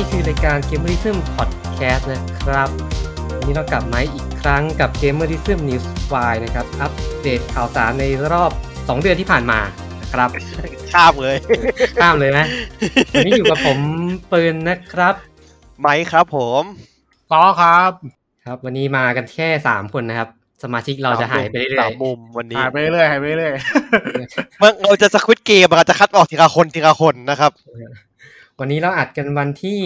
นี่คือรายการ Gamerism Podcast นะครับวันนี้เรากลับมาอีกครั้งกับ Gamerism News File นะครับ อัปเดตข่าวสารในรอบ 2 เดือนที่ผ่านมานะครับข้ามเลยข้ามเลยนะวันนี้อยู่กับผมปืนนะครับไหมครับผมต่อครับ ครับ วันนี้มากันแค่3คนนะครับ สมาชิกเราจะหายไปเรื่อสายมมุมวันนี้หายไปเรื่อยหายไปเรื่อยเมื่อเราจะสควิตเกมเราจะคัดออกทีละคนทีละคนนะครับๆ วันนี้เราอัดกันวันที่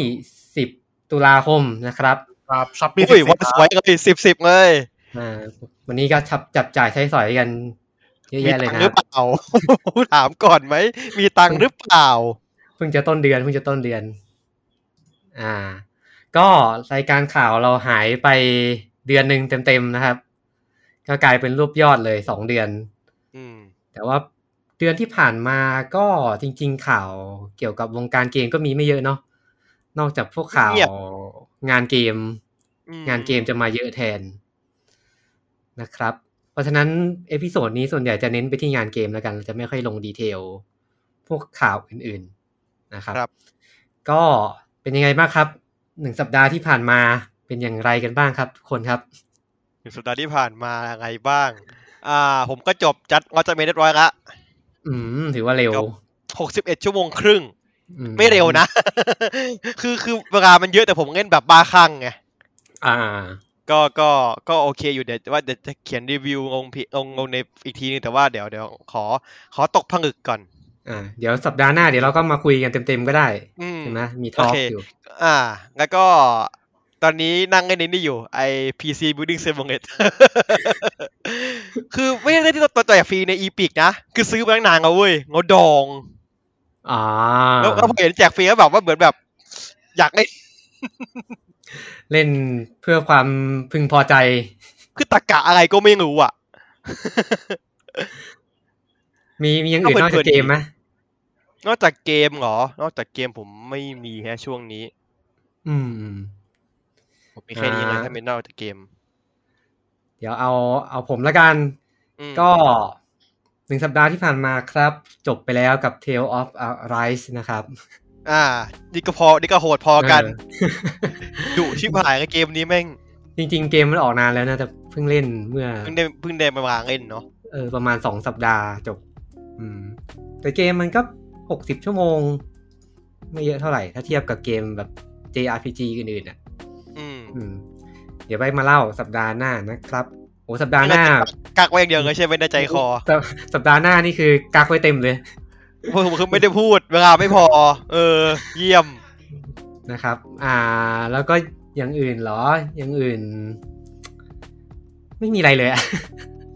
10 ตุลาคมนะครับครับช้อปปี้อุ้ยวันสวยเลยสิบสิบเลยอ่าวันนี้ก็ชับจับจ่ายใช้สอยกันเยอะมีแยะเลยตังนะค์หครืรัอบเปล่าถามก่อนไหม มีตังค์หรือเปล่า เพิ่งจะต้นเดือนเพิ่งจะต้นเดือน อ่า ก็รายการข่าวเราหายไปเดือนหนึ่งเต็มๆนะครับ ก็กลายเป็นรูปยอดเลยสองเดือนอืมแต่ว่าเดือนที่ผ่านมาก็จริง ๆ ข่าวเกี่ยวกับวงการเกมก็มีไม่เยอะเนาะนอกจากพวกข่าวเกี่ยวงานเกมอืงานเกมจะมาเยอะแทนนะครับ เพราะฉะนั้น episode นี้ส่วนใหญ่จะเน้นไปที่งานเกมแล้วกันเราจะไม่ค่อยลง detail พวกข่าวอื่นๆนะครับครับก็เป็นยังไงบ้างครับหนึ่งสัปดาห์ที่ผ่านมาเป็นอย่างไรกันบ้างครับทุกคนครับหนึ่งสัปดาห์ที่ผ่านมาไงบ้าง อ่า ผมก็จบจัดวอจะเมนเรียบร้อยละ อืมถือว่าเร็วจบหกสิบเอ็ดชั่วโมงครึ่งอืไม่เร็วนะ คือคือเวลามันเยอะแต่ผมเล่นแบบบ้าคลั่งไงอ่า ก็ก็ก็โอเคอยู่เดี๋ยวว่าเดี๋ยวจะเขียนรีวิวลงเพลงลงในอีกทีนึงแต่ว่าเดี๋ยวเดี๋ยวขอ ขอตกผลึกก่อนอ่าเดี๋ยวสัปดาห์หน้าเดี๋ยวเราก็มาคุยกันเต็มๆก็ได้อืมใช่ไหมมีทอล์กโอเคอยู่ อ่า แล้วก็ตอนนี้นั่งเล่นนี่อยู่ไอ PC Building Simulator คือไม่ได้เล่นที่ตัวตัวฟรีใน Epic นะ คือซื้อมาตั้งนานแล้วเว้ยงดดองอ่าแล้วแล้วพอเห็นแจกฟรีก็แบบว่าเหมือนแบบ อยากเล่นเล่นเพื่อความพึงพอใจ คือตะกะอะไรก็ไม่รู้อะ มีมีอย่างอื่นนอกจากเกมไหมนอกจากเกมเหรอ นอกจากเกมผมไม่มีแฮะช่วงนี้ อืม ผมมีแค่นี้เลยอ่าถ้าไม่นอกจากเกมเดี๋ยวเอาเอาผมละกันอืมก็หนึ่งสัปดาห์ที่ผ่านมาครับ จบไปแล้วกับ Tale of Arise นะครับ อ่า นี่ก็พอ นี่ก็โหดพอกันเออดุชิบหายกับเกมนี้แม่ง จริง ๆ เกมมันออกนานแล้วนะ แต่เพิ่งเล่นเมื่อ เพิ่งได้เพิ่งได้มาวางเล่นเนาะ เออ ประมาณสองสัปดาห์จบ อืม แต่เกมมันก็หกสิบชั่วโมง ไม่เยอะเท่าไหร่ ถ้าเทียบกับเกมแบบ JRPG อื่นๆอะ อืมอืม เดี๋ยวไปมาเล่าสัปดาห์หน้านะครับโอ้สัปดาห์หน้ากักไว้อย่างเดียวเลยใช่ไหมในใจคอสัปสัปดาห์หน้านี่คือกักไว้เต็มเลยผมคือไม่ได้พูดเวลาไม่พอ เออ เยี่ยมนะครับ อ่า แล้วก็อย่างอื่นเหรอ อย่างอื่น ไม่มีอะไรเลยอะ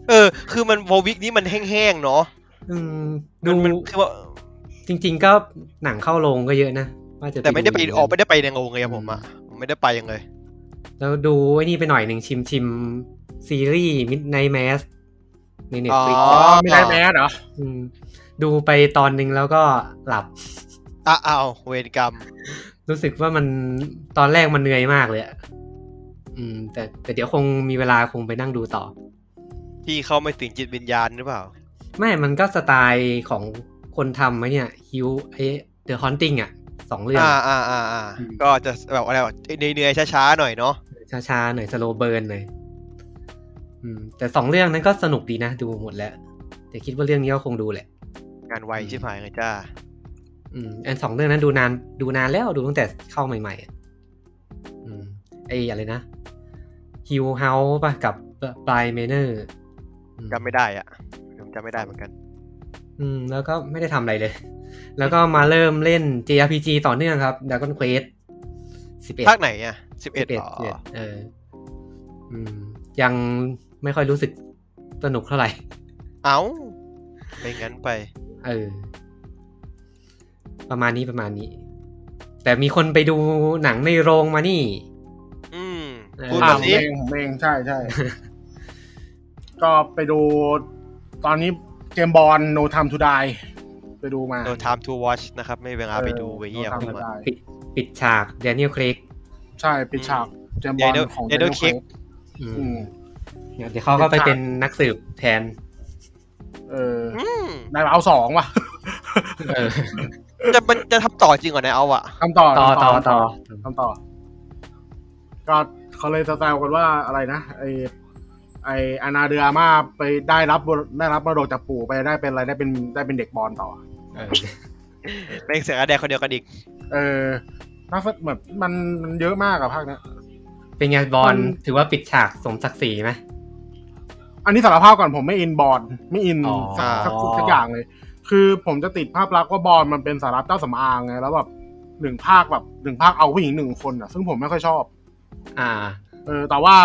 เออ คือมันโววิกนี้มันแห้งๆเนาะอืมมัดูนมันคือว่าจริง ๆ ก็หนังเข้าโรงก็เยอะนะว่าจะแต่ไม่ได้ไปดูออกไม่ได้ไปในโรงเลยอะผมอะผมไม่ได้ไปยังเลย แล้วดูไอ้นี่ไปหน่อยหนึ่งชิมชิมซีรีส์ Midnight Mass ใน Netflix อ๋อ๋ออมีได้แมสเหรอมดูไปตอนหนึ่งแล้วก็หลับอะอ้าวเวรกรรม รู้สึกว่ามันตอนแรกมันเหนื่อยมากเลยอะอืม แต่แต่เดี๋ยวคงมีเวลาคงไปนั่งดูต่อ ที่เข้าไม่ถึงจิตวิญญาณหรือเปล่า ไม่ มันก็สไตล์ของคนทำไหมเนี่ย Hill ไอ The Haunting อะ สองเรื่องอ่าอ่าอ่าอ่าอืมก็จะแบบอะไรแบบเหนื่อยๆช้าๆหน่อยเนาะช้าๆหน่อย slow burn หน่อยอืม แต่สองเรื่องนั้นก็สนุกดีนะดูหมดแล้ว แต่คิดว่าเรื่องนี้ก็คงดูแหละ งานไวชิบหายเลยจ้า อืมอันสองเรื่องนั้นดูนานดูนานแล้วดูตั้งแต่เข้าใหม่ๆอะอืมไออะไรนะ Hill House ป่ะกับ Bly Manor จำไม่ได้อะผมจำไม่ได้เหมือนกัน อืม แล้วก็ไม่ได้ทำอะไรเลย แล้วก็มาเริ่มเล่น JRPG ต่อเนื่องครับ Dragon Quest สิบเอ็ดภาคไหนอะสิบเอ็ดหรอเอออืมยังไม่ค่อยรู้สึกสนุกเท่าไหร่ เอ้าไปงั้นไป เออ ประมาณนี้ประมาณนี้ แต่มีคนไปดูหนังในโรงมานี่ อืมเออพูดอ่ามาผมสิเองผมเองใช่ใช่ ก็ไปดูตอนนี้เกมบอล No Time to Die ไปดูมา No time to watch นะครับ ไม่เวลาไปดูไปเยี่ยม No Time ดี to กว่า Die ปิดปิดฉากแดเนียลเครกใช่ปิดฉากเกมบอล Daniel ของ Daniel Daniel Craig Craig อืมเดี๋ยวเขาก็ไปเป็นนักสืบแทน เอออืมได้มาเอาสองว่ะเออจะมันจะทำต่อจริงเหรอเนี่ยเอาอะทำต่อต่อทำต่อต่อทำต่อ ก็เขาเลยแซวๆกันว่าอะไรนะไอไออานาเดือมาไปได้รับได้รับมรดกจากปู่ไปได้เป็นอะไรได้เป็นได้เป็นเด็กบอลต่อ เออเป็นเสียงแดงคนเดียวกันอีก เออนักเหมือนมันมันเยอะมากอะภาคเนี้ย เป็นไงบอลมันถือว่าปิดฉากสมศักดิ์ศรีไหมอันนี้สารภาพก่อนผมไม่อินบอลไม่อินอ๋อสักสักสักอย่างเลย คือผมจะติดภาพลักษณ์ว่าบอลมันเป็นสาระเจ้าสำอางไงแล้วแบบหนึ่งภาคแบบหนึ่งภาคเอาผู้หญิงหนึ่งคนอะซึ่งผมไม่ค่อยชอบ อ่า เออ แต่ว่า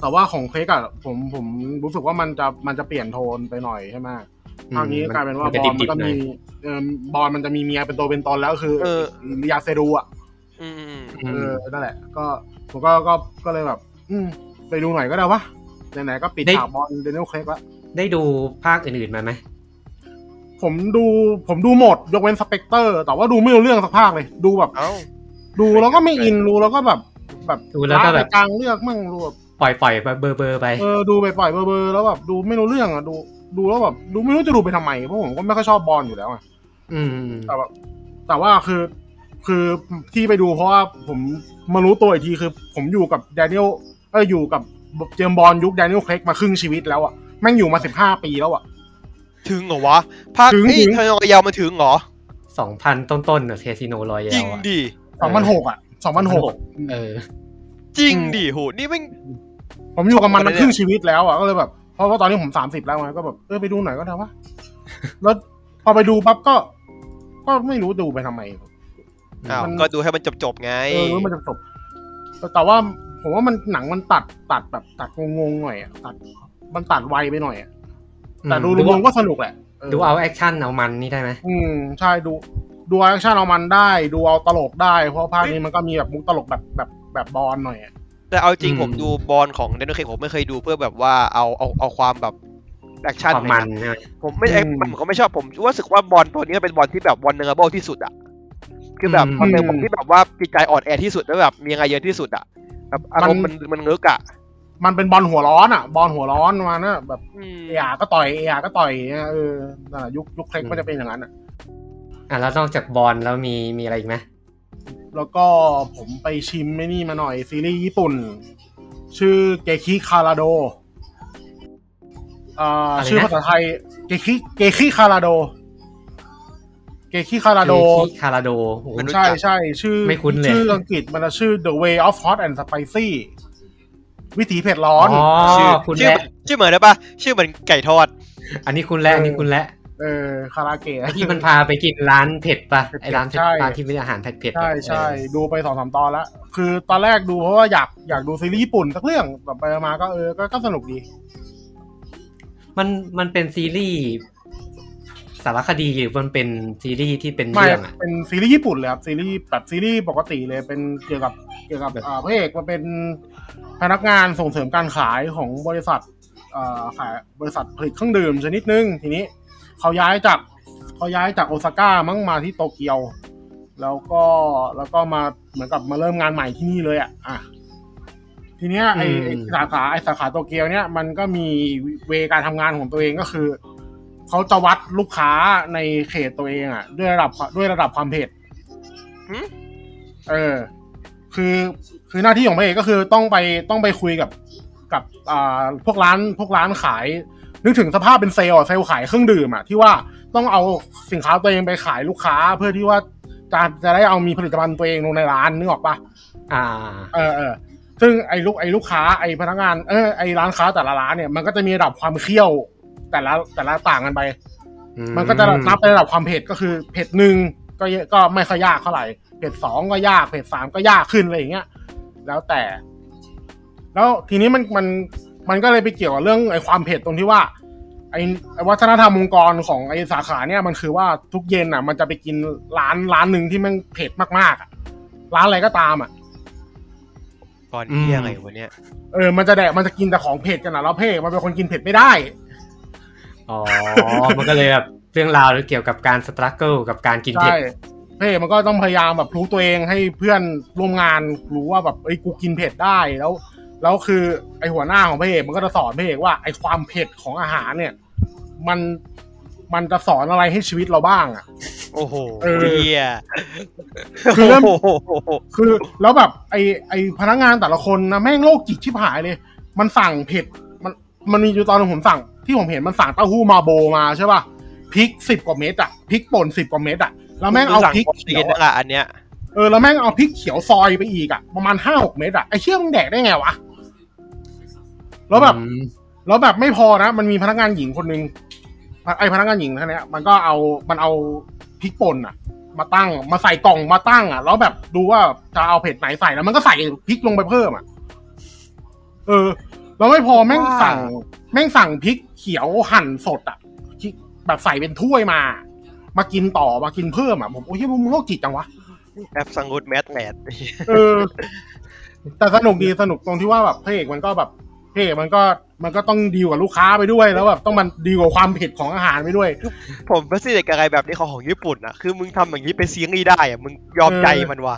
แต่ว่าของเพกอะผมผมรู้สึกว่ามันจะมันจะเปลี่ยนโทนไปหน่อยใช่ไหม ภาคนี้กลายเป็นว่าบอลมันก็มีเออบอลมันจะมีเมียเป็นตัวเป็นตนแล้วคือเออ Léa Seydoux อะอืมอืมอืเอมอนั่นแหละ ก็ผมก็ก็ก็เลยแบบ อืมไปดูหน่อยก็ได้วะไหนๆก็ปิดได้ฉาก Bond Daniel Craig แล้วได้ดูภาคอื่นๆมาไหมผมดูผมดูหมด ยกเว้น Spectre แต่ว่าดูไม่รู้เรื่องสักภาคเลย ดูแบบเอ้าดูแล้วก็ไม่อินดูแล้วก็แบบแบบดูแล้วก็แบบไปกลางเรื่องมั่งดูแบบปล่อยปล่อยเบอร์เบอร์ไปเออดูไปปล่อยเบลอๆแล้วแบบดูไม่รู้เรื่องอะดู ดูแล้วแบบดูไม่รู้จะดูไปทำไมเพราะผมก็ไม่ค่อยชอบบอลอยู่แล้วอะอืมแต่แบบแต่ว่าคือ คือที่ไปดูเพราะว่าผมมารู้ตัวอีกทีคือ ผมอยู่กับ Daniel เอออยู่กับ James Bond ยุค Daniel Craig มาครึ่งชีวิตแล้วอะแม่งอยู่มาสิบห้าปีแล้วอะ ถึงเหรอวะ ภาคถึงเอ้ยถึงทอยอยาวมาถึงเหรอสองพันต้นๆเนอะ Casino Royale จริงอะดิสองพันหกอะสองพันหกเออ จริงดิโหนี่แม่งผมอยู่กับมันชอบมาเลยเนี่ยครึ่งชีวิตแล้วอะก็เลยแบบ เพราะว่าตอนนี้ผมสามสิบแล้วไงก็แบบเออไปดูหน่อยก็ได้วะแล้วพอไปดูปั๊บก็ ก็ไม่รู้ดูไปทำไมอ้าวมันก็ดูให้มันจบๆไงเออมันจะจบแต่แต่ว่าผมว่ามันหนังมันตัดตัดแบบตัดงงๆหน่อยอะตัด มันตัดไวไปหน่อยอะแต่ดูดูรวมๆก็สนุกแหละอดูเอาแอคชั่นเอามันนี่ได้ไหมอืมใช่ดูดูแอคชั่นเอามันได้ ดูเอาตลกได้ เพราะภาคนี้มันก็มีแบบมุกตลกแบบแบบแบบบอลหน่อยอะ แต่เอาจริงผมดู Bond ของ Daniel Craig ผมไม่เคยดูเพื่อแบบว่าเอาเอาเอาความแบบแอคชั่นความมันใช่ไหม ผมไม่ไอ้มันผมก็ไม่ชอบผมรู้สึกว่า Bond ตัวนี้เป็น Bond ที่แบบ vulnerable ที่สุดอะคือแบบอืม มันเป็นบอลที่แบบว่าจิตใจอ่อนแอที่สุดแล้วแบบมีอะไรเยอะที่สุดอะแบบอารมณ์มันมันเงือกอะมันเป็นบอลหัวร้อนอะ บอลหัวร้อนมานะแบบอืม เออาก็ต่อยเออาก็ต่อยเนี่ยเออนั่นแหละยุคยุคเคล็กมันจะเป็นอย่างนั้นอะ อะแล้วนอกจากบอลแล้วมีมีอะไรอีกไหม แล้วก็ผมไปชิมไม่นี่มาหน่อยซีรีส์ญี่ปุ่น ชื่อเกคิคาราโดอ่าชื่อภาษาไทยเกคิเกคิคาราโด เกคิคาราโดที่คาราโดโอ้โหใช่ใช่ชื่อไม่คุ้นเลยชื่ออังกฤษมันจะชื่อ The Way of Hot and Spicy วิถีเผ็ดร้อนอ๋อชื่อคุณชื่อและชื่อเหมือนได้ปะชื่อเหมือนไก่ทอด อันนี้คุณและอันนี้คุณและ เออคาราเกะไอ้ที่มันพาไปกินร้านเผ็ดปะไอ้ร้านเผ็ดใช่ร้านที่มีอาหารเผ็ดๆใช่อะใช่เออดูไปสองสามตอนแล้วคือตอนแรกดูเพราะว่าอยากอยากดูซีรีส์ญี่ปุ่นสักเรื่องแบบไปมาก็เออก็ก็สนุกดี มันมันเป็นซีรีส์สารคดีหรือมันเป็นซีรีส์ที่เป็นไม่เรื่องอะเป็นซีรีส์ญี่ปุ่นเลยครับซีรีส์แบบซีรีส์ปกติเลยเป็นเกี่ยวกับเกี่ยวกับแบบอ่าพระเอกมาเป็นพนักงานส่งเสริมการขายของบริษัทอ่าขายบริษัทผลิตเครื่องดื่มชนิดนึงทีนี้ เขาย้ายจากเขาย้ายจากโอซาก้ามั้งมาที่โตเกียว แล้วก็แล้วก็มาเหมือนกับมาเริ่มงานใหม่ที่นี่เลยอะอะทีเนี้ยไอไอ้สาขาไอสาขาโตเกียวเนี้ยมันก็มีเวการทำงานของตัวเองก็คือเขาจะวัดลูกค้าในเขตตัวเองอะ ด้วยระดับด้วยระดับความเผ็ดหืมเออ คือคือหน้าที่ของพระเอกก็คือต้องไปต้องไปคุยกับกับอ่าพวกร้านพวกร้านขาย นึกถึงสภาพเป็นเซลล์อะเซลล์ขายเครื่องดื่มอะที่ว่าต้องเอาสินค้าตัวเองไปขายลูกค้า เพื่อที่ว่าจะจะได้เอามีผลิตภัณฑ์ตัวเองลงในร้านนึกออกปะอ่า เออเออซึ่งไอ้ลูกไอ้ลูกค้าไอ้พนักงานเออไอ้ร้านค้าแต่ละร้านเนี่ยมันก็จะมีระดับความเคี่ยว แต่ละแต่ละต่างกันไป มันก็จะนับในระดับความเผ็ดก็คือเผ็ดหนึ่งก็เยอะก็ไม่ค่อยยากเท่าไหร่เผ็ดสองก็ยากเผ็ดสามก็ยากขึ้นอะไรอย่างเงี้ย แล้วแต่ แล้วทีนี้มันมัน มันก็เลยไปเกี่ยวกับเรื่องไอ้ความเผ็ดตรงที่ว่าไอ้ไอ้วัฒนธรรมองค์กรของไอ้สาขาเนี่ยมันคือว่าทุกเย็นอะ มันจะไปกินร้านร้านหนึ่งที่มันเผ็ดมากๆอะร้านอะไรก็ตามอะบอลที่ยังไงวะเนี่ยเออมันจะแดกมันจะกินแต่ของเผ็ดกันนะแล้วเพ่มันเป็นคนกินเผ็ดไม่ได้อ๋อมันก็เลยแบบเรื่องราวเกี่ยวกับการสตรัคเกิลกับการกินเผ็ใช่ดเพ่มันก็ต้องพยายามแบบรู้ตัวเองให้เพื่อนร่วมงานรู้ว่าแบบเอ้ยกูกินเผ็ดได้แล้ว แล้วคือไอหัวหน้าของพระเอกมันก็จะสอนพระเอกว่าไอความเผ็ดของอาหารเนี่ย มันมันจะสอนอะไรให้ชีวิตเราบ้างอะ โอ้โหเออ เฮียคือเริ่ม โอ้โหคือแล้วแบบไอไอพนักงานแต่ละคนนะแม่งโรคจิตชิบหายเลย มันสั่งเผ็ดมันมันมีอยู่ตอนหนึงผมสั่ง ที่ผมเห็นมันสั่งเต้าหู้มาโบมาใช่ป่ะพริกสิบกว่าเม็ดอะพริกป่นสิบกว่าเม็ดอะแล้วแม่งเอาพริกเขีเขียยวนอะอะอันเนี้ย เออแล้วแม่งเอาพริกเขียวซอยไปอีกอะประมาณห้าหกเม็ดอะไอเชี่ยมึงแดกได้ไงวะ แล้วแบบอืมแล้วแบบไม่พอนะ มันมีพนักงานหญิงคนหนึ่งไอพนักงานหญิงท่านเนี้ยมันก็เอามันเอาพริกป่นอะ มาตั้งมาใส่กล่องมาตั้งอะแล้วแบบดูว่าจะเอาเผ็ดไหนใส่แล้วมันก็ใส่พริกลงไปเพิ่มอะเออแล้วไม่พอแม่งสั่ง แม่งสั่งพริกเขียวหั่นสดอะที่แบบใส่เป็นถ้วยมา มากินต่อมากินเพิ่มอะผมโอ้ยมึงโรคจิตจังวะแอปสังกุดแมสแมทเออ แต่สนุกดีสนุกตรงที่ว่าแบบพระเอกมันก็แบบพระ เอกมันก็มันก็ต้องดีลกับลูกค้าไปด้วยแล้วแบบต้องมันดีลกับความเผ็ดของอาหารไปด้วย ผมเป็นสิเด็กอะไรแบบนี้ของของญี่ปุ่นอะคือมึงทำอย่างนี้เป็นเสียงนี้ได้อะมึงยอมใจมันว่ะ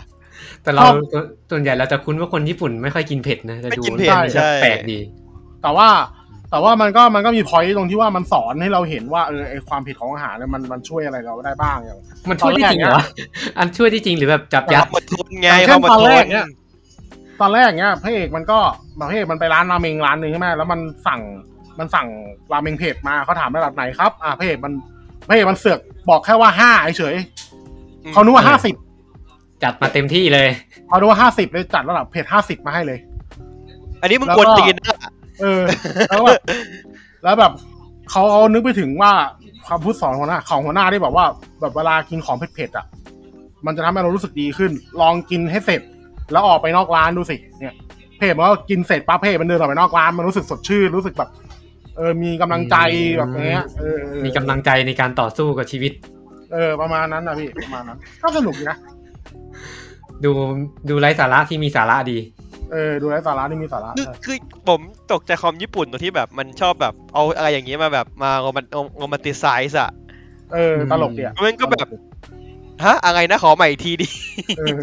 แต่เราชอบส่วนใหญ่เราจะคุ้นว่าคนญี่ปุ่นไม่ค่อยกินเผ็ดนะแต่ไม่ดูกินเผ็ดมันจะใช่แปลกดี แต่ว่าแต่ว่ามันก็มันก็มีพอยต์ตรงที่ว่ามันสอนให้เราเห็นว่าเออไอความเผ็ดของอาหารเนี่ยมันมันช่วยอะไรเราได้บ้างอย่างมันช่วยได้จริงเหรออันช่วยได้จริงหรือแบบจับยัดความอดทนไงอย่างเช่ความอดนตอนทแรนกเนี่ย ตอนแรกเนี้ยพระเอกมันก็พระเอกมันไปร้านราเมงร้านหนึ่งใช่ไหมแล้วมันสั่งมันสั่งราเมงเผ็ดมาเขาถามระดับไหนครับ อ่าพระเอกมันพระเอกมันเสือกบอกแค่ว่าห้าเฉยๆเขานึกว่าห้าสิบจัดมาเต็มที่เลยเขาดูว่าห้าสิบเลยจัดระดับเพจห้าสิบมาให้เลย อันนี้มึงแล้วกก็วนตีนนะเออ แล้วแบบแล้วแบบเขาเขานึกไปถึงว่าความพูดสอนหัวหน้าของหัวหน้าที่บอกว่า แบบเวลากินของเผ็ดๆอะ มันจะทำให้เรารู้สึกดีขึ้น ลองกินให้เสร็จ แล้วออกไปนอกร้านดูสิเนี่ยเพจมันก็กินเสร็จปั๊บเพจมันเดินออกไปนอกร้านมันรู้สึกสดชื่นรู้สึกแบบเออมีกำลังใจแบบเนี้ยเออเออมีกำลังใจในการต่อสู้กับชีวิต เออ ประมาณนั้นนะพี่ประมาณนั้นก็สนุกดีนะดูดูไร้สาระที่มีสาระดีเออดูแลวสาระนี่มีสาระคือคือผมตกใจคอมญี่ปุ่นตรงที่แบบมันชอบแบบเอาอะไรอย่างเงี้ยมาแบบมาโรมันโรมันติไซส์อะเออตลกดีอะมันก็แบบฮะอะไรนะขอใหม่อีกทีดิเออ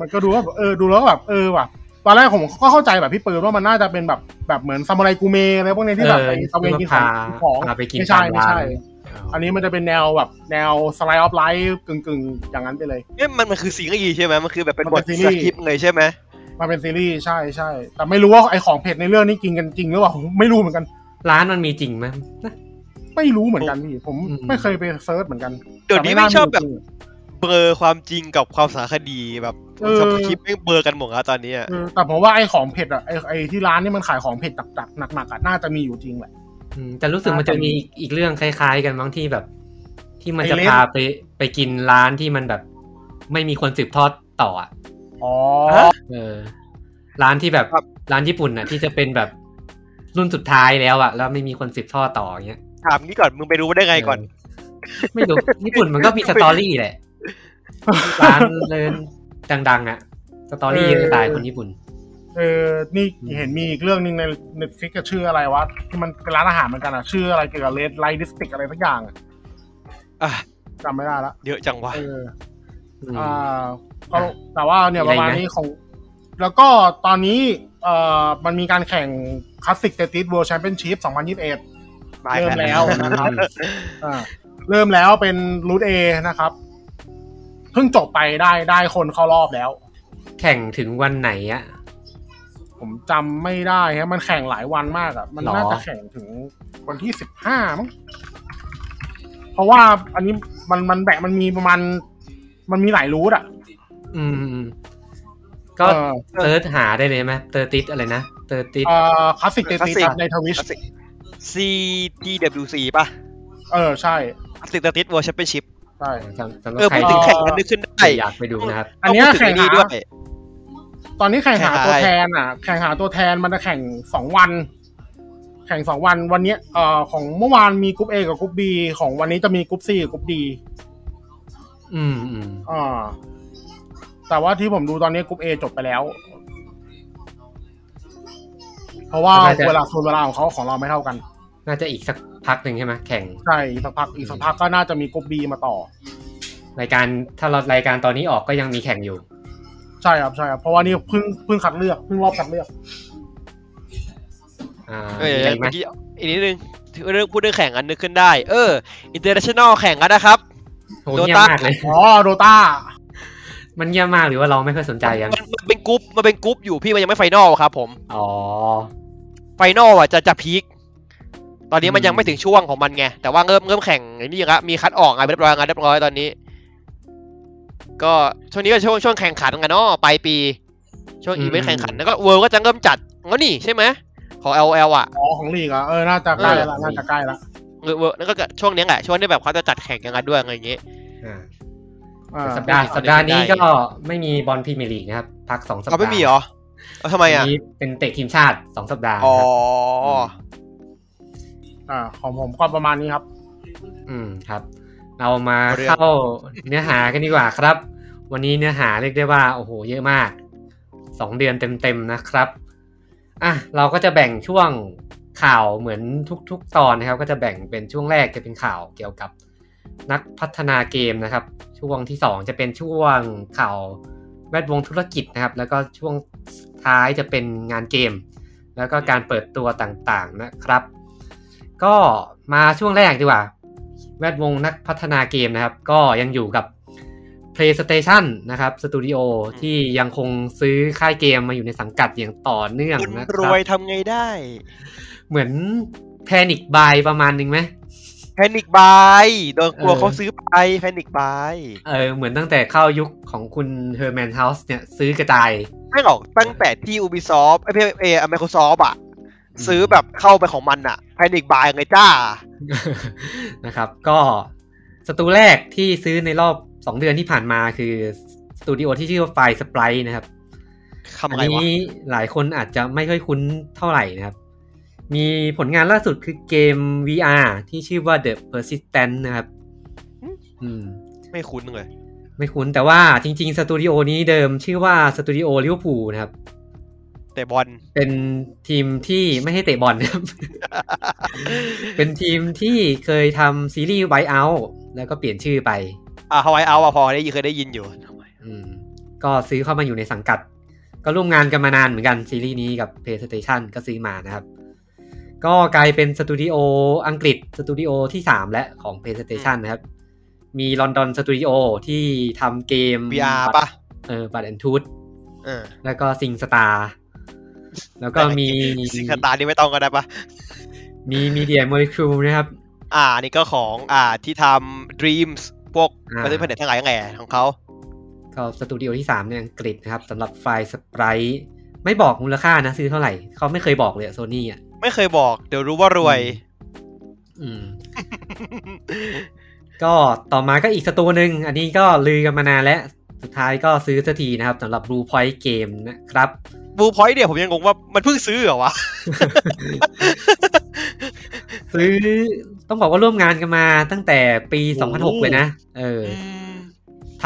มันก็ดูว่าเออดูแล้วแบบเออว่ะตอนแรกผมก็เข้าใจแบบพี่ปืนว่ามันน่าจะเป็นแบบแบบเหมือนซามูไรกูเมอะไรพวกนี้ที่แบบเออไปตระเวนกินของพาของพาไปกินไม่ใช่ตามไม่ร้านใช่อันนี้มันจะเป็นแนวแบบแนว slice of life กึ่งกึ่งๆ อย่างนั้นไปเลยเนี่ยมันมันคือซีรีส์ใช่ไหมมันคือแบบเป็นมันเป็นซีรีส์บทสคริปต์เลยใช่ไหมมาเป็นซีรีส์ใช่ใช่แต่ไม่รู้ว่าไอของเผ็ดในเรื่องนี้กินกันจริงหรือเปล่าผมไม่รู้เหมือนกัน ร้านมันมีจริงไหมนะไม่รู้เหมือนกันพี่ผมอืมไม่เคยไป search เหมือนกันเดี๋ยวนี้แต่ไม่ชอบาแบบจริงเบลอความจริงกับความสารคดีแบบเออ สคริปต์ไม่งเบลอกันหมดแล้วตอนนี้อะเออแต่ผมว่าไอของเผ็ดอะไอไอที่ร้านนี่มันขายของเผ็ดจัดๆหนักๆอะน่าจะมีอยู่จริงแหละอืมแต่รู้สึกมันจะมีอีกเรื่องคล้าย ๆ กันบางที่แบบ ที่มันจะไอ้เล่นพาไปไปกินร้านที่มันแบบ ไม่มีคนสืบทอดต่ออะอ๋อเออ ร้านที่แบบร้านญี่ปุ่นน่ะ ที่จะเป็นแบบรุ่นสุดท้ายแล้วอะแล้วไม่มีคนสืบทอดต่ออย่างเงี้ยถามนี้ก่อนมึงไปรู้ได้ไงก่อนเออไม่รู้ญี่ปุ่นมันก็มี story แหละร้านเดิน ดังๆ อะ story เยอะจะตายคนญี่ปุ่น เออ นี่เห็นมีอีกเรื่องหนึ่งใน Netflix ชื่ออะไรวะ ที่มันเป็นร้านอาหารเหมือนกันอะชื่ออะไรเกี่ยวกับ red light district อะไรสักอย่างอะอะจำไม่ได้ละเยอะจังวะเอออืมอ่าก็แต่ว่าเนี่ยมีปอะไรระมาณไหมนี้ของ แล้วก็ตอนนี้เอ่อมันมีการแข่ง Classic Tetris World Championship 2021มาเริ่มแล้วแล้วนะครับอ่าเริ่มแล้วเป็นกรุ๊ป A นะครับ เพิ่งจบไปได้ได้คนเข้ารอบแล้ว แข่งถึงวันไหนอะผมจำไม่ได้ฮะมันแข่งหลายวันมากอะ่ะมันหรอน่าจะแข่งถึงวันที่สิบห้ามั้งเพราะว่าอันนี้มันมันแบะมันมีประมาณ มันมีหลายรูทอะอืม ก็เออเซิร์ชหาได้เลยไหมเตอร์ติสอะไรนะเตอร์ติสเอ่อคลาสสิกเตติส Classic ในทวิช CTWC ป่ะ เออ ใช่สิกติสเวิร์ชแชมเปี้ยนชิพ ใช่สำสำหรับเออใครพูดถึที่งแข่งกันนึกขึ้นได้อยากไปดูนะครับ อันเนี้ยต้งพูดถึแข่งนี่หา ด้วย ตอนนี้แข่งหาแข่งหาตัวแทนอะ แข่งหาตัวแทนมันจะแข่งสองวัน แข่งสองวันวันเนี้ยเอ่อของเมื่อวานมีกรุ๊ป A กับกรุ๊ป B ของวันนี้จะมีกรุ๊ป C กับกรุ๊ป D อืมอืมอ่าแต่ว่าที่ผมดูตอนนี้กรุ๊ป A จบไปแล้ว เพราะว่าเวลาโซนเวลาของเขาของเราไม่เท่ากัน น่าจะอีกสักพักหนึ่งใช่ไหมแข่งใช่อีกสักพักอีกสักพักก็น่าจะมีกรุ๊ป B มาต่อรายการถ้าเรารายการตอนนี้ออกก็ยังมีแข่งอยู่ ใช่ครับใช่ครับเพราะว่านี่เพิ่งเพิ่งคัดเลือกเพิ่งรอบคัดเลือกอ่าเออมีอะไรไหมเมื่อกี้อีกนิดนึงเรื่องพูดเรื่องแข่งกันนึกขึ้นได้ เออ international แข่งกันนะครับโหเงียบ Dota มากเลยอ๋อ Dota มันเงียบมากหรือว่าเราไม่ค่อยสนใจกันมันมันเป็นกรุ๊ปมันเป็นกรุ๊ปอยู่พี่มันยังไม่ final ครับ ผม อ๋อ final อะจะจะ peak ตอนนี้มันอืมยังไม่ถึงช่วงของมันไง แต่ว่าเริ่มเริ่มแข่งไอ้นี่ละมีคัดออกงานเรียบร้อยงานเรียบร้อยตอนนี้ ก็ช่วงนี้ก็ช่วงช่วงแข่งขันกันเนาะปลายปี ช่วงอีเวนต์แข่งขันแล้วก็ Worlds ก็จะเริ่มจัดงั้นนี่ใช่ไหมของ LOL อะอ๋อของลีกอะเออน่าจะใกล้ละน่าจะใกล้ละเวิร์แล้วก็ช่วงนี้แหละช่วงที่แบบเขาจะจัดแข่งกันด้วยอะไรอย่างเงี้ยอ่าอ่าสัปดาห์ไม่มีสัปดาห์นี้ได้ก็ไม่มีบอลพรีเมียร์ลีกนะครับพักสองสัปดาห์เขาห์ไม่มีเหรอเอาทำไมอะอันนี้เป็นเตะทีมชาติสองสัปดาห์อ๋อนะครับ อ่าของผมก็ประมาณนี้ครับ อืมครับ เรามาเข้าเนื้อหากันดีกว่าครับ วันนี้เนื้อหาเรียกได้ว่าโอ้โหเยอะมากสองเดือนเต็มๆนะครับอะเราก็จะแบ่งช่วงข่าวเหมือนทุก ๆ ตอนนะครับ ก็จะแบ่งเป็นช่วงแรกจะเป็นข่าวเกี่ยวกับนักพัฒนาเกมนะครับ ช่วงที่สองจะเป็นช่วงข่าวแวดวงธุรกิจนะครับ แล้วก็ช่วงท้ายจะเป็นงานเกม แล้วก็การเปิดตัวต่างๆนะครับ ก็มาช่วงแรกดีกว่า แวดวงนักพัฒนาเกมนะครับ ก็ยังอยู่กับ PlayStation นะครับ สตูดิโอที่ยังคงซื้อค่ายเกมมาอยู่ในสังกัดอย่างต่อเนื่องนะครับ คนรวยทำไงได้ เหมือนแพนิ c บายประมาณนึงไหมแพนิคบายโดนกลัวเออเขาซื้อไป panic buyเออเหมือนตั้งแต่เข้ายุคของคุณ Hermen Hulst เนี่ยซื้อกระจาย ไม่หรอกตั้งแต่ที่ Ubisoft IP เอไอ Microsoft อะ ซื้อแบบเข้าไปของมันอะ panic buyไงจ้า นะครับ ก็สตูแรกที่ซื้อในรอบ2เดือนที่ผ่านมาคือสตูดิโอที่ชื่อว่าไฟสป r นะครับคำอัอะนไรวะนี้หลายคนอาจจะไม่ค่อยคุ้นเท่าไหร่นะครับ มีผลงานล่าสุดคือเกม VR ที่ชื่อว่า The Persistence นะครับอืมไม่คุ้นเลย ไม่คุ้นแต่ว่าจริง ๆ สตูดิโอนี้เดิมชื่อว่าสตูดิโอลิเวอร์พูลนะครับ แต่บอล เป็นทีมที่ไม่ให้เตะบอลนะครับ เป็นทีมที่เคยทำซีรีส์ไวเอาแล้วก็เปลี่ยนชื่อไป อ่าฮะายเอาอะพอได้ยินเคยได้ยินอยู่ อืม ก็ซื้อเข้ามาอยู่ในสังกัด ก็ร่วมงานกันมานานเหมือนกันซีรีส์นี้กับ PlayStation ก็ซื้อมานะครับ ก็กลายเป็นสตูดิโออังกฤษสตูดิโอที่3และของ PlayStation นะครับ มีลอนดอนสตูดิโอที่ทำเกม VR ปะเออ Blood & Truth เออแล้วก็ SingStar แล้วก็มีสิงคตานี่ไม่ต้องก็ได้ปะมี Media Molecule นะครับ อ่านี่ก็ของอ่าที่ทำ Dreams พวกอ่าประเทศแผนกทั้งหลายทั้งแหล่ของเขาก็สตูดิโอที่3ในอังกฤษนะครับสำหรับ Firesprite ไม่บอกมูลค่านะ ซื้อเท่าไหร่เขาไม่เคยบอกเลยโซนี่อะ ไม่เคยบอก เดี๋ยวรู้ว่ารวย อืม ก็ต่อมาก็อีกสตูหนึ่งอันนี้ก็ลือกันมานานแล้ว สุดท้ายก็ซื้อสักทีนะครับสำหรับ Blue Point Game นะครับ บูพอยต์เนี่ยผมยังงงว่ามันเพิ่งซื้อเหรอวะ ซื้อต้องบอกว่าร่วมงานกันมาตั้งแต่ปีโอ้โห2006 เลยนะ เออมท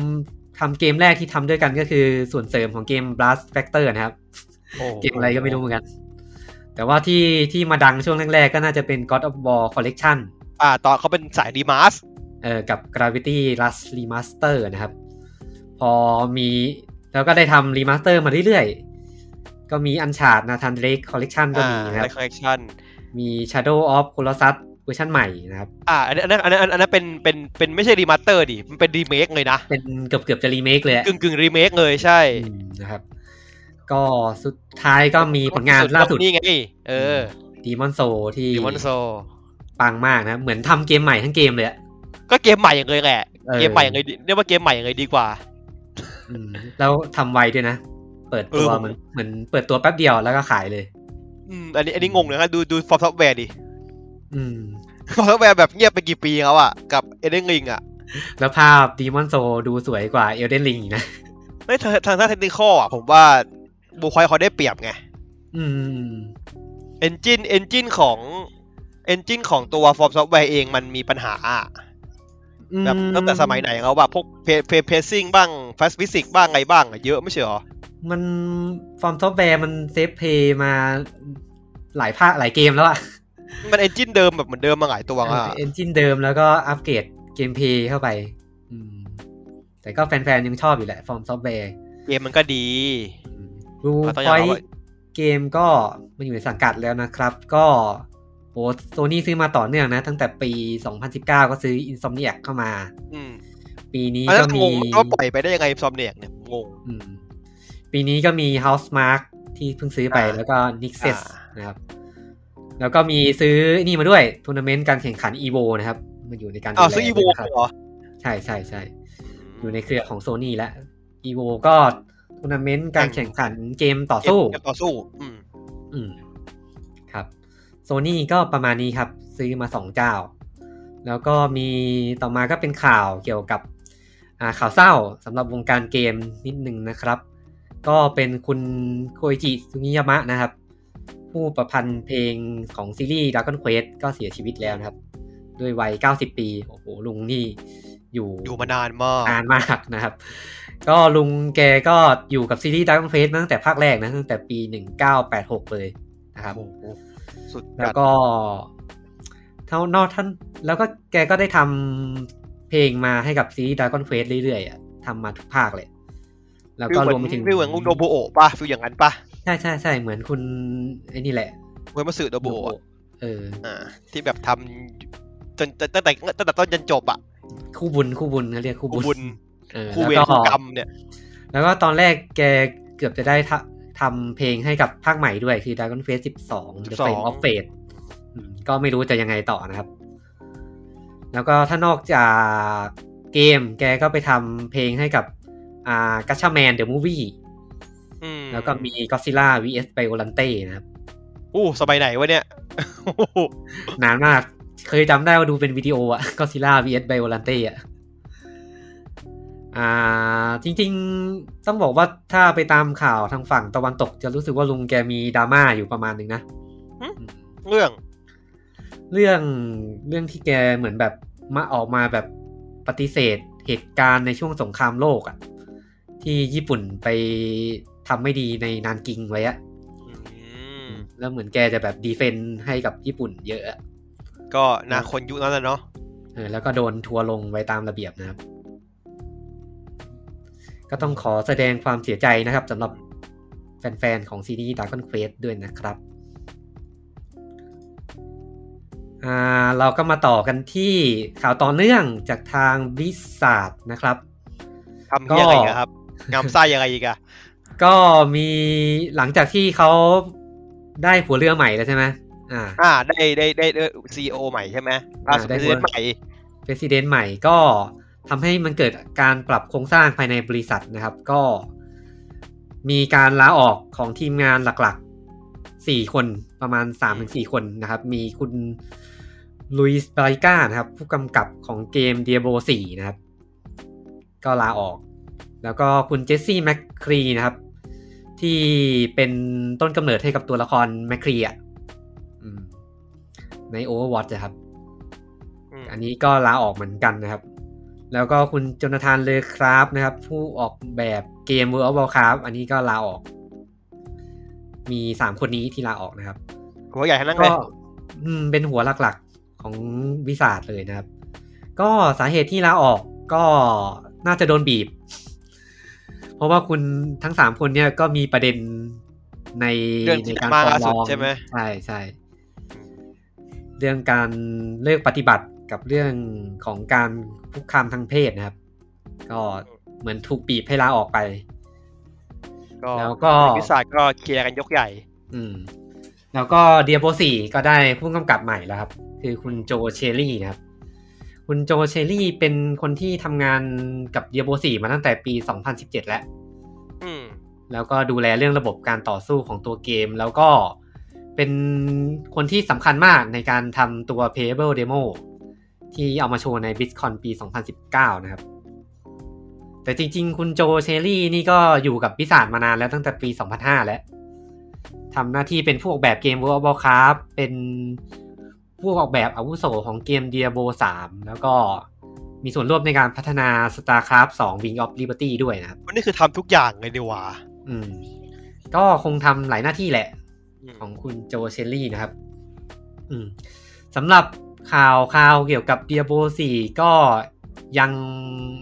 ำทำเกมแรกที่ทำด้วยกันก็คือส่วนเสริมของเกม Blast Factor นะครับโอ้เกมอะไรก็ไม่รู้เหมือนกัน แต่ว่าที่ที่มาดังช่วงแรกๆ ก็น่าจะเป็น God of War Collection อ่า ตอนเขาเป็นสาย remaster กับ Gravity Rush Remaster นะครับ พอมี แล้วก็ได้ทำ remaster มาเรื่อยๆ ก็มี Uncharted Nathan Drake Collection ก็อ่ามีนะคในรับ มี Shadow of Colossus เวอร์ชันใหม่นะครับ อ่าอันนั้นอันนั้นอันนั้นอันนั้นเป็นเป็นเป็นไม่ใช่ remaster ดิ มันเป็นรีเมคเลยนะ เป็นเกือบเกือบจะรีเมคเลยอะกึ่งกึ่งรีเมคเลยใช่อืมนะครับ ก็สุดท้ายก็มีผลงานล่าสุดนี่ไง เออ Demon Soul ที่ Demon Soul ปังมากนะ เหมือนทำเกมใหม่ทั้งเกมเลยอะก็เกมใหม่อย่างเลยแหละเออเกมใหม่อย่างเลยเรียกว่าเกมใหม่อย่างเลยดีกว่าอืม แล้วทำไวด้วยนะ เปิดตัวเออเหมือนเหมือนเปิดตัวแป๊บเดียวแล้วก็ขายเลย อืมอันนี้อันนี้งงเลยนะดูดู FromSoftware ดิอืมFromSoftware แบบเงียบไปกี่ปีแล้วอะกับ Elden Ring อะแล้วภาพ Demon Soul ดูสวยกว่า Elden Ring อีกนะเฮ้ยทางทางด้านเทคนิคอะผมว่าบูควายเขาได้เปรียบไง อืม engine engine ของ engine ของตัว FromSoftware เองมันมีปัญหาอะแบบตั้งแต่สมัยไหนเขาแบบพวกเพเพเพซิ่งบ้าง ฟ s สฟิสิกบ้างไงบ้างอะเยอะไม่ใช่เหรอ มัน FromSoftware มัน safe play มาหลายภาคหลายเกมแล้วอะมัน engine เดิมแบบเหมือนเดิมมาหลายตัวอะ engine เดิมแล้วก็อัปเกรด gameplay เข้าไป อืม แต่ก็แฟนๆยังชอบอยู่แหละ FromSoftware เกมมันก็ดีรูก็ต้องพอยยอมรับว่าเกมก็มาอยู่ในสังกัดแล้วนะครับ ก็โอ้โซนี่ซื้อมาต่อเนื่องนะ ตั้งแต่ปี 2019 ก็ซื้อ Insomniac เข้ามา อืม ปีนี้ก็มี อันก็นั้นงงว่าปล่อยไปได้ยังไง Insomniac เนี่ยงงอืมปีนี้ก็มี Housemarque ที่เพิ่งซื้อไปอ่าแล้วก็ Nixes อ่านะครับ แล้วก็มีซื้อนี่มาด้วยทัวร์นาเมนต์การแข่งขัน EVO นะครับ มาอยู่ในการดูแล อ้าวซื้อ EVO ด้วยนะครับเหรอ ใช่ใช่ใช่อยู่ในเครือของโซนี่และ EVO ก็ทัวร์นาเมนต์การแข่งขันเกมต่อสู้เกมต่อสู้ อืม อืม ครับโซนี่ก็ประมาณนี้ครับ ซื้อมาสองเจ้า แล้วก็มีต่อมาก็เป็นข่าวเกี่ยวกับอ่า ข่าวเศร้าสำหรับวงการเกมนิดหนึ่งนะครับ ก็เป็นคุณโคอิจิซุงิยามะนะครับ ผู้ประพันธ์เพลงของซีรีส์ Dragon Quest ก็เสียชีวิตแล้วนะครับ ด้วยวัย 90 ปี โอ้โห ลุงนี่อยู่อยู่มานานมากนานมากนะครับ ก็ลุงแกก็อยู่กับซีรีส์ Dragon Quest มาตั้งแต่ภาคแรกนะ ตั้งแต่ปี 1986 เลยนะครับโอ้โหสุดแล้วก็เท่านอกท่านแล้วก็แกก็ได้ทำ เพลงมาให้กับซีรีส์ Dragon Quest เรื่อยๆอะทำมาทุกภาคเลย แล้วฟิก็ลเหรมืวอมนไปถึงฟิลเหมือนโดโบโอะป่ะฟิลอย่างนั้นป่ะใช่ใช่ใช่เหมือนคุณไอ้นี่แหละเหมือนมาสื่อโดโบโอะเอออ่าที่แบบทำจนตั้งแต่ตั้งแต่ต้นจนจบอะคู่บุญคู่บุญเขาเรียกคู่คู่บุญบุญเออคู่เวแล้รวก็คู่กรรมเนี่ย แล้วก็ตอนแรกแกเกือบจะได้ทำทำเพลงให้กับภาคใหม่ด้วยคือ Dragon Quest 12 The Flame of Fate อืมก็ไม่รู้จะยังไงต่อนะครับ แล้วก็ถ้านอกจากเกมแกก็ไปทำเพลงให้กับอ่ากัชชาแมนเดอะมูวี่อืมแล้วก็มี Godzilla vs Biolante นะครับอู้สมัยไหนวะเนี่ยโอ้โหนานมาก เคยจำได้ว่าดูเป็นวิดีโออะ Godzilla vs Biolante อะอ่าจริงๆต้องบอกว่าถ้าไปตามข่าวทางฝั่งตะวันตก จะรู้สึกว่าลุงแกมีดราม่าอยู่ประมาณหนึ่งนะ เรื่อง เรื่องเรื่องที่แกเหมือนแบบมาออกมาแบบปฏิเสธเหตุการณ์ในช่วงสงครามโลกอะที่ญี่ปุ่นไปทำไม่ดีในนานกิงไว้อะอืมแล้วเหมือนแกจะแบบดีเฟนต์ให้กับญี่ปุ่นเยอะอะก็นาคนยุคนั้นแหละเนาะเออแล้วก็โดนทัวร์ลงไว้ตามระเบียบนะครับ ก็ต้องขอแสดงความเสียใจนะครับสำหรับแฟนๆของซีรีส์ Dragon Quest ด้วยนะครับ เราก็มาต่อกันที่ข่าวต่อเนื่องจากทาง Blizzard นะครับทำเหี้ยอะไรอีกันครับงามไส้ยังไงอีกอะก็มีหลังจากที่เขาได้หัวเรือใหม่แล้วใช่ไหมอ่าอ่าได้ได้ได้ได้ซีโอใหม่ใช่ไหมล่าสุดอ่าได้ได้เใหม่ President ใหม่ก็ทำให้มันเกิดการปรับโครงสร้างภายในบริษัทนะครับ ก็มีการลาออกของทีมงานหลักๆ 4 คนประมาณ 3-4 คนนะครับ มีคุณ ลุยส์บริก้านะครับ ผู้กำกับของเกม Diablo 4นะครับ ก็ลาออก แล้วก็คุณเจสซี่แมคครีนะครับ ที่เป็นต้นกำเนิดให้กับตัวละครแมคครีอะอืมใน Overwatch นะครับอืมอันนี้ก็ลาออกเหมือนกันนะครับ แล้วก็คุณโจนาธานเลอคราฟนะครับ ผู้ออกแบบเกม World of Warcraft อันนี้ก็ลาออก มีสามคนนี้ที่ลาออกนะครับ หัวใหญ่ทั้งนั้นเลก็ยอืมเป็นหัวหลักๆ ของวิสาดเลยนะครับ ก็สาเหตุที่ลาออกก็น่าจะโดนบีบ เพราะว่าคุณทั้งสามคนเนี่ยก็มีประเด็นในเรื่องที่ในการมาฟ้องล่าสุร้ดองใช่ไหมใช่ใช่เรื่องการเลิกปฏิบัติกับเรื่องของการคุกคามทางเพศนะครับ ก็เหมือนถูกบีบให้ลาออกไปก็แล้วก็วิสาก็เคลียร์กันยกใหญ่ อืม แล้วก็เดียโบสี่ก็ได้ผู้กำกับใหม่แล้วครับ คือคุณโจเชอรี่นะครับ คุณโจเชอรี่เป็นคนที่ทำงานกับเดียโบสี่มาตั้งแต่ปี 2017 แล้วอืมแล้วก็ดูแลเรื่องระบบการต่อสู้ของตัวเกม แล้วก็เป็นคนที่สำคัญมากในการทำตัว Playable Demo ที่เอามาโชว์ใน BlizzCon ปี 2019 นะครับ แต่จริงๆ คุณโจเชอรี่นี่ก็อยู่กับพิศาจมานานแล้วตั้งแต่ปี 2005 แล้วทำหน้าที่เป็นผู้ออกแบบเกม World of Warcraft เป็น ผู้ออกแบบอาวุโสของเกม Diablo 3 แล้วก็มีส่วนร่วมในการพัฒนา StarCraft 2 Wing of Liberty ด้วยนะครับวันนี้คือทำทุกอย่างเลยดีหว่าอืม ก็คงทำหลายหน้าที่แหละอืมของคุณโจเชลลี่นะครับ อืมสำหรับข่าวข่าวเกี่ยวกับ Diablo 4 ก็ยัง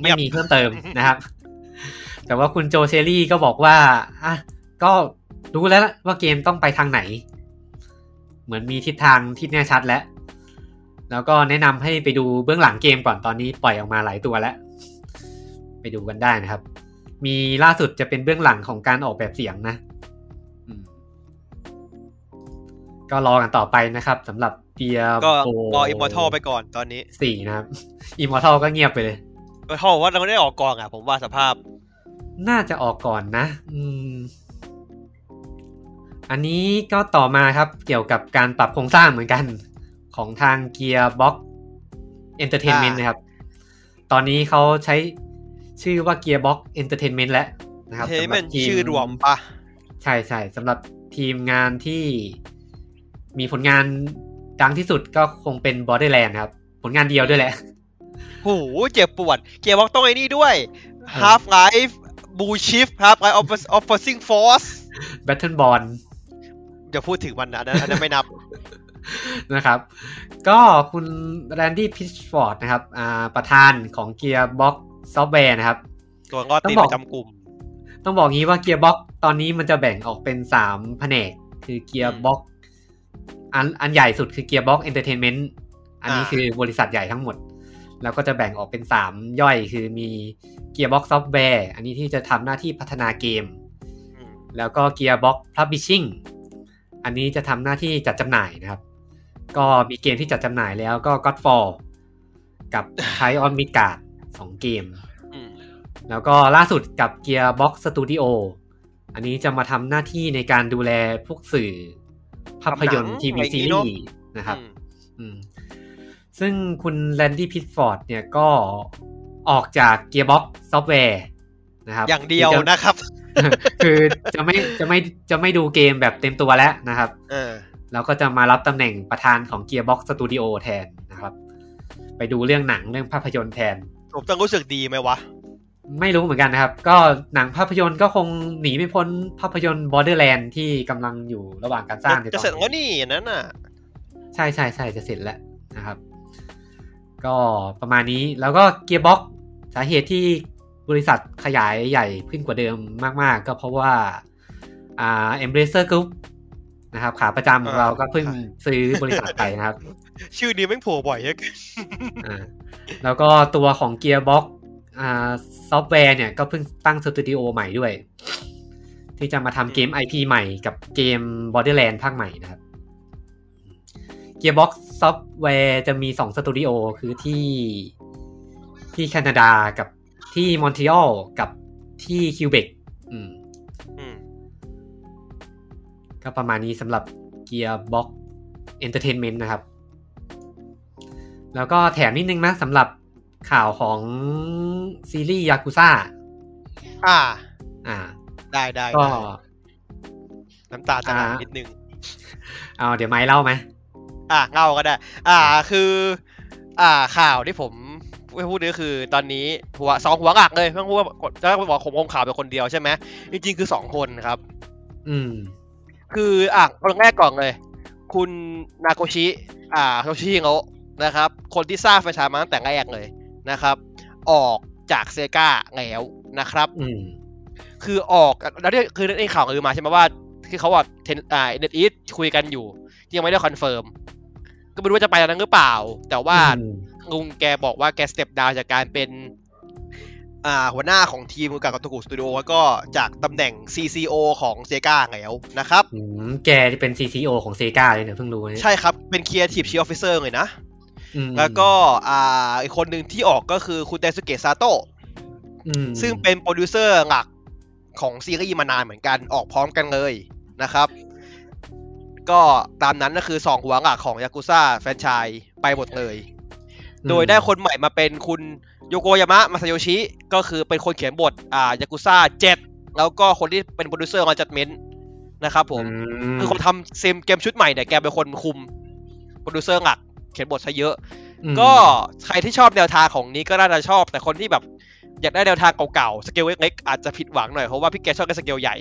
ไม่มีเพิ่มเติมนะครับ แต่ว่าคุณโจเชลลี่ก็บอกว่าอะก็รู้แล้วว่าเกมต้องไปทางไหน เหมือนมีทิศทางที่แน่ชัดแล้ว แล้วก็แนะนำให้ไปดูเบื้องหลังเกมก่อนตอนนี้ปล่อยออกมาหลายตัวแล้ว ไปดูกันได้นะครับ มีล่าสุดจะเป็นเบื้องหลังของการออกแบบเสียงนะก็รอกันต่อไปนะครับสำหรับ Diablo 4 นะครับ ก็รอ Immortal ไปก่อนตอนนี้ Immortal ก็เงียบไปเลย Immortal ว่าเราไม่ได้ออกกองอะ ผมว่าสภาพ น่าจะออกก่อนนะ อืม อันนี้ก็ต่อมาครับเกี่ยวกับการปรับโครงสร้างเหมือนกันของทาง Gearbox Entertainment นะครับ ตอนนี้เขาใช้ชื่อว่า Gearbox Entertainment แล้วนะครับเฮ้ยสำหมัรันบทีชื่อรวมปะใช่ใช่สำหรับทีมงานที่มีผลงานดังที่สุดก็คงเป็น Borderland ครับ ผลงานเดียวด้วยแหละโหเจ็บปวดเกียร์บอกต้องไอ้นี่ด้วย Half Life Blue Shift Half Life Opposing Force Battleborn จะพูดถึงมันนะอันนั้นอันนั้นไม่นับนะครับ ก็คุณแรนดี้พิชฟอร์ดนะครับอ่าประธานของ Gearbox Software นะครับ ตัวงอตีต้องบอกประจำกลุ่ม ต้องบอกงี้ว่า Gearbox ตอนนี้มันจะแบ่งออกเป็น3แผนก คือ Gearbox อันอันใหญ่สุดคือ Gearbox Entertainment อันนี้อ่าคือบริษัทใหญ่ทั้งหมด แล้วก็จะแบ่งออกเป็น3ย่อยคือมี Gearbox Software อันนี้ที่จะทำหน้าที่พัฒนาเกมอืมแล้วก็ Gearbox Publishing อั นนี้จะทำหน้าที่จัดจำหน่ายนะครับ ก็มีเกมที่จัดจำหน่ายแล้วก็ Godfall กับ Trion Midgard สองเกมอืมแล้วก็ล่าสุดกับ Gearbox Studio อันนี้จะมาทำหน้าที่ในการดูแลพวกสื่อภาพยนตร์ทีวีซีรีส์นะครับอืมอืมซึ่งคุณ Randy Pitchford เนี่ยก็ออกจาก Gearbox Software นะครับ อย่างเดียวคือจะนะครับ คือจะไม่จะไม่จะไม่ดูเกมแบบเต็มตัวแล้วนะครับเออแล้วก็จะมารับตำแหน่งประธานของ Gearbox Studio แทนนะครับ ไปดูเรื่องหนังเรื่องภาพยนตร์แทน ผมต้องรู้สึกดีไหมวะ ไม่รู้เหมือนกันนะครับ ก็หนังภาพยนตร์ก็คงหนีไม่พ้นภาพยนตร์ Borderland ที่กำลังอยู่ระหว่างการสร้างในตอนจะเสร็จแล้วนี่อันนั้นน่ะ ใช่ใช่ใช่จะเสร็จแล้วนะครับ ก็ประมาณนี้แล้วก็ Gearbox สาเหตุที่ บริษัทขยายใหญ่ขึ้นกว่าเดิมมาก ๆ ก็เพราะว่าอ่า Embracer Group นะครับ ขาประจำของเราก็เพิ่งซื้อบริษัทไปนะครับ ชื่อนี้แม่งโผล่บ่อยเหลือเกินอ่าแล้วก็ตัวของ Gearbox อ่าซอฟต์แวร์เนี่ยก็เพิ่งตั้งสตูดิโอใหม่ด้วย ที่จะมาทำเกม IP ใหม่กับเกม Borderland ภาคใหม่นะครับ Gearbox ซอฟต์แวร์จะมี2สตูดิโอคือที่ที่แคนาดากับ ที่มอนทรีออลกับที่ควิเบกอืมอืมก็ประมาณนี้สำหรับ Gearbox Entertainment นะครับ แล้วก็แถมนิดนึงนะสำหรับข่าวของซีรีส์ยากุซ่า อ่า อ่า ได้ได้ก็ได้น้ำตาจะไหลอ่านินิดนึงเอาเดี๋ยวไม้เล่าไหม อะเล่าก็ได้ อ่าคือ อ่าข่าวที่ผม พูดนี่คือตอนนี้หัวสองหัวหลักเลยไม่ต้องพูดว่าจะบอกผมคงข่าวเป็นคนเดียวใช่ไหมจริงๆคือสองคนครับ อืม คืออะคนแรกก่อนเลย คุณนาโกชิ อ่าโทชิฮิโระนะครับ คนที่สร้างแฟรนไชส์มาตั้งแต่แรกเลยนะครับ ออกจาก Sega แล้วนะครับ อืมคือออกแล้วเนี่ยคือในข่าวคือมาใช่ไหมว่าที่เขาว่า Ten อ่า NetEase คุยกันอยู่ ยังไม่ได้ confirm ก็ไม่รู้ว่าจะไปตอนนั้นหรือเปล่า แต่ว่าอืม ลุงแกบอกว่าแก step down จากการเป็นอ่าหัวหน้าของทีมกับกับ Gotoku Studio แล้วก็จากตำแหน่ง CCO ของ Sega แล้วนะครับอืมแกที่เป็น CCO ของ Sega เลยเนี่ยเพิ่งรู้เนี่ยใช่ครับ เป็น Creative Chief Officer เลยนะอืมแล้วก็อ่าอีกคนหนึ่งที่ออกก็คือคุณไดสุเกะซาโตะอืมซึ่งเป็นโปรดิวเซอร์หลักของซีรีส์มานานเหมือนกันออกพร้อมกันเลยนะครับ ก็ตามนั้นก็คือสองหัวหลักของยากุซ่าแฟรนไชส์ไปหมดเลย โดยได้คนใหม่มาเป็นคุณโยโกยามะมาซาโยชิ ก็คือเป็นคนเขียนบทอ่ายากุซ่าเจ็ดแล้วก็คนที่เป็นโปรดิวเซอร์ของ Judgment นะครับผม คือคนทำทีมเกมชุดใหม่เนี่ยแกเป็นคนคุมโปรดิวเซอร์หลัก เขียนบทซะเยอะอืมก็ใครที่ชอบแนวทางของนี้ก็น่าจะชอบ แต่คนที่แบบอยากได้แนวทางเก่าๆ สเกลเล็กๆอาจจะผิดหวังหน่อยเพราะว่าพี่แกชอบเล่นสเกลใหญ่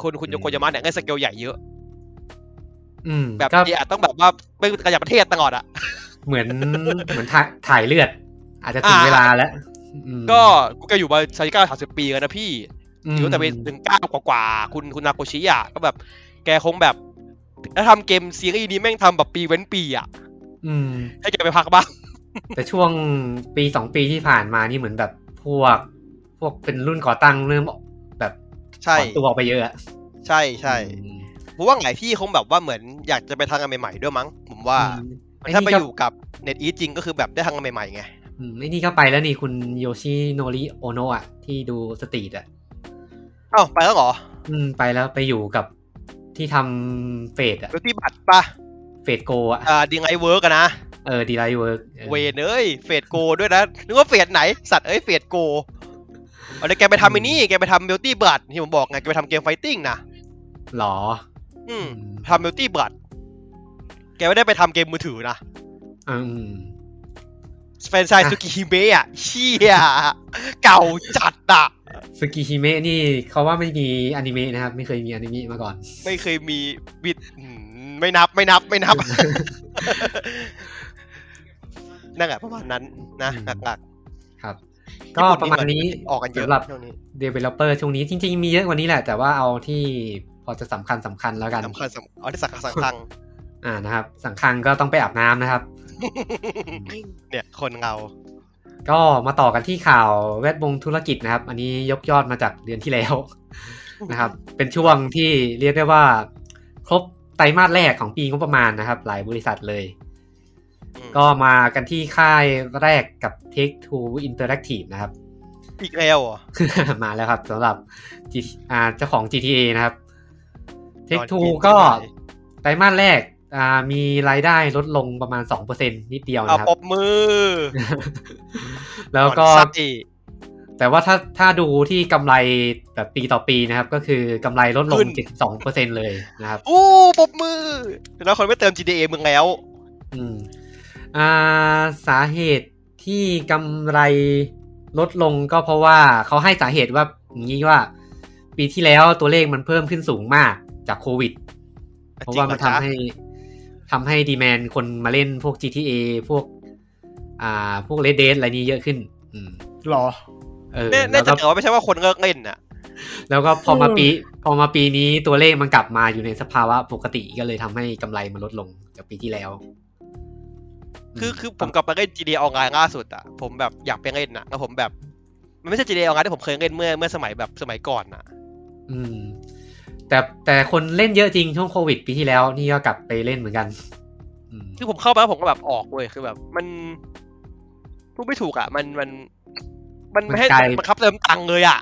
คุณคุณโยโกยามะเนี่ยเล่นสเกลใหญ่เยอะอืมแบบก็นี้อาจต้องแบบว่าเป็นระดับประเทศตลอดอะ เหมือนเหมือนถ่ายถ่ายเลือด อาจจะถึงอ่าเวลาแล้วอืมก็กูแกอยู่มาซาจิก้าสามสิบปีแล้วนะพี่อืมอยู่ตั้งแต่เป็นถึงเก้ากว่าๆคุณคุณนาโกชิอะก็แบบ แกคงแบบแล้วทำเกมซีรีส์นี้แม่งทำแบบปีเว้นปีอะอืมให้แกไปพักบ้าง แต่ช่วงปีสองปีที่ผ่านมานี่เหมือนแบบพวก พวกเป็นรุ่นก่อตั้งเริ่มแบบใช่ถอนตัวออกไปเยอะอะใช่ใช่อืมผมว่าหลายที่คงแบบว่าเหมือนอยากจะไปทางงานใหม่ๆด้วยมั้ง ผมว่าอืม ถ้าไปไนี่ก็อยู่กับเน็ตอีจริงก็คือแบบได้ทางงานใหม่ๆไงอืมไอ้นี่ก็ไปแล้วนี่คุณโยชิโนริโอโนะอะที่ดูสตรีทอะเอ้าไปแล้วเหรอ อืม ไปแล้วไปอยู่กับที่ทำเฟดอะเวทีบัตรปะเฟดโกอะอ่าดีไงเวิร์กอะนะ เออดีไลท์เวิร์กเวนเอ้ยเฟดโกด้วยนะ นึกว่าเฟดไหน สัตว์เอ้ยเฟดโกเอาเลยแกไปทำไอ้นี่ แกไปทำ Melty Blood ที่ผมบอกไง แกไปทำเกม fighting นะหรอ อืมอืมทำเบลตี้บัตแก ไม่ได้ไปทำเกมมือถือนะอืมแฟรนไชส์สึกิฮิเมะอะเชี่ยเก่าจัดอะสึกิฮิเมะนี่เขาว่าไม่มีอนิเมะนะครับ ไม่เคยมีอนิเมะมาก่อน ไม่เคยมีบิดอืมไม่นับไม่นับไม่นับ นั่นแหละประมาณนั้นนะอืมหลักครับๆก็ประมาณนี้ญี่ปุ่ออกกันเยอะสำหรับช่วงนี้ developer ช่วงนี้จริง ๆ มีเยอะกว่านี้แหละ แต่ว่าเอาที่พอจะสำคัญสำคัญแล้วกันสำคัญสำเอาที่สักสังคัง อ่านะครับ สังคังก็ต้องไปอาบน้ำนะครับ เนี่ยคนเงา ก็มาต่อกันที่ข่าวแวดวงธุรกิจนะครับ อันนี้ยกยอดมาจากเดือนที่แล้วนะครับ เป็นช่วงที่เรียกได้ว่า ครบไตรมาสแรกของปีงบประมาณนะครับ หลายบริษัทเลยอืมก็มากันที่ค่ายแรกกับ Take Two Interactive นะครับ อีกแล้วเหรอมาแล้วครับสำหรับ G- อ่าเจ้าของ GTA นะครับ Take ตอน Two กินก็ที่ไหนไตรมาสแรก อ่ามีรายได้ลดลงประมาณ2%นิดเดียวเอานะครับปรบมือ แล้วก็อนซัดอีแต่ว่าถ้าถ้าดูที่กำไรแบบปีต่อปีนะครับ ก็คือกำไรลดลงขึ้น72%เลยนะครับ อู้ปรบมือ แล้วคนไม่เติม GTA มึงแล้ว อืมอ่าสาเหตุที่กำไรลดลงก็เพราะว่าเขาให้สาเหตุว่าอย่างนี้ว่า ปีที่แล้วตัวเลขมันเพิ่มขึ้นสูงมากจากโควิด เพราะว่ามันทำให้ ทำให้ดีแมนคนมาเล่นพวก GTA พวก อ่า พวก Red Dead อะไรนี้เยอะขึ้น อืมหรอเออแน่แล้แน่วจะก็เกิดว่าไม่ใช่ว่าคนเลิกเล่นน่ะแล้วก็พอมาเออปี พอมาปีนี้ตัวเลขมันกลับมาอยู่ในสภาวะปกติก็เลยทำให้กำไรมันลดลงจากปีที่แล้ว คือคือผมกลับไปเล่น GTA ออนไลน์ล่าสุดอะผมแบบอยากไปเล่นน่ะแล้วผมแบบ มันไม่ใช่ GTA ออนไลน์ที่ผมเคยเล่นเมื่อเมื่อสมัยแบบสมัยก่อนน่ะ อืม แต่แต่คนเล่นเยอะจริงช่วงโควิดปีที่แล้ว นี่ก็กลับไปเล่นเหมือนกันอืมคือผมเข้าไปแล้วผมก็แบบออกเว้ยคือแบบ มันพูดไม่ถูกอะ มันมัน มันไม่ให้มันคับเติมตังค์เลยอะ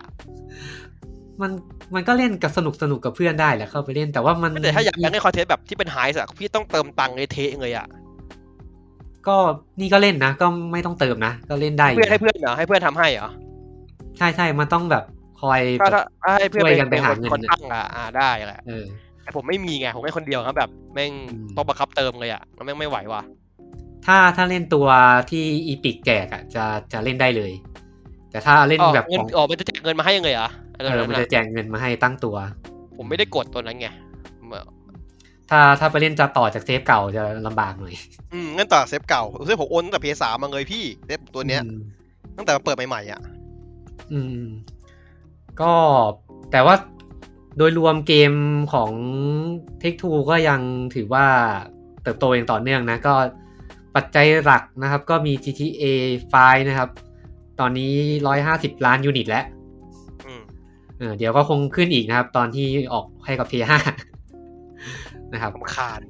มันมันก็เล่นกับสนุกสนุกกับเพื่อนได้แหละเข้าไปเล่นแต่ว่ามันแต่ถ้าอยากเล่นคอนเทนต์แบบที่เป็นไฮส์อะพี่ต้องเติมตังค์เลยเทะเลยอะก็นี่ก็เล่นนะ ก็ไม่ต้องเติมนะ ก็เล่นได้อยู่เพื่อนให้นะเพื่อนเหรอให้เพื่อนทำให้เหรอใช่ใช่มันต้องแบบ คอยถ้าแบบถ้าให้เพื่อนช่วยกันไปหาคนเงินคนตั้งอะอ่าได้แหละเออแต่ผมไม่มีไงผมไม่คนเดียวครับแบบแม่งอืมต้องบังคับเติมเลยอะแล้วแม่งไม่ไหวว่ะถ้าถ้าเล่นตัวที่ Epic แจกอะจะจะเล่นได้เลย แต่ถ้าเล่นอ๋อแบบเงินของอ๋อมันจะแจกเงินมาให้ยังไงอะอะไรเออแบบมันนั้นจะอะแจกเงินมาให้ตั้งตัว ผมไม่ได้กดตัวนั้นไงเมื่อถ้าถ้าไปเล่นจะต่อจาก save เก่าจะลำบากหน่อย อืมงั้นต่อ save เก่า save ผมโอนตั้งแต่ Play สามมาเลยพี่ save ตัวเนี้ยอืมตั้งแต่มาเปิดใหม่ๆอะ อืม ก็แต่ว่าโดยรวมเกมของเทคทูก็ยังถือว่าเติบโตอย่างต่อเนื่องนะ ก็ปัจจัยหลักนะครับก็มี GTA 5 นะครับ ตอนนี้ 150 ล้านยูนิตแล้วอืมเออเดี๋ยวก็คงขึ้นอีกนะครับ ตอนที่ออกให้กับ PS5 นะครับสำคาญ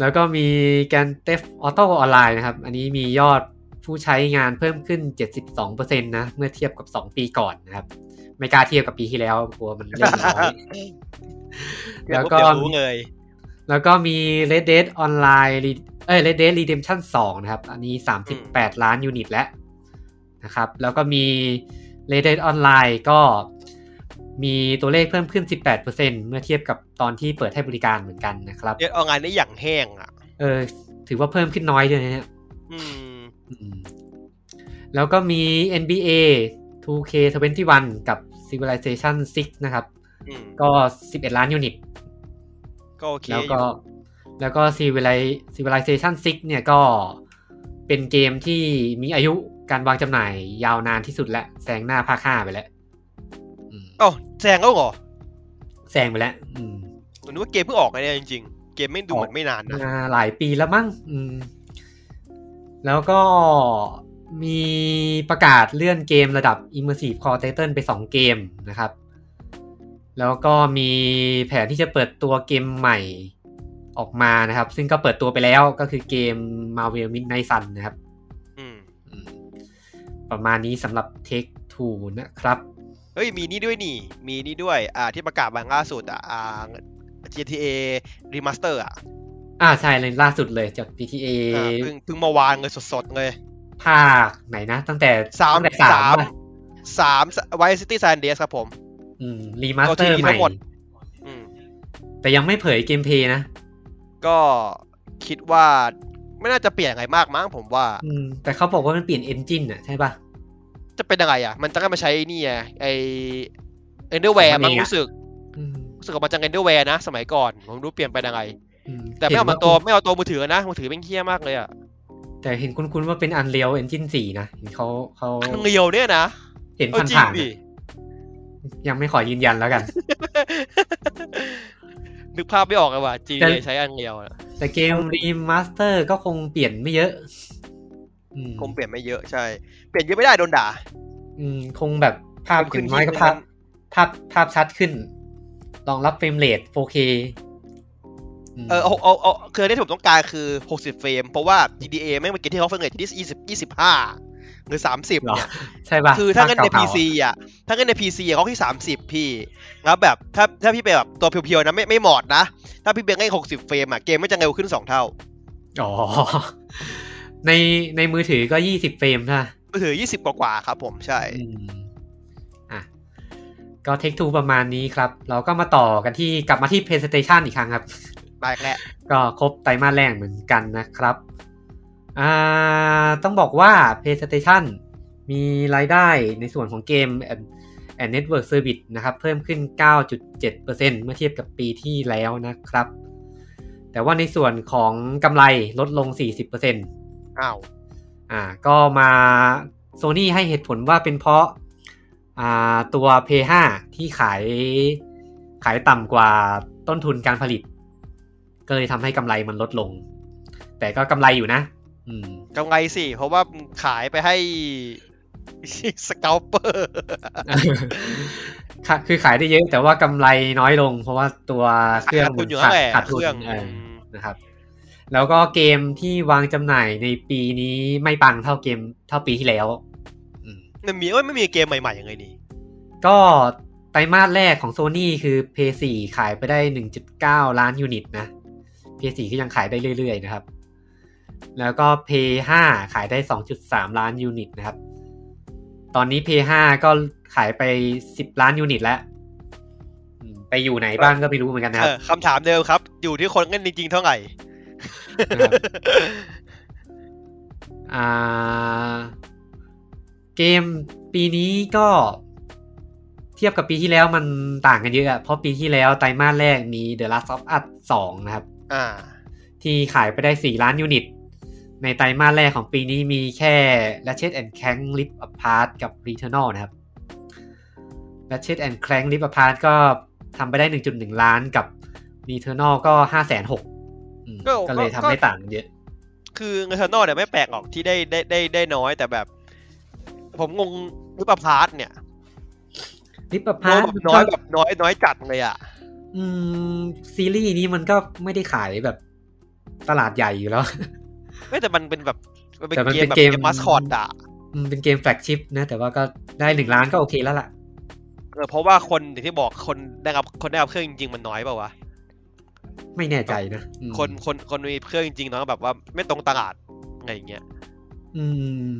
แล้วก็มีแกนเตฟออโต้ออนไลน์นะครับ อันนี้มียอดผู้ใช้งานเพิ่มขึ้น 72%นะ เมื่อเทียบกับ 2 ปีก่อนนะครับ ไม่กล้าเทียบกับปีที่แล้วกลัวมันเล่นน้อยแล้วก็เดี๋ยวรู้เลยแล้วก็มี Red Dead Online Re- เอ้ย Red Dead Redemption 2 นะครับ อันนี้ 38 ล้านยูนิตแล้วนะครับ แล้วก็มี Red Dead Online ก็มีตัวเลขเพิ่มขึ้น 18%เมื่อเทียบกับตอนที่เปิดให้บริการเหมือนกันนะครับเดี๋ยวเอางานได้อย่างแห้งอะ เออ ถือว่าเพิ่มขึ้นน้อยด้วยนะเนี่ยอืมอืม แล้วก็มี NBA 2K21 กับ Civilization 6 นะครับอืมก็ 11 ล้านยูนิต ก็โอเค แล้วอก็ยู่แล้วก็ Civili- Civilization 6 เนี่ยก็เป็นเกมที่มีอายุการวางจำหน่ายยาวนานที่สุดแล้วแซงหน้าภาค5ไปแล้วอืมเอ้าแซงแล้วเหรอ แซงไปแล้ว อืมผมนึกว่าเกมเพิ่งออกไงเนี่ยจริงเกมไม่ดูเหมือนไม่นานนะมาหลายปีแล้วมั้ง อืม แล้วก็ มีประกาศเลื่อนเกมระดับ Immersive Core Title ไป 2 เกมนะครับ แล้วก็มีแผนที่จะเปิดตัวเกมใหม่ออกมานะครับ ซึ่งก็เปิดตัวไปแล้วก็คือเกม Marvel Midnight Sun นะครับอืมอืมประมาณนี้สำหรับ Take Two นะครับ เฮ้ย มีนี่ด้วยนี่ มีนี่ด้วย อ่า ที่ประกาศวันล่าสุดอะอ่า GTA Remaster อะ อ่า ใช่เลยล่าสุดเลยจาก GTA อ่าเพิ่งเพิ่งเมื่อวานเลยสดๆเลย ภาคไหนนะ ตั้งแต่สามตั้งแต่สาสามมป่ะสาม Vice City San Andreas ครับผม อืม remaster ตัวทีใหม่ทั้งหมดอืมแต่ยังไม่เผย gameplay นะ ก็คิดว่าไม่น่าจะเปลี่ยนอะไรมากมั้งผมว่า อืม แต่เขาบอกว่ามันเปลี่ยน engine อะใช่ป่ะจะเป็นยังไงอะ มันจะได้มาใช้นี่ไงไอเอนเดอร์แวร์ของมัมั้นงเองอะรู้สึกอืมรู้สึกว่ามันจะเอนเดอร์แวร์นะ สมัยก่อน ผมรู้เปลี่ยนไปยังไงอืมแต่ไม่เอาห็มานตัวไม่เอาตัวมือถือนะ มือถือเป็นเคี้ยมากเลยอะ แต่เห็นคุ้นๆว่าเป็น Unreal Engine 4นะเห็นเขาเขาอังเรียวเนี่ยนะเห็นเอาจริงผ่านๆดิอะยังไม่ขอยืนยันแล้วกัน นึกภาพไม่ออกเลยว่ะ G แต่ใช้อันเรียวอะแต่เกมรีมาสเตอร์ก็คงเปลี่ยนไม่เยอะอืมคงเปลี่ยนไม่เยอะใช่ เปลี่ยนเยอะไม่ได้โดนด่า อืม คงแบบภาพมันขึ้ถึนงน้อยก็ที่ภาพมันภาพภาพชัดขึ้นรองรับเฟรมเรท 4K ม เออเอาเอาเอาคือที่ผมต้องการคือ 60 เฟรม เพราะว่า GTA แม่งเป็นเกมที่เขาเฟรมเรทที่20 25 หรือ 30เหรอเนี่ย ใช่ป่ะ คือถ้าเงินในภคก่ PC อะ ถ้าเงินใน PC อะเขาที่ 30 พี่ แล้วแบบ ถ้าถ้าพี่ไปแบบตัวเพียวๆนะไม่ไม่หมอดนะ ถ้าพี่เบงให้60 เฟรมอะ เกมไม่จะเร็วขึ้น 2 เท่า อ๋อ ในในมือถือก็ 20 เฟรมใช่ปะมือถือ 20 กว่าๆครับผมใช่อืมอะก็เทคทูประมาณนี้ครับ เราก็มาต่อกันที่กลับมาที่ PlayStation อีกครั้งครับ มาอีกแล้วก็ครบไตรมาสแรกเหมือนกันนะครับอ่าต้องบอกว่า PlayStation มีรายได้ในส่วนของเกม and, and Network Service นะครับ เพิ่มขึ้น 9.7%เมื่อเทียบกับปีที่แล้วนะครับ แต่ว่าในส่วนของกำไรลดลง 40%อ้าวอ่าก็มา Sony ให้เหตุผลว่าเป็นเพราะอ่าตัว P5 ที่ขายขายต่ำกว่าต้นทุนการผลิต ก็เลยทำให้กำไรมันลดลง แต่ก็กำไรอยู่นะ อืมกำไรสิ เพราะว่าขายไปให้สเกลเปอร์ค่ะคือขายได้เยอะแต่ว่ากำไรน้อยลง เพราะว่าตัวเครื่องขาดทุนอยู่นั่นแหละขาดทุเคนรื่องเอออืมนะครับ แล้วก็เกมที่วางจำหน่ายในปีนี้ไม่ปังเท่าเกมเท่าปีที่แล้วอืมมันมีเอ้ยไม่มีเกมใหม่ๆยังไงนี่ก็ไตรมาสแรกของ Sony คือ PS4 ขายไปได้ 1.9 ล้านยูนิตนะ PS4 ก็ยังขายได้เรื่อยๆนะครับ แล้วก็ PS5 ขายได้ 2.3 ล้านยูนิตนะครับ ตอนนี้ PS5 ก็ขายไป 10 ล้านยูนิตแล้วอืมไปอยู่ไหนบ้างก็ไม่รู้เหมือนกันนะคเอรับอคำถามเดิมครับ อยู่ที่คนเล่นจริงๆเท่าไหร่นะครับอ่าเกมปีนี้ก็เทียบกับปีที่แล้วมันต่างกันเยอะอะ เพราะปีที่แล้วไตรมาสแรกมี The Last of Us 2 นะครับอ่า ที่ขายไปได้ 4 ล้านยูนิต ในไตรมาสแรกของปีนี้มีแค่ Ratchet and Clank Rift Apart กับ Returnal นะครับ Ratchet and Clank Rift Apart ก็ทำไปได้ 1.1 ล้านกับ Returnal ก็ 5 6 0 0 0ก็ก็เลยก็ทำให้ต่างเยอะ คือ Returnal เนี่ยไม่แปลกหรอกที่ได้ได้ได้ได้น้อยแต่แบบ ผมงง Rift Apart เนี่ย Rift น้อย Apart แบบน้อยแบบน้อยน้อยจัดเลยอะ อืม ซีรีส์นี้มันก็ไม่ได้ขายแบบตลาดใหญ่อยู่แล้วไม่แต่มันเป็นแบบมันเป็นแต่มันเกเป็มนแบบเกมเกมมัสคอตอะอืมเป็นเกม flagship นะ แต่ว่าก็ได้หนึ่งล้านก็โอเคแล้วล่ะเออเพราะว่าคนอย่างที่บอกคนได้รับคนได้รับเครื่องจริงๆมันน้อยเปล่าวะไม่แน่ใจนะอืมคนคนคนมีเครื่องจริงๆเนาะแบบว่าไม่ตรงตลาดอะไรอย่างเงี้ยอืม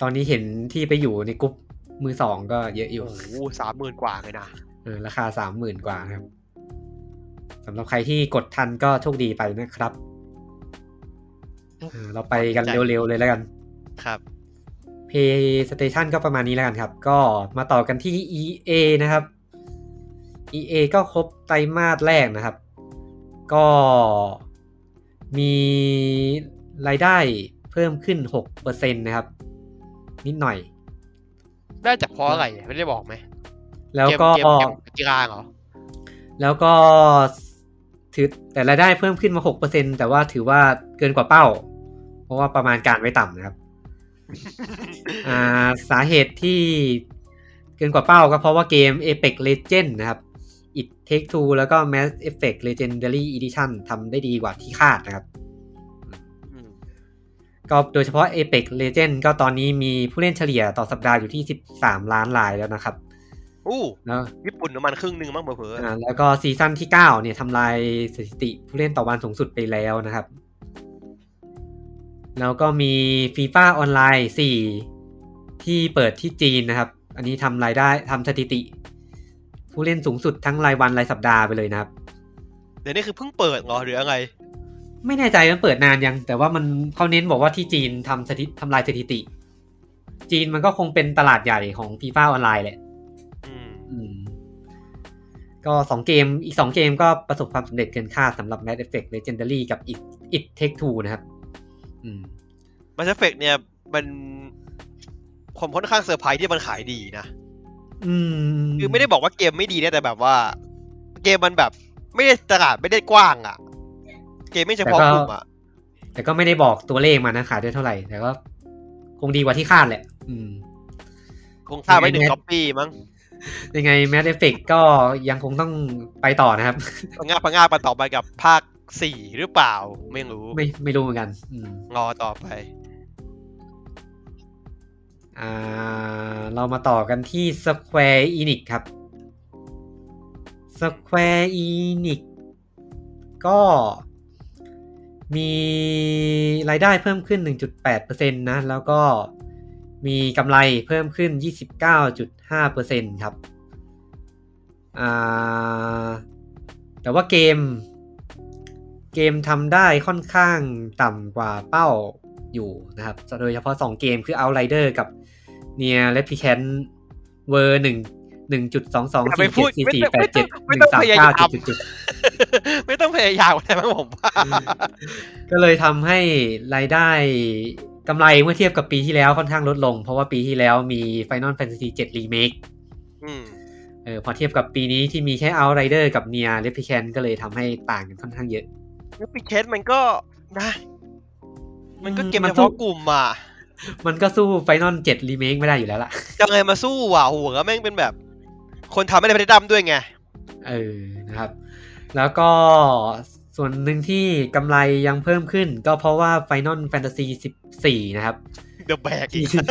ตอนนี้เห็นที่ไปอยู่ในกรุ๊ปมือสองก็เยอะอยู่โอ้โหสามหมื่นกว่าเลยนะ เออราคาสามหมื่นกว่านะครับสำหรับใครที่กดทันก็โชคดีไปนะครับเออเราไปกันเร็วๆเลยแล้วกัน ครับ PlayStation ก็ประมาณนี้แล้วกันครับ ก็มาต่อกันที่ EA นะครับ EA ก็ครบไตรมาสแรกนะครับ ก็มีรายได้เพิ่มขึ้น 6%นะครับ นิดหน่อย ได้จากเพราะอะไรไม่ได้บอกไหม แล้วก็เกมเกมเกมกีฬาเหรอ แล้วก็ถือแต่รายได้เพิ่มขึ้นมาหกเปอร์เซ็นแต่ว่าถือว่าเกินกว่าเป้า เพราะว่าประมาณการไว้ต่ำนะครับอ่าสาเหตุที่เกินกว่าเป้าก็เพราะว่าเกม Apex Legends นะครับ It Take Two แล้วก็ Mass Effect Legendary Edition ทำได้ดีกว่าที่คาดนะครับอืมก็โดยเฉพาะ Apex Legends ก็ตอนนี้มีผู้เล่นเฉลี่ยต่อสัปดาห์อยู่ที่ 13 ล้านรายแล้วนะครับ อู้แล้วญี่ปุ่นประมาณครึ่งหนึ่งมั้งเผลออ่าแล้วก็ซีซั่นที่ 9 เนี่ยทำลายสถิติผู้เล่นต่อวันสูงสุดไปแล้วนะครับ แล้วก็มีฟีฟ่าออนไลน์ 4 ที่เปิดที่จีนนะครับ อันนี้ทำรายได้ทำสถิติ ผู้เล่นสูงสุดทั้งรายวันรายสัปดาห์ไปเลยนะครับๆเดี๋ยวนี้คือเพิ่งเปิดเหรอหรือยังไงไม่แน่ใจมันเปิดนานยัง แต่ว่ามันเขาเน้นบอกว่าที่จีนทำสถิติทำลายสถิติ จีนมันก็คงเป็นตลาดใหญ่ของ FIFA Online แหละอืมอืม ก็สองเกมอีกสองเกมก็ประสบความสำเร็จเกินคาดสำหรับ Mass Effect Legendary กับ It It Take Two นะครับอืม Mass Effect เนี่ย มันผมค่อนข้างเซอร์ไพรส์ที่มันขายดีนะอืมคือไม่ได้บอกว่าเกมไม่ดีนะแต่แบบว่า เกมมันแบบ ไม่ได้ตลาดไม่ได้กว้างอะ่ะ เกมไม่เฉพาะกลุ่มอะ แต่ก็ไม่ได้บอกตัวเลขมานะขายได้เท่าไหร่ แต่ก็ คงดีกว่าที่คาดแหละ อืม คงค่าไว้หนึ่งก๊อปปี้มั้ง ยังไง Mass Effect ก็ยังคงต้องไปต่อนะครับพังงาบพังงาบมาต่อไปกับภาคสี่หรือเปล่า ไม่รู้ ไม่ไม่รู้เหมือนกันอืมงอต่อไป อ่า เรามาต่อกันที่ Square Enix ครับ Square Enix ก็มีรายได้เพิ่มขึ้น 1.8%นะ แล้วก็ มีกำไรเพิ่มขึ้น 29.5%ครับอ่าแต่ว่าเกม เกมทำได้ค่อนข้างต่ำกว่าเป้าอยู่นะครับ โดยเฉพาะ 2 เกมคือ Outrider กับ Near Replicant เวอร์หนึ่งหนึ่งจุดสองสองอย่าไปสี่พูเจ็ดดสี่ไม่สี่ต้องแปดไม่เจ็ต้ดองหนึ่งไม่สามต้องพยายามเก้าจุดจุดไม่ต้องพยายามอะไรมั้งผมว่าก็เลยทำให้รายได้ กำไรเมื่อเทียบกับปีที่แล้วค่อนข้างลดลง เพราะว่าปีที่แล้วมี Final Fantasy 7 Remake อืมเออพอเทียบกับปีนี้ที่มีแค่ Outrider กับ Near Replicant ก็เลยทำให้ต่างกันค่อนข้างเยอะแล้วปีเคสมันก็นะ มันก็เกมมันเฉสู้พาะกลุ่มอะ มันก็สู้ Final 7 Remake ไม่ได้อยู่แล้วล่ะจะไงมาสู้อะโหแล้วแม่งเป็นแบบ คนทำไม่ได้ไม่ได้ดำด้วยไง เออนะครับ แล้วก็ ส่วนหนึ่งที่กำไรยังเพิ่มขึ้น ก็เพราะว่า Final Fantasy 14 นะครับเดอะแบกอีที่ก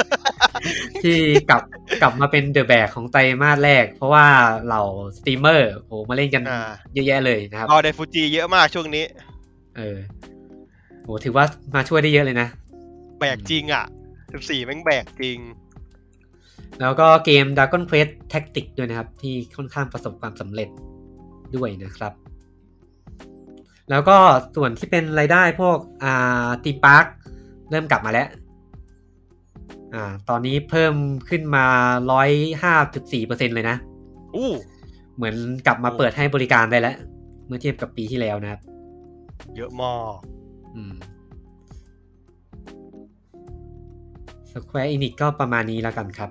ที่กลับกลับมาเป็นเดอะแบกของไตรมาสแรก เพราะว่าเหล่าสตรีมเมอร์โหมาเล่นกันอ่าเยอะแยะเลยนะครับรอไดฟูจิเยอะมากช่วงนี้ เออโหถือว่ามาช่วยได้เยอะเลยนะ แบกจริงอะสิบสี่แม่งแบกจริง แล้วก็เกม Dragon Quest Tactics ด้วยนะครับ ที่ค่อนข้างประสบความสำเร็จด้วยนะครับ แล้วก็ส่วนที่เป็นรายได้พวกอ่า theme park เริ่มกลับมาแล้วอ่าตอนนี้เพิ่มขึ้นมาร้อยห้าจุดสี่เปอร์เซ็นเลยนะอู้เหมือนกลับมาเปิดให้บริการได้แล้ว เมื่อเทียบกับปีที่แล้วนะครับ เยอะมากอืม Square Enix ก็ประมาณนี้แล้วกันครับ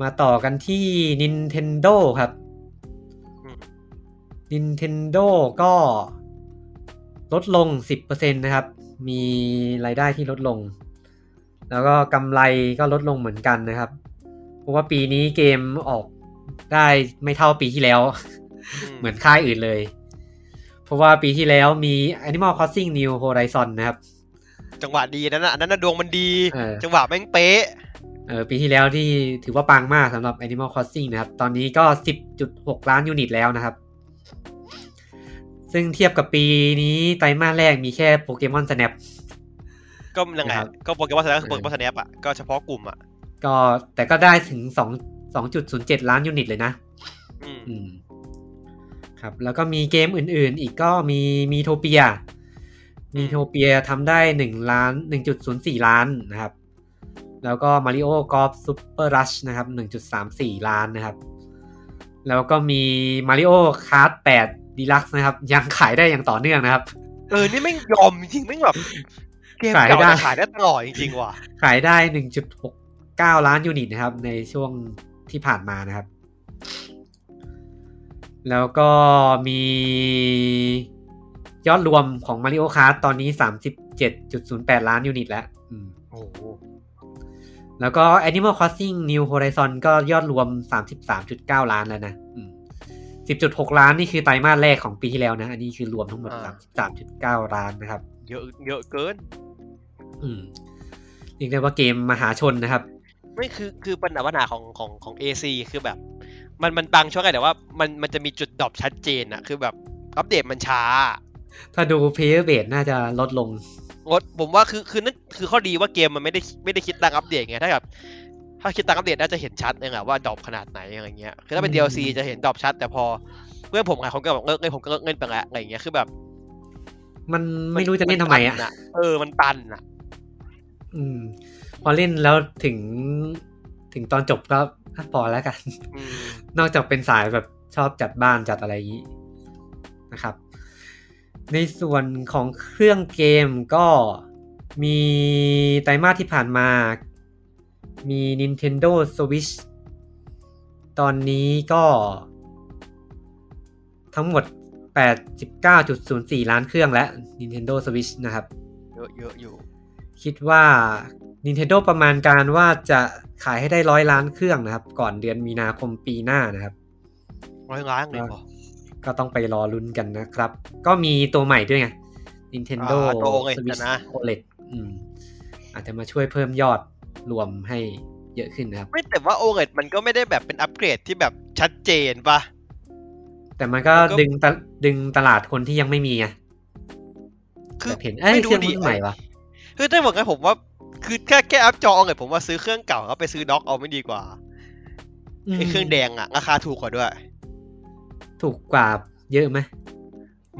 มาต่อกันที่ Nintendo ครับ Nintendo ก็ลดลง 10%นะครับ มีรายได้ที่ลดลง แล้วก็กำไรก็ลดลงเหมือนกันนะครับ เพราะว่าปีนี้เกมออกได้ไม่เท่าปีที่แล้ว เหมือนค่ายอื่นเลย เพราะว่าปีที่แล้วมี Animal Crossing New Horizon นะครับ จังหวะดีนั้นน่ะอันนั้นน่ะดวงมันดีเออจังหวะแม่งเป๊ะเออปีที่แล้วที่ถือว่าปังมากสำหรับ Animal Crossing นะครับ ตอนนี้ก็ 10.6 ล้าน unit แล้วนะครับ ซึ่งเทียบกับปีนี้ไตรมาสแรกมีแค่ Pokémon Snap ก็ยังไงนะครับก็ Pokémon Snap คือเออโปเกมอนสแนปอะก็เฉพาะกลุ่มอะก็แต่ก็ได้ถึง2 2.07ล้าน unit เลยนะอืมอืมครับ แล้วก็มีเกมอื่นๆ อีกก็มี Miitopia Miitopia ทำได้หนึ่งล้านหนึ่งจุดศูนย์สี่ล้านนะครับ แล้วก็ Mario Golf Super Rush นะครับหนึ่งจุดสามสี่ล้านนะครับ แล้วก็มี Mario Kart แปด Deluxe นะครับ ยังขายได้อย่างต่อเนื่องนะครับ เออ นี่แม่งยอมจริงๆแม่งแบบเกมขายเก่าได้แต่ขายได้ตลอดจริงๆว่ะ ขายได้หนึ่งจุดหกเก้าล้าน unit นะครับ ในช่วงที่ผ่านมานะครับ แล้วก็มียอดรวมของ Mario Kart ตอนนี้ 37.08 ล้าน unit แล้วอืมโอ้โหแล้วก็ Animal Crossing New Horizon ก็ยอดรวม 33.9 ล้านแล้วนะ อืม 10.6 ล้านนี่คือไตรมาสแรกของปีที่แล้วนะ อันนี้คือรวมทั้งหมด 33.9 ล้านนะครับ เยอะเยอะเกิน อืมเรียกได้ว่าเกมมหาชนนะครับ ไม่คือคือปัญหาปัญหาของของของ AC คือแบบ มันมันบางช่วงไงแต่ว่ามันมันจะมีจุด drop ชัดเจนอะคือแบบอัปเดตมันช้า ถ้าดู Player Base น่าจะลดลงงดผมว่าคือคือนั่นคือข้อดีว่าเกมมันไม่ได้ไม่ได้คิดตังค์อัปเดตไงถ้าแบบ ถ้าคิดตังค์อัปเดตน่าจะเห็นชัดเองอะว่า drop ขนาดไหนอะไรเงี้ยคือถ้าเป็นอืม DLC จะเห็น drop ชัด แต่พอเพื่อนผมไงผมก็บอกเลิกเล่นผมก็เลิกเล่นไปแล้วอะไรเงี้ยคือแบบ มันไม่รู้จะเล่นทำไมอะมันตันเออมันตันอะอืม พอเล่นแล้วถึงถึงตอนจบก็อะพอแล้วกันอืมนอกจากเป็นสายแบบชอบจัดบ้านจัดอะไรอย่างนี้นะครับ ในส่วนของเครื่องเกมก็มีไตรมาสที่ผ่านมา มี Nintendo Switch ตอนนี้ก็ทั้งหมด 89.04 ล้านเครื่องแล้ว Nintendo Switch นะครับ เยอะเยอะอยู่ คิดว่า Nintendo ประมาณการว่าจะขายให้ได้ร้อยล้านเครื่องนะครับ ก่อนเดือนมีนาคมปีหน้านะครับ ร้อยล้านเลยเหรอก็ต้องไปรอลุ้นกันนะครับ ก็มีตัวใหม่ด้วยไง Nintendo อ่าตัว OLED Switch นะ OLED อืมอาจจะมาช่วยเพิ่มยอด รวมให้เยอะขึ้นนะครับ ไม่แต่ว่า OLED มันก็ไม่ได้แบบเป็นอัปเกรดที่แบบชัดเจนปะแต่มันก็มันก็ดึงตะดึงตลาดคนที่ยังไม่มีไงคือแบบเห็นเอ้ยไม่เคดูรื่องดีรุ่นใหม่วะคือถ้าบอกงั้นผมว่า คือแค่แค่อัพจอเอาเลยผมว่าซื้อเครื่องเก่าแล้วไปซื้อด็อกเอาไม่ดีกว่าไอเครื่องแดงอะราคาถูกกว่าด้วย ถูกกว่าเยอะไหม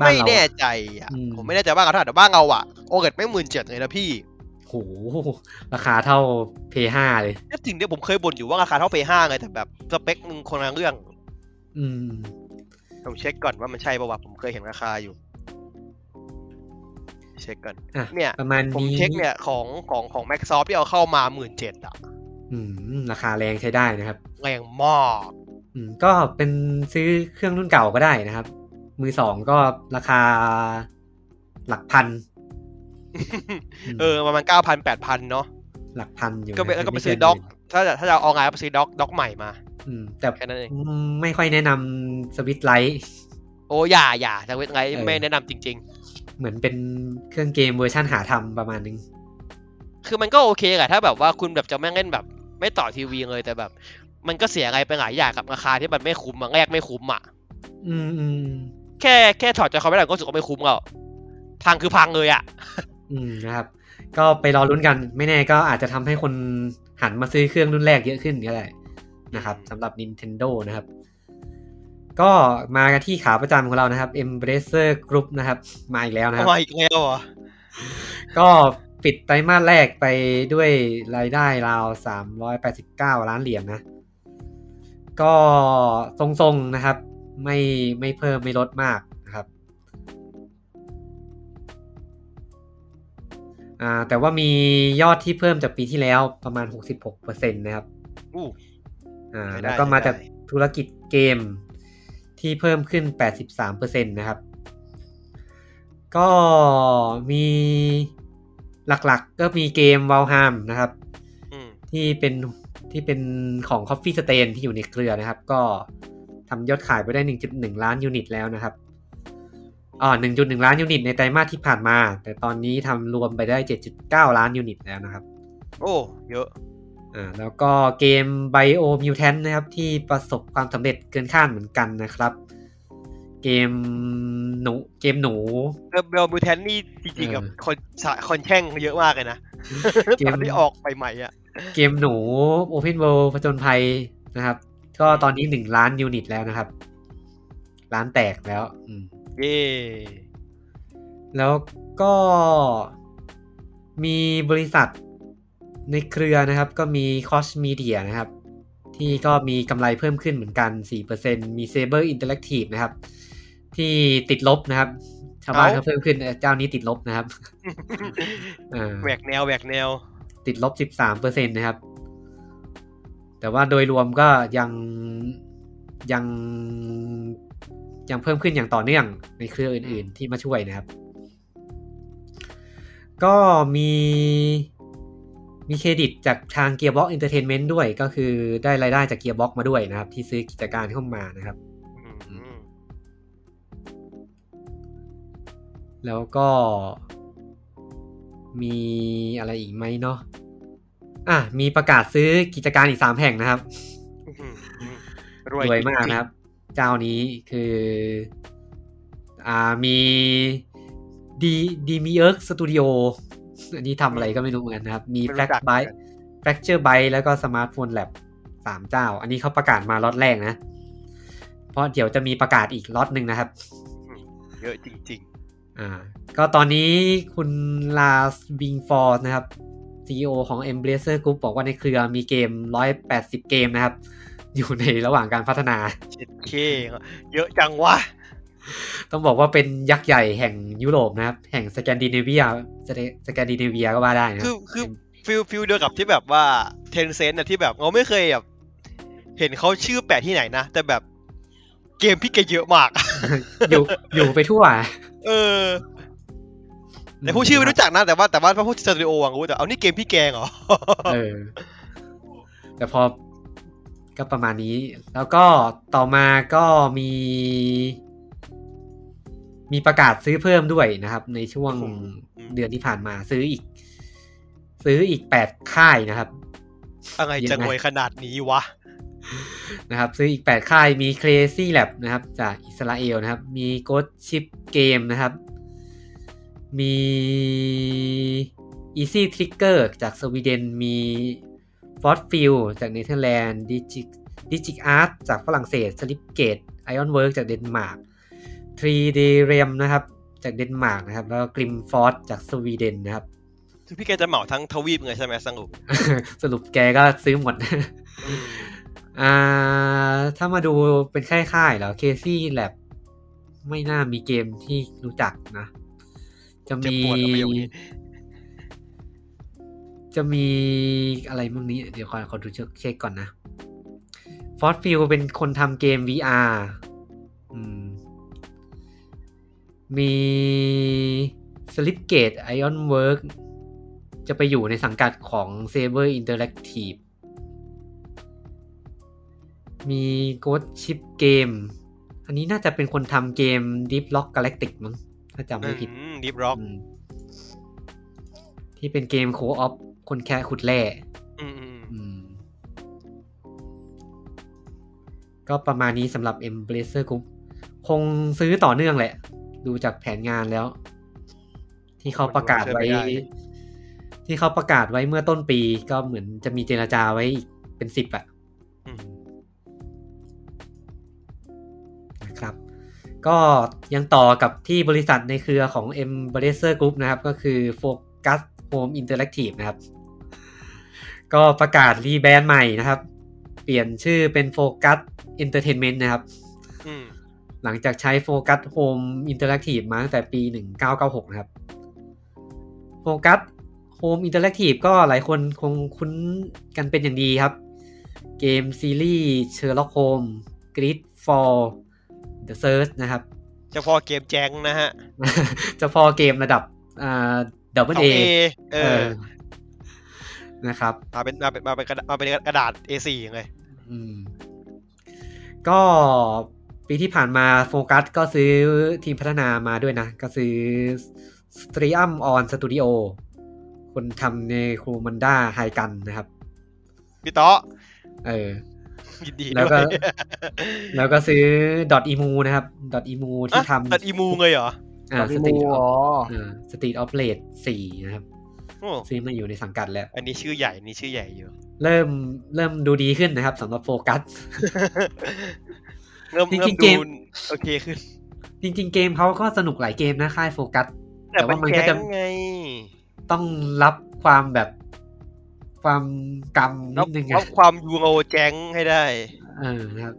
บ้านไม่เราแน่อะใจอะอืมผมไม่แน่ใจบ้านเขาเท่าไหร่แต่บ้านเราอะโอเกตไม่หมื่นเจ็ดเลยนะพี่ โหราคาเท่า P5 เลยก็ถึงเนี่ยผมเคยบ่นอยู่ว่าราคาเท่าเฟห้าไงแต่แบบสเปคมึงคนละเรื่อง อืมผมเช็คก่อนว่ามันใช่ป่าวะผมเคยเห็นราคาอยู่ เช็คก่อนอะเนี่ยประมาณผมนี้เช็คเนี่ยของของของแม็กซอฟที่เอาเข้ามาหมื่นเจ็ดอะอืมราคาแรงใช้ได้นะครับแรงมากอืมก็เป็นซื้อเครื่องรุ่นเก่าก็ได้นะครับ มือสองก็ราคาหลักพัน เออประมาณเก้าพันแปดพันเนาะหลักพันอยู่ก็ไปนะแล้วก็ไปม่ซื้อเนด็อกหมื่นถ้าจะถ้าจะเอาออนไลน์ก็ไปซื้อด็อกด็อกใหม่มาอืมแต่แค่นั้นเองไม่ค่อยแนะนำ Switch Liteโอ้อย่าอย่าทางเว็บไงเออไม่แนะนำจริงเหมือนเป็นเครื่องเกมเวอร์ชั่นหาทำประมาณนึงๆคือมันก็โอเคแหละถ้าแบบว่าคุณแบบจะไม่เล่นแบบ ไม่ต่อทีวีเลยแต่แบบ มันก็เสียอะไรไปหลายอย่างกับราคาที่มันไม่คุ้มอะแรกไม่คุ้มอะอืมอืมแค่แค่ถอด Joy-Con ไม่ได้ก็รู้สึกว่าไม่คุ้มแล้วพังคือพังเลยอะ อืมนะครับ ก็ไปรอลุ้นกันไม่แน่ก็อาจจะทำให้คนหันมาซื้อเครื่องรุ่นแรกเยอะขึ้นก็ได้นะครับสำหรับ Nintendo นะครับ ก็มากันที่ขาประจำของเรานะครับ Embracer Group นะครับ มาอีกแล้วนะครับทำไมอีกแล้วอะก็ปิดไตรมาสแรกไปด้วยรายได้ราว 389 ล้านเหรียญนะก็ทรงๆนะครับ ไม่ไม่เพิ่มไม่ลดมาก อ่าแต่ว่ามียอดที่เพิ่มจากปีที่แล้วประมาณ 66%นะครับอู้อ่าใช้ได้แล้วก็มาใช้ได้จากธุรกิจเกมที่เพิ่มขึ้น 83%นะครับ ก็มีหลักๆก็มีเกม v a l h a m นะครับอืมที่เป็นที่เป็นของ Coffee Stain ที่อยู่ในเครือนะครับ ก็ทำยอดขายไปได้ 1.1 ล้านยูนิตแล้วนะครับ อ๋อ1.1 ล้าน unit ในไตรมาสที่ผ่านมา แต่ตอนนี้ทำรวมไปได้ 7.9 ล้าน unit แล้วนะครับ โอ้ เยอะ อ่า แล้วก็เกม Biomutant นะครับ ที่ประสบความสำเร็จเกินคาดเหมือนกันนะครับ เกมหนู เกมหนูเบลเบลบูแทนนี่จริงๆกับเออคนสะคนแช่งเยอะมากเลยนะ เกมตอนที่ออกไปใหม่อะ เกมหนู Open World ผจญภัยนะครับ ก็ตอนนี้หนึ่งล้าน unit แล้วนะครับ ล้านแตกแล้ว อืม เย่แล้วก็มีบริษัทในเครือนะครับ ก็มี Cost Media นะครับ ที่ก็มีกำไรเพิ่มขึ้นเหมือนกัน 4%มี Saber Interactive นะครับ ที่ติดลบนะครับ ชาวบ้านเขาเพิ่มขึ้นเจ้านี้ติดลบนะครับอ่าแหวกแนวแหวกแนว ติดลบ 13%นะครับ แต่ว่าโดยรวมก็ยังยัง ยังเพิ่มขึ้นอย่างต่อเนื่องในเครืออื่น ๆ ที่มาช่วยนะครับ ก็มีมีเครดิตจากทาง Gearbox Entertainment ด้วยก็คือได้รายได้จาก Gearbox มาด้วยนะครับ ที่ซื้อกิจการเข้ามานะครับอืมแล้วก็มีอะไรอีกไหมเนาะอะมีประกาศซื้อกิจการอีกสามแห่งนะครับอืมอืมรวยมากนะครับ เจ้านี้คืออ่ามีดีดีมีเอิร์กสตูดิโออันนี้ทำอะไรก็ไม่รู้เหมือนกันนะครับ มีไม่แฟลรู้กจักไบต์แฟลกเจอร์ไบต์แล้วก็สมาร์ทโฟนแลบสามเจ้า อันนี้เขาประกาศมาล็อตแรกนะ เพราะเดี๋ยวจะมีประกาศอีกล็อตหนึ่งนะครับอืมเยอะจริงอ่า ก็ตอนนี้คุณ Lars Wingefors นะครับ CEO ของ Embracer Group บอกว่าในเครือมีเกม 180 เกมนะครับ อยู่ในระหว่างการพัฒนาๆเช็ดเข้เยอะจังวะ ต้องบอกว่าเป็นยักษ์ใหญ่แห่งยุโรปนะครับ แห่งสแกนดิเนเวียสแกนดิเนเวียก็ว่าได้นะคือคือ feel feel เดียวกับที่แบบว่า Tencent อะที่แบบเราไม่เคยแบบเห็นเขาชื่อแปะที่ไหนนะ แต่แบบเกมพี่แกเยอะมาก อยู่อยู่ไปทั่ว เออแต่ผู้ชื่อไม่รู้จักนะแต่ว่าแต่ว่าพอพูดสตูดิโอวังรู้แต่เอานี่เกมพี่แกงเหรอ เออ แต่พอ ก็ประมาณนี้ แล้วก็ต่อมาก็มี มีประกาศซื้อเพิ่มด้วยนะครับ ในช่วงอืมเดือนที่ผ่านมาซื้ออีก ซื้ออีกแปดค่ายนะครับอะไรเยอะจะไหมรวยขนาดนี้วะนะครับ ซื้ออีกแปดค่ายมี Crazy Lab นะครับ จากอิสราเอลนะครับ มี Ghost Ship Game นะครับ มี Easy Trigger จากสวีเดนมี f o r t f i e l จากเนเธอร์แลนด์ Digic Digic Art จากฝรั่งเศส Slipgate Ironwork จากเดนมาร์ก 3D Realm นะครับ จากเดนมาร์กนะครับ แล้วก็ Grim Force จากสวีเดนนะครับคือพี่แกจะเหมาทั้งทวีปเลยใช่ไหมสรุป สรุปแกก็ซื้อหมดอ่าถ้ามาดูเป็นค่ายๆแล้ว Casey Lab ไม่น่ามีเกมที่รู้จักนะ จะเจ็บมี จะมีอะไรมั่งนี้ เดี๋ยวขอขอดูเช็คเช็คก่อนนะ f o r t f i e l เป็นคนทำเกม VR อืมมี Slipgate Ironwork จะไปอยู่ในสังกัดของ Saber Interactive มี Ghost Ship Game อันนี้น่าจะเป็นคนทำเกม Deep Rock Galactic มั้งถ้าจำไม่ผิด Deep Rock อืมที่เป็นเกม co-op คนแค่ขุดแร่อืมอืมอืมก็ประมาณนี้สำหรับ Embracer Group คงซื้อต่อเนื่องแหละ ดูจากแผนงานแล้ว ที่เขาประกาศไว้ ที่เขาประกาศไว้เมื่อต้นปีก็เหมือนจะมีเจรจาไว้อีกเป็นสิบอะอืมนะครับ ก็ยังต่อกับที่บริษัทในเครือของ Embracer Group นะครับ ก็คือ Focus Home Interactive นะครับ ก็ประกาศรีแบรนด์ใหม่นะครับ เปลี่ยนชื่อเป็น Focus Entertainment นะครับอืมหลังจากใช้ Focus Home Interactive มาตั้งแต่ปี 1996 นะครับ Focus Home Interactive ก็หลายคนคงคุ้นกันเป็นอย่างดีครับ เกมซีรีส์ Sherlock Holmes Grid for The Search นะครับเจะพอเกมแจ้งนะฮะเจะพอเกมระดับอ่าดับเบิลสอเองเออ นะครับมาเป็นมาเป็นมาเป็นกระดาษมาเป็นกระดาษ A4 เลยอืมก็ปีที่ผ่านมาโฟกัสก็ซื้อทีมพัฒนามาด้วยนะ ก็ซื้อ s t r e a m on Studio คนทำในครูมันด้าไฮกันนะครับ พี่ต๊อเออยินดีแล้วด้ก็วยแล้วก็ซื้อ dot emu นะครับ dot emu ที่อะทำตัดอีมูเลยเหรออ่ารีสโมตรีทอ๋ออ่าสตรีทออฟเลดสี่นะครับโอ้ ซื้อมาอยู่ในสังกัดแล้ว อันนี้ชื่อใหญ่อันนี้ชื่อใหญ่อยู่ เริ่มเริ่มดูดีขึ้นนะครับสำหรับโฟกัส เริ่มจริเริ่งมๆเกดูมโอเคขึ้น จริง ๆ เกมเขาก็สนุกหลายเกมนะค่ายโฟกัส แต่แต่มัว่านมันก็แก๊จะงไงต้องรับความแบบความกรรมนิรับดนึงรัอะบความยูโรแจ้งให้ได้ เออนะครับ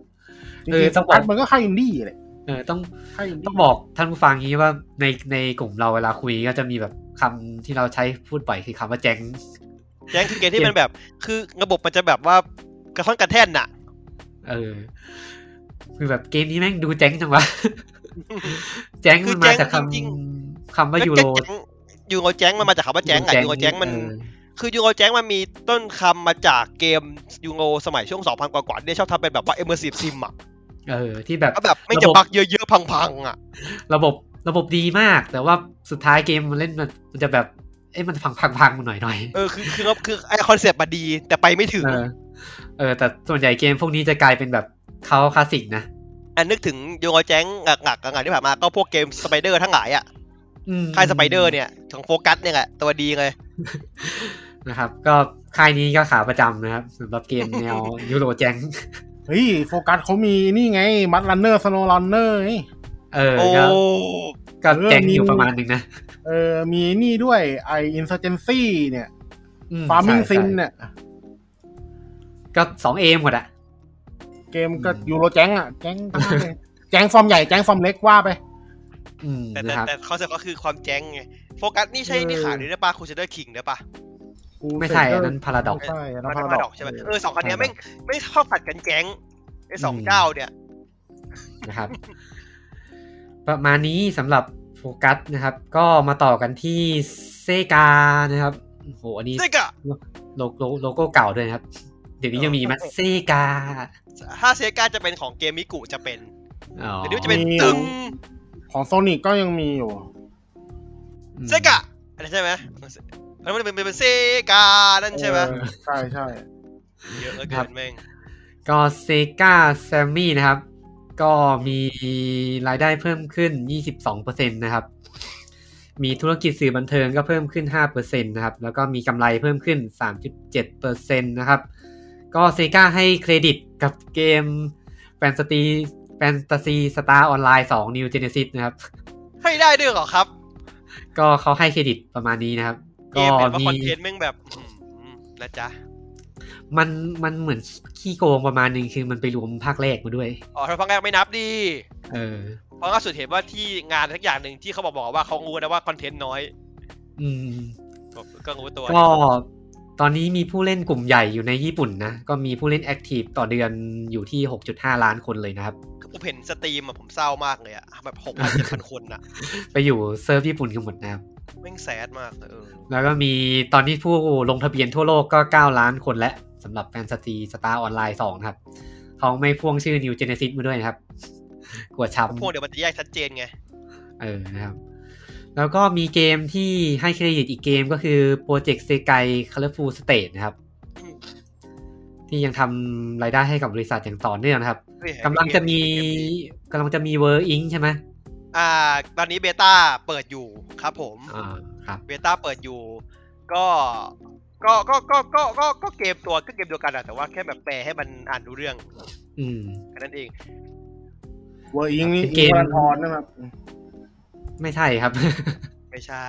จเออริงๆต้โฟองบอกกัสมันก็ค่ายอินดี้แหละเออต้องค่ายอินต้อดี้งบอกท่านผู้ฟังงี้ว่าในในกลุ่มเราเวลาคุยก็จะมีแบบ คำที่เราใช้พูดบ่อยคือคำว่าแจ้งแจ้งคือเกมที่มันแบบ คือระบบมันจะแบบว่ากระท่อนกระแท่นน่ะ เออ คือแบบเกมนี้แม่งดูแจ้งจังวะแจ้งมันมาจากคจริงำคำว่ายูโรยูโรแจ้งมันมาจากคำว่าแจ้งอะยูโรแจ้งมันเออคือ Eurojank มันมีต้นคำมาจากเกมยูโรสมัยช่วง2,000กว่าๆเนี่ยชอบทำเป็นแบบว่า immersive sim อะเออที่แบบก็แบบไม่จะบั๊กเยอะๆพังๆอะ ระบบ ระบบดีมาก แต่ว่าสุดท้ายเกมมันเล่นมันมันจะแบบ เอ้ยมันพังพังพังๆๆหน่อยหน่อยเออคือคือคือไอคอนเซ็ปต์มาดี แต่ไปไม่ถึงเออเออ แต่ส่วนใหญ่เกมพวกนี้จะกลายเป็นแบบ cult classic นะอันนึกถึง Eurojank หงักๆงักๆที่ผ่านมาก็พวกเกม Spiders ทั้งหลายอะอืมค่ายสไปเดอร์เนี่ยของโฟกัสเนี่ยแหละตัวดีเลยนะครับ ก็ค่ายนี้ก็ขาประจำนะครับสำหรับเกมแนวยูโรแจงเฮ้ยโฟกัสเขามีนี่ไง มัดรันเนอร์สโนรันเนอร์ เออโอ้ก็ก็เออแจงมีอยู่ประมาณหนึงนะ เออ มีนี่ด้วยไออินเซอร์เจนซี่เนี่ยอืฟาร์มิงใช่ซินใช่เนี่ย ก็สองเอหมดอะเกมก็อืมยูโรแจ้งอะแจ้งทั้งนั้นเลยแจ้งฟอร์มใหญ่แจ้งฟอร์มเล็กว่าไปอืมแต่แต่นะครับแต่คอนเซ็ปต์ก็คือความแจ้งไงโฟกัสนี่ใช่เออนี่ขายด้วยได้ปะคูเซเดอร์คิงได้ปะไม่ใช่อันนั้นพาราดอกใช่อันมันั้นนพาพาราราดดออกกใช่ไหมเออสองคันเนี้ยไม่งไม่ชอบผัดกันแจ้งไอสองอืมเจ้าเนี่ยนะครับ ประมาณนี้สำหรับโฟกัสนะครับ ก็มาต่อกันที่เซกานะครับโอ้โหอันนี้เซกะโลโก้โลโก้เก่าด้วยนะครับ เดี๋ยวนี้ยังมีไหมเซกาถ้าเซกาจะเป็นของเกมมิกุจะเป็นอ๋อแต่นี่จะเป็นตึงของโซนิกก็ยังมีอยู่อืมเซกะอันนั้นใช่ไหมแล้วมันเป็นเป็นเซกานั่นใช่ไหมเออใช่ใช่เยอะเหลือเกินแม่งก็เซกาแซมมี่นะครับ ก็มีรายได้เพิ่มขึ้น 22%นะครับ มีธุรกิจสื่อบันเทิงก็เพิ่มขึ้น 5%นะครับ แล้วก็มีกำไรเพิ่มขึ้น 3.7%นะครับ ก็ Sega ให้เครดิตกับเกม Phantasy Phantasy Star Online 2 New Genesis นะครับ ให้ได้ด้วยเหรอครับ ก็เขาให้เครดิตประมาณนี้นะครับ เกก็มเห็นว่ามี contentแม่งแบบอืมนะจ๊ะ มันมันเหมือนขี้โกงประมาณนึงคือมันไปรวมภาคแรกมาด้วย อ๋อถ้าภาคแรกไม่นับดีเออเพราะล่าสุดเห็นว่าที่งานทักอย่างหนึ่งที่เขาบอกบอกว่าเขารู้นะว่า content น้อย อืมก็ก็รู้ตัว ก็ตอนนี้มีผู้เล่นกลุ่มใหญ่อยู่ในญี่ปุ่นนะ ก็มีผู้เล่น active ต่อเดือนอยู่ที่ 6.5 ล้านคนเลยนะครับ คือผมเห็น stream อะผมเศร้ามากเลยอะแบบหกพันเจ็ดพันคนอะไปอยู่เซิร์ฟญี่ปุ่นกันหมดนะครับแม่ง sad มากเลยเออแล้วก็มีตอนนี้ผู้ลงทะเบียนทั่วโลกก็ 9 ล้านคนแล้วสำหรับ Phantasy Star Online 2นะครับเขาไม่พ่วงชื่อ New Genesis มาด้วยนะครับกลัวช้ำพวกเดี๋ยวมันจะแยกชัดเจนไง เออนะครับ แล้วก็มีเกมที่ให้เครดิตอีกเกมก็คือโปรเจกต์เซก i Colorful State นะครับอืมที่ยังทำรายได้ให้กับบริษัทอย่างต่อเนื่องนะครับเฮ้ยกำลังจะมีกำลังจะมี ver Eng ใช่ไหมอ่า ตอนนี้ beta เปิดอยู่ครับผมอ่าครับ beta เปิดอยู่ ก็ ก็ก็ก็ก็ก็ก็เกมตัวก็เกมเดียวกันอะแต่ว่าแค่แบบแปลให้มันอ่านรู้เรื่อง อืมแค่นั้นเองเวอร์อิงนี่เป็นเกอิงมวันทอนนะครับ ไม่ใช่ครับ ไม่ใช่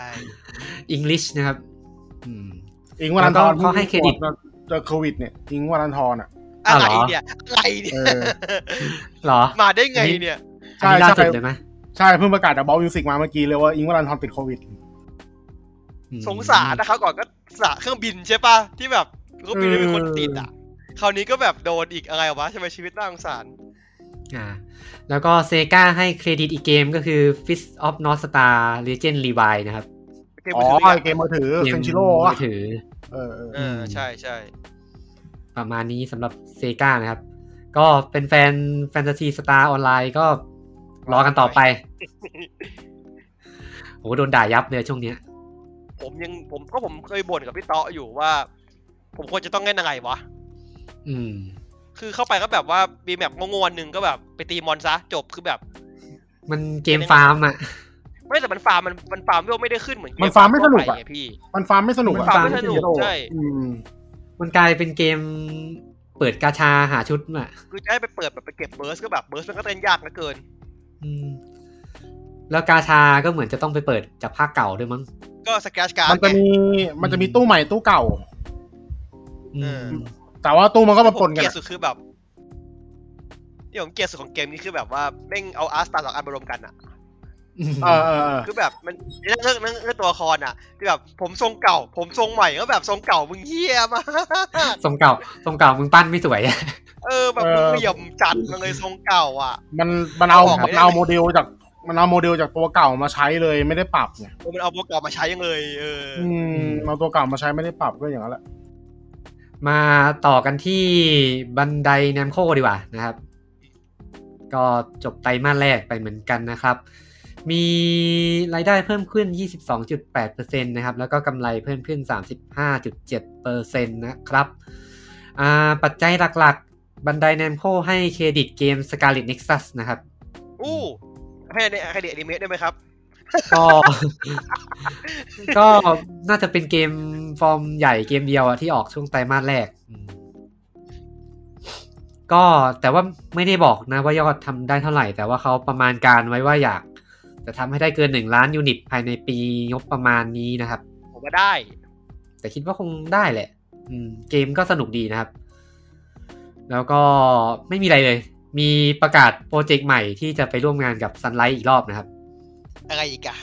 English นะครับ อืมอิงวันทอนแล้วก็เขาให้เครดิตเจอโควิดเนี่ยอิงวันทอนอะอ้าอะวไรเหรอเนี่ยอะไรเนี่ยเออเหรอ มาได้ไงเนี่ย ใช่อันนี้ล่าใช่สุดเลยไหมใช่เพิ่งประกาศจากบอลมิวสิกมาเมื่อกี้เลยว่าอิงวันทอนติดโควิดอืม สงสารนะครับก่อนก็สระเครื่องบินใช่ปะที่แบบเครื่องบินไม่มีคนติดอะ คราวนี้ก็แบบโดนอีกอะไรวะใช่ไหมชีวิตน่าสงสารอ่าแล้วก็เซกาให้เครดิตอีกเกมก็คือ Fist of North Star Legend Revive นะครับเกมอ๋มืออถืออีกเกมมือถือเกเซมนชิโร่มือะอถือเออเออเออใช่ใช่ประมาณนี้สำหรับเซกานะครับ ก็เป็นแฟนแฟนตาซีสตาร์ออนไลน์ก็รอกันต่อไปโหโดนด่ายับเลยช่วงเนี้ย ผมยังผมก็ผมเคยบ่นกับพี่เตาะอยู่ว่า ผมควรจะต้องเล่นอะไรวะอืม คือเข้าไปก็แบบว่ามีแบบงงๆหนึ่งก็แบบไปตีมอนซะจบคือแบบ มันเกมฟาร์มอะไม่แต่มันฟาร์มมันมันฟาร์มเวลไม่ได้ขึ้นเหมือนเกมันฟาร์มไม่สนุกทั่วอะปงพี่ มันฟาร์มไม่สนุกมันอะฟาร์มไม่สนุกเซชิโร่ใช่อืมมันกลายเป็นเกมเปิดกาชาหาชุดอะ คือจะให้ไปเปิดแบบไปเก็บเบิร์สก็แบบเบิร์สมันก็เต้นยากเหลือเกินอืม แล้วกาชาก็เหมือนจะต้องไปเปิดจากภาคเก่าด้วยมั้ง ก็ scratch card มันจะมีมันจะมีตู้ใหม่ตู้เก่าอืมแต่ว่าตู้มันก็มาปนกันเกลียดอะสุดคือแบบที่ผมเกลียดสุดของเกมนี้คือแบบว่าแม่งเอา art style สองอันมารวมกันอะเออเออเออคือแบบมันเรื่องเรื่องเรื่องเรื่องตัวละครอะที่แบบผมทรงเก่า ผมทรงใหม่ก็แบบทรงเก่ามึงเฮี้ยมากทรงเก่าทรงเก่ามึงปั้นไม่สวยเเออแบบเออเหลี่ยมจัดมันเลยทรงเก่า อะ มันมันเอาเอาออกมันไม่ได้เอาโมเดลจาก มันเอาโมเดลจากตัวเก่ามาใช้เลยไม่ได้ปรับไงเออมันเอาประกอบมาใช้ยังเลยเออออืมเอาตัวเก่ามาใช้ไม่ได้ปรับก็อย่างนั้นแหละมาต่อกันที่บันไดแนมโคดีกว่านะครับ ก็จบไตรมาสแรกไปเหมือนกันนะครับ มีรายได้เพิ่มขึ้น 22.8%นะครับ แล้วก็กำไรเพิ่มขึ้น 35.7%นะครับอ่าปัจจัยหลักๆ บันไดแนมโคให้เครดิตเกม Scarlet Nexus นะครับ อู้ ให้เนี่ยให้เด็กอนิเมะได้ไหมครับ ก็ก็น่าจะเป็นเกมฟอร์มใหญ่เกมเดียวอะที่ออกช่วงไตรมาสแรกอืมก็แต่ว่าไม่ได้บอกนะว่ายอดทำได้เท่าไหร่ แต่ว่าเขาประมาณการไว้ว่าอยาก จะทำให้ได้เกินหนึ่งล้านยูนิตภายในปีงบประมาณนี้นะครับ ผมว่าได้ แต่คิดว่าคงได้แหละ อืม เกมก็สนุกดีนะครับ แล้วก็ไม่มีอะไรเลย มีประกาศโปรเจกต์ใหม่ที่จะไปร่วมงานกับ Sunlight อีกรอบนะครับ อะไรอีกอะ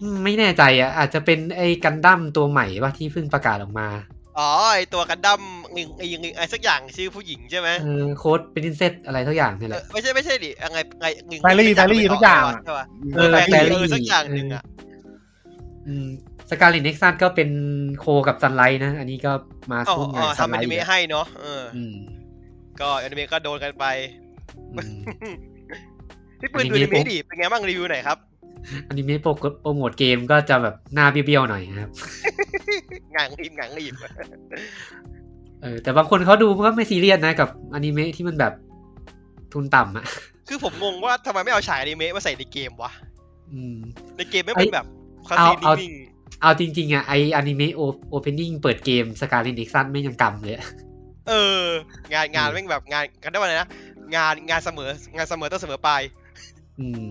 อืมไม่แน่ใจอะ อาจจะเป็นไอ้กันดั้มตัวใหม่ว่าที่เพิ่งประกาศออกมา อ๋อไอตัวกันดั้มหนึ่งไอยังไอสักอย่างชื่อผู้หญิงใช่ไหมเออโค้ดเป็นเซตอะไรทุกอย่างนี่แหเออละไม่ใช่ไม่ใช่ดิอะไรไงหนึ่งแฟรี่แฟรี่ทุกอย่างอะใช่ปะเออแฟแฟรี่รี่เออสักอย่างหนึ่งอะอืมสกาลินเน็กซัสก็เป็นโคกับซันไลท์นะ อันนี้ก็มาอ๋อช่วงอ๋งาอนซันทำไลอนิท์เมะให้เนาะเอออืม ก็อนิเมะก็โดนกันไปอืมพี่ปืนอนิดูอเมะนิเมะดิเป็นไงบ้างรีวิวหน่อยครับอนิเมะโปรโปรโมทเกมก็จะแบบหน้าเบี้ยวๆหน่อยนะครับงานรีบงานรีบเออแต่บางคนเขาดูก็ไม่ซีเรียสนะกับอนิเมะที่มันแบบทุนต่ำอะคือผมงงว่าทำไมไม่เอาฉายอนิเมะมาใส่ในเกมวะอืมในเกมไม่เป็นแบบคาเอาซีนเอานิ่งเอาจริงๆอะไออนิเมะโอเพนนิ่งเปิดเกมสกาลินเน็กซัสไม่ยังกำเลยอะๆ เออ งานงานแม่งแบบงานกันได้ว่าไงนะงานงานเสมองานเสมอต้องเสมอปลายอืม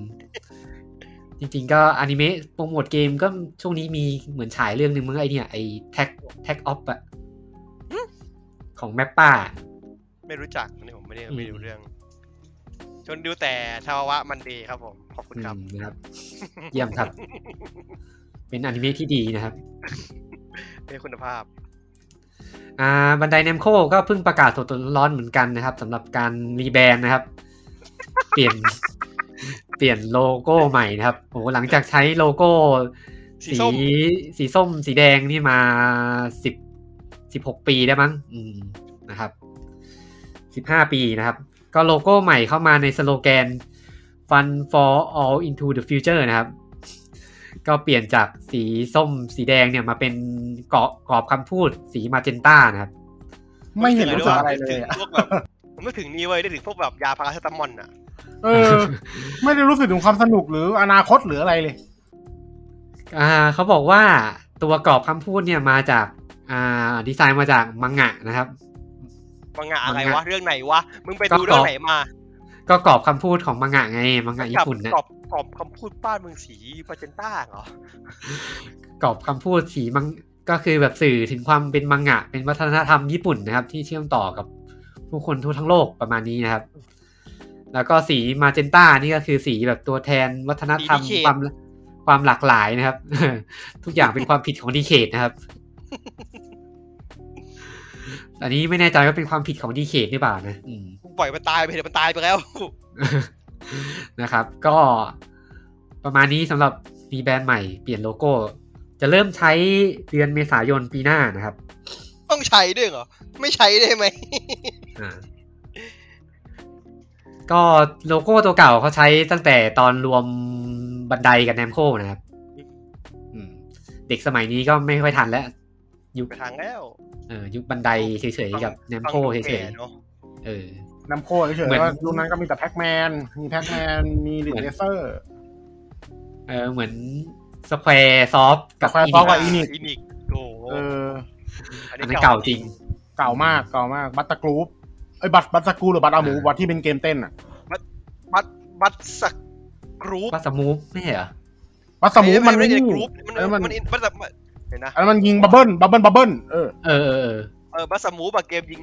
จริง ๆ ก็อนิเมะโปรโมทเกมก็ช่วงนี้มีเหมือนฉายเรื่องหนึ่งมั้งไอเนี่ยไอแท็กแท็กออฟอะของแมปป้า ไม่รู้จักอันนี่ผมไม่ได้อืมไม่รู้เรื่องจนดูแต่ทาวะมันเดย์ครับผม ขอบคุณครับอืมนะครับ เยี่ยมครับ เป็นอนิเมะที่ดีนะครับเป็นคุณภาพอ่า บันไดเนมโคก็เพิ่งประกาศสดๆร้อนๆเหมือนกันนะครับสำหรับการรีแบรนด์นะครับ เปลี่ยนเปลี่ยนโลโก้ใหม่นะครับโอ้โหหลังจากใช้โลโก้สีสีส้มสีส้มสีแดงนี่มาสิบสิบหกปีได้มั้งอืมนะครับสิบห้าปีนะครับ ก็โลโก้ใหม่เข้ามาในสโลแกน Fun for all into the future นะครับ ก็เปลี่ยนจากสีส้มสีแดงเนี่ยมาเป็นเกาะกรอบคำพูดสีมาเจนต้านะครับ ไม่เห็นรู้สึกอะไรเลยอะพวกแบบผมไม่ถึงนี่เว้ยได้ถึงพวกแบบยาพาราเซตามอลอะ เออ ไม่ได้รู้สึกถึงความสนุกหรืออนาคตหรืออะไรเลย อ่าเขาบอกว่าตัวกรอบคำพูดเนี่ยมาจาก อ่า ดีไซน์มาจากมังงะนะครับมังงะอะไรมังวะงะเรื่องไหนวะมึงไปก็ดูเรื่องไหนมา ก็กรอบคำพูดของมังงะไงมังงะญี่ปุ่นกันะกรอบกรอบคำพูดป้านมึงสีปาเจนต้าเหรอกรอบคำพูดสีมังก็คือแบบสื่อถึงความเป็นมังงะ เป็นวัฒนธรรมญี่ปุ่นนะครับ ที่เชื่อมต่อกับผู้คนทั่วทั้งโลกประมาณนี้นะครับ แล้วก็สีมาเจนต้านี่ก็คือสีแบบตัวแทนวัฒนธรรมสี Decade ความความหลากหลายนะครับ ทุกอย่างเป็นความผิดของ Decade นะครับ อันนี้ไม่แน่ใจว่าเป็นความผิดของ Decade หรือเปล่านะอืม ปล่อยมันตายไปเถอะมันตายไปแล้วนะครับ ก็ประมาณนี้สำหรับ rebrand ใหม่เปลี่ยนโลโก้ จะเริ่มใช้เดือนเมษายนปีหน้านะครับ ต้องใช้ด้วยเหรอ ไม่ใช้ได้ไหมอ่าก็โลโก้ตัวเก่าเขาใช้ตั้งแต่ตอนรวมบันไดกับแนมโคนะครับอืมเด็กสมัยนี้ก็ไม่ค่อยทันแล้วยุคไปทางแล้ว เออ ยุคบันไดเฉยๆกับแนมโคฟังดูเฉแก่ยเนาะๆเออ น้ำโคเฉยเหมือนๆว่ารุ่นนั้นก็มีแต่แพ็กแมน มีแพ็กแมน มีลิเหมือนเลเซอร์ เออเหมือนสแควร์ซอฟกับ Square อี Soft กับนิ Enix อินิกโอ้โหเอออันนั้นเก่าจริง เก่ามากเก่ามากบัตตากรูปไอ้ยบัตบัตตากรูหรือบัตอาหมูอ่าบัตที่เป็นเกมเต้นอะบัตบัตสักกรุ๊ปว่าสมูฟไม่ใช่เหรอบัตสมูมันไม่ไม่ได้นี่กรุ๊ปมันเออมันมันบัตสักเห็นนะอันนั้นมันยิงบับเบิ้ลบับเบิ้ลบับเบิ้ลเออเออเออเออเออบัตสมูบอะเกมยิง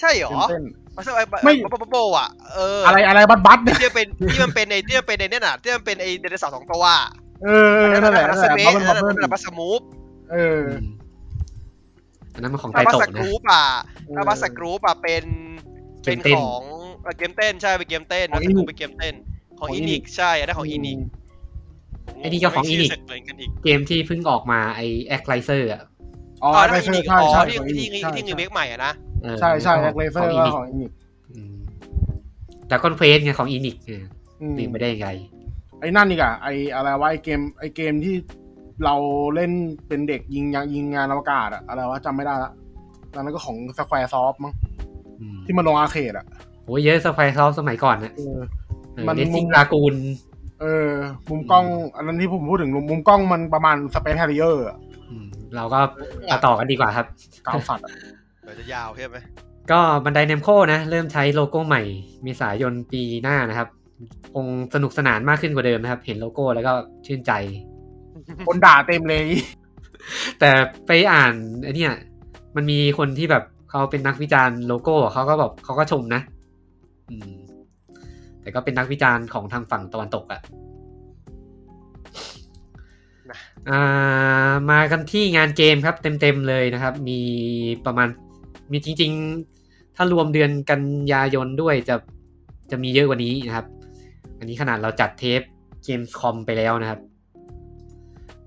ใช่เหรอเกมเต้นบัตสักไอ้บัตไม่ บัตบัตโบอะเอออะไรอะไรบัตบัตเนี่ย ที่มันเป็นที่มันเป็นในที่มันเป็นในเนี่ยน่ะที่มันเป็นไอ้เดนเสาร์สองตัวอะเออเออนั่นแหละนั่นแหละเบบับสเบิ้ลบับเบิ้ลนั่นแหละบัตสมูฟเอออืมอันนั้นมันของไตถ้าบัตโตะสกนะรูปอะเออถ้าบัตสกรูปอะเป็นเป็นของเกมเต้นใช่เป็นเกมเต้นแล้วก็เป็นเกมเต้นของอินิกใช่อันนั้นของอินิกไอ้นี่ก็ของอินิกเหมือนกันอีก เกมที่เพิ่งออกมาไอแอคไลเซอร์อะ อ๋ออ๋อแอที่คเลอิเซอนิกร์ใช่อ๋อใช่ที่ที่ใช่ที่รีเมคใหม่อะนะเออ ใช่ใช่แอคเลเซอร์ของ Enix ของอินิกแล้วก็เฟสไงของอินิกอืมลืมไม่ได้ยังไง ไอ้นั่นนี่กะไอ้อะไรวะไอ้เกม ไอ้เกมที่เราเล่นเป็นเด็กยิงยางยิงงานอวกาศอะอะไรวะจำไม่ได้ละตอนนั้นก็ของ Square Soft มั้งอืมที่มันลงอาร์เคดอะโอ้ยเยอะสไปซอฟสมัยก่อนนะเออเออมันเลสซิ่งมุมลากูนเออ มุมกล้อง อันนั้นที่ผมพูดถึงมุมกล้องมันประมาณสเปซแฮร์ริเออร์เราก็มาต่อกันดีกว่าครับกาวสัตว์อะ เดี๋ยวจะยาวใช่ไหมก็บันไดเนมโคนะเริ่มใช้โลโก้ใหม่เมษายนปีหน้านะครับคงสนุกสนานมากขึ้นกว่าเดิมนะครับ เห็นโลโก้แล้วก็ชื่นใจ คนด่าเต็มเลย แต่ไปอ่านไอ้เนี่ยมันมีคนที่แบบเขาเป็นนักวิจารณ์โลโก้เขาก็แบบเขาก็ชมนะ อืม แต่ก็เป็นนักวิจารณ์ของทางฝั่งตะวันตกอะ่ะอ่ามากันที่งานเกมครับเต็มๆเลยนะครับ มีประมาณ มีจริง ๆ ถ้ารวมเดือนกันยายนด้วยจะจะมีเยอะกว่านี้นะครับ อันนี้ขนาดเราจัดเทปเกมคอมไปแล้วนะครับ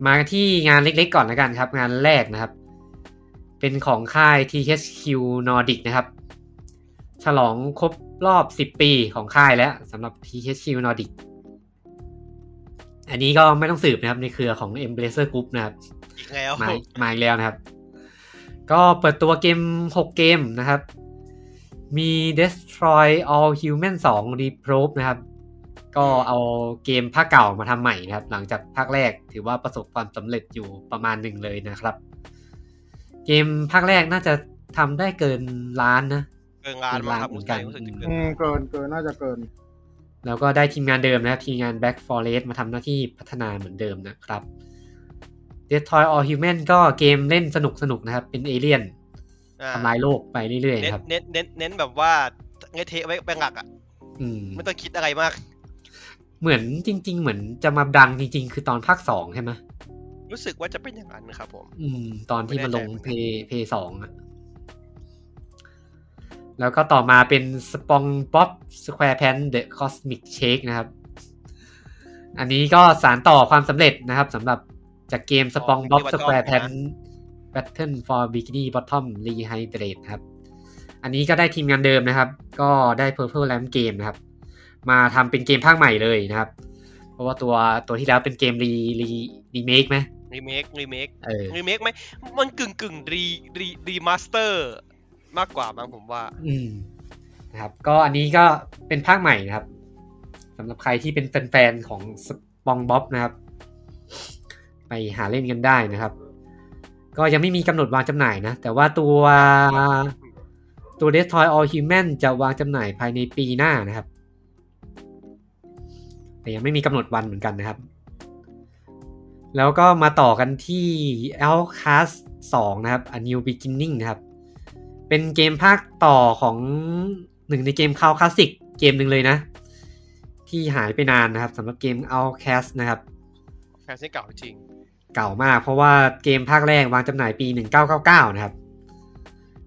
มาที่งานเล็กๆก่อนแล้วกันครับ งานแรกนะครับ เป็นของค่าย THQ Nordic นะครับ ฉลองครบรอบ 10 ปีของค่ายแล้วสำหรับ THQ Nordic อันนี้ก็ไม่ต้องสืบนะครับในเครือของ Embracer Group นะครับ อีกแล้วมามาอีกแล้วนะครับ ก็เปิดตัวเกม 6 เกมนะครับ มี Destroy All Human 2 Reprobe นะครับ ก็เอาเกมภาคเก่ามาทำใหม่นะครับ หลังจากภาคแรกถือว่าประสบความสำเร็จอยู่ประมาณหนึ่งเลยนะครับ เกมภาคแรกน่าจะทำได้เกินล้านนะเกินงานมาครับเหมืรู้อนสึกักนรู้สึกจะเกินอืมเกินเกินน่าจะเกิน แล้วก็ได้ทีมงานเดิมนะครับทีมงาน Back Forest มาทำหน้าที่พัฒนาเหมือนเดิมนะครับ Destroy All Human ก็เกมเล่นสนุกสนุกๆนะครับ เป็นเอเลี่ยนอ่าทำลายโลกไปเรื่อยเน้นๆครับ เน้นเน้นเน้นแบบว่าเงยเทไว้ไปหลักอะอืมไม่ต้องคิดอะไรมาก เหมือนจริง ๆ เหมือนจะมาดังจริง ๆ คือตอนภาคสองใช่ไหมรู้สึกว่าจะเป็นอย่างนั้นครับผม อืม ตอนที่มาลงไม่เพแน่ใจย์เพย์สองอะแล้วก็ต่อมาเป็น SpongeBob SquarePants The Cosmic Shake นะครับ อันนี้ก็สานต่อความสำเร็จนะครับสำหรับ จากเกม SpongeBob SquarePants Battle for Bikini Bottom Rehydrate นะครับ อันนี้ก็ได้ทีมงานเดิมนะครับ ก็ได้ Purple Lamp Game นะครับ มาทำเป็นเกมภาคใหม่เลยนะครับ เพราะว่าตัวตัวที่แล้วเป็นเกมรีรีรีเมคไหม remake remake เออรีเมคไหมมันกึ่งกึ่งรีรี remaster มากกว่ามั้งผมว่า อืมนะครับก็อันนี้ก็เป็นภาคใหม่นะครับสำหรับใครที่เป็นแฟนๆของสปองบ๊อบนะครับ ไปหาเล่นกันได้นะครับ ก็ยังไม่มีกำหนดวางจำหน่ายนะ แต่ว่าตัวตัว Destroy All Human จะวางจำหน่ายภายในปีหน้านะครับ แต่ยังไม่มีกำหนดวันเหมือนกันนะครับ แล้วก็มาต่อกันที่ Outcast 2 นะครับ A New Beginning นะครับ เป็นเกมภาคต่อของหนึ่งในเกม cult classic เกมหนึ่งเลยนะ ที่หายไปนานนะครับสำหรับเกม Outcast นะครับแฟรนไชส์เก่าจริง เก่ามาก เพราะว่าเกมภาคแรกวางจำหน่ายปี 1999 นะครับ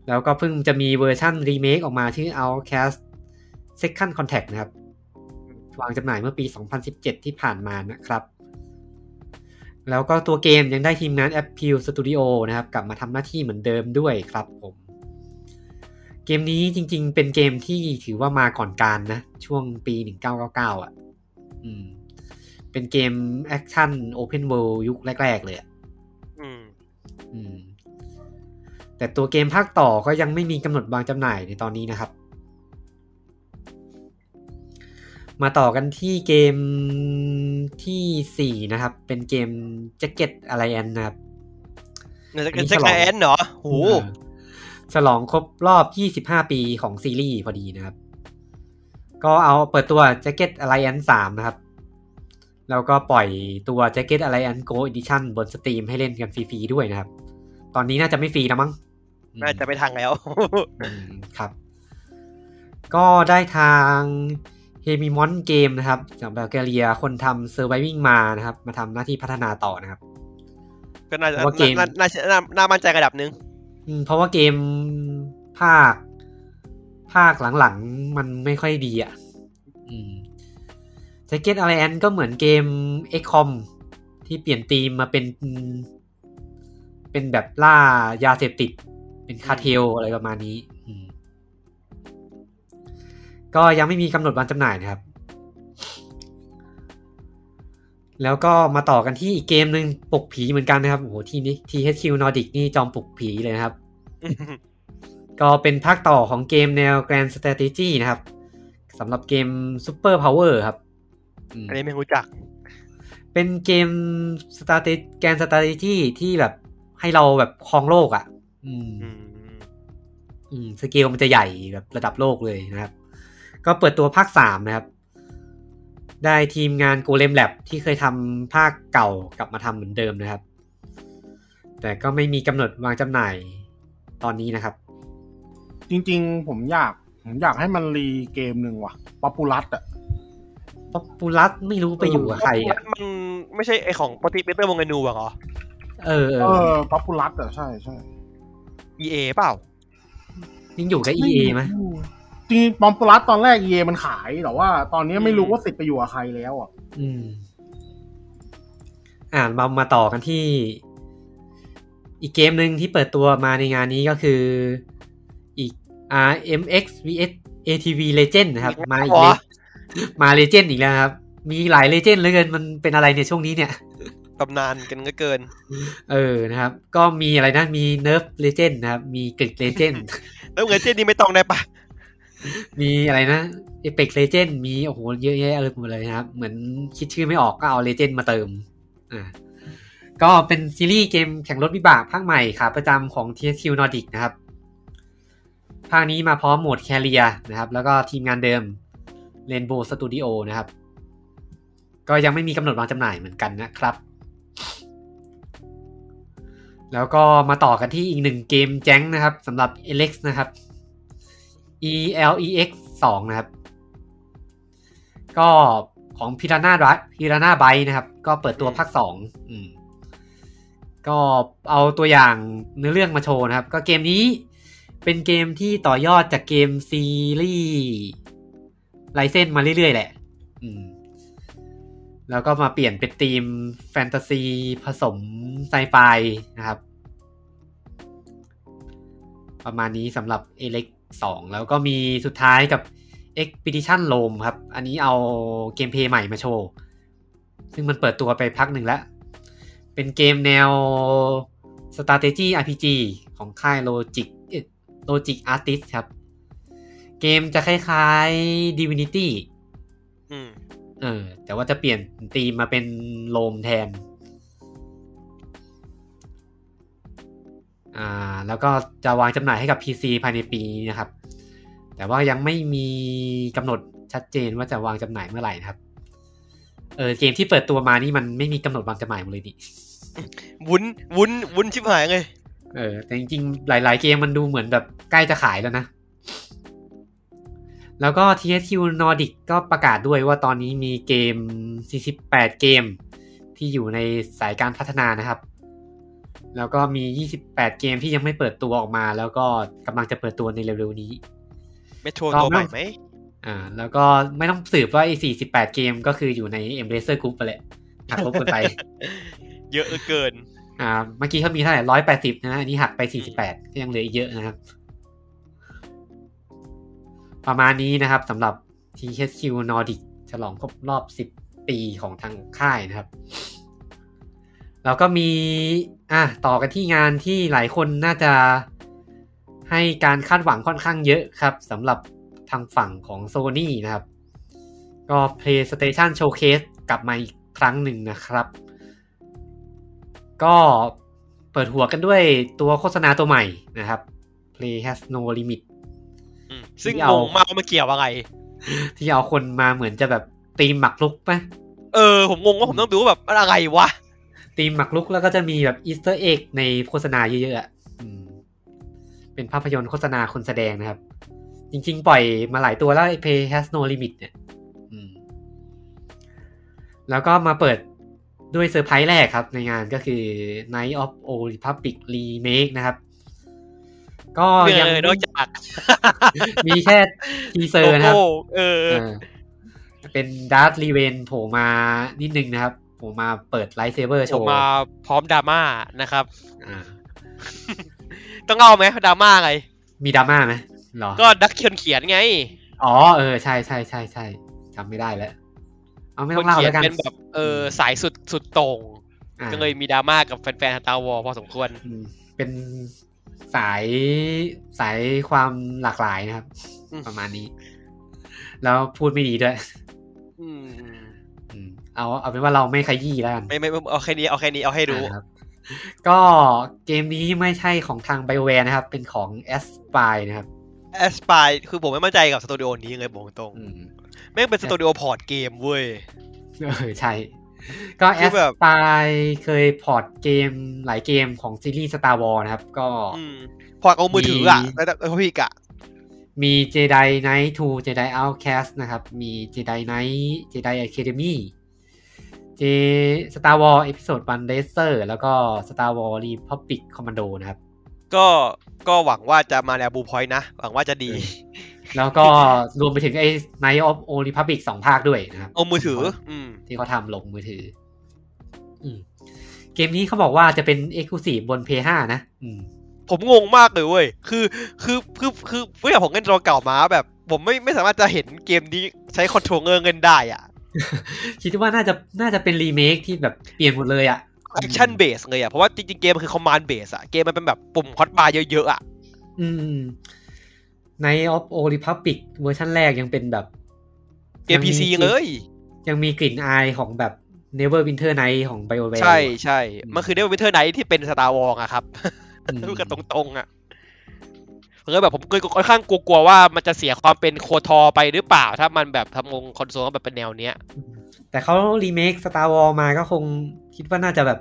แล้วก็เพิ่งจะมีเวอร์ชั่นรีเมคออกมาชื่อ Outcast Second Contact นะครับ วางจำหน่ายเมื่อปี 2017 ที่ผ่านมานะครับ แล้วก็ตัวเกมยังได้ทีมงาน Appeal Studio นะครับ กลับมาทำหน้าที่เหมือนเดิมด้วยครับผมเกมนี้จริง ๆ เป็นเกมที่ถือว่ามาก่อนการนะ ช่วงปี 1999 อะ อืม เป็นเกมแอคชั่น open world ยุคแรก ๆ เลยอะอืมอืมแต่ตัวเกมภาคต่อก็ยังไม่มีกำหนดวางจำหน่ายในตอนนี้นะครับ มาต่อกันที่เกมที่สี่นะครับ เป็นเกม Jacket Alliance นะครับเนี่ยจะอันนี้จะฉลองแอนเหรอโหเออฉลองครบรอบ 25 ปีของซีรีส์พอดีนะครับ ก็เอาเปิดตัว Jacket Alliance 3 นะครับ แล้วก็ปล่อยตัว Jacket Alliance Go Edition บนสตรีมให้เล่นกันฟรีๆด้วยนะครับ ตอนนี้น่าจะไม่ฟรีแล้วมั้ง น่าจะไปทางแล้วอืมครับ ก็ได้ทางเฮมิมอนเกมนะครับ จากแบลแกเรียคนทำ Surviving มานะครับ มาทำหน้าที่พัฒนาต่อนะครับ ก็น่าจะว่าเกมน่าน่าน่าน่ามั่นใจระดับหนึ่งอืมเพราะว่าเกมภาค ภาคหลังๆ มันไม่ค่อยดีอะ อืม Second Alliance ก็เหมือนเกม XCOM ที่เปลี่ยนธีมมาเป็น เป็นแบบล่ายาเสพติด เป็นคาเทลอะไรประมาณนี้อืมก็ยังไม่มีกำหนดวันจำหน่ายนะครับ แล้วก็มาต่อกันที่อีกเกมหนึ่งปลุกผีเหมือนกันนะครับ โอ้โห ที่นี้ THQ Nordic นี่จอมปลุกผีเลยนะครับ ก็เป็นภาคต่อของเกมแนว Grand Strategy นะครับสำหรับเกม Super Power ครับ อันนี้ไม่รู้จัก เป็นเกม Strate Grand Strategy ที่แบบให้เราแบบครองโลกอะ่ะอืมอืมอืมสเกลมันจะใหญ่แบบระดับโลกเลยนะครับ ก็เปิดตัวภาคสามนะครับ ได้ทีมงานโกเลมแลบที่เคยทำภาคเก่ากลับมาทำเหมือนเดิมนะครับ แต่ก็ไม่มีกำหนดวางจำหน่ายตอนนี้นะครับ จริงๆ ผมอยาก ผมอยากให้มันรีเกมหนึ่งว่ะป๊อปปูลัสอะ ป๊อปปูลัสไม่รู้ไปอยู่กับใครอะมันไม่ใช่ไอของปฏิเปเตอร์วงเกนูอะเหรอ เออเอเอออป๊อปปูลัสอะใช่ใช่ EA เปล่ายังอยู่กับ EA ไหมจริงป๊อปปูลัสตอนแรกเยมันขายแต่ว่า ตอนนี้ไม่รู้ว่าสิทธิ์ไปอยู่กับใครแล้วอะ อืม อ่านมามาต่อกันที่ อีกเกมหนึ่งที่เปิดตัวมาในงานนี้ก็คืออีก RMX vs ATV Legend นะครับ มาอีก อ๋เลอมา Legend อีกแล้วนะครับ มีหลาย Legend เหลือเกินมันเป็นอะไรเนี่ยช่วงนี้เนี่ยตำนานกันเหลือเกิน เออนะครับ ก็มีอะไรนะมี Nerf Legend นะครับ มีกริด Legend แล้วเงินเจนนี่ไม่ต้องได้ปะมีอะไรนะ Apex Legend มีโอ้โหเยอะแยะเลยหมดเลยนะครับ เหมือนคิดชื่อไม่ออกก็เอา Legend มาเติมอ่าก็เป็นซีรีส์เกมแข่งรถวิบากภาคใหม่ขาประจำของ THQ Nordic นะครับ ภาคนี้มาพร้อมโหมดแคเรียนะครับ แล้วก็ทีมงานเดิม Rainbow Studio นะครับ ก็ยังไม่มีกำหนดวางจำหน่ายเหมือนกันนะครับ แล้วก็มาต่อกันที่อีกหนึ่งเกมแจ้งนะครับสำหรับ Alex นะครับ E L E X 2 นะครับ ก็ของพิรานารัพิรานาไบนะครับ ก็เปิดตัวภาคสองอืมก็เอาตัวอย่างเนื้อเรื่องมาโชว์นะครับ ก็เกมนี้เป็นเกมที่ต่อยอดจากเกมซีรีส์ ไลเซนมาเรื่อยๆ แหละ อืม แล้วก็มาเปลี่ยนเป็นธีมแฟนตาซีผสมไซไฟนะครับ ประมาณนี้สำหรับ e l e c 2แล้วก็มีสุดท้ายกับ Expedition Rome ครับ อันนี้เอาเกมเพลย์ใหม่มาโชว์ ซึ่งมันเปิดตัวไปพักหนึ่งแล้ว เป็นเกมแนว strategy RPG ของค่าย Logic เอ่อ Logic Artist ครับ เกมจะคล้ายๆ Divinity อืมเออ แต่ว่าจะเปลี่ยนธีมมาเป็นโลมแทน อ่า แล้วก็จะวางจำหน่ายให้กับ PC ภายในปีนี้นะครับ แต่ว่ายังไม่มีกำหนดชัดเจนว่าจะวางจำหน่ายเมื่อไหร่นะครับ เออ เกมที่เปิดตัวมานี่มันไม่มีกำหนดวางจำหน่ายหมดเลยนี่วุ้น วุ้น วุ้นชิบหายเลย เออ แต่จริงๆ หลาย ๆ เกมมันดูเหมือนแบบใกล้จะขายแล้วนะ แล้วก็ THQ Nordic ก็ประกาศด้วยว่าตอนนี้มีเกม 48 เกม ที่อยู่ในสายการพัฒนานะครับ แล้วก็มี 28 เกมที่ยังไม่เปิดตัวออกมา แล้วก็กำลังจะเปิดตัวในเร็วๆนี้เมโทรตัวใหม่ไหมอ่า แล้วก็ไม่ต้องสืบว่าไอ้48 เกมก็คืออยู่ใน Embracer Group ไปแหละหักลบกันไป เยอะเหลือเกิน อ่า เมื่อกี้เขามีเท่าไหร่ร้อยแปดสิบนะ อันนี้หักไปสี่สิบแปดก็ยังเหลืออีกเยอะนะครับ ประมาณนี้นะครับสำหรับ THQ Nordic ฉลองครบรอบสิบปีของทางค่ายนะครับ แล้วก็มีอะต่อกันที่งานที่หลายคนน่าจะให้การคาดหวังค่อนข้างเยอะครับสำหรับทางฝั่งของ Sony นะครับ ก็ PlayStation Showcase กลับมาอีกครั้งหนึ่งนะครับ ก็เปิดหัวกันด้วยตัวโฆษณาตัวใหม่นะครับ Play has no limit ซึ่งที่งเอางมากว่ามันเกี่ยวอะไร ที่เอาคนมาเหมือนจะแบบตีมหมักลุกปะเออ ผมงงว่าผมต้องดูว่าแบบมันอะไรวะธีมหมากรุกแล้วก็จะมีแบบ Easter egg ในโฆษณาเยอะๆอะอืมเป็นภาพยนตร์โฆษณาคนแสดงนะครับ จริงๆ ปล่อยมาหลายตัวแล้วไอ้ Play has no limit เนี่ยอืมแล้วก็มาเปิดด้วยเซอร์ไพรส์แรกครับในงานก็คือ Knight of Old Republic Remake นะครับ ก็เรื่องยังเลยนอกจาก มีแค่ทีเซอร์นะครับโลโก้เออเออ เป็นดาร์ r รีเวนโผล่มานิดนึงนะครับโผล่มาเปิดไลท์เซเบอร์โชผมว์มาพร้อมดราม่านะครับอ่าต้องเอาไหมดราม่าไงมีดราม่าไหมหรอ ก็ดักเขียนเขียนไง อ๋อเออใช่ใช่ใช่ใช่จำไม่ได้แล้ว เอาไม่คต้อนงเล่าเขียแล้นวกันเป็นแบบเออสายสุดสุดโต่งอ่าก็เลยมีดราม่ากับแฟนๆตาวอพอสมควรอืมเป็น สายสายความหลากหลายนะครับอืมประมาณนี้ แล้วพูดไม่ดีด้วยอืมอืมเอาเอาเป็นว่าเราไม่ขยี้แล้วกันไม่ไม่ไม่เอาแค่นี้เอาแค่นี้เอาให้รู้อ่าครับก็เกมนี้ไม่ใช่ของทาง BioWare นะครับ เป็นของ Aspyr นะครับ Aspyr คือผมไม่มั่นใจกับสตูดิโอนี้เลยบอกตรงอืมๆแม่งเป็นสตูดิโอ port เกมเว้ยเออใช่ ก็คือแบบ Aspyr เคย port เกมหลายเกมของซีรีส์ Star Wars นะครับ ก็อืม port เอามือถืออะมีแล้วแต่เออพี่กะ มี Jedi Knight 2 Jedi Outcast นะครับ มี Jedi Knight Jedi Academy J Star Wars Episode 1 Racer แล้วก็ Star Wars Republic Commando นะครับ ก็ก็หวังว่าจะมาแนว Bluepoint นะ หวังว่าจะดีเออ แล้วก็รวมไปถึงไอ้ Knight of Old Republic สองภาคด้วยนะครับเอามือถือ อืมที่เขาทำลงมือถือ อืมเกมนี้เขาบอกว่าจะเป็น Exclusive บน PS5 นะ อืมผมงงมากเลยเว้ย คือ คือ คือ คือเมื่อผมเล่นจอเก่ามาแบบ ผมไม่ ไม่สามารถจะเห็นเกมนี้ใช้คอนโทรลเงอร์เงินได้อะ คิดว่าน่าจะ น่าจะเป็นรีเมคที่แบบเปลี่ยนหมดเลยอะ action base เลยอะ เพราะว่าจริงๆ เกมมันคือ command base อะ เกมมันเป็นแบบปุ่ม hotbar เยอะๆอะ อืม ใน of Old Republic เวอร์ชันแรกยังเป็นแบบเกม PC เลย ยังมีกลิ่นอายของแบบ Neverwinter Night ของ BioWare ใช่อยู่อะใช่ มันคือ Neverwinter Night ที่เป็น Star Wars อะครับอืมพูดกันตรงๆอะเพราะแบบผมก็ค่อนข้างกลัวๆว่ามันจะเสียความเป็น KOTOR ไปหรือเปล่า ถ้ามันแบบทำลงคอนโซลแบบเป็นแนวเนี้ย แต่เขา remake Star Wars มาก็คงคิดว่าน่าจะแบบ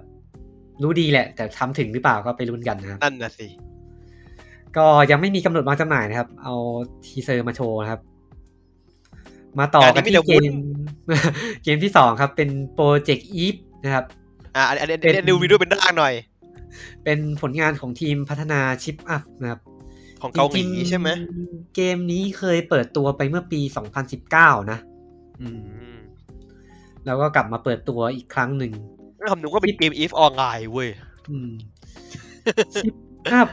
รู้ดีแหละ แต่ทำถึงหรือเปล่าก็ไปลุ้นกันนะครับนั่นน่ะสิ ก็ยังไม่มีกำหนดวางจำหน่ายนะครับ เอาทีเซอร์มาโชว์นะครับ มาต่อกันที่การนี้มีแต่เกวุ้นมเกมที่สองครับ เป็นโปรเจกต์อีฟนะครับ อะอันอันอันเป็นอันดูวิดีโอเป็นร่างหน่อย เป็นผลงานของทีมพัฒนาชิปอัพนะครับ ของเกาหลีจริงๆใช่ไหมเกมนี้เคยเปิดตัวไปเมื่อปี 2019 นะ อืมอืมแล้วก็กลับมาเปิดตัวอีกครั้งหนึ่งนั่นคำนึงว่าเป็นเกมอีฟออนไลน์เว้ย อืมชิปอัพ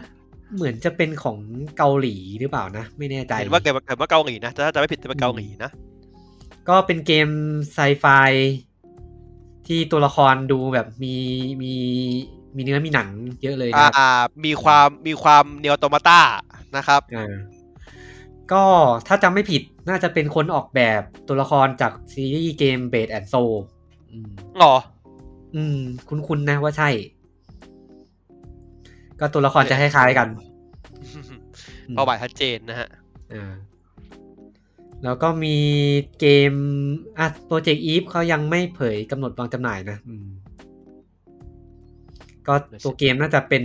เหมือนจะเป็นของเกาหลีหรือเปล่านะ ไม่แน่ใจเห็นว่าเกิดเกิดว่าเกาหลีนะถ้าจะไม่ผิดจะเป็นเกาหลีนะ ก็เป็นเกมไซไฟที่ตัวละครดูแบบมีมีมีเนื้อมีหนังเยอะเลยอ่านะครับอ่ามีความมีความเนโอโตมาต้านะครับอ่าก็ถ้าจำไม่ผิดน่าจะเป็นคนออกแบบตัวละครจากซีรีส์เกมเบดแอนโซอืมหรออืม คุ้นๆนะว่าใช่ ก็ตัวละครจะคล้ายๆกันอืมเป้าหมายชัดเจนนะฮะอ่าแล้วก็มีเกมอะ Project Eve เขายังไม่เผยกำหนดวางจำหน่ายนะอืมก็ตัวเกมน่าจะเป็น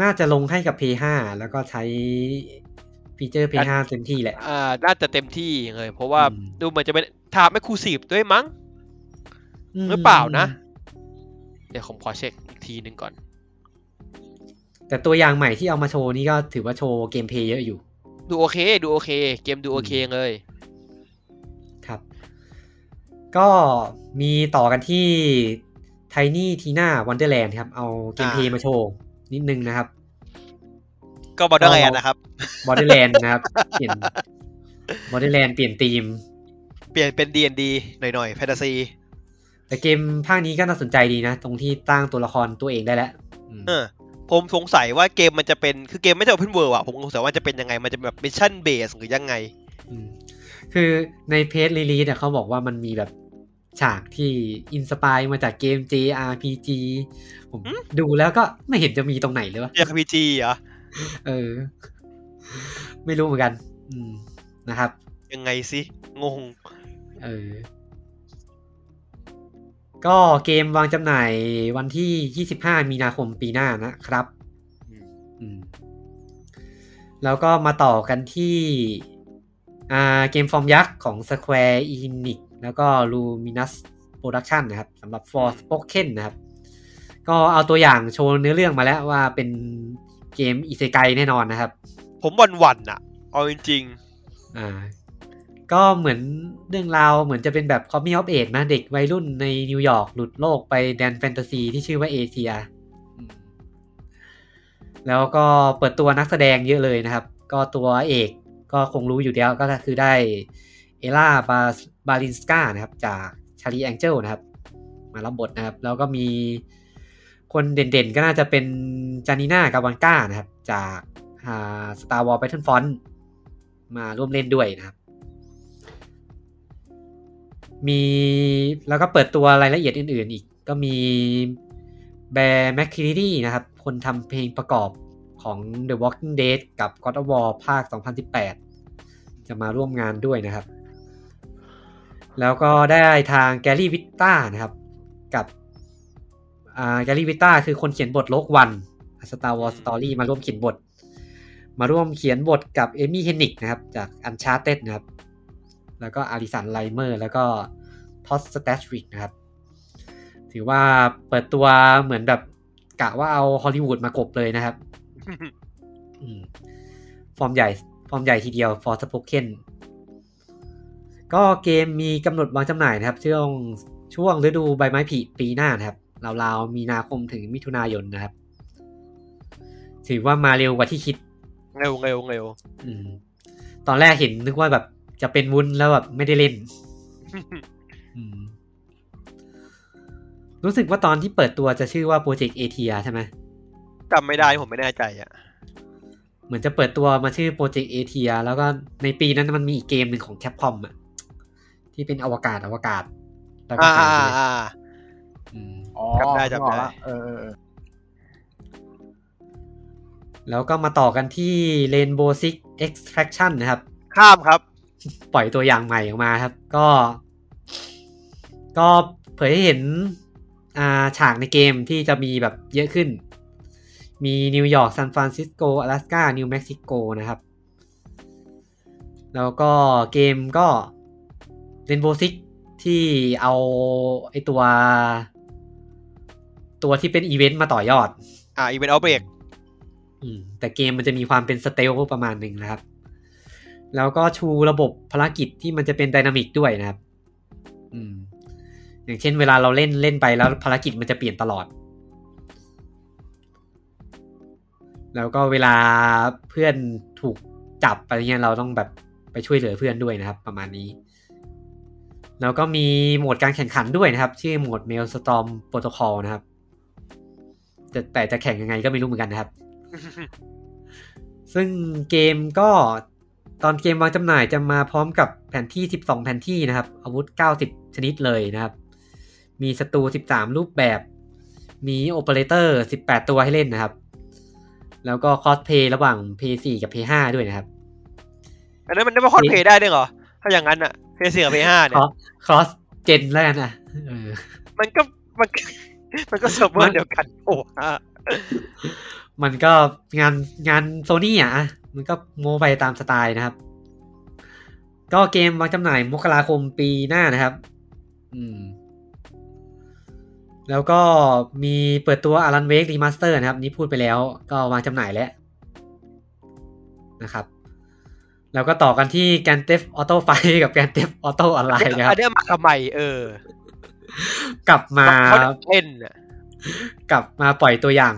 น่าจะลงให้กับ P5 แล้วก็ใช้ฟีเจอร์ P5 เต็มที่แหละ อ่า น่าจะเต็มที่เลย เพราะว่าอืมดูเหมือนจะเป็น timed exclusive ด้วยมั้งหรือเปล่านะ เดี๋ยวผมขอเช็คอีกทีหนึ่งก่อน แต่ตัวอย่างใหม่ที่เอามาโชว์นี่ก็ถือว่าโชว์ gameplay เยอะอยู่ ดูโอเค ดูโอเค เกมดูโอเคเลย ครับ ก็มีต่อกันที่ Tiny Tina Wonderland ครับ เอาเกมเพลย์อ่ามาโชว์ นิดนึงนะครับ ก็ Borderland นะครับ Borderland นะครับ เปลี่ยน Borderland เปลี่ยนธีม เปลี่ยนเป็น D&D หน่อยๆแฟนตาซี แต่เกมภาคนี้ก็น่าสนใจดีนะ ตรงที่ตั้งตัวละครตัวเองได้แล้วอืมเออ ผมสงสัยว่าเกมมันจะเป็นคือเกมไม่ใช่ Open World อะผมสงสัยว่าจะเป็นยังไง มันจะแบบ Mission Base หรือยังไงมคือใน press release เขาบอกว่ามันมีแบบฉากที่ inspire มาจากเกม JRPG ผมหืมดูแล้วก็ไม่เห็นจะมีตรงไหนเลยวะ RPG เหรอ เออ ไม่รู้เหมือนกัน อืมนะครับ ยังไงสิ งง เออ ก็เกมวางจำหน่ายวันที่ 25 มีนาคมปีหน้านะครับอืมอืมแล้วก็มาต่อกันที่อ่าเกมฟอร์มยักษ์ของ Square Enix แล้วก็ Luminous Production นะครับสำหรับ Forspoken นะครับ ก็เอาตัวอย่างโชว์เนื้อเรื่องมาแล้วว่าเป็นเกมอิเซไกแน่นอนนะครับ ผมวันวันๆอะเอาจริงอ่า ก็เหมือนเรื่องราวเหมือนจะเป็นแบบ coming of age นะเด็กวัยรุ่นในนิวยอร์กหลุดโลกไปแดนแฟนตาซีที่ชื่อว่าเอเชีย แล้วก็เปิดตัวนักแสดงเยอะเลยนะครับ ก็ตัวเอกก็คงรู้อยู่แล้วก็คือได้ Ella Balinska นะครับ จาก Charlie's Angels นะครับ มารับบทนะครับ แล้วก็มีคนเด่นๆ ก็น่าจะเป็น Janina Gavankar นะครับ จากอ่า Star Wars Battlefront มาร่วมเล่นด้วยนะครับ มีแล้วก็เปิดตัวรายละเอียดอื่นๆอีก ก็มี Bear McCreary นะครับ คนทำเพลงประกอบของ The Walking Dead กับ God of War ภาค 2018 จะมาร่วมงานด้วยนะครับ แล้วก็ได้ทาง Gary Whitta นะครับ กับ Gary Whitta คือคนเขียนบทโลกวันสตาร์วอ s สตอรี่มาร่วมเขียนบท มาร่วมเขียนบทกับ Amy Hennig นะครับ จาก Uncharted นะครับ แล้วก็ Allison Rymer แล้วก็ Todd Stashwick นะครับ ถือว่าเปิดตัวเหมือนแบบกะว่าเอาฮอลลีวูดมากบเลยนะครับๆอืมฟอร์มใหญ่ ฟอร์มใหญ่ทีเดียว For Spoken ก็เกมมีกำหนดวางจำหน่ายนะครับ ช่วงช่วงฤดูใบไม้ผลิปีหน้านะครับราวๆมีนาคมถึงมิถุนายนนะครับ ถือว่ามาเร็วกว่าที่คิด เร็วเร็วเร็วอืมตอนแรกเห็นนึกว่าแบบ จะเป็นวุ้นแล้วแบบไม่ได้เล่นอืมรู้สึกว่าตอนที่เปิดตัวจะชื่อว่า Project Athia ใช่ไหมจำไม่ได้ผมไม่แน่ใจอะเหมือนจะเปิดตัวมาชื่อ Project Athia แล้วก็ในปีนั้นมันมีอีกเกมหนึ่งของ Capcom อะที่เป็นอวกาศอวกาศแล้วก็อ่าหายไปอ่าเลยอ่าอืมอ๋อจำได้จำได้นึกออกละเออเออเออแล้วก็มาต่อกันที่ Rainbow Six Extraction นะครับ ข้ามครับ ปล่อยตัวอย่างใหม่ออกมาครับ ก็ ก็เผยให้เห็นอ่าฉากในเกมที่จะมีแบบเยอะขึ้น มีนิวยอร์กซานฟรานซิสโกอะแลสกานิวเม็กซิโกนะครับ แล้วก็เกมก็ Rainbow Six ที่เอาไอตัว ตัวที่เป็นอีเวนต์มาต่อยอด อ่าอีเวนต์ Outbreakอืมแต่เกมมันจะมีความเป็นสเตลประมาณหนึ่งนะครับ แล้วก็ชูระบบภารกิจที่มันจะเป็นไดนามิกด้วยนะครับอืมอย่างเช่นเวลาเราเล่นเล่นไปแล้วภารกิจมันจะเปลี่ยนตลอด แล้วก็เวลาเพื่อนถูกจับอะไรเงี้ยเราต้องแบบไปช่วยเหลือเพื่อนด้วยนะครับ ประมาณนี้ แล้วก็มีโหมดการแข่งขันด้วยนะครับ ชื่อโหมด Maelstrom Protocol นะครับ แต่แต่จะแข่งยังไงก็ไม่รู้เหมือนกันนะครับ ซึ่งเกมก็ ตอนเกมวางจำหน่ายจะมาพร้อมกับแผนที่ 12 แผนที่นะครับ อาวุธ 90 ชนิดเลยนะครับ มีศัตรู 13 รูปแบบ มีโอเปอเรเตอร์ 18 ตัวให้เล่นนะครับ แล้วก็คอสเพย์ระหว่าง P4 กับ P5 ด้วยนะครับ อันนั้นมันได้มาคอนเพย์ได้ด้วยเหรอ ถ้าอย่างนั้นอะเพย์สี่กับเพย์ห้าเนี่ยครอสเจนแล้วกันอะเออมันก็มันก็มันก็เซิร์ฟเวอมัร์นเดียวกันโอ้โหอะมันก็งานงานโซนี่อะ มันก็โมไปตามสไตล์นะครับ ก็เกมวางจำหน่ายมกราคมปีหน้านะครับ อืม แล้วก็มีเปิดตัวอารันเวกรีมาสเตอร์นะครับ นี่พูดไปแล้วก็วางจำหน่ายแล้วนะครับแล้วก็ต่อกันที่ Grand Theft Auto V กับ Grand Theft Auto Online นะคอันเนี้ยมาทำไมเออ กลับมาเขาเล่นอะกลับมาปล่อยตัวอย่าง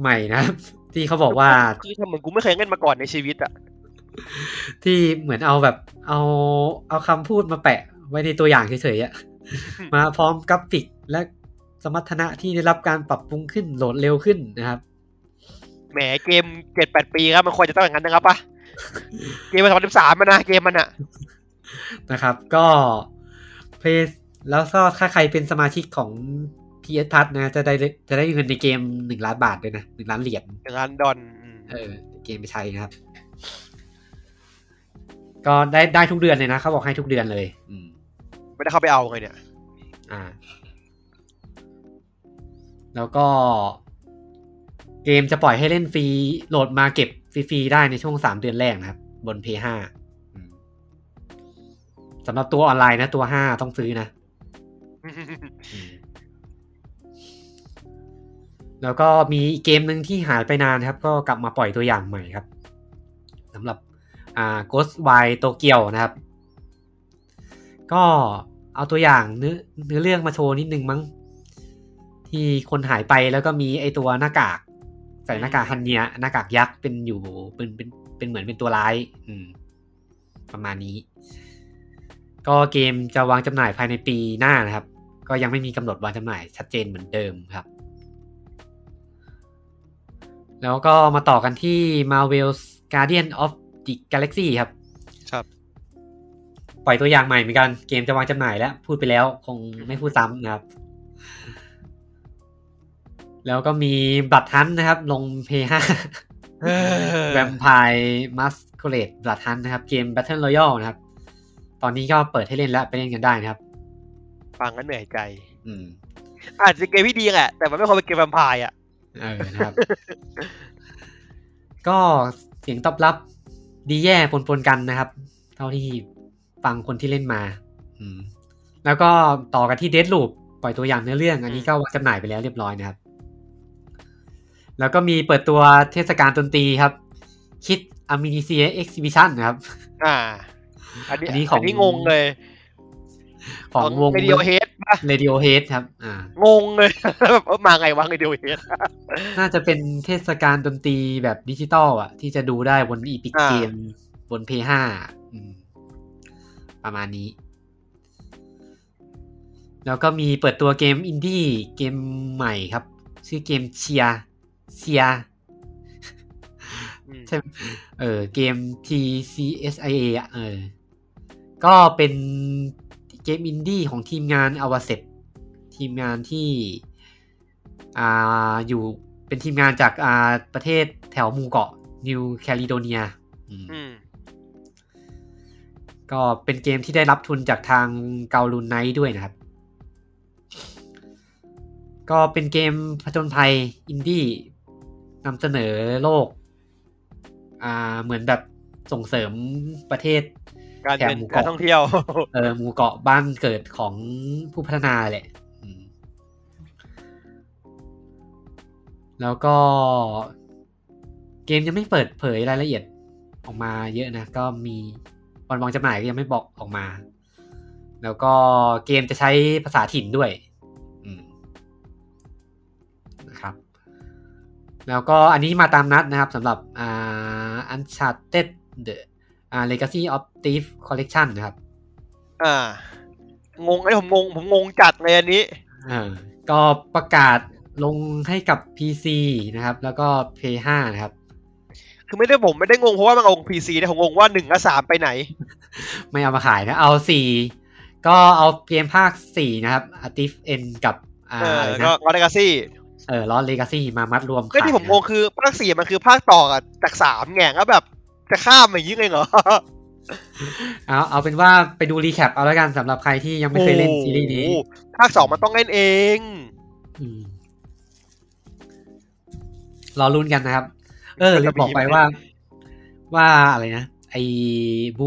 ใหม่นะครับ ที่เขาบอกว่าคือทำเหมือนกูไม่เคยเล่นมาก่อนในชีวิตอะที่เหมือนเอาแบบเอาเอาคำพูดมาแปะไว้ในตัวอย่างเฉยๆอะมาพร้อมกราฟิกและสมรรถนะที่ได้รับการปรับปรุงขึ้นโหลดเร็วขึ้นนะครับแหมเกมเจ็ดแปดปีครับมันควรจะต้องอย่างนั้นนะครับปะเกมมาสองพันสิบสามมันนะเกมมันอะนะครับ ก็เพลแล้วก็ถ้าใครเป็นสมาชิกของ PS Plus นะ จะได้จะได้เงินในเกมหนึ่งล้านบาทด้วยนะหนึ่งล้านเหรียญอย่างนั้นดอนอืมเออ เกมไปใช้นะครับ ก็ได้ได้ทุกเดือนเลยนะเขาบอกให้ทุกเดือนเลย อืม ไม่ได้เข้าไปเอาไงเนี่ย อ่า แล้วก็เกมจะปล่อยให้เล่นฟรีโหลดมาเก็บฟรีๆได้ในช่วงสามเดือนแรกนะครับ บน P5 อืมสำหรับตัวออนไลน์นะ ตัวห้าต้องซื้อนะอืม แล้วก็มีเกมหนึ่งที่หายไปนานครับ ก็กลับมาปล่อยตัวอย่างใหม่ครับสำหรับอ่า Ghost Wire Tokyo นะครับ ก็เอาตัวอย่างเนื้อเนื้อเรื่องมาโชว์นิดนึงมั้ง ที่คนหายไปแล้วก็มีไอตัวหน้ากาก ใส่หน้ากากฮันเนียหน้ากากยักษ์เป็นอยู่เป็นเป็นเป็นเหมือนเป็นตัวร้าย อืม ประมาณนี้ ก็เกมจะวางจำหน่ายภายในปีหน้านะครับ ก็ยังไม่มีกำหนดวางจำหน่ายชัดเจนเหมือนเดิมครับ แล้วก็มาต่อกันที่ Marvel's Guardian of the Galaxy ครับ ครับ ปล่อยตัวอย่างใหม่เหมือนกัน เกมจะวางจำหน่ายแล้ว พูดไปแล้วคงไม่พูดซ้ำนะครับ แล้วก็มีบัตรทันนะครับ ลงเพย์ห้าแวมไพร์มัสโคเลตบัตรทันนะครับ เกม Battle Royale นะครับ ตอนนี้ก็เปิดให้เล่นแล้ว ไปเล่นกันได้นะครับ ฟังก็เหนื่อยใจ อืมอาจจะเกมที่ดีแหละแต่มันไม่ควรเป็นเกมแวมไพร์อะ เออนะครับ ก็เสียงตอบรับดีแย่ปนๆกันนะครับ เท่าที่ฟังคนที่เล่นมา อืม แล้วก็ต่อกันที่เด d ลูปปล่อยตัวอย่างเนื้อเรื่อง อันนี้ก็วางจำหน่ายไปแล้วเรียบร้อยนะครับ แล้วก็มีเปิดตัวเทศกาลดนตรีครับ คิดอ m มินิเซียเอ็กซิบิชันนะครับ อ่า อันนี้อันนี้ของอันนี้งงเลย ของวง Radiohead ป่ะ Radiohead ครับ อ่างงเลยแบบเออมาไงวะ Radiohead น่าจะเป็นเทศกาลดนตรีแบบดิจิตอลอะ ที่จะดูได้บน Epic อ่าเกมบน PS5 อืมประมาณนี้ แล้วก็มีเปิดตัวเกมอินดี้เกมใหม่ครับ ชื่อเกมเชียเชียใช่ไหมเออเกม T C H I A อะเออ ก็เป็น เกมอินดี้ของทีมงาน Awaceb ทีมงานที่อ่าอยู่เป็นทีมงานจากอ่าประเทศแถวหมู่เกาะนิวแคลิโดเนียอืมอืมก็เป็นเกมที่ได้รับทุนจากทาง Kowloon Nights ด้วยนะครับ ก็เป็นเกมผจญภัยอินดี้นำเสนอโลก อ่าเหมือนแบบส่งเสริมประเทศ การแถบเป็นหมู่การเกาะท่องเที่ยว เออหมู่เกาะบ้านเกิดของผู้พัฒนาแหละอืมแล้วก็เกมยังไม่เปิดเผยรายละเอียดออกมาเยอะนะ ก็มีวันวางจำหน่ายก็ยังไม่บอกออกมา แล้วก็เกมจะใช้ภาษาถิ่นด้วยอืมนะครับ แล้วก็อันนี้มาตามนัดนะครับสำหรับอ่า Uncharted The อ่า Legacy of Thief Collection นะครับ อ่า งงไอ้ผมงง ผมงงจัดเลยอันนี้ อ่า ก็ประกาศลงให้กับ PC นะครับ แล้วก็ PS5 นะครับ คือไม่ได้ผมไม่ได้งงเพราะว่ามันงงพีซีนะผมงงว่าหนึ่งกับสามไปไหน ไม่เอามาขายนะ เอาสี่ก็เอาเกมภาคสี่นะครับ a t i f N กับอ่าเอออะไรก็นะก็เลกาซี่เออลอ Legacy มามัดรวมก็ขายที่ผมนะงงคือภาคสี่มันคือภาคต่อกับจากสามไงก็แบบ จะข้ามอย่างนี้เลยเหรอ เอาเอาเป็นว่าไปดูรีแคปเอาแล้วกันสำหรับใครที่ยังไม่เคยเล่นซีรีส์นี้โอ้โหภาคสองมันต้องเล่นเองอืมรอลุ้นกันนะครับ เออลืมบอกไปว่า ว่าอะไรนะ ไอ้บู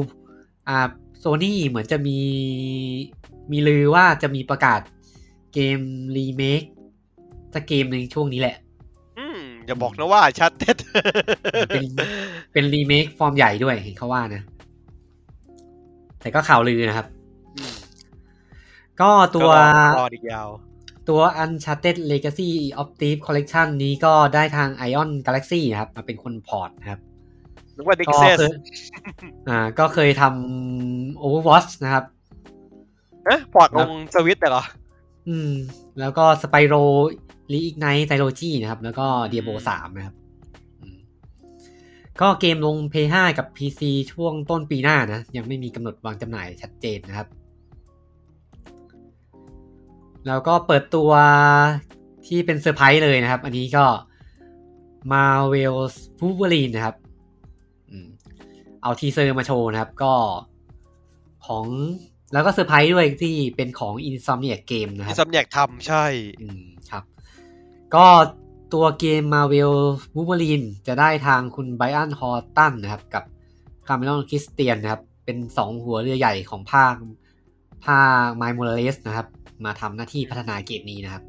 อ่าโซนี่เหมือนจะมีมีลือว่าจะมีประกาศเกมรีเมคสักเกมหนึ่งช่วงนี้แหละ อืมอย่าบอกนะว่าชัดเท็ดเป็นเป็นรีเมคฟอร์มใหญ่ด้วยเห็นเขาว่านะ แต่ก็ข่าวลือนะครับ ก็ตัวรออีกยาว ตัว Uncharted Legacy of Thief Collection นี้ก็ได้ทาง Ion Galaxy นะครับ มาเป็นคนพอร์ตนะครับนึกว่าดิกก็เซสเคยอ่า ก็เคยทำ Overwatch นะครับเอ๊ะพอร์ตลงสวิตเหรอ อืม แล้วก็ Spyro Reignite Trilogy นะครับ แล้วก็ Diablo 3นะครับอืมก็เกมลง PS5 กับ PC ช่วงต้นปีหน้านะ ยังไม่มีกำหนดวางจำหน่ายชัดเจนนะครับ แล้วก็เปิดตัวที่เป็นเซอร์ไพรส์เลยนะครับ อันนี้ก็ Marvel's Wolverine นะครับอืมเอา teaser มาโชว์นะครับ ก็ของแล้วก็เซอร์ไพรส์ด้วยที่เป็นของ Insomniac Game นะคที่รับสำเนียกทำใช่อืมครับ ก็ตัวเกม Marvel Wolverine จะได้ทางคุณ Brian Horton นะครับ กับ Cameron Christian นะครับ เป็นสองหัวเรือใหญ่ของภาคภาค m y m o r a l e s นะครับ มาทำหน้าที่พัฒนาเกมนี้นะครับ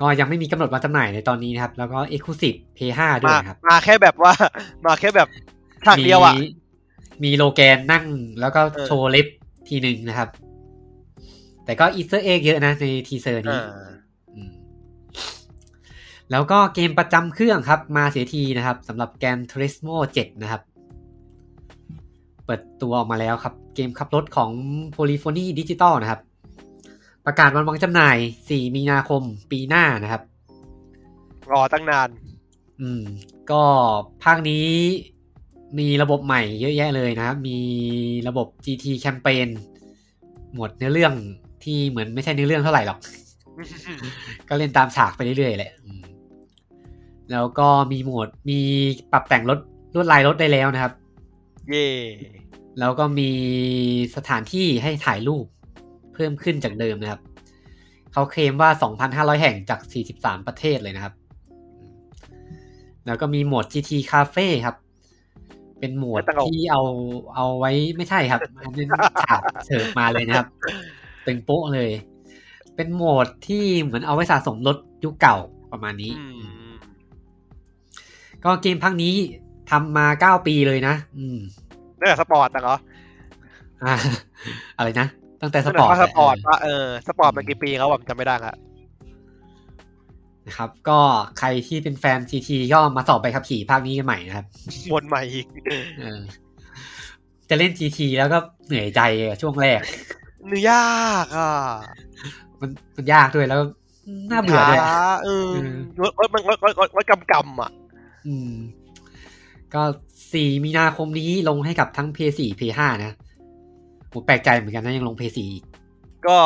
ก็ยังไม่มีกำหนดวันจำหน่ายในตอนนี้นะครับ แล้วก็ Exclusive Play 5ด้วยมานะครับ มาแค่แบบว่า มาแค่แบบฉากเดียวอะ มีมีโลแกนนั่งแล้วก็เออโชว์เล็บทีหนึ่งนะครับ แต่ก็ Easter egg เยอะนะใน teaser นี้อ่าอืม แล้วก็เกมประจำเครื่องครับ มาเสียทีนะครับสำหรับแกน Turismo 7 นะครับ เปิดตัวออกมาแล้วครับ เกมขับรถของ Polyphony Digital นะครับ ประกาศวันวางจำหน่าย 4 มีนาคมปีหน้านะครับ รอตั้งนาน อืม ก็ภาคนี้มีระบบใหม่เยอะแยะเลยนะครับ มีระบบ GT Campaign หมวดเนื้อเรื่องที่เหมือนไม่ใช่เนื้อเรื่องเท่าไหร่หรอก ก็เล่นตามฉากไปเรื่อยๆแหละอืม แล้วก็มีโหมดมีปรับแต่งรถลวดลายรถได้แล้วนะครับ เย่แล้วก็มีสถานที่ให้ถ่ายรูปเพิ่มขึ้นจากเดิมนะครับ เขาเคลมว่า 2,500 แห่งจาก 43 ประเทศเลยนะครับ แล้วก็มีโหมด GT Cafe ครับ เป็นโหมดที่เอาเอาไว้ไม่ใช่ครับอันนี้ฉากเสิร์ฟมาเลยนะครับตึงโป๊ะเลย เป็นโหมดที่เหมือนเอาไว้สะสมรถยุคเก่าประมาณนี้อืม ก็เกมพักนี้ทำมาเก้าปีเลยนะ อืมนั่นแหละสปอร์ตนะเหรออ่าอะไรนะ ตั้งแต่สนั่นปอร์ตแหละสปอร์ตเว่าเออสปอร์ตมันกี่ปีเขาแบบจำไม่ได้ละนะครับ ก็ใครที่เป็นแฟน GT ก็มาสอบใบขับขี่ภาคนี้กันใหม่นะครับวนใหม่อีกเออจะเล่น GT แล้วก็เหนื่อยใจอะช่วงแรกเนื้อยากอะ มันมันยากด้วยแล้วน่าเบื่อด้วยช้าเออรถรถมันรถรถรถรถกำกำอะ อืม ก็สี่มีนาคมนี้ลงให้กับทั้ง PS4 PS5 นะผมแปลกใจเหมือนกันนะยังลง PS4 อีก ก็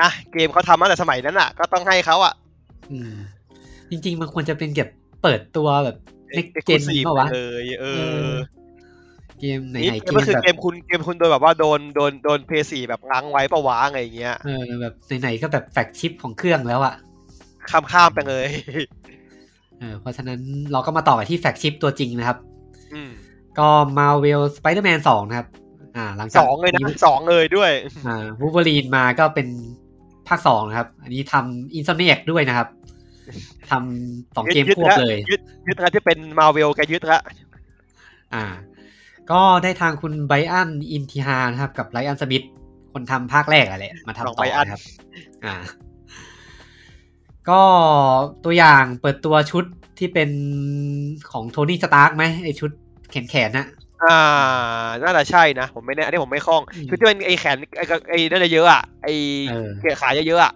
นะเกมเขาทำมาตั้งแต่สมัยนั้นอะ ก็ต้องให้เขาอะ อืม จริง ๆ มันควรจะเป็นเก็บเปิดตัวแบบเน็กเจน Exclusive เปล่าวะเลยเอเอออเกมไหนนี่ๆเกก็มคือแบบเกมคุณเกมคุณโดนแบบว่าโดนโดนโดนเพย์สี่แบบง้างไว้ปะวะอะไรอย่างเงี้ยเออแบบไหนๆก็แบบแฟกชิปของเครื่องแล้วอะข้ามข้ามไปเลย เออเพราะฉะนั้นเราก็มาต่อกันที่แฟกชิปตัวจริงนะครับอืมก็ Marvel Spider-Man 2นะครับ อ่า หลังสจากองเลยนะสองเลยด้วย อ่าวู l เ e อรีนมาก็เป็นภาคสองนะครับ อันนี้ทำอิน o เนียกด้วยนะครับทำสองเกมควบเลย ยึดยึดนะที่เป็นมาเวลแกยึดละอ่า ก็ได้ทางคุณไบอันอินทิฮานะครับ กับไลอันสมิธคนทำภาคแรกอะแหละมาทำลองต่ไปออันนะครับ อ่า ก็ตัวอย่างเปิดตัวชุดที่เป็นของโทนี่สตาร์กไหมไอชุดแขนแขนๆนะอ่า น่าจะใช่นะ ผมไม่แน่อันนี้ผมไม่คล่องอืมคือที่มันไอแขนไอไอนั่นจะเยอะอะ ไอเออเกลียขาเยอะๆอะ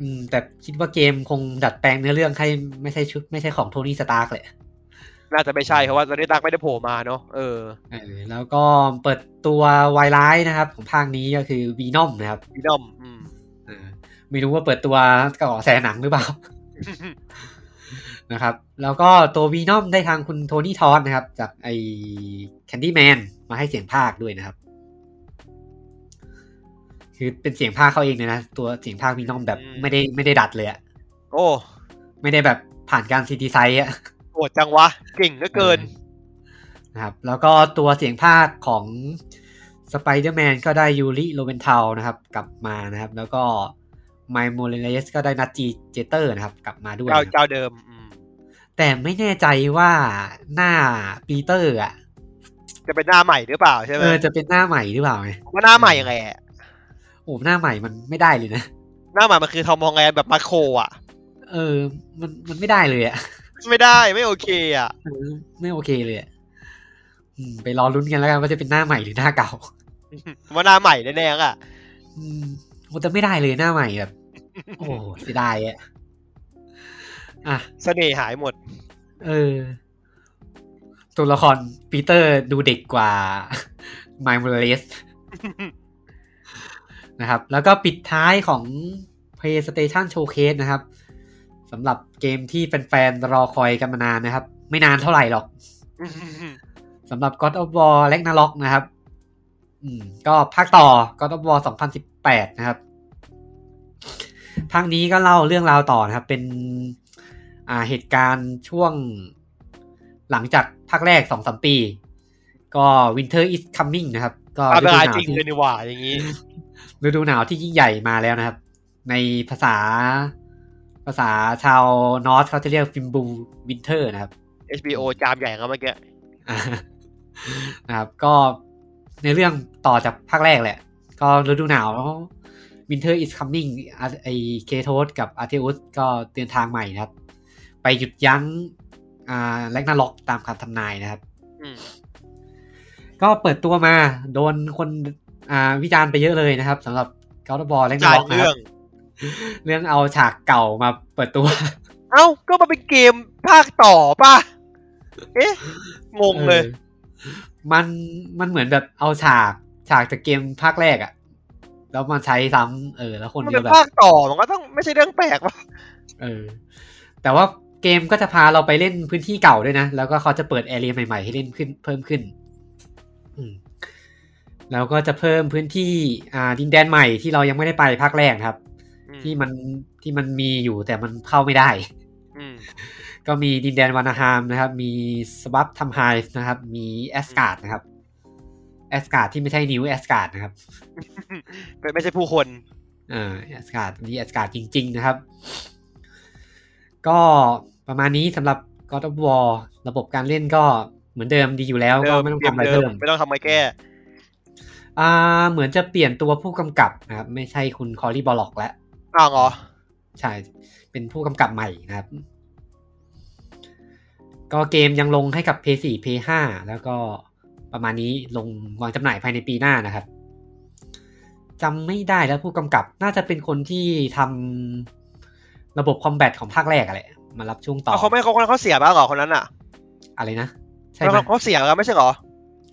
อืม แต่คิดว่าเกมคงดัดแปลงเนื้อเรื่องให้ไม่ใช่ชุดไม่ใช่ของโทนี่สตาร์กเลยน่าจะไม่ใช่เพราะว่าตอนนี้ตักไม่ได้โผล่มาเนาะเออเออแล้วก็เปิดตัววายร้ายนะครับ ของภาคนี้ก็คือ Venom นะครับ Venom อืมเออ ไม่รู้ว่าเปิดตัวเกาะกระแสหนังหรือเปล่านะครับ แล้วก็ตัว Venom ได้ทางคุณ Tony Todd นะครับ จากไอ้ Candyman มาให้เสียงพากย์ด้วยนะครับ คือเป็นเสียงพากย์เขาเองเลยนะ ตัวเสียงพากย์ Venom แบบอืมไม่ได้ไม่ได้ดัดเลยอะโอ้ ไม่ได้แบบผ่านการ sound design อะโหดจังวะ เก่งเหลือเกินนะครับ แล้วก็ตัวเสียงพากย์ของสไปเดอร์แมนก็ได้ Yuri Lowenthal นะครับ กลับมานะครับ แล้วก็ Miles Morales ก็ได้ Nadji Jeter นะครับ กลับมาด้วยเจ้านะครับเจ้าเดิมอืมแต่ไม่แน่ใจว่าหน้าปีเตอร์อะ จะเป็นหน้าใหม่หรือเปล่าใช่ไหมเออจะเป็นหน้าใหม่หรือเปล่าไงว่าหน้าใหม่ยังไงอะโอ้หน้าใหม่มันไม่ได้เลยนะหน้าใหม่มันคือ Tom Holland แบบมาโครอะ เออ มันมันไม่ได้เลยอะไม่ได้ไม่โอเคอะเออไม่โอเคเลยอะอืมไปรอลุ้นกันแล้วกันว่าจะเป็นหน้าใหม่หรือหน้าเก่าว่าหน้าใหม่แน่ๆอะอื มโอ้แต่ไม่ได้เลยหน้าใหม่แบบ โอ้เสียดายอะอะเสน่ห์หายหมด เออ ตัวละครปีเตอร์ดูเด็กกว่าไมล์ม r เลสนะครับ แล้วก็ปิดท้ายของ PlayStation Showcase นะครับสำหรับเกมที่แฟนๆรอคอยกันมานานนะครับ ไม่นานเท่าไหร่หรอกสำหรับ God of War Ragnarok นะครับอืม ก็ภาคต่อ God of War 2018นะครับภาคนี้ก็เล่าเรื่องราวต่อนะครับ เป็นอ่าเหตุการณ์ช่วงหลังจากภาคแรกสองสามปี ก็ Winter is coming นะครับ ก็อาฤเวดูหนาวจริงที่เลยนี่หว่าอย่างนี้ฤดูหนาวที่ยิ่งใหญ่มาแล้วนะครับ ในภาษาภาษาชาว Norse เขาจะเรียก Fimbulwinter นะครับ HBO จามใหญ่ครับเมื่อกี้อ่านะครับ ก็ ในเรื่องต่อจากภาคแรกแหละ ก็ฤดูหนาวแล้ว Winter is coming อะไอ Kratos กับ Atreus ก็เดินทางใหม่นะครับ ไปหยุดยั้งอ่าแลกนาล็อกตามคำทำนายนะครับอืมก็เปิดตัวมาโดนคนอ่าวิจารณ์ไปเยอะเลยนะครับสำหรับกอล์ฟบอลแลกนาจ่ายล็อกนะคเรื่อรังบเรื่องเอาฉากเก่ามาเปิดตัว เอ้า ก็มาเป็นเกมภาคต่อป่ะ เอ๊ะ งงเลยออ มันมันเหมือนแบบเอาฉากฉากจากเกมภาคแรกอะแล้วมาใช้ซ้ำเออ แล้วคนมันก็เป็นแบบภาคต่อมันก็ต้องไม่ใช่เรื่องแปลกป่ะเออ แต่ว่าเกมก็จะพาเราไปเล่นพื้นที่เก่าด้วยนะ แล้วก็เขาจะเปิด area ใหม่ๆให้เล่นขึ้นเพิ่มขึ้น อืมแล้วก็จะเพิ่มพื้นที่อ่าดินแดนใหม่ที่เรายังไม่ได้ไปภาคแรกนะครับอืมที่มันที่มันมีอยู่แต่มันเข้าไม่ได้ อืม ก็มีดินแดน Vanaheim นะครับ มี Svartalfheim นะครับ มีแอสการ์ดนะครับแอสการ์ดที่ไม่ใช่ New Asgard นะครับไม่ไม่ใช่ผู้คนเออแอสการ์ดมีแอสการ์ดจริง ๆ นะครับ ก็ประมาณนี้สำหรับ God of War ระบบการเล่นก็เหมือนเดิมดีอยู่แล้วเดิก็มไม่ต้องเตรียทำมอะไรเดิมเพิ่มไม่ต้องทำอะไรแก้อ่าเหมือนจะเปลี่ยนตัวผู้กำกับนะครับ ไม่ใช่คุณ Cory Barlog แล้วอ้าวเหรอ ใช่ เป็นผู้กำกับใหม่นะครับ ก็เกมยังลงให้กับ PS4 PS5 แล้วก็ประมาณนี้ลงวางจำหน่ายภายในปีหน้านะครับจำไม่ได้แล้วผู้กำกับน่าจะเป็นคนที่ทำระบบคอมแบทของภาคแรกอะไรมารับช่วงต่อเอาเขาไม่เขาคนนั้นเขาเสียบ้างเหรอคนนั้นอะอะไรนะใช่ไหมเขาเขาเสียแล้วไม่ใช่เหรอ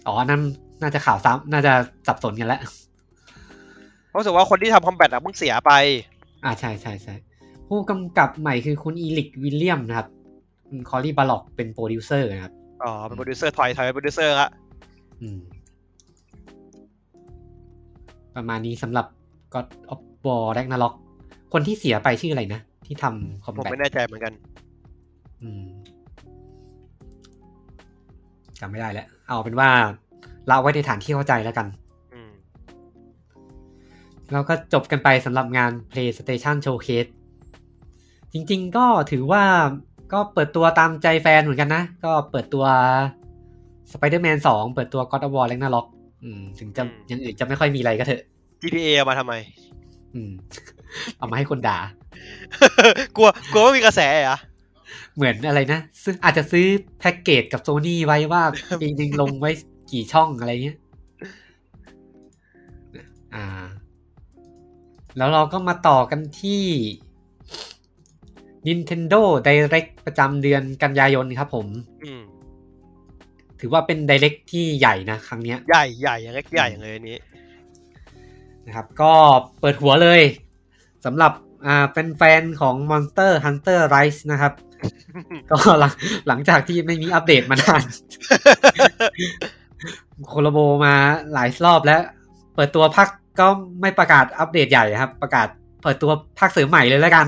อ๋ออันนั่นน่าจะข่าวซ้ำน่าจะสับสนกันแล้วเขารู้สึกว่าคนที่ทำคอมแบทอะเพิ่งเสียไป อ่าใช่ใช่ใช่ผู้กำกับใหม่คือคุณอีลิกวิลเลียมนะครับ คุณ Cory Barlog เป็นโปรดิวเซอร์นะครับ อ๋อ เป็นโปรดิวเซอร์ถอยถอยเป็นโปรดิวเซอร์ละอืมประมาณนี้สำหรับ God of War Ragnarok คนที่เสียไปชื่ออะไรนะ ที่ทำ combat ผมไม่แน่ใจเหมือนกันอืมจำไม่ได้แล้ว เอาเป็นว่าเราไว้ในฐานที่เข้าใจแล้วกันอืมแล้วก็จบกันไปสำหรับงาน PlayStation Showcase จริง ๆ ก็ถือว่า ก็เปิดตัวตามใจแฟนเหมือนกันนะ ก็เปิดตัว Spider-Man 2เปิดตัว God of War Ragnarok อืมถึงจะอืมอยังอื่นจะไม่ค่อยมีอะไรก็เถอะ GTA เอามาทำไม อืม เอามาให้คนด่า กลัวกลัวว่ามีกระแสเหรอเหมือนอะไรนะซึ่งอาจจะซื้อแพ็กเกจกับโซนี่ไว้ว่าปีนึงลงไว้กี่ช่องอะไรเงี้ย อ่า แล้วเราก็มาต่อกันที่ Nintendo Direct ประจำเดือนกันยายนครับผมอืมถือว่าเป็น Direct ที่ใหญ่นะ ครั้งเนี้ยใหญ่ใหญ่อย่างเล็กใหญ่อย่างเลยอันนี้นะครับ ก็เปิดหัวเลยสำหรับอ่าแฟนๆของ Monster Hunter Rise นะครับก็หลังหลังจากที่ไม่มีอัปเดตมานานโคโลโบมาหลายรอบแล้ว เปิดตัวพักก็ไม่ประกาศอัปเดตใหญ่ครับ ประกาศเปิดตัวภาคเสริมใหม่เลยแล้วกัน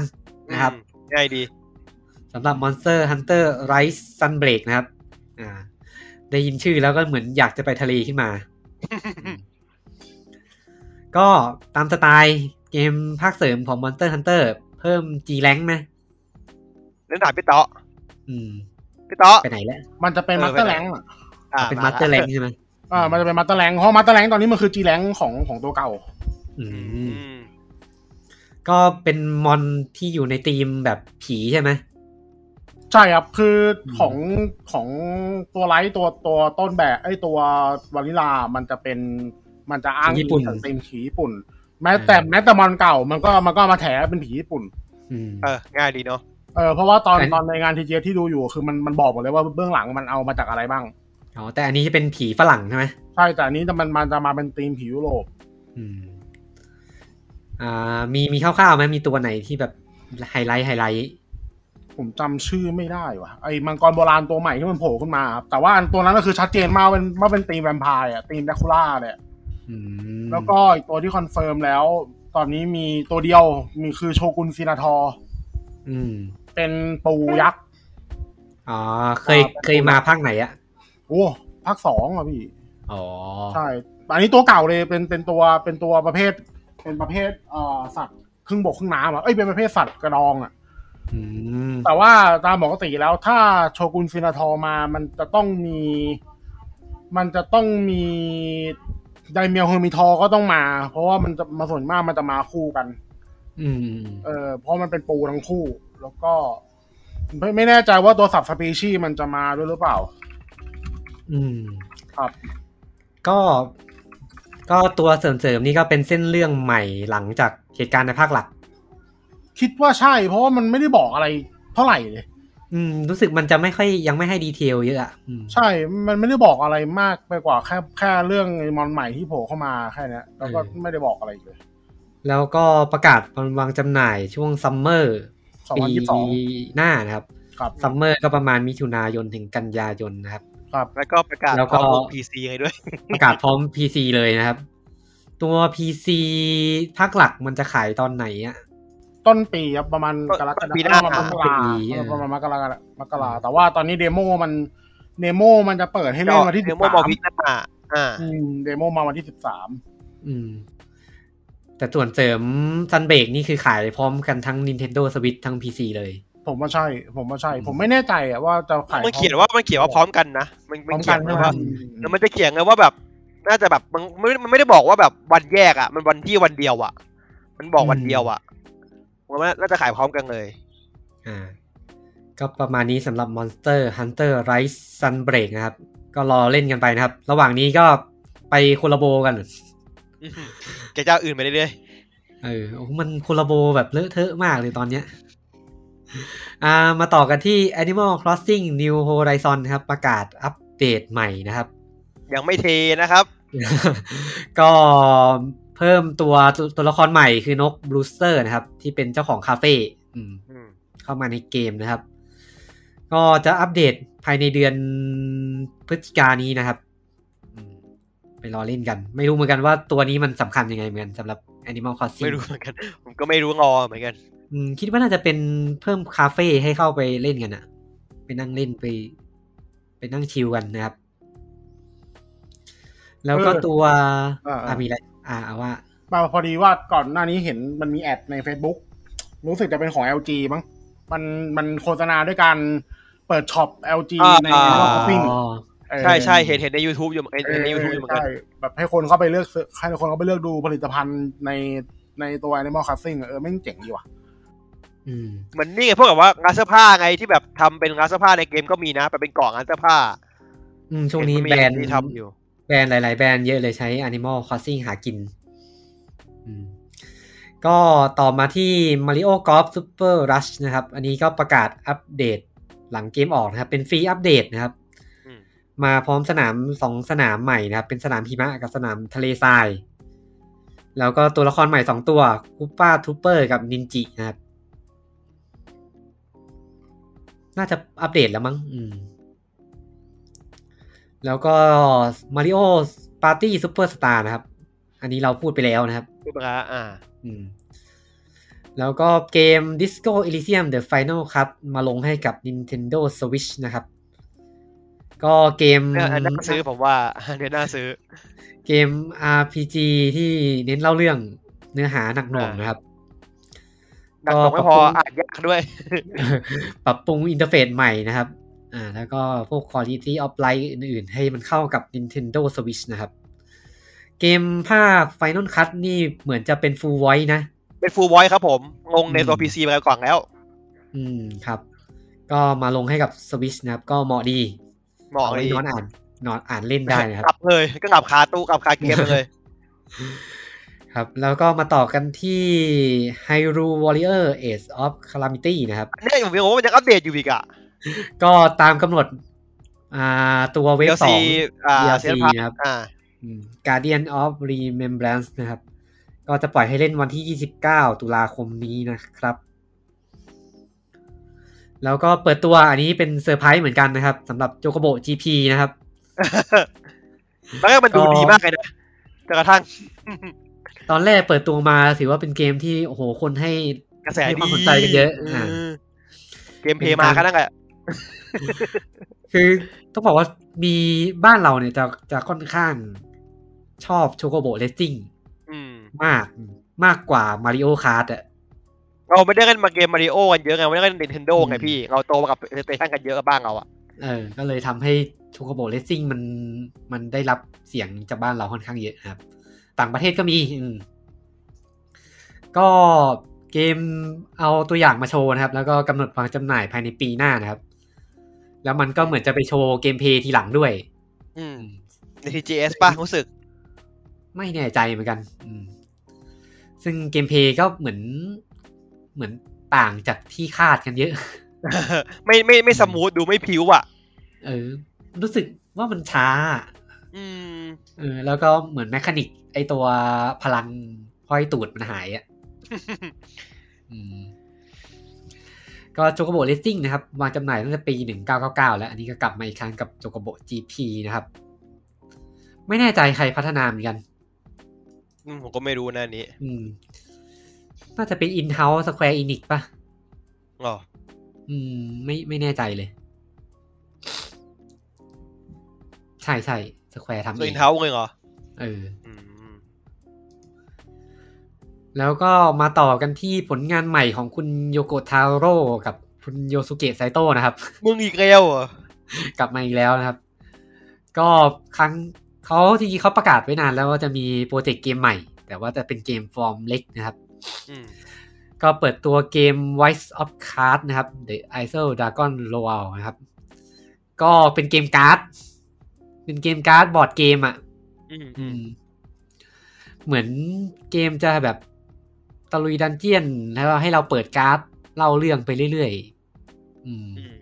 นะครับอืม ง่ายดีสำหรับ Monster Hunter Rise Sunbreak นะครับ อ่า ได้ยินชื่อแล้วก็เหมือนอยากจะไปทะเลขึ้นมา ก็ตามสไตล์เกมภาคเสริมของ Monster Hunter เพิ่ม G rank ไหมเล่นถามพี่เต๊ะอืมพี่เต๊ะไปไหนแล้ว มันจะเป็นเออมาสเตอร์ไปแลไหนงอ่าเป็นมา Master Rank ใช่ไหมอ่า มันจะเป็นมาสเตอร์แลงเพราะมาสเตอร์แลงตอนนี้มันคือจีแลงของของตัวเก่า อือืมม ก็เป็นมอนที่อยู่ในธีมแบบผีใช่ไหมใช่ครับ คืออมของของตัวไลท์ตัวตัวต้นแบบไอ้ตัววานิลามันจะเป็นมันจะอ้างอิงจากเป็นผีญี่ปุ่น แม้แต่แม้แต่มอนเก่ามันก็มันก็เอามาแถเป็นผีญี่ปุ่นอืมเออง่ายดีเนาะเออเพราะว่าตอนอันตอนในงาน TGS ที่ดูอยู่คือมันมันบอกหมดเลยว่าเบื้องหลังมันเอามาจากอะไรบ้างอ๋อแต่อันนี้จะเป็นผีฝรั่งใช่ไหมใช่แต่อันนี้จะมันมันจะมาเป็นธีมผียุโรปอืม อ่ามีมีคร่าวๆไหมมีตัวไหนที่แบบไฮไลท์ไฮไลท์ผมจำชื่อไม่ได้ว่ะไอ้มังกรโบราณตัวใหม่ที่มันโผล่ขึ้นมาครับแต่ว่าอันตัวนั้นก็คือชัดเจนมากว่าเป็นว่าเป็นธีมแวมไพร์อะธีมแดคูล่าเนี่ยอืมแล้วก็อีกตัวที่ confirm แล้ว ตอนนี้มีตัวเดียวมีคือ Shogun Ceanataur อืมเป็นปูยักษ์อ๋อเคยเคยมาภาคไหนอะโอ้ภาคสองอะพี่อ๋อใช่อันนี้ตัวเก่าเลยเป็นเป็นตัวเป็นตัวประเภท เป็นประเภทเอ่อสัตว์ครึ่งบกครึ่งน้ำอะเอ้ยเป็นประเภทสัตว์กระดองอะอืมแต่ว่าตามปกติแล้วถ้า Shogun Ceanataur มามันจะต้องมี มันจะต้องมี Daimyo Hermitaur ก็ต้องมา เพราะว่ามันจะมาส่วนมากมันจะมาคู่กัน อืม เออเพราะมันเป็นปูทั้งคู่ แล้วก็ ไม่ไม่แน่ใจว่าตัว subspecies มันจะมาด้วยหรือเปล่า อืม ครับ ก็ ก็ตัวเสริมๆนี่ก็เป็นเส้นเรื่องใหม่หลังจากเหตุการณ์ในภาคหลัก คิดว่าใช่ เพราะว่ามันไม่ได้บอกอะไรเท่าไหร่เลยอืมรู้สึกมันจะไม่ค่อยยังไม่ให้ detail เยอะอะอืมใช่ มันไม่ได้บอกอะไรมากไปกว่าแค่แค่เรื่องไอ้มอนใหม่ที่โผล่เข้ามาแค่เนี้ยแล้วก็เออไม่ได้บอกอะไรอีกเลย แล้วก็ประกาศวางจำหน่ายช่วง summer สองปีพันยี่สิบสองหน้านะครับครับ summer ก็ประมาณมิถุนายนถึงกันยายนนะครับ ครับแล้วก็ประกาศแล้วก็ พร้อมลง PC ไงด้วย ประกาศพร้อม PC เลยนะครับ ตัว PC ภาคหลักมันจะขายตอนไหนอะ ต้นปีครับประมาณต้นกรกฎาปีคหน้ามประมาณมกราปีเออ ประมาณมกรามกราแต่ว่าตอนนี้เดโมมันเดโมมันจะเปิดให้เล่นวันที่เดสิบโมสาบอกมวิกหน้าอ่า เดโมมาวันที่สิบสามอืม แต่ส่วนเสริมซันเบกนี่คือขายพร้อมกันทั้ง Nintendo Switch ทั้ง PC เลย ผมว่าใช่ ผมว่าใช่ ผมไม่แน่ใจอะว่าจะขายมันเขียนว่ามันเขียนว่าพร้อมกันนะมันพร้มัอนมเขีกัยนนใช่ไว้ไหมว่าแล้วมันจะเขียนไงว่าแบบ น่าจะแบบมันไม่มันไม่ได้บอกว่าแบบวันแยกอะมันวันที่วันเดียวอะมันบอกวันเดียวอะผมว่าน่าจะขายพร้อมกันเลย อ่า ก็ประมาณนี้สำหรับ Monster Hunter Rise Sunbreak นะครับ ก็รอเล่นกันไปนะครับ ระหว่างนี้ก็ไปโคลาโบกันอืมแกเจ้าอื่นไปเรื่อยเออโอ้โหมันโคลาโบแบบเลอะเทอะมากเลยตอนเนี้ย อ่ามาต่อกันที่ Animal Crossing New Horizon นะครับประกาศอัปเดตใหม่นะครับๆยังไม่เทนะครับ ก็เพิ่มตัวตัวตัวละครใหม่คือนกบลูสเตอร์นะครับ ที่เป็นเจ้าของคาเฟ่อืมอืมเข้ามาในเกมนะครับ ก็จะอัปเดตภายในเดือนพฤศจิกายนนี้นะครับอืมไปรอเล่นกัน ไม่รู้เหมือนกันว่าตัวนี้มันสำคัญยังไงเหมือนกันสำหรับ Animal Crossing ไม่รู้เหมือนกัน ผมก็ไม่รู้งอเหมือนกันอืม คิดว่าน่าจะเป็นเพิ่มคาเฟ่ให้เข้าไปเล่นกันอะไปนั่งเล่นไป ไปนั่งชิลกันนะครับ แล้วก็ตัวอ่ามีอะไร อ่าเอาว่ามาพอดีว่าก่อนหน้านี้เห็นมันมีแอดใน Facebook รู้สึกจะเป็นของ LG มั้งมันมันโฆษณาด้วยการเปิดช็อป LG อ่าในอ่า Animal Crossing เออใช่ใช่เห็นเห็นใน YouTube อยู่เห็นเออใน YouTube อยู่เหมือนกันใช่แบบให้คนเข้าไปเลือกซื้อให้คนเข้าไปเลือกดูผลิตภัณฑ์ในในตัว Animal Crossing อะเออไม่งเจ๋งดีว่ะอืม เหมือนนี่ไงพวกแบบว่างานเสื้อผ้าไงที่แบบทำเป็นงานเสื้อผ้าในเกมก็มีนะแบบเป็นกล่องงานเสื้อผ้า อืมช่วงนี้เห็มัมีแบรนด์ที่ทำอยู่ แบรนด์หลายๆแบรนด์เยอะเลยใช้ Animal Crossing หากินอืมก็ต่อมาที่ Mario Golf Super Rush นะครับ อันนี้ก็ประกาศอัปเดตหลังเกมออกนะครับ เป็นฟรีอัปเดตนะครับอืมมาพร้อมสนามสองสนามใหม่นะครับ เป็นสนามหิมะกับสนามทะเลทราย แล้วก็ตัวละครใหม่สองตัวคูป้าทูเปอร์กับนินจินะครับ น่าจะอัปเดตแล้วมั้งอืมแล้วก็ Mario Party Superstar นะครับ อันนี้เราพูดไปแล้วนะครับรูปนะอ่า อืม แล้วก็เกม Disco Elysium The Final Cut มาลงให้กับ Nintendo Switch นะครับ ก็เกมเนี่ยอันน่าซื้อผมว่าเดี๋ยวน่าซื้อ เกม RPG ที่เน้นเล่าเรื่องเนื้อหาหนักหน่วงอ่านนะครับ หนักหน่วงไม่พออ่านยากด้วย ปรับปรุงอินเทอร์เฟซใหม่นะครับ อ่า แล้วก็พวก Quality of Life อื่นๆ ให้มันเข้ากับ Nintendo Switch นะครับ เกมภาค Final Cut นี่เหมือนจะเป็น Full Voice นะ เป็นฟูลไว c ครับผม ลงในตัวอืม PC มาก่อนแล้ว อืม ครับ ก็มาลงให้กับ Switch นะครับ ก็เหมาะดี เหมาะเอาไว้ดีนอนอ่านนอนอ่านเล่นได้นะคกลัรับบเลย ก็กลับคาตู้กลับคาเกมไปเลย ครับ แล้วก็มาต่อกันที่ Hyrule Warrior Age of Calamity นะครับเนี่ยผมยังว่ามันจะอัปเดตอยู่อีกอะ ก็ตามกำหนดอ่าตัวเวฟ DLC สองอ่า DLC เซนพันะครับอ่าอืม Guardian of Remembrance นะครับ ก็จะปล่อยให้เล่นวันที่ 29 ตุลาคมนี้นะครับ แล้วก็เปิดตัวอันนี้เป็นเซอร์ไพรส์เหมือนกันนะครับสำหรับโจโกโบ GP นะครับแล้วก็มันดูก็ดีมากเลยนะจนกระทั่ง ตอนแรกเปิดตัวมาถือว่าเป็นเกมที่โอ้โหคนให้กระแสให้คดีวามสนใจกันเยอะอ่าเกมเพลย์มาก็นั่นแหละคือต้องบอกว่ามีบ้านเราเนี่ยจะจะค่อนข้างชอบ Chocobo Racing อืมมากมากกว่า Mario Kart อะเราไม่ได้เล่นมาเกมมาริโอกันเยอะไงไม่ได้เล่น Nintendo ไงพี่ เราโตมากับ PlayStation กันเยอะบ้างเราอะเออ ก็เลยทำให้ Chocobo Racing มันมันได้รับเสียงจากบ้านเราค่อนข้างเยอะนะครับ ต่างประเทศก็มีอืมก็เกมเอาตัวอย่างมาโชว์นะครับ แล้วก็กำหนดวางจำหน่ายภายในปีหน้านะครับ แล้วมันก็เหมือนจะไปโชว์ gameplay ทีหลังด้วย อืมใน TGS ป่ะรู้สึก ไม่แน่ใจเหมือนกัน อืม ซึ่ง gameplay ก็เหมือนเหมือนต่างจากที่คาดกันเยอะ ไม่ไม่ไม่ smooth ดูไม่พลิ้วอะ เออ รู้สึกว่ามันช้า อืมเออแล้วก็เหมือน mechanic ไอตัวพลังห้อยตูดมันหายอะอืมก็ Chocobo Racing นะครับ วางจำหน่ายตั้งแต่ปี 1999 แล้ว อันนี้ก็กลับมาอีกครั้งกับโจโกโบ GP นะครับ ไม่แน่ใจใครพัฒนาเหมือนกันอืมผมก็ไม่รู้นะอันนี้ อืม น่าจะเป็น in-house Square Enix ป่ะอ๋ออืม ไม่ไม่แน่ใจเลย ใช่ใช่ สแควร์ทำตัเอวอิงนเท้าเลยเหรอ เอออืมแล้วก็มาต่อกันที่ผลงานใหม่ของคุณโยโกทาโร่กับคุณโยสุเกะไซโตะนะครับ มึงอีกแล้วเหรอกลับมาอีกแล้วนะครับ ก็ครั้งเขาจริงๆเขาประกาศไว้นานแล้วว่าจะมี project เกมใหม่ แต่ว่าจะเป็นเกมฟอร์มเล็กนะครับอืมก็เปิดตัวเกม Voice of Card นะครับ The Isle Dragon Roars นะครับ ก็เป็นเกมการ์ด เป็นเกมการ์ด board game อะอืมอืมเหมือนเกมจะแบบตะลุย dungeon แล้วให้เราเปิดการ์ดเล่าเรื่องไปเรื่อยๆอืมอืม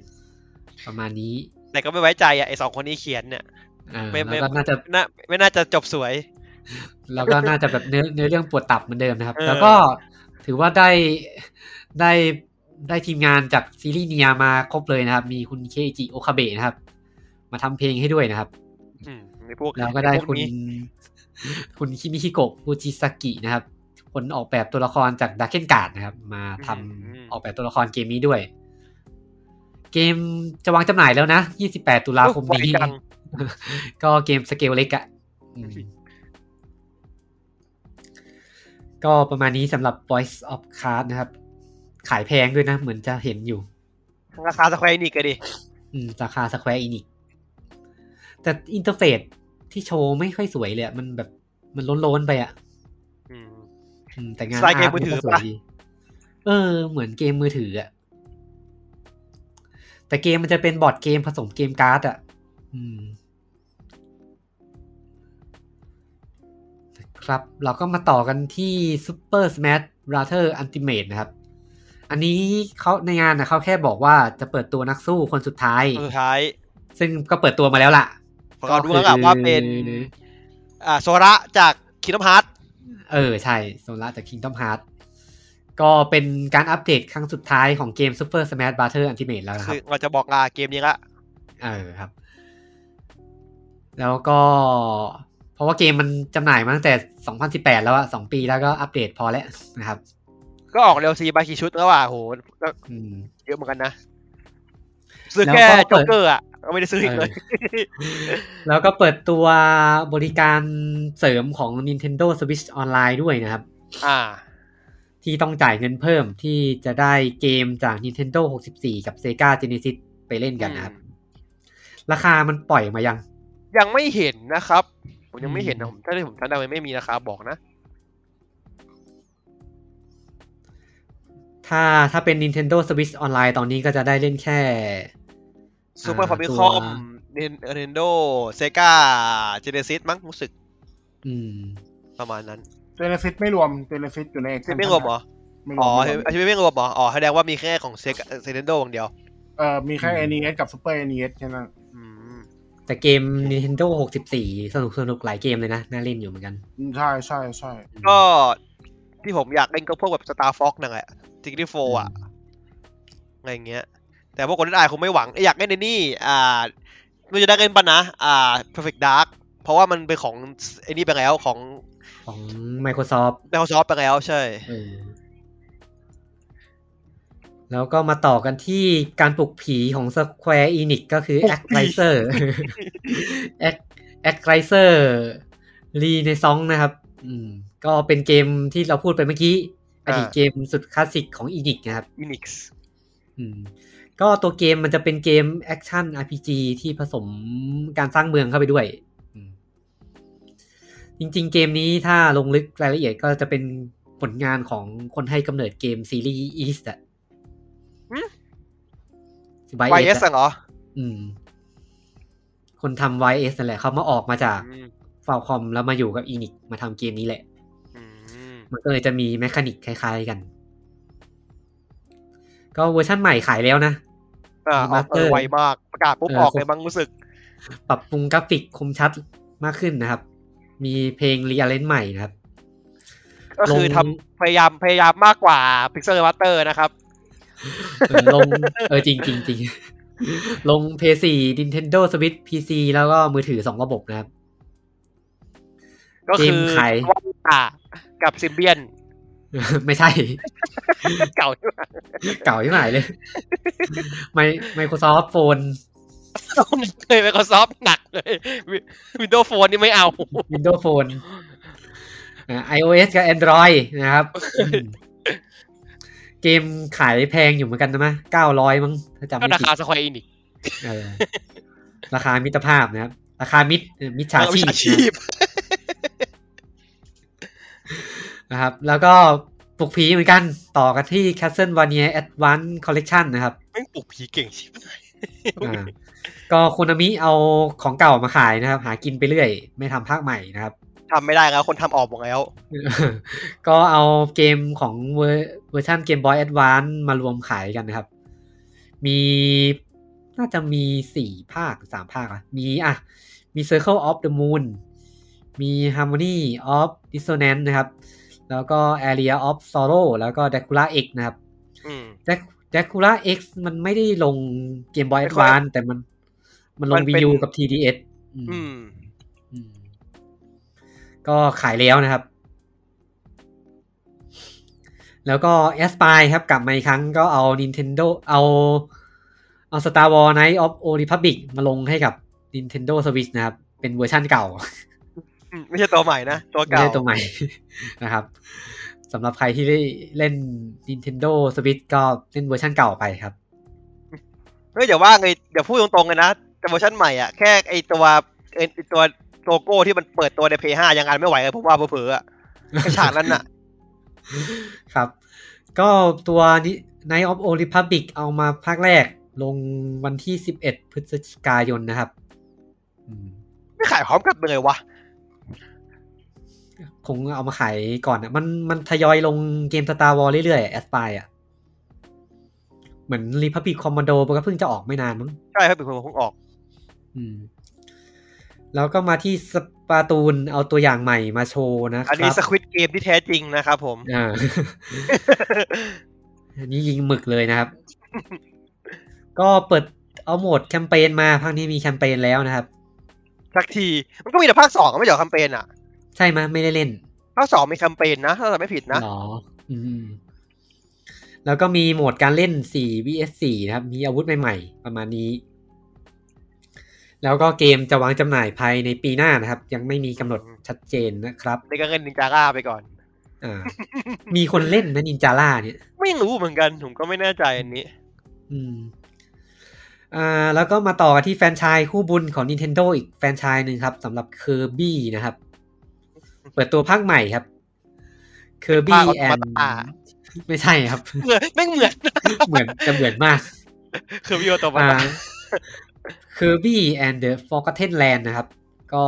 ประมาณนี้ แต่ก็ไม่ไว้ใจอะไอสองคนนี้เขียนเนี่ยเออไม่แล้วไม่ก็น่าจะน่าไม่น่าจะจบสวย แล้วก็น่าจะแบบเนื้อเนื้อเรื่องปวดตับเหมือนเดิมนะครับเออแล้วก็ถือว่าได้ได้ได้ทีมงานจากซีรีส์ NieR มาครบเลยนะครับ มีคุณเคอิจิโอคาเบะนะครับ มาทำเพลงให้ด้วยนะครับอืม ในพวกแล้วก็ได้ในพวคุณนี้คุณคิมิฮิโกะฟูจิซากะนะครับ คนออกแบบตัวละครจาก Drakengard นะครับ มาทำออกแบบตัวละครเกมนี้ด้วย เกมจะวางจำหน่ายแล้วนะ 28 ตุลาคมไวนี้จังก็เกมสเกลเล็กอะอืมก็ประมาณนี้สำหรับ Voice of Card นะครับ ขายแพงด้วยนะ เหมือนจะเห็นอยู่ ราคา Square Enix ก็ดิ อืม ราคา Square Enix แต่ interface ที่โชว์ไม่ค่อยสวยเลยอะมันแบบมันล้นๆไปอะอืมอืมแต่งานสไตล์เกมร์ตมือถือก็สวยปะดีเออ เหมือนเกมมือถืออะแต่เกมมันจะเป็น board game ผสมเกมการ์ดอะอืมครับ เราก็มาต่อกันที่ Super Smash Brothers Ultimate นะครับ อันนี้เขาในงานนะเขาแค่บอกว่าจะเปิดตัวนักสู้คนสุดท้ายคนสุดท้าย ซึ่งก็เปิดตัวมาแล้วล่ะผม ก็รู้แล้วอะว่าเป็น อ่าโซระจากคิงดอมฮาร์เออ ใช่โซล่าจาก Kingdom Hearts ก็เป็นการอัปเดตครั้งสุดท้ายของเกม Super Smash Brother Ultimate แล้วนะคคืรัอบเราจะบอกลาเกมนี้ละเออครับ แล้วก็ เพราะว่าเกมมันจำหน่ายมาตั้งแต่ 2018 แล้วอะสองปีแล้วก็อัปเดตพอแล้วนะครับ ก็ออกเร็วซีบากี่ชุดแล้วอะโหก็อืมเยอะเหมือนกันนะซื้อแล้วแค่ก็เปิจ็อดกเกอร์อะ ก็ไม่ได้ซื้ออีกเลย แล้วก็เปิดตัวบริการเสริมของ Nintendo Switch Online ด้วยนะครับ อ่า ที่ต้องจ่ายเงินเพิ่มที่จะได้เกมจาก Nintendo 64 กับ Sega Genesis ไปเล่นกันนะครับ ราคามันปล่อยมายัง ยังไม่เห็นนะครับ ผมยังไม่เห็นอืนะมผมถ้าที่ผมจำได้มันไม่มีราคาบอกนะถ้าถ้าเป็น Nintendo Switch Online ตอนนี้ก็จะได้เล่นแค่ ซูเปอร์อ่าฟามิคอมตัวเนนโดเซกาเจเนซิสมั้งรู้สึก อืม ประมาณนั้นเจเนซิสไม่รวมเจเนซิสอยู่ในไม่ไม่รวมเหรอไม่รวอ๋อมไม่รวมใช่ไหมไม่รวมเหรออ๋อแสดงว่ามีแค่ของเซกเซนโดอย่างเดียวเออมีแค่ NES กับ Super NES แค่นั้นอืมแต่เกม Nintendo 64 สนุกสนุกหลายเกมเลยนะ น่าเล่นอยู่เหมือนกัน ใช่ใช่ใช่ก็ที่ผมอยากเล่นก็พวกแบบ Star Fox นั่นแหละ sixty-four อะ อะไรอย่างเงี้ย แต่พวกคนที่อายคงไม่หวังอยากเล่นในนี่อ่าไม่จะได้เล่นปะนะอ่า Perfect Dark เพราะว่ามันเป็นของไอ้นี่ไปแล้วของของ Microsoft Microsoft ไปแล้วใช่เออแล้วก็มาต่อกันที่การปลุกผีของ Square Enix ก็คือ a c t r i s e r a c t r i s e r Renaissance นะครับอืมก็เป็นเกมที่เราพูดไปเมื่อกี้ไอดีตเกมสุดคลาสสิกของ Enix นะครับอินิ กส์อืมก็ตัวเกมมันจะเป็นเกมแอคชั่น RPG ที่ผสมการสร้างเมืองเข้าไปด้วยอืมจริงๆ เกมนี้ถ้าลงลึกรายละเอียดก็จะเป็นผลงานของคนให้กำเนิดเกมซีรีส์ Ys อะ Y S YS อะเหรอ อืม คนทำ YS นั่นแหละ เขามาออกมาจากอืม Falcom แล้วมาอยู่กับ Enix มาทำเกมนี้แหละอืมมันก็เลยจะมี mechanic คล้ายๆกัน ก็เวอร์ชั่นใหม่ขายแล้วนะอ่าออกเออไวมากประกาศปุ๊บเออออกเลยมั้งรู้สึก ปรับปรุงกราฟิกคมชัดมากขึ้นนะครับ มีเพลงรี a เลนใหม่นะครับ ก็คือลงทำพยายามพยายามมากกว่า Pixel Master นะครับเออลงเออจริงจริงจริงลง PS4 Nintendo Switch PC แล้วก็มือถือสองระบบนะครับ ก็คือเกมขายว่ากับ Symbian ไม่ใช่ เก่าที่ว่าเก่าที่ไหนเลยไม Microsoft Phone เคย Microsoft หนักเลย Windows Phone นี่ไม่เอา Windows Phone อ่า iOS กับ Android นะครับอืมเกมขายแพงอยู่เหมือนกันนะมั้ยเก้าร้อยมั้งถ้าจำก็ไม่ราผิดคาสควออินิกเออราคามิตรภาพนะครับ ราคามิตรเออมิจฉาชีพอาชีพ นะครับ แล้วก็ปลุกผีเหมือนกันต่อกันที่ Castlevania Advance Collection นะครับแม่งปลุกผีเก่งชิบหายอ่าก็คุณอามิเอาของเก่ามาขายนะครับ หากินไปเรื่อย ไม่ทำภาคใหม่นะครับทำไม่ได้แล้วคนทำออกหมดแล้ว ก็เอาเกมของเวอร์เวอร์ชันเกมบอยแอดวานมารวมขายกันนะครับ มีน่าจะมีสี่ภาคสามภาคอะมีอะมี Circle of the Moon มี Harmony of Dissonance นะครับ แล้วก็ Area of Sorrow แล้วก็ Dracula X นะครับอืม Drac- Dracula X มันไม่ได้ลงเกมบอยไม่แอดค่อยวานแต่มันมันลมังนเป็น Wii U กับ TDS อืมอืมอืมก็ขายแล้วนะครับ แล้วก็ a s p i ครับกลับมาอีกครั้งก็เอา Nintendo เอาเอา Star Wars Knight of Old Republic มาลงให้กับ Nintendo Switch นะครับ เป็นเวอร์ชั่นเก่าอืม ไม่ใช่ตัวใหม่นะ ตัวไม่เก่าใช่ตัวใหม่นะครับสำหรับใครที่ได้เล่น Nintendo Switch ก็เล่นเวอร์ชั่นเก่าไปครับเฮ้ยอย่าว่าไงเดี๋ยวพูดตรงๆเลยนะแต่เวอร์ชันใหม่อะแค่ไอตัวไอตัวโลโก้ที่มันเปิดตัวใน Play 5ยังอันไม่ไหวเลยผมว่าเผลอๆอะแค่ฉากนั้นน่ะ ครับ ก็ตัวนี้ Night of Old Republic เอามาภาคแรกลงวันที่ 11 พฤศจิกายนนะครับอืมไม่ขายพร้อมกันเลยวะ คงเอามาขายก่อนอะ มันมันทยอยลงเกม Star Wars เรื่อยๆแอสปายอะ เหมือน Republic Commando มันก็เพิ่งจะออกไม่นานมั้ง ใช่ครับเป็นคนเพิ่งออก อืม แล้วก็มาที่สปาตูนเอาตัวอย่างใหม่มาโชว์นะคอันนี้รับสควิตเกมที่แท้จริงนะครับผม อ่า อันนี้ยิงหมึกเลยนะครับ ก็เปิดเอาโหมดแคมเปญมาภาคนี้มีแคมเปญแล้วนะครับสักที มันก็มีแต่ภาคสองไม่เหรอแคมเปญอะ ใช่ไหมยไม่ได้เล่นภาคสองมีแคมเปญนะ ถ้าจำไม่ผิดนะหรออืม แล้วก็มีโหมดการเล่น 4 vs 4 นะครับ มีอาวุธใหม่ๆ ประมาณนี้ แล้วก็เกมจะวางจำหน่ายภายในปีหน้านะครับ ยังไม่มีกำหนดชัดเจนนะครับในการเงินนินจาร่าไปก่อนอ่ามีคนเล่นนะนินจาร่าเนี่ย ไม่รู้เหมือนกัน ผมก็ไม่แน่ใจอันนี้ อืมอ่าแล้วก็มาต่อกันที่แฟรนไชายคู่บุญของ Nintendo อีกแฟรนไชายหนึ่งครับสำหรับ Kirby นะครับ เปิดตัวภาคใหม่ครับ Kirby ภาค and Automata ไม่ใช่ครับ เหมือนไม่งเหมือน เหมือนจะเหมือนมากคือวิโอตัวมันอ่า Kirby and the Forgotten Land นะครับ ก็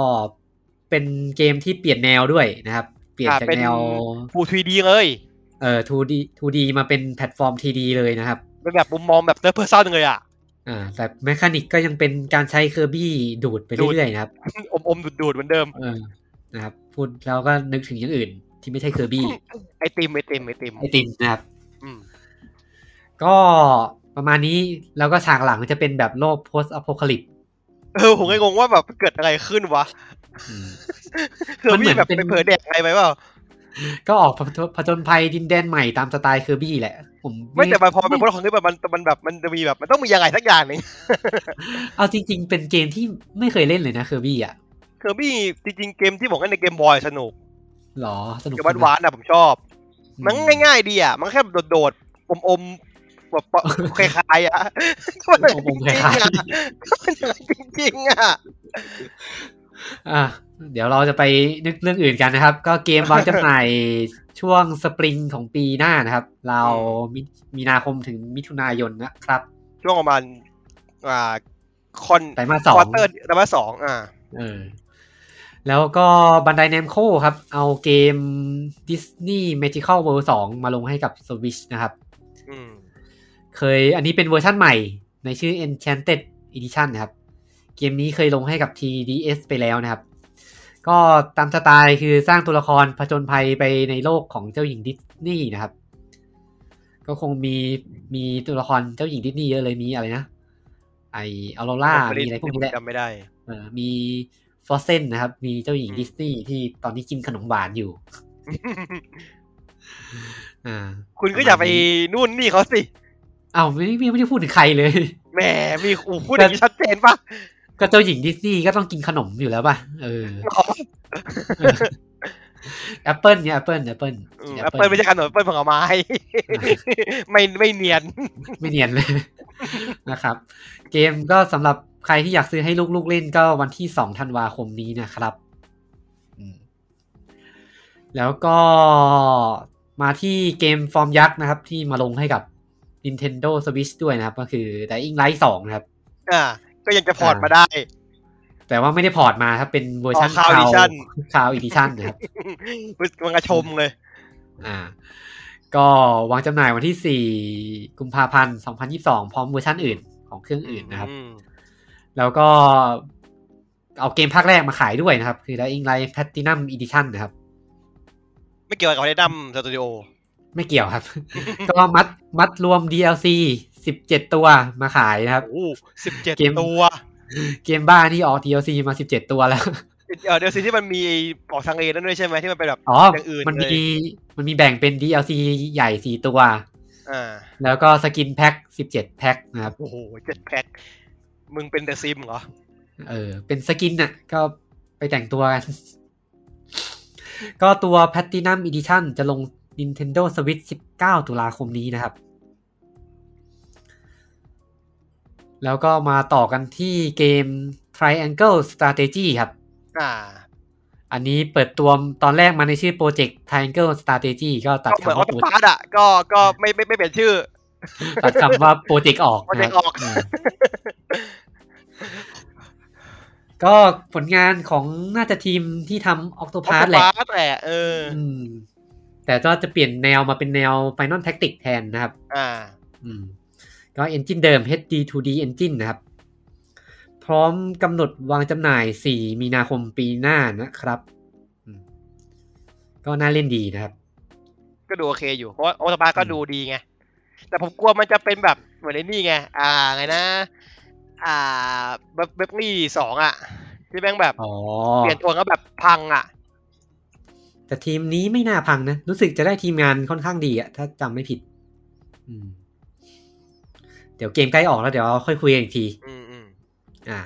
เป็นเกมที่เปลี่ยนแนวด้วยนะครับ เปลี่ยนจากเป็นแนว2D เลย เอ่อ 2D 2D มาเป็นแพลตฟอร์ม 3D เลยนะครับเป็นแบบมุมมองแบบ third person เลยอะอ่าแต่ mechanic ก็ยังเป็นการใช้ Kirby ดูดไปดูดเรื่อยๆนะครับ อมอมๆดูดๆเหมือนเดิมเออ นะครับ พูดแล้วก็นึกถึงอย่างอื่น ที่ไม่ใช่ Kirby ไอติมไอติมไอติมไอติมนะครับอืมก็ประมาณนี้แล้วก็ฉากหลังจะเป็นแบบโลก post apocalypse เออผมก็งงว่าแบบเกิดอะไรขึ้นวะอืมคือมันเหมืมีอนแบบเป็นไปเผยเด็กอะไรไปเปล่าก็ออกผจญภัยดินแดนใหม่ตามสไตล์ Kirby แหละ ผมไม่แต่พอเป็นพลของที่แบบมันมันแบบมันจะมีแบบ มันต้องมีอะไรสักอย่างหนึ่งเอาจริง ๆ เป็นเกมที่ไม่เคยเล่นเลยนะ Kirby อะ คือพี่จริงๆเกมที่ผมเล่นในเกมบอยสนุกหรอสนุกเกมหวานๆนะผมชอบ มันง่ายๆดีอะ มันแค่โดดๆอมๆแบบคล้ายๆอะอมๆคล้ายๆมันจริงๆอะอะเดี๋ยวเราจะไปนึกเรื่องอื่นกันนะครับ ก็เกมวางจำหน่ายช่วงสปริงของปีหน้านะครับ เรามีมีนาคมถึงมิถุนายนนะครับ ช่วงประมาณอ่าคอนไตรมาสสองควอเตอร์ไตรมาสสองอ่าเออ แล้วก็ Bandai Namco ครับ เอาเกม Disney Magical World 2 มาลงให้กับ Switch นะครับอืมเคยอันนี้เป็นเวอร์ชั่นใหม่ ในชื่อ Enchanted Edition นะครับ เกมนี้เคยลงให้กับ 3DS ไปแล้วนะครับ ก็ตามสไตล์คือสร้างตัวละครผจญภัยไปในโลกของเจ้าหญิงดิสนีย์นะครับ ก็คงมีมีตัวละครเจ้าหญิงดิสนีย์เยอะเลยมีอะไรนะ ไอออโรล่ามีอะไรพวกนี้แหละจำไม่ได้เออมี Frozen นะครับ มีเจ้าหญิงอืมดิสนีย์ที่ตอนนี้กินขนมหวานอยู่อ่าคุณก็อย่าไปนู่นนี่เขาสิอ้าวไม่ไม่ไม่ได้พูดถึงใครเลยแหมมีอูพูดอย่างนี้ชัดเจนปะก็เจ้าหญิงดิสนีย์ก็ต้องกินขนมอยู่แล้วป่ะเออแอปเปิลเนี่ยแอปเปิลแอปเปิลแอปเปิลไม่ใช่ขนมแอปเปิลผลไม้ไม่ไม่เนียน ไม่เนียนเลยนะครับ เกมก็สำหรับ ใครที่อยากซื้อให้ลูกๆเล่นก็วันที่สองธันวาคมนี้นะครับอืมแล้วก็มาที่เกมฟอร์มยักษ์นะครับ ที่มาลงให้กับ Nintendo Switch ด้วยนะครับ ก็คือ Dying Light 2 นะครับ อ่า ก็ยังจะ port มาได้ แต่ว่าไม่ได้ port มาครับ เป็นเวอร์ชันอ๋อ Cloud Edition Cloud Edition นะครับมันกระชมเลย อ่า ก็วางจำหน่ายวันที่ 4 กุมภาพันธ์ 2022 พร้อมเวอร์ชันอื่นของเครื่องอื่นนะครับอืม แล้วก็เอาเกมภาคแรกมาขายด้วยนะครับ คือ Dying Light Platinum Edition นะครับ ไม่เกี่ยวกับไอ้ดัมสตูดิโอไม่เกี่ยวครับ ก็มัดมัดรวม DLC 17ตัวมาขายนะครับโอ้สิบเจ็ดเกมตัว เกมบ้าที่ออก DLC มา17ตัวแล้วเออเดี๋ยวสิที่มันมีออกทางเอนั่นด้วยใช่ไหมที่มันเป็นแบบอ๋ออย่างอื่นมันเลยมีมันมีแบ่งเป็น DLC ใหญ่4ตัวอ่าแล้วก็ skin pack 17แพ็คนะครับ โอ้โหเจ็ดแพ็ค มึงเป็น The Sims เหรอ เออ เป็น skin น่ะ ก็ไปแต่งตัวกัน ก็ตัว Platinum Edition จะลง Nintendo Switch 19 ตุลาคมนี้นะครับ แล้วก็มาต่อกันที่เกม Triangle Strategy ครับ อ่า อันนี้เปิดตัวตอนแรกมาในชื่อโปรเจกต์ Triangle Strategy ก็ตัดก็เหมือนคำออว่าโตพาร์ตอะ ก็ ก็ไม่ไม่ไม่เปลี่ยนชื่อตัดคำว่า Project ออกนะ Project ออก ก็ผลงานของน่าจะทีมที่ทำออ Octopath โตแหละพาร์ตแหละเอออืมแต่ก็จะเปลี่ยนแนวมาเป็นแนว Final Tactics แทนนะครับ อ่า อืม ก็ Engine เดิม HD 2D Engine นะครับ พร้อมกำหนดวางจำหน่าย 4 มีนาคมปีหน้านะครับอืมก็น่าเล่นดีนะครับ ก็ดูโอเคอยู่ เพราะว่าออโตพาร์ตก็ดูดีไง แต่ผมกลัวมันจะเป็นแบบเหมือนไอ้นี่ไง อ่า ไงนะ อ่าเบบเบบลี่สองอะ ที่แม่งแบบอ๋อเปลี่ยนตัวก็แบบพังอะ แต่ทีมนี้ไม่น่าพังนะ รู้สึกจะได้ทีมงานค่อนข้างดีอะถ้าจำไม่ผิดอืมเดี๋ยวเกมใกล้ออกแล้วเดี๋ยวค่อยคุยกันอีกทีอืมอืมอ่า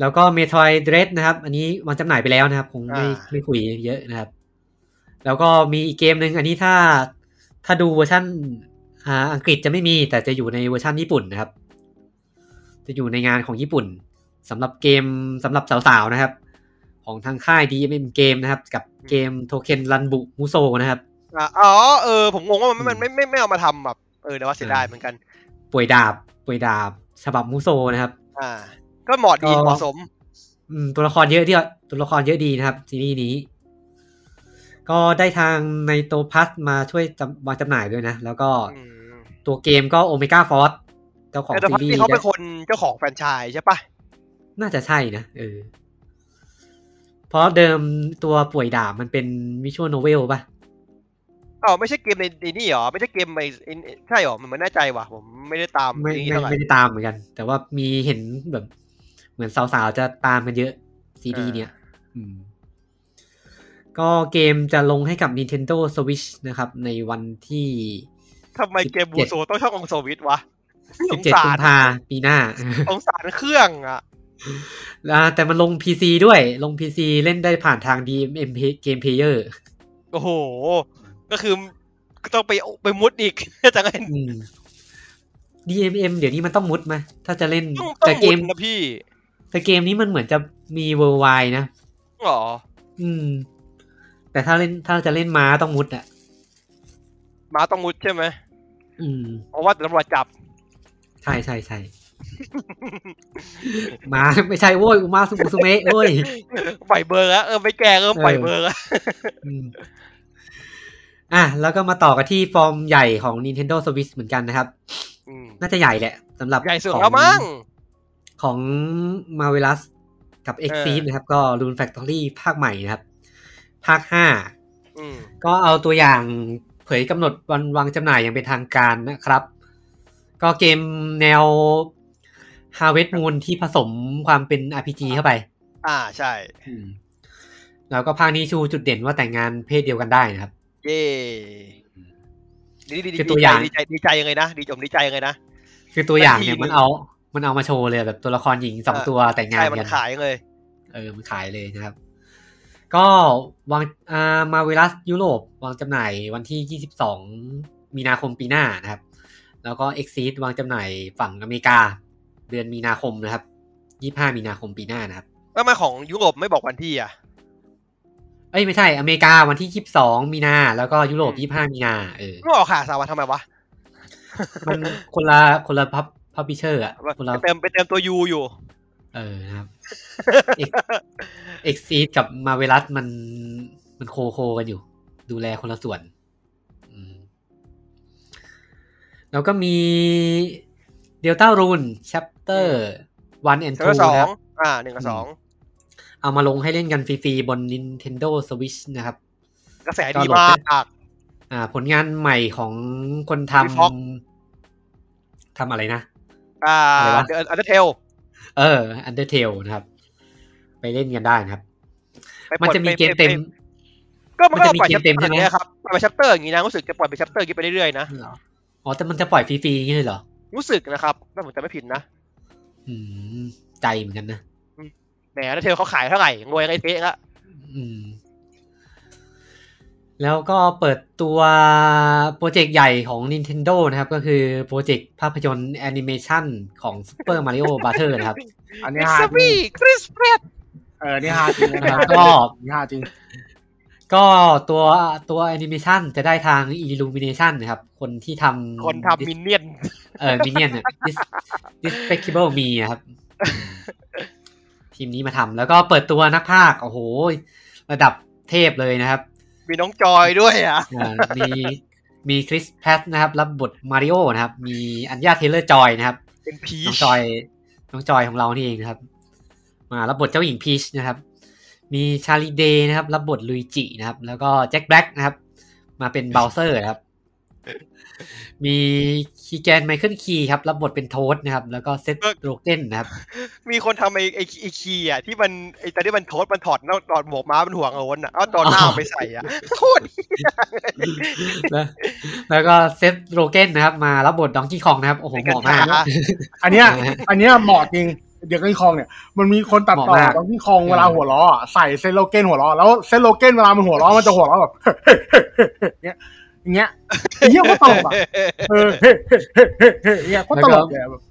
แล้วก็ Metroid Dread นะครับ อันนี้วางจำหน่ายไปแล้วนะครับ คงไม่อ่าไม่คุยเยอะนะครับ แล้วก็มีอีกเกมหนึ่งอันนี้ถ้าถ้าดูเวอร์ชันอ่าอังกฤษจะไม่มี แต่จะอยู่ในเวอร์ชันญี่ปุ่นนะครับ จะอยู่ในงานของญี่ปุ่นสำหรับเกมสำหรับสาวๆนะครับ ของทางค่าย DMM เกมนะครับ กับเกมโทเค็นรันบุมุโซนะครับอ่าอ๋อเออผมงงว่ามันมันไม่ไม่ไม่เอามาทำแบบเออแต่ว่าเสียดายเหมือนกัน ป่วยดาบป่วยดาบ ฉบับมุโซนะครับ อ่า ก็เหมาะดีก็เหมาะสม อืมตัวละครเยอะที่ตัวละครเยอะดีนะครับซีรีส์นี้ ก็ได้ทางในโตพัสมาช่วยจำวางจำหน่ายด้วยนะ แล้วก็อืมตัวเกมก็โอเมก้าฟอร์ เจ้าของแต่ซีพักรีส์ที่เขาเป็นคนเจ้าของแฟรนไชส์ใช่ปะน่าจะใช่นะเออเพราะเดิมตัวป่วยดาบมันเป็นวิชวลโนเวลป่ะอ๋อไม่ใช่เกมในในนี่หรอ ไม่ใช่เกมในใช่หรอ มันไม่แน่ใจว่ะ ผมไม่ได้ตามไม่นี่ไม่เท่าไหร่ไม่ได้ตามเหมือนกัน แต่ว่ามีเห็นแบบ เหมือนสาวๆ จะตามกันเยอะซีดีอ่าเนี่ยอืมก็เกมจะลงให้กับ Nintendo Switch นะครับ ในวันที่ทำไมเกมบูโซต้องชอบของโซวิตวะ สง17สากุมรภาปีหน้าสงสารเครื่องอะอ่าแต่มันลง PC ด้วยลง PC เล่นได้ผ่านทาง DMM Game Player โอ้โห ก็คือก็ต้องไปไปมุดอีกจะไงอืม DMM เดี๋ยวนี้มันต้องมุดไหมถ้าจะเล่นต้องต้อแต่งเกมุดมนะพี่ แต่เกมนี้มันเหมือนจะมี worldwide นะหรออืม แต่ถ้าเล่นถ้าจะเล่นม้าต้องมุดอะม้าต้องมุดใช่ไหมอืมเพราะว่าตำรวจจับ ใช่ใช่ใช่ม้าไม่ใช่โว้ยอุมาสุมุสุเมะโว้ยปล่อยเบอร์แล้วเออไม่แก้เออปล่อยเออเบอร์แล้วอืมอะแล้วก็มาต่อกันที่ฟอร์มใหญ่ของ Nintendo Switch เหมือนกันนะครับอืมน่าจะใหญ่แหละสำหรับใหญ่สุดของแล้วมั้งของ Marvelous กับเอ Exceed อนะครับ ก็ Rune Factory ภาคใหม่นะครับ ภาคห้าอืมก็เอาตัวอย่างเผยกำหนดวันวางจำหน่ายอย่างเป็นทางการนะครับ ก็เกมแนว Harvest Moon ที่ผสมความเป็น RPG เข้าไป อ่าใช่แล้วก็ภาคนี้ชูจุดเด่นว่าแต่งงานเพศเดียวกันได้นะครับ เย่ดีดีดีคือตัวอย่างดีใจดีใจยังไงนะดีจมดีใจยังไงนะคือตัวอย่างเนี่ยนาทีมันเอา มันเอามาโชว์เลยแบบตัวละครหญิงสองเออตัวแต่งงาใช่นมันกันขายเลย เออมันขายเลยนะครับ ก็วางอ่ามาเวลัสยุโรปวางจำหน่ายวันที่22มีนาคมปีหน้านะครับ แล้วก็ Exceed วางจำหน่ายฝั่งอเมริกา เดือนมีนาคมนะครับ 25 มีนาคมปีหน้านะครับแล้วทำไมาของยุโรปไม่บอกวันที่อะ เอ้ยไม่ใช่อเมริกาวันที่ 22 มีนาแล้วก็ยุโรป 25 มีนาเออไม่ออกข่าวสาววันทำไมวะ มันคนละคนละพับพับพิเชอร์อะคนละไปเติมไปเติมตัวยูอยู่ เออนะครับเอ็กซีดกับมาเวลัสมันมันโคโคกันอยู่ ดูแลคนละส่วน แล้วก็มีเดลต้ารูน chapter one and เซอ two ร์สอนะคงรับอ่าหนึ่งกับสองเอามาลงให้เล่นกันฟรีๆบน Nintendo Switch นะครับ กระแสก็ดีโหลดมาได้กอ่า ผลงานใหม่ของคนท Fox ำทำอะไรนะ อ่าอะไรวะเดอะอันเดอร์เทลเออ Undertale นะครับ ไปเล่นกันได้นะครับ มันจะมีเกมเต็ม ก็มันก็มันจะมีปล่อยเกมเต็มใช่ไหมชัปตอร์อย่างเงี้ยครับปล่อยเป็นชัปเตอร์อย่างงี้นะรู้สึกจะปล่อยเป็นชัปเตอร์อย่างงี้ไปเรื่อยๆนะ อ๋อแต่มันจะปล่อยฟรีๆอย่างนี้เลยเหรอ รู้สึกนะครับถ้าผมจำไม่ผิดนะ อืม ใจเหมือนกันนะแหมอันเดอร์เทลเขาขายเท่าไหร่รวยไงเทะละอืม แล้วก็เปิดตัวโปรเจกต์ใหญ่ของ Nintendo นะครับ ก็คือโปรเจกต์ภาพยนตร์แอนิเมชันของ Super Mario Brother นะครับ อันเอ็นี้ก็ฮาจริง Chris Pratt เออนี่ฮาจริงนะแล้วก็ก็นี่ฮาจริง ก็ตัวตัวแอนิเมชันจะได้ทาง Illumination นะครับ คนที่ทำคนทำ Minion เออ Minion Dis- Despicable Me อะครับ ทีมนี้มาทำแล้วก็เปิดตัวนักพากย์โอ้โห ระดับเทพเลยนะครับ มีน้องจอยด้วยอะอ่ามีมี Chris Pratt นะครับ รับบทมาริโอนะครับ มี Anya Taylor-Joy นะครับ เป็นพีน้องชจอย น้องจอยของเรานี่เองนะครับ มารับบทเจ้าหญิงพีชนะครับ มี Charlie Day นะครับ รับบท Luigi นะครับ แล้วก็ Jack Black นะครับ มาเป็น Bowser นะครับ มี Keegan-Michael Key ครับ รับบทเป็น Toad นะครับ แล้วก็ Sethโรเกนนะครับ มีคนทำไอ้ไอ้ไอ้คีย์อะที่มันไอ้ตอนที่มันโทษมันถอดนอกถอดหมวกม้ามันห่วงเอาวนอะเอาตอนหน้าเอาไปใส่อะโคตรแล้วแล้วก็เซตโรเกนนะครับ มารับบทดองกี้คองนะครับโอ้โหเหมาะมากอันเนี้ยอันเนี้ยเหมาะจริง เด็กไอ้คองเนี่ยมันมีคนตัดต่อเหมาะมากตอนที่คองเวลาหัวล้ออะใส่เซนโลเกนหัวล้อแล้วเซนโลเกนเวลามันหัวล้อมันจะหัวล้อแบบเงี้ยอย่างเงี้ยไอ้เหี้ยก็ตลกอะเออเฮ้เฮ้เฮ้เฮ้เฮ้เงี้ยก็ตลกเลยอะแบบ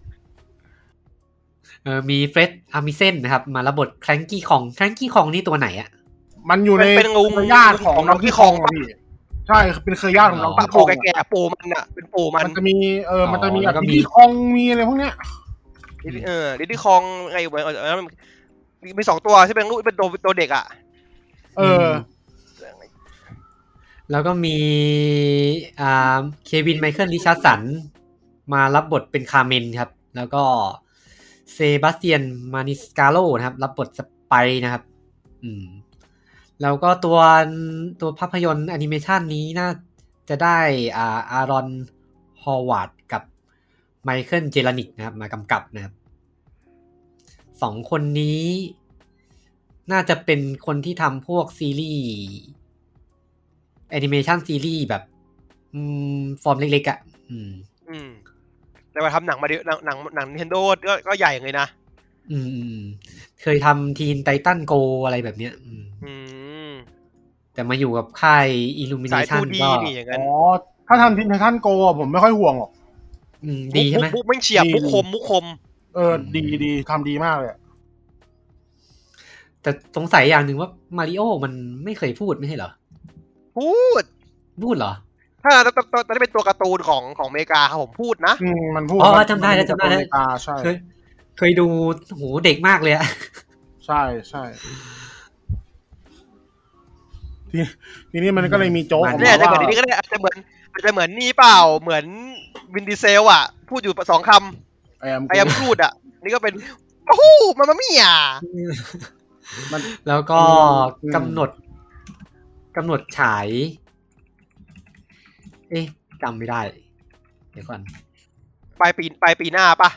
เออมีเฟร็ดอามิเซนนะครับ มารับบทแคลงกี้คองแคลงกี้คองนี่ตัวไหนอะมันอยู่ในมันเป็นงูเครือญาติของของน้องที่คองอะพี่ใช่เป็นเครือญาติของน้องปาที่คปูองอะแก่ๆปูมันอะเป็นปูมันมันจะมีเออมันจะมีอ๋อแล้วก็แบบมีที่คองมีอะไรพวกเนี้ย เออดิดี้คองไงเออเออมีมีสองตัวที่เป็นลูกเป็นตัวเป็นตัวเด็กอะ เออ แล้วก็มีอ่า Kevin Michael Richardson มารับบทเป็น Kamek ครับ แล้วก็ Sebastian Maniscalco นะครับ รับบท Spike นะครับ อืม แล้วก็ตัวตัวภาพยนตร์แอนิเมชันนี้น่าจะได้อ่า Aaron Horvath กับ Michael Jelenic นะครับ มากำกับนะครับสองคนนี้ น่าจะเป็นคนที่ทำพวกซีรีส์แอนิเมชันซีรีส์แบบอืมฟอร์มเล็กๆอะ่ะอืมอืมแต่ว่าทำหนังมาดิหนังหนังหนัง Nintendo ก็ก็ใหญ่เลยนะอืมอืมอืมเคยทำทีนไททันโกอะไรแบบเนี้ย อืมอืมแต่มาอยู่กับค่ายสาย Illumination 2D ก็นี่อย่างนั้อ๋นอถ้าทำทีมไททันโกอะผมไม่ค่อยห่วงหรอกอืม ดีใช่ไหมมุกไม่งเฉียบดีมุกคมมุกคม เออ ดีดีทำดีมากเลยอะแต่สงสัยอย่างหนึ่งว่ามาริโอมันไม่เคยพูดไม่ใช่เหรอ พูด พูดเหรอ ถ้าตอนตอนตอนนี้เป็นตัวการ์ตูนของของอเมริกาครับผมพูดนะอืมมันพูดอ๋อมันจำได้แล้วจำได้แล้วอเมริกาใช่เคยเคยดูโหเด็กมากเลยอะใช่ใช่ทีทีนี้มันก็เลยมีโจ๊กออกเนี่ยมาอาจจะเหมือนว่านี้ก็ได้อาจจะเหมือน อาจจะเหมือนนี่เปล่าเหมือนวินดีเซลอะ พูดอยู่สองคไอ้แอมำไอแอมพูดอะ นี่ก็เป็นโอ้โหมามามี่อะมันแล้วก็อืมกำหนดกำหนดฉาย เอ๊ะจำไม่ได้ เดี๋ยวก่อนปลายปีปลายปีหน้าปะ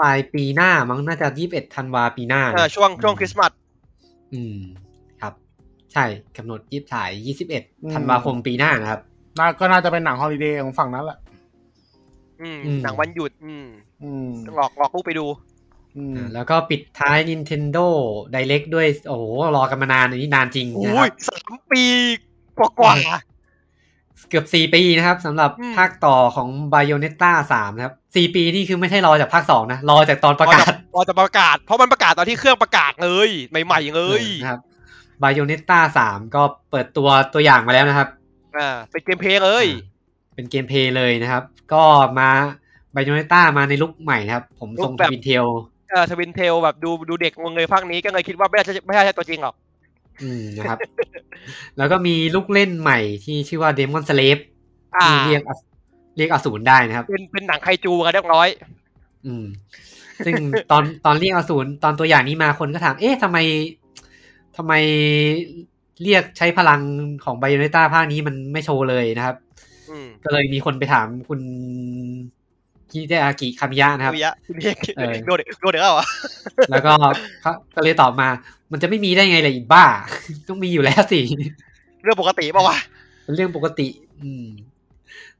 ปลายปีหน้ามั้งน่าจะยี่สิบเอ็ดธันวาปีหน้าเออช่วงช่วงคริสต์มาสอืม ครับ ใช่กำหนดยิบฉายยี่สิบเอ็ดธันวาคมปีหน้านะครับ น่าก็น่าจะเป็นหนังฮอลิเดย์ของฝั่งนั้นแหละ อืม อืม หนังวันหยุด อืมอืมหลอกหลอกลูกไปดู อืมอ่าแล้วก็ปิดท้าย Nintendo Direct ด้วย โอ้โห รอกันมานานอันนี้นานจริงนะโอ้ครัยบ สามปีกว่ากว่า เกือบสี่ปีนะครับสำหรับอืม ภาคต่อของ Bayonetta 3 นะครับสี่ปีนี่คือไม่ใช่รอจากภาคสองนะ รอจากตอนประกาศพอจะประกาศ เพราะมันประกาศตอนที่เครื่องประกาศเลย ใหม่ๆเลย นะครับ Bayonetta 3 ก็เปิดตัวตัวอย่างมาแล้วนะครับ อ่าเป็น gameplay เลย เป็น gameplay เลยนะครับ ก็มา Bayonetta มาในลุคใหม่นะครับ ผมทรง twintailเออ twintail แบบดูดูเด็กงงเลยภาคนี้ก็เลยคิดว่าไม่ใช่ไม่ใช่ตัวจริงหรอก อืมนะครับ แล้วก็มีลูกเล่นใหม่ที่ชื่อว่า Demon Slave อ่าที่เรียกอสูรเรียกอสูรได้นะครับ เป็นเป็นหนังไคจูกันเรียบร้อย อืม ซึ่งตอนตอนเรียกอสูรตอนตัวอย่างนี้มาคนก็ถาม เอ๊ะทำไมทำไม เรียกใช้พลังของไบโอเนต้าภาคนี้มันไม่โชว์เลยนะครับอืมก็เลยมีคนไปถามคุณฮิเดอากิคามิยะนะครับวิยะเรียกเออโดนโดนเด็กแล้วเหรอแล้วก็เขาก็เลยตอบมา มันจะไม่มีได้ไงเลยอีบ้า ต้องมีอยู่แล้วสิ เรื่องปกติป่าวะเป็นเรื่องปกติ อืม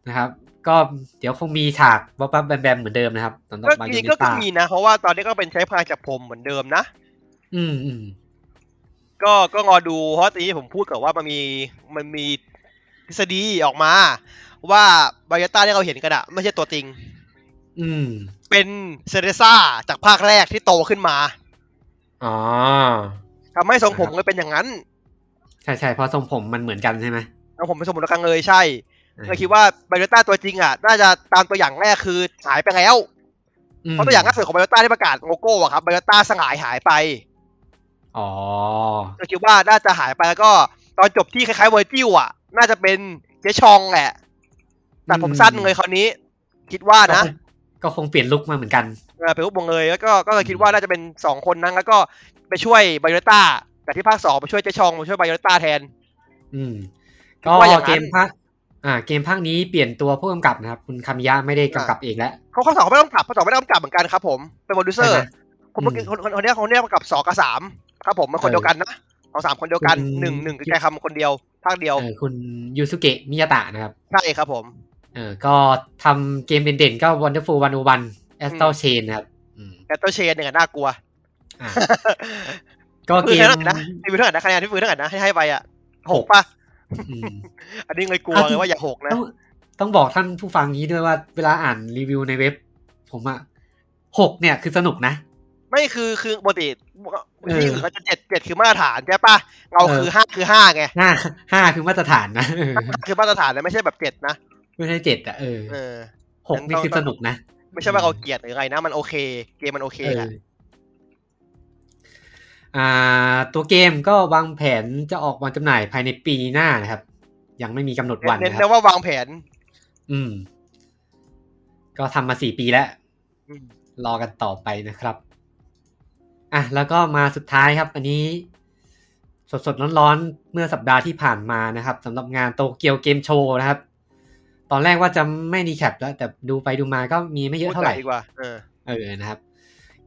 นะครับ ก็เดี๋ยวคงมีฉากวับวับแบมแบมเหมือนเดิมนะครับสำหรับก็ไบโอมีเนก็ก็ต้ามีนะ เพราะว่าตอนนี้ก็เป็นใช้พลังจากผมเหมือนเดิมนะ อืมอืม ก็ก็รอดูเพราะตอนนี้ผมพูดกับว่ามันมีมันมีทฤษฎีออกมา ว่าบายต้าที่เราเห็นกันอะไม่ใช่ตัวจริง อืม เป็นเซเรซ่าจากภาคแรกที่โตขึ้นมาอ๋อทำให้ทรงผมเลยเป็นอย่างนั้น ใช่ใช่เพราะทรงผมมันเหมือนกันใช่ไหมทรงผมเป็นทรงผมตะกังเลยใช่อ่าเลยคิดว่าบายต้าตัวจริงอะน่าจะตามตัวอย่างแรกคือหายไปแล้วอืมเพราะตัวอย่างล่าสุดของบายต้าที่ประกาศโลโก้อะครับบายต้าสลายหายไป อ๋อก็คิดว่าน่าจะหายไปแล้วก็ตอนจบที่คล้ายๆเวอร์จิวอะน่าจะเป็นเจชองแหละแต่ผมสั้นเลยคราวนี้ คิดว่านะ ก็คงก็คงเปลี่ยนลุคมาเหมือนกันเออเป็นรูปวงเลยแล้วก็ก็เลยคิดว่าน่าจะเป็นสองคนนั้นแล้วก็ไปช่วยไบโอต้าแต่ที่ภาคสองไปช่วยเจชองไปช่วยไบโอต้าแทน อืมคิดก็ว่าอย่างนั้นเกมภาคอ่า เกมภาคนี้เปลี่ยนตัวผู้กำกับนะครับ คุณคามิยะไม่ได้กำกับเองแล้วเขาข้อสองเขาไม่ต้องกลับข้อสองไม่ต้องกลับเหมือนกันครับ ผมเป็นโปรดิวเซอใช่ร์ไหมคนเมื่อกี้อืมคนคนคนเนี้ยคนเนี้ยกำกับสองกับสาม ครับผมเป็นคนเออเดียวกันนะของสามคนเดียวกันคุณหนึ่งหนึ่งคือแกคำคนเดียวภาคเดียวเออคุณยูสุเกะมิยาตะนะครับ ใช่ครับผมเออก็ทำเกมเด่นๆก็ Wonderful 101 Astral Chain นะครับอืมแอตเตอร์เชนเนี่ยน่ากลัวอ่าก็เกฟื้นมเท่าไหร่นะที่ฟื้นเท่าไหร่นะคะแนนที่ฟื้นเท่าไหร่นะให้ให้ไปอะหกป่ะอืมอันนี้เลยกลัวอะเลยว่าอย่าหกนะต้องต้องบอกท่านผู้ฟังนี้ด้วยว่าเวลาอ่านรีวิวในเว็บ ผมอะหกเนี่ยคือสนุกนะ ไม่คือคือปกติเออ ที่อื่นเขาจะเจ็ดเจ็ดคือมาตรฐานใช่ป่ะเราเออคือห้าคือห้าไงห้าห้าคือมาตรฐานนะเออคือมาตรฐานนะไม่ใช่แบบเจ็ดนะ ไม่ใช่เจ็ดอะเออเออหกนี่คือสนุกนะ ไม่ใช่ว่าเราเกลียดหรืออะไรนะ มันโอเค เกมมันโอเคเอแหอละอ่า ตัวเกมก็วางแผนจะออกวางจำหน่ายภายในปีหน้านะครับ ยังไม่มีกำหนดวันเน้นนะคเน้รับนว่าวางแผน อืม ก็ทำมาสี่ปีแล้วอืมรอกันต่อไปนะครับ อะแล้วก็มาสุดท้ายครับ อันนี้สดสดๆร้อนๆ เมื่อสัปดาห์ที่ผ่านมานะครับสำหรับงาน Tokyo Game Show นะครับ ตอนแรกว่าจะไม่ recap แล้ว แต่ดูไปดูมาก็มีไม่เยอะเท่าไหร่พูดดีกว่าเออเออนะครับ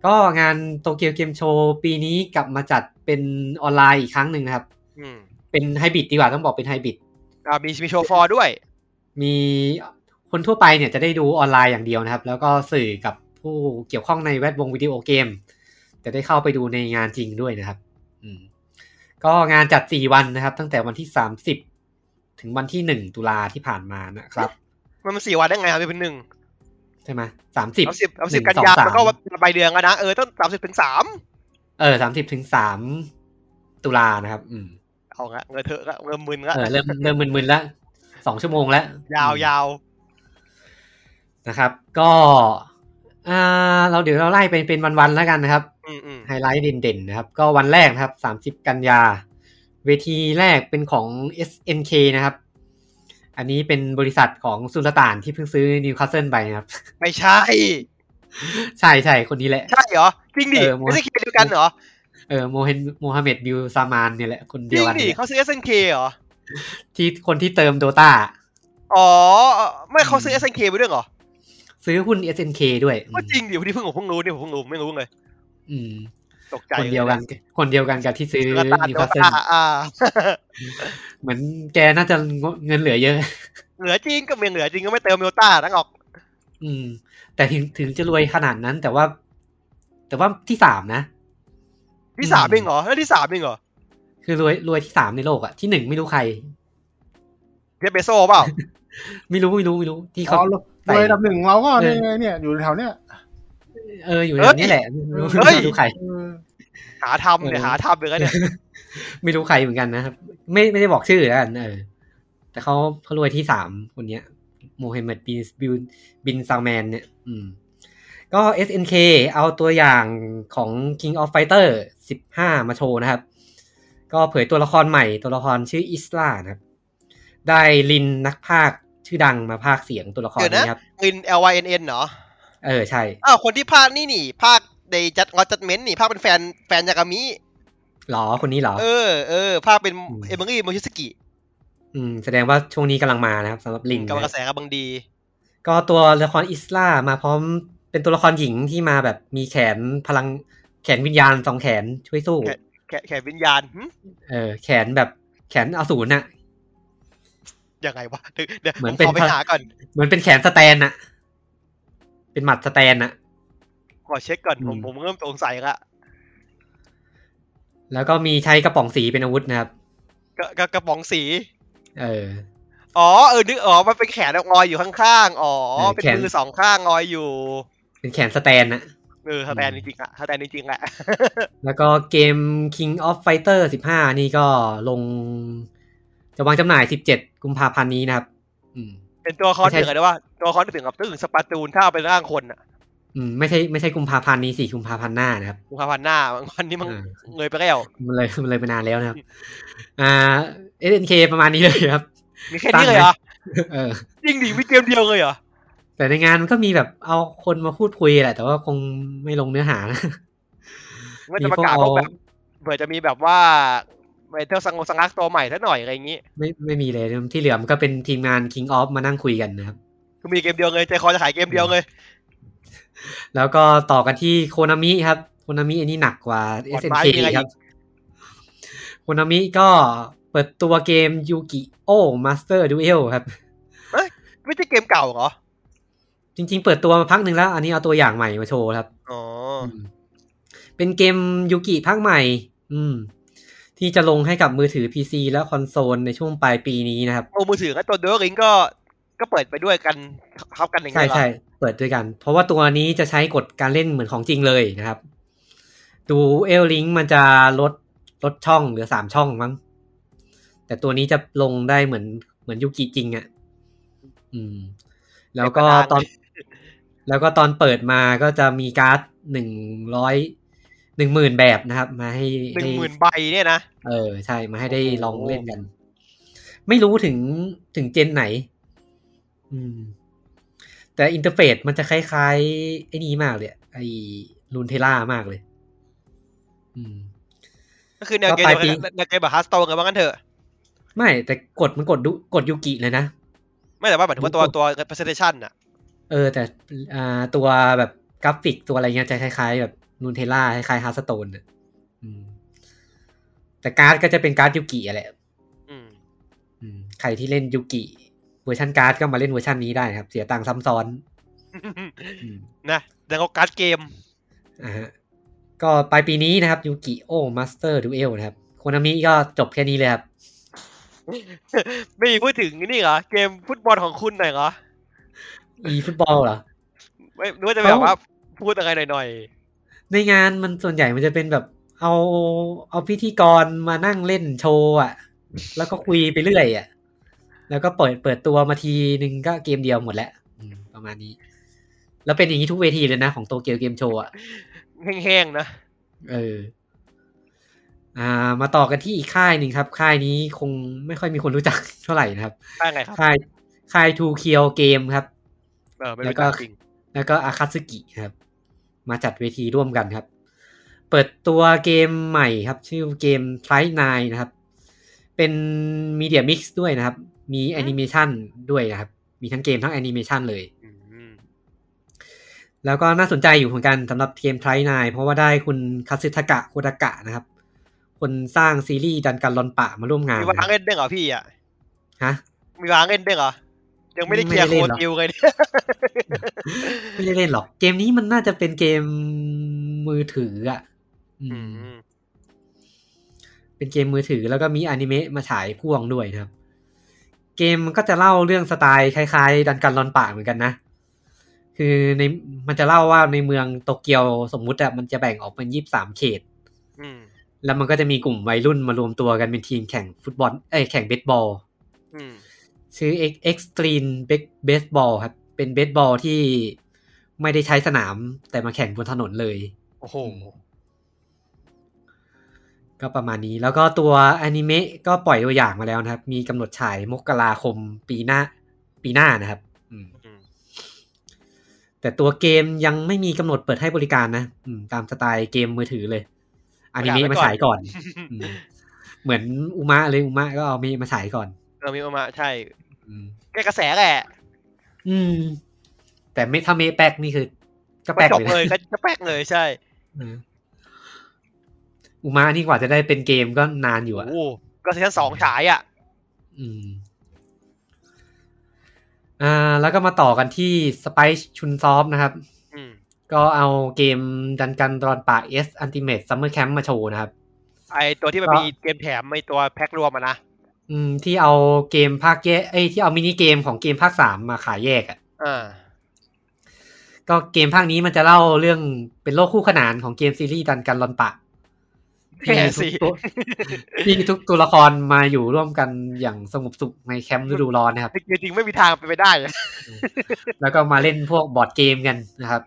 ก็งาน Tokyo Game Show ปีนี้กลับมาจัดเป็นออนไลน์อีกครั้งหนึ่งนะครับอืมเป็นไฮบริดดีกว่าต้องบอกเป็นไฮบริดอ่ามีมี show floor้วย มีคนทั่วไปเนี่ยจะได้ดูออนไลน์อย่างเดียวนะครับ แล้วก็สื่อกับผู้เกี่ยวข้องในแวดวงวิดีโอเกม จะได้เข้าไปดูในงานจริงด้วยนะครับ อืมก็งานจัดสี่วันนะครับ ตั้งแต่วันที่สามสิบถึงวันที่หนึ่งตุลาที่ผ่านมานะครับ มันมันสี่วันได้ไงครับเป็นหนึ่งใช่ไหมสามสิบสามสิบสามสิบกันยามันก็ใบเดือนกันนะเออต้องสามสิบถึงสามเออสามสิบถึงสามตุลานะครับ อืมเอาละเงินเถอะก็เงินมึนละเออเริ่มเริ่มมึนๆแล้วสองชั่วโมงแล้ว ยาวยาวนะครับ ก็อ่าเราเดี๋ยวเราไล่เป็นเป็นวันๆแล้วกันนะครับอืมอืม ไฮไลท์เด่นๆนะครับ ก็วันแรกนะครับสามสิบกันยา เวทีแรกเป็นของ SNK นะครับ อันนี้เป็นบริษัทของสุลต่านที่เพิ่งซื้อนิวคาสเซิลไปนะครับ ไม่ใช่ ใช่ใช่คนนี้แหละ ใช่เหรอ จริงดิเออโมไม่ใช่เคเดียวกันเหรอ เออโมเฮนโมฮัมเหม็ดบิวซามานเนี่ยแหละคนจเดีริยวงกันดิเนี่ยเขาซื้อ SNK เหรอ ที่คนที่เติมโดตาอ๋อ ไม่เขาซื้อ SNK ไปด้วยเหรอ ซื้อหุ้น SNK ด้วย ก็จริงดิวันนี้เพิ่งผมเพิ่งรู้เนี่ยผมเพิ่งรู้ไม่รู้เลย อืมตกใจคนเดียวกัน คนเดียวกันกับที่ซื้อก็ตานิวโดคาสเซิลตาอ่าเหมือนแกน่าจะเงินเหลือเยอะ เหลือจริงก็เมียเหลือจริงก็ไม่เติมเมลต้าทั้งออก อืม แต่ถึงถึงจะรวยขนาดนั้น แต่ว่า แต่ว่าที่สามนะ ที่สามเองเหรอแล้วที่สามเองเหรอ คือรวยรวยที่สามในโลกอะที่หนึ่งไม่รู้ใครเจฟเบโซ่เปล่า ไม่รู้ไม่รู้ไม่รู้ ที่อ๋เขาอเลยอันดับหนึ่งเราก็นี่ไงเนี่ยอยู่แถวเนี้ย เอออยู่แถวนี้แหละไม่รู้เฮ้ยไม่รู้ใครเออหาทำเนี่ยหาทำเลยเนี่ยไม่รู้ใครเหมือนกันนะครับ ไม่ไม่ได้บอกชื่อแล้วกันเออแต่เขาเขารวยที่สามคนเนี้ยโมฮัมเหม็ดบินบินบินซาวแมนเนี่ย อืม ก็ SNK เอาตัวอย่างของ King of Fighter 15 มาโชว์นะครับ ก็เผยตัวละครใหม่ตัวละครชื่ออิสลานะครับ ได้ลินนักพากย์ชื่อดังมาพากย์เสียงตัวละครเดี๋ยวนะนี้ครับวิน L Y N N เหรอ เออใช่อ้าวคนที่พากย์นี่นี่พากย์ใน Judg เออ Judgment นี่พากย์เป็นแฟนแฟนยากามิหรอคนนี้หรอ เออเออพากย์เป็นอืมเอมิรี่โมชิสกิอืมแสดงว่าช่วงนี้กำลังมานะครับสำหรับลินกำลังกนะระแสกำลังดี ก็ตัวละครอิสลามาพร้อมเป็นตัวละครหญิงที่มาแบบมีแขนพลังแขนวิญญาณสองแขนช่วยสู้ แขนแขแขนวิญญาณหึเออ แขนแบบแขนอสูรน่ะยังไงวะเดี๋ยวเดี๋ยวเหมืผอนมเป็นขอไปหาก่อนเหมือนเป็นแขนสแตนน่ะ เป็นหมัดสแตนน่ะขอเช็คก่อนผมอืมผมเริ่มสงสัยละแล้วก็มีใช้กระป๋องสีเป็นอาวุธนะครับกระกระกระป๋องสี เอออ๋อเออนึกอ๋อมันเป็นแขนงอยอยู่ข้างๆอ๋อเออเป็นแขนมือสองข้างงอยอยู่ เป็นแขน Stand น่ะเออ Stand จริงๆอะ Stand จริงๆแหละแล้วก็เกม King of Fighter 15 นี่ก็ลง จะวางจำหน่าย 17 กุมภาพันธ์นี้นะครับ อืม เป็นตัวละคอนไม่ใช่ถึงอะไรว่าตัวละครถึงกับถึง Splatoon ถ้าเอาเป็นร่างคนอะอืมไม่ใช่ไม่ใช่กุมภาพันธ์นี้สี่กุมภาพันธ์หน้านะครับกุมภาพันธ์หน้าวันนี้มันอ่าเงยไปแล้วมันเลยมันเลยไปนานแล้วนะครับ อ่า SNK ประมาณนี้เลยครับ มีแค่นี้เลยเหรอเออจริงดิมีเกมเดียวเลยเหรอแต่ในงานมันก็มีแบบเอาคนมาพูดคุยแหละ แต่ว่าคงไม่ลงเนื้อหานะมันจะประกาศมีพวกว่าเอาแบบเผื่อจะมีแบบว่า เมทัลสังสังกักตัวใหม่สักหน่อยอะไรอย่างงี้ ไม่ไม่มีเลยที่เหลือมันก็เป็นทีมงาน King of มานั่งคุยกันนะครับก็มีเกมเดียวเลยใจคอจะขายเกมเดียวเลย แล้วก็ต่อกันที่ Konami ครับ Konami อันนี้หนักกว่า SNK ครับ Konami ก็เปิดตัวเกม Yu-Gi-Oh Master Duel ครับไม่ใช่เกมเก่าเหรอ จริง ๆ เปิดตัวมาพักหนึ่งแล้ว อันนี้เอาตัวอย่างใหม่มาโชว์ครับ อ๋อ เป็นเกมยูกิภาคใหม่ อืม ที่จะลงให้กับมือถือ PC และคอนโซลในช่วงปลายปีนี้นะครับโอ้มือถือก็ตัว Duel Linksก็เปิดไปด้วยกันทับกันอย่างใช่เงี้ยเหรอใช่เปิดด้วยกัน เพราะว่าตัวนี้จะใช้กฎการเล่นเหมือนของจริงเลยนะครับ ดูเอลลิงมันจะลดลดช่องเหลือสามช่องมั้ง แต่ตัวนี้จะลงได้เหมือนเหมือนยูกิจริงอะ่ะ อืม แล้วก็ตอน แล้วก็ตอนเปิดมาก็จะมีการ์ดหนึ่งร้อย หนึ่งหมื่นแบบนะครับ มาให้หนึ่งให้หมื่นใบเนี่ยนะ เออ ใช่ มาให้ได้โอ้โหลองเล่นกัน ไม่รู้ถึงถึง gen ไหน อืม แต่ interface มันจะคล้ายๆ ไอ้นี้มากเลยอะไอ้ Runeterra มากเลย อืม ก็คือแนวเกมก็ปลายปีแนวเกมแบบ Hearthstone กันว่างั้นเถอะ ไม่แต่กดมันกดดูกฎยูกิเลยนะ ไม่แต่ว่าหมายถึงว่าตัวตัว presentation อะเออ แต่อ่าตัวแบบกราฟิกตัวอะไรเงี้ยจะคล้ายๆแบบ Runeterra คล้ายๆ Hearthstone อะอืมแต่การ์ดก็จะเป็นการ์ดยูกิอะแหละอืมอืมใครที่เล่นยูกิเวอร์ชันการ์ดก็มาเล่นเวอร์ชันนี้ได้นะครับ เสียตังค์ซ้ำซ้อนอืมนะแล้วก็การ์ดเกมอ่าฮะก็ปลายปีนี้นะครับ Yu-Gi-Oh Master Duel นะครับ Konami ก็จบแค่นี้เลยครับ ไม่มีพูดถึงนี่เหรอ เกมฟุตบอลของคุณหน่อยเหรอ eFootball เหรอ ไม่นึกว่าจะแบบว่าพูดอะไรหน่อย ในงานมันส่วนใหญ่มันจะเป็นแบบเอาเอาพิธีกรมานั่งเล่นโชว์อะ แล้วก็คุยไปเรื่อยอะ แล้วก็เปิดเปิดตัวมาทีนึงก็เกมเดียวหมดแล้วอืมประมาณนี้ แล้วเป็นอย่างนี้ทุกเวทีเลยนะ ของโตเกียวเกมโชว์อะๆแห้งๆนะเออ อ่า มาต่อกันที่อีกค่ายหนึ่งครับ ค่ายนี้คงไม่ค่อยมีคนรู้จักเท่าไหร่นะครับได้ไงครับ ค่ายค่ายทูเคียวเกมครับ เออไม่แล้วรู้ก็จักจริงแล้วก็อาคาซึกิครับ มาจัดเวทีร่วมกันครับ เปิดตัวเกมใหม่ครับ ชื่อเกม Try 9นะครับ เป็นมีเดียมิกซ์ด้วยนะครับ มีแอนิเมชันด้วยนะครับ มีทั้งเกมทั้งแอนิเมชันเลยอืมแล้วก็น่าสนใจอยู่เหมือนกันสำหรับเกม Try 9เพราะว่าได้คุณคาซึทากะโคดากะนะครับ คนสร้างซีรีส์ดันกันรอนปะมาร่วมงานมีนะวางครับเล่นด้วยเหรอพี่อะฮะมีวางเล่นด้วยเหรอ ยังไม่ได้เคลียร์ไม่โคได้เล่นหรอดิวเลยเนี่ยไม่ได้เล่นหรอก เกมนี้มันน่าจะเป็นเกมมือถืออะอือืมมเป็นเกมมือถือแล้วก็มีอนิเมะมาฉายพ่วงด้วยนะครับ เกมมันก็จะเล่าเรื่องสไตล์คล้ายๆ ดันกันรอนป่าเหมือนกันนะ คือในมันจะเล่าว่าในเมืองโตเกียวสมมุติอะมันจะแบ่งออกเป็นยี่สามเขตอืมแล้วมันก็จะมีกลุ่มวัยรุ่นมารวมตัวกันเป็นทีมแข่งฟุตบอล เอ้ยแข่งเบสบอลอืม ชื่อ Extreme Baseball ครับ เป็นเบสบอลที่ไม่ได้ใช้สนาม แต่มาแข่งบนถนนเลย โอ้โห ก็ประมาณนี้แล้วก็ตัวอนิเมะก็ปล่อยตัวอย่างมาแล้วนะครับ มีกำหนดฉายมกราคมปีหน้า ปีหน้านะครับอืมอืมแต่ตัวเกมยังไม่มีกำหนดเปิดให้บริการนะอืมตามสไตล์เกมมือถือเลยอนิเมะมาฉายก่อนอืมเหมือนอุมะเลยอุมะก็เอาเมะมาฉายก่อนเออมีมาใช่อืม แก้กระแสแหละอืม แต่ไม่ถ้าเมะแป๊กนี่คือ ก็ก็แป๊กจบเลยเลยนะก็จะแป๊กเลยใช่อืมอุมะนี่กว่าจะได้เป็นเกมก็นานอยู่อะโอ้โหก็ซีซั่นสองฉายอะ อืม อ่า แล้วก็มาต่อกันที่ Spike Chunsoft นะครับอืมก็เอาเกม Danganronpa S Ultimate Summer Camp มาโชว์นะครับ ไอตัวที่มันก็มีเกมแถมไม่ตัวแพ็ครวมอะนะ อืมที่เอาเกมภาคแยกไอ้ยที่เอามินิเกมของเกมภาคสามมาขายแยกอะ่ะอ่าก็เกมภาคนี้มันจะเล่าเรื่องเป็นโลกคู่ขนานของเกมซีรีส์ Danganronpaแค่สิที่ทุกตัวที่ทุกตัวละครมาอยู่ร่วมกันอย่างสงบสุขในแคมป์ฤดูร้อนนะครับจริงๆไม่มีทางเป็นไปได้อะแล้วก็มาเล่นพวกบอร์ดเกมกันนะครับ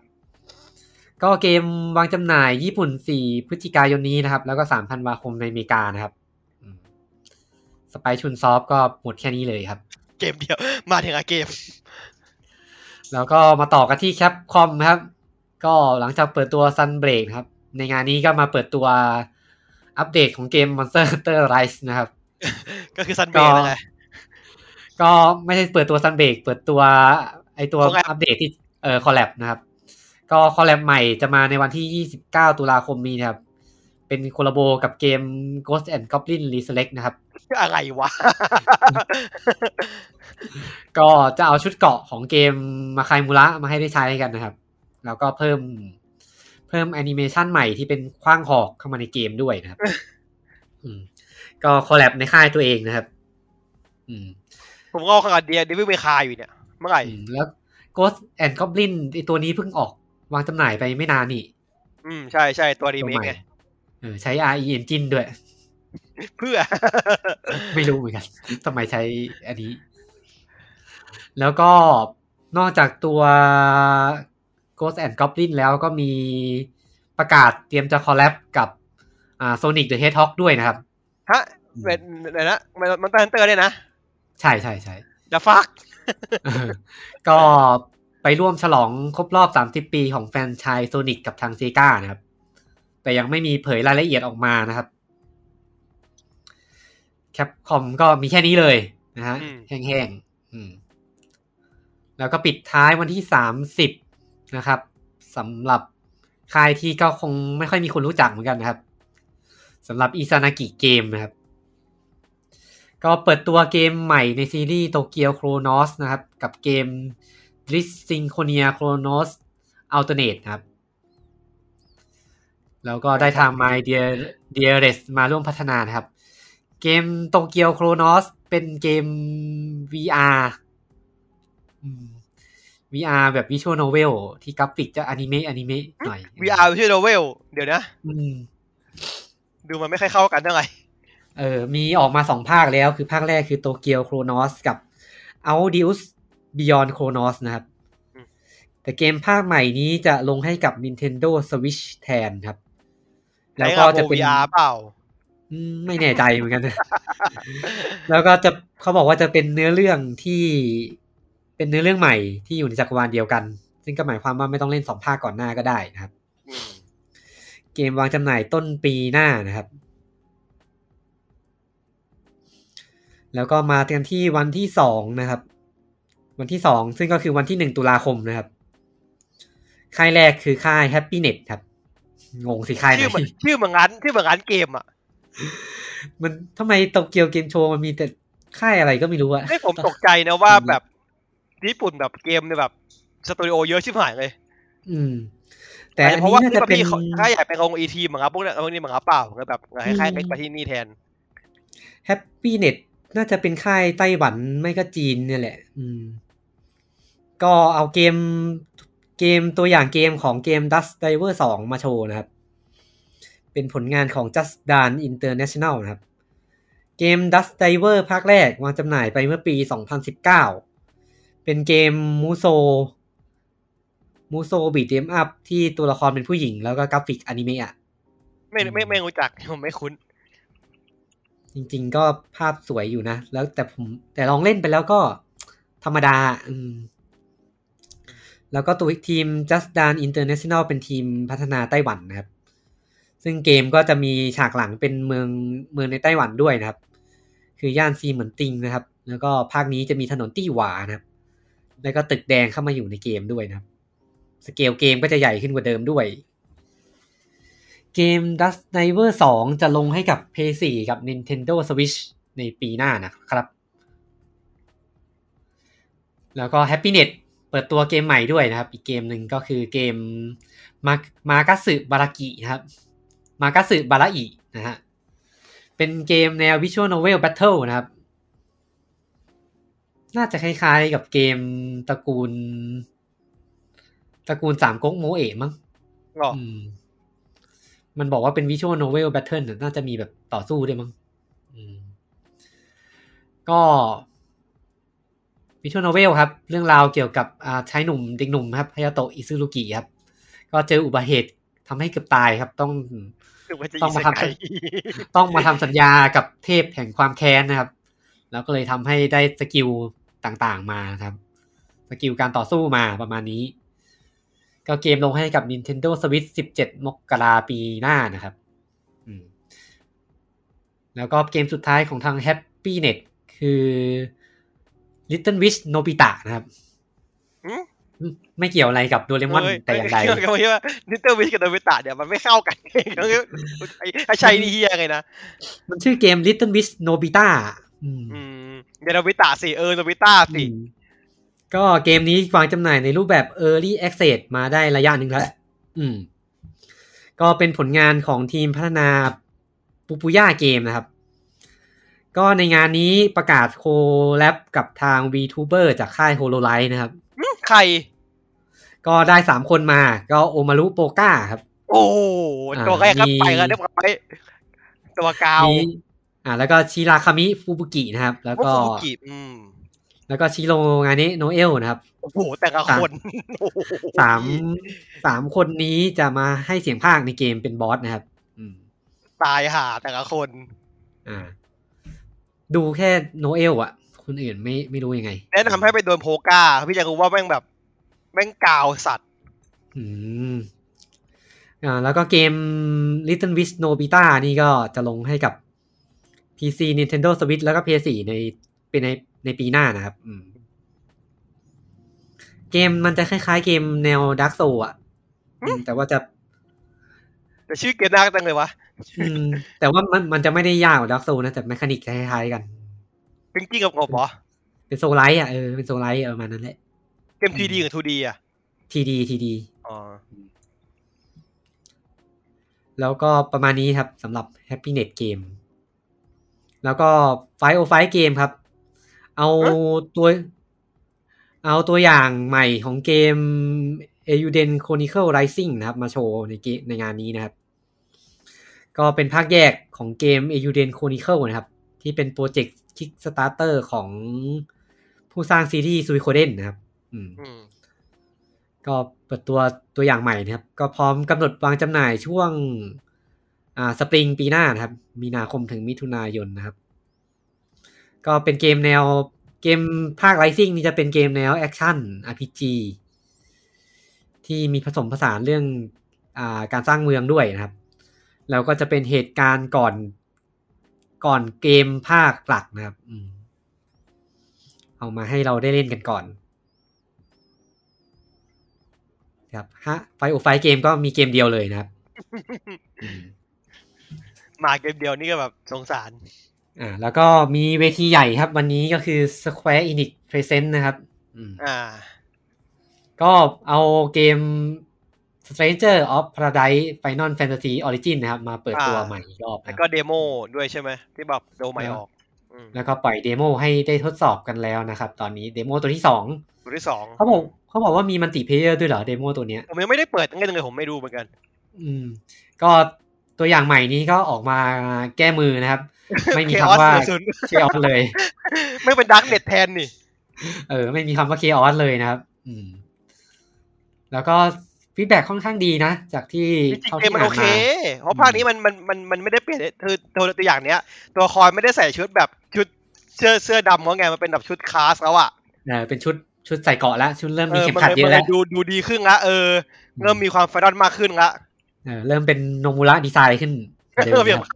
ก็เกมวางจำหน่ายญี่ปุ่น 4 พฤศจิกายนนี้นะครับ แล้วก็ 3 ธันวาคมในอเมริกานะครับ Spike Chunsoft ก็หมดแค่นี้เลยครับ เกมเดียวมาถึงอะเกม แล้วก็มาต่อกันที่ Capcom ครับ ก็หลังจากเปิดตัว Sunbreak นะครับ ในงานนี้ก็มาเปิดตัวอัปเดตของเกม Monster Hunter Rise นะครับ ก็คือ Sunbreak นั่นแหละก็ไม่ใช่เปิดตัว Sunbreak เปิดตัวไอตัว Collab อัปเดตที่เออ collab นะครับ ก็ collab ใหม่จะมาในวันที่ 29 ตุลาคมนี้นะครับ เป็น collabo กับเกม Ghost and Goblin Resurrect นะครับ อะไรวะ ก็จะเอาชุดเกราะของเกมมาคายมูระมาให้ได้ใช้กันนะครับ แล้วก็เพิ่มเพิ่มแอนิเมชันใหม่ที่เป็นคว้างหอกเข้ามาในเกมด้วยนะครับอืมก็คอลแลบในค่ายตัวเองนะครับ อืม ผมก็เอาขนาดเดียดิวิเมคาอยู่เนี่ย เมื่อไหร่อืมแล้ว Ghost and Goblin ไอตัวนี้เพิ่งออกวางจำหน่ายไปไม่นานนี่ อืม ใช่ใช่ตัวรีตัวเมใหคม่ไงเออใช้ RE Engine ด้วย เพื่อ ไม่รู้เหมือนกันทำไมใช้อันนี้ แล้วก็นอกจากตัว Ghost and Goblin แล้วก็มีประกาศเตรียมจะ collab กับอ่า Sonic the Hedgehog ด้วยนะครับ ฮะเป็นไหนนะมัน Monster Hunter เนี่ยนะ ใช่ใช่ใช่จะฟักเออก็ไปร่วมฉลองครบรอบ 30 ปีของแฟรนไชส์ Sonic กับทาง Sega นะครับ แต่ยังไม่มีเผยรายละเอียดออกมานะครับ แคปคอมก็มีแค่นี้เลยนะฮะอืมแห้งๆอืมแล้วก็ปิดท้ายวันที่30นะครับสำหรับค่ายที่ก็คงไม่ค่อยมีคนรู้จักเหมือนกันนะครับสำหรับอิซานากิเกมนะครับ ก็เปิดตัวเกมใหม่ในซีรีส์โตเกียวโครนอสนะครับ กับเกม d r i s s y n c h o n i a Chronos Alternate นะครับ แล้วก็ได้ทาง My Dear Dearest มาร่วมพัฒนานะครับ เกมโตเกียวโครนอสเป็นเกม VR อืม VR แบบ Visual Novel ที่กราฟิกจะอนิเมะอนิเมะหน่อย VR ชื่อโนเวลเดี๋ยวนะอืมดูมันไม่ค่อยเข้ากันเท่าไหร่เออ มีออกมาสองภาคแล้ว คือภาคแรกคือโตเกียวโครนอสกับ Audius Beyond Chronos นะครับ แต่เกมภาคใหม่นี้จะลงให้กับ Nintendo Switch แทนครับ แล้วก็จะเป็นใช้งาน VR เปล่าอืม ไม่แน่ใจเหมือนกัน แล้วก็จะเขาบอกว่าจะเป็นเนื้อเรื่องที่เป็นเนื้อเรื่องใหม่ที่อยู่ในจักรวาลเดียวกัน ซึ่งก็หมายความว่าไม่ต้องเล่นสองภาคก่อนหน้าก็ได้นะครับ เกมวางจำหน่ายต้นปีหน้านะครับ แล้วก็มากันที่วันที่สองนะครับ วันที่สองซึ่งก็คือวันที่หนึ่งตุลาคมนะครับ ค่ายแรกคือค่าย Happynet ครับ งงสิค่ายไหนชื่อเหมือนชื่อเหมือนร้านชื่อเหมือนร้านเกมอะ มันทำไมโตเกียวเกมโชว์มันมีแต่ค่ายอะไรก็ไม่รู้อะไม่ผมตกใจนะว่าแบบญี่ปุ่นแบบเกมเนี่ยแบบสตูดิโอเยอะชิบหายเลย อืม แต่อันเพราะนี้ว่าน่าจะเป็นพี่เขาค่ายใหญ่ไปลงอีทีเหมือนครับพวกเนี้ยพวกนี้เหมือนครับเปล่าก็แบบให้ค่ายเล็กไปที่นี่แทน Happynet น่าจะเป็นค่ายไต้หวันไม่ก็จีนเนี่ยแหละ อืม ก็เอาเกมเกมตัวอย่างเกมของเกม Dusk Diver 2 มาโชว์นะครับ เป็นผลงานของ Justdan International นะครับ เกม Dusk Diver ภาคแรกวางจำหน่ายไปเมื่อปี 2019 เป็นเกมมูโซมูโซ beat 'em up ที่ตัวละครเป็นผู้หญิงแล้วก็กราฟิกอนิเมะอะไม่ไม่ไม่รู้จักผมไม่คุ้น จริง ๆ ก็ภาพสวยอยู่นะ แล้วแต่ผมแต่ลองเล่นไปแล้วก็ธรรมดา อืม แล้วก็ตัวทีม Just Dance International เป็นทีมพัฒนาไต้หวันนะครับ ซึ่งเกมก็จะมีฉากหลังเป็นเมืองเมืองในไต้หวันด้วยนะครับ คือย่านซีเหมือนติงนะครับ แล้วก็ภาคนี้จะมีถนนตี้หวานะครับ แล้วก็ตึกแดงเข้ามาอยู่ในเกมด้วยนะครับ สเกลเกมก็จะใหญ่ขึ้นกว่าเดิมด้วย เกม Dust Diver 2 จะลงให้กับ PS4 กับ Nintendo Switch ในปีหน้านะครับ แล้วก็ Happynet เปิดตัวเกมใหม่ด้วยนะครับ อีกเกมหนึ่งก็คือเกมมามากัสึบารากินะครับ มากัสึบาราอินะฮะ เป็นเกมแนว Visual Novel Battle นะครับ น่าจะคล้ายๆกับเกมตระกูล ตระกูลสามก๊กโมเอะมั้งก็อืมมันบอกว่าเป็น Visual Novel Battle น่ะน่าจะมีแบบต่อสู้ด้วยมั้งอืมก็ Visual Novel ครับ เรื่องราวเกี่ยวกับอ่าชายหนุ่มเด็กหนุ่มครับฮายาโตะอิซึรุกิครับ ก็เจออุบัติเหตุทำให้เกือบตายครับ ต้องถึงว่าจะ ต้องอีมาสทำไกต้องมาทำสัญญากับเทพแห่งความแค้นนะครับ แล้วก็เลยทำให้ได้สกิลต่างๆมาครับสกิลการต่อสู้มาประมาณนี้ ก็เกมลงให้กับ Nintendo Switch 17 มกราปีหน้านะครับอืมแล้วก็เกมสุดท้ายของทาง Happynet คือ Little Witch Nobeta นะครับหืม ไม่เกี่ยวอะไรกับโดเรมอนเฮ้ยแต่อย่างใดเกี่ยวกับว่านิเตอร์วิชกับโดวิตะเนี่ยมันไม่เข้ากันเองไอ้ไอ้ชัยนี่เฮียไงนะ มันชื่อเกม Little Wish Nobita อืมอืมเดี๋ยวโดวิตะสิเออโดวิตะสิอืมก็เกมนี้วางจำหน่ายในรูปแบบ Early Access มาได้ระยะหนึ่งแล้วอืม ก็เป็นผลงานของทีมพัฒนาปูปูย่าเกมนะครับ ก็ในงานนี้ประกาศโคแลบกับทาง VTuber จากค่าย HoloLive นะครับ ใคร ก็ได้สามคนมา ก็โอมารุโปก้าครับ โอ้โหอ่าตัวแรกครับมีไปกันเรียบร้อยตัวกาวมีอ่า แล้วก็ชิราคามิฟูบุกินะครับ แล้วก็โอ้โหกีบอืมแล้วก็ชิโรงานิโนเอลนะครับ โอ้โห แต่ละคนโอ้โหสามสามคนนี้จะมาให้เสียงภาคในเกมเป็นบอสนะครับอืมตายห่าแต่ละคน อ่า ดูแค่โนเอลอะคนอื่นไม่ไม่รู้ยังไง แนะนำให้ไปโดนโพก้า พี่จะรู้ว่าแม่งแบบ แม่งกาวสัตว์ อืมอ่าแล้วก็เกม Little Wish Nobita นี่ก็จะลงให้กับ PC Nintendo Switch แล้วก็ PS4 ในเป็นในในปีหน้านะครับ อืม เกมมันจะคล้ายๆ เกมแนว Dark Souls อะอืมแต่ว่าจะแต่ชื่อเกมน่าจังเลยวะอืมแต่ว่ามันมันจะไม่ได้ยากกว่า Dark Souls นะแต่แมคานิกคล้ายๆกัน เป็นกิ้งกับกบเหรอเป็นโซลไลท์อะเออเป็นโซลไลท์ประมาณนั้นแหละเก มทีดีกับทูดีอะทีดีทีดีอ๋อแล้วก็ประมาณนี้ครับสำหรับ Happy Net Game แล้วก็ไฟโอไฟเกมครับ เอาตัว เอาตัวอย่างใหม่ของเกม e u d e n Chronicle Rising นะครับ มาโชว์ในเกในงานนี้นะครับ ก็เป็นภาคแยกของเกม e u d e n Chronicle นะครับ ที่เป็นโปรเจกต์ Kickstarter ของผู้สร้างซีรีส์ Suikoden นะครับ อืมอืมก็เปิดตัวตัวอย่างใหม่นะครับ ก็พร้อมกำหนดวางจำหน่ายช่วง อ่าสปริงปีหน้านะครับ มีนาคมถึงมิถุนายนนะครับ ก็เป็นเกมแนวเกมภาคไ i ซิ่งนี่จะเป็นเกมแนวแอคชั่น RPG ที่มีผสมผสานเรื่องอ่าการสร้างเมืองด้วยนะครับ แล้วก็จะเป็นเหตุการณ์ก่อนก่อนเกมภาคหลักนะครับอืมเอามาให้เราได้เล่นกันก่อน ครับฮะ Five O Five Games ก็มีเกมเดียวเลยนะครับอืมมาเกมเดียวนี่ก็แบบสงสาร อ่า แล้วก็มีเวทีใหญ่ครับ วันนี้ก็คือ Square Enix Present นะครับอืมอ่า ก็เอาเกม Stranger of Paradise Final Fantasy Origin นะครับ มาเปิดตัวอ่าใหม่อีกรอบนะแล้วก็รับ demo ด้วยใช่ไหมที่แบบ demo ใหม่ออกอืมแล้วก็ปล่อย demo ให้ได้ทดสอบกันแล้วนะครับ ตอนนี้ demo ตัวที่สอง ตัวที่สองเขาบอกเขาบอกว่ามี multiplayer ด้วยเหรอ demo ตัวเนี้ยผมยังไม่ได้เปิดตั้งแต่เลยผมไม่ดูเหมือนกัน อืม ก็ตัวอย่างใหม่นี้ก็ออกมาแก้มือนะครับ ไม่มีเคคำออสว่าศูนย์เคออสเลย ไม่เป็นดักเน็ตแทนนี่ เออ ไม่มีคำว่าเคออสเลยนะครับ อืม แล้วก็ฟีดแบ็ค่อนข้างดีนะ จากที่จริงเท่าๆเกมที่มันอ่าโอนเคมาเพราะภาคนี้มันมันมันมันไม่ได้เปลี่ยนคือตัวตัวอย่างเนี้ย ตัวละคอยไม่ได้ใส่ชุดแบบชุดเสื้อเสื้อดำเขาไงมันเป็นแบบชุดคลาสแล้วอะเออเป็นชุด ชุดใส่เกราะแล้วชุดเริ่มเอมีอเข็มมันขัดเลยเยมันอะเลแล้ยวดูดูดีขึ้นละเออ เริ่มมีความไฟดอนมากขึ้นละเออเริ่มเป็นโนมูระดีไซน์ขึ้นกว่าเดิมเริ่มนะอย่างครับ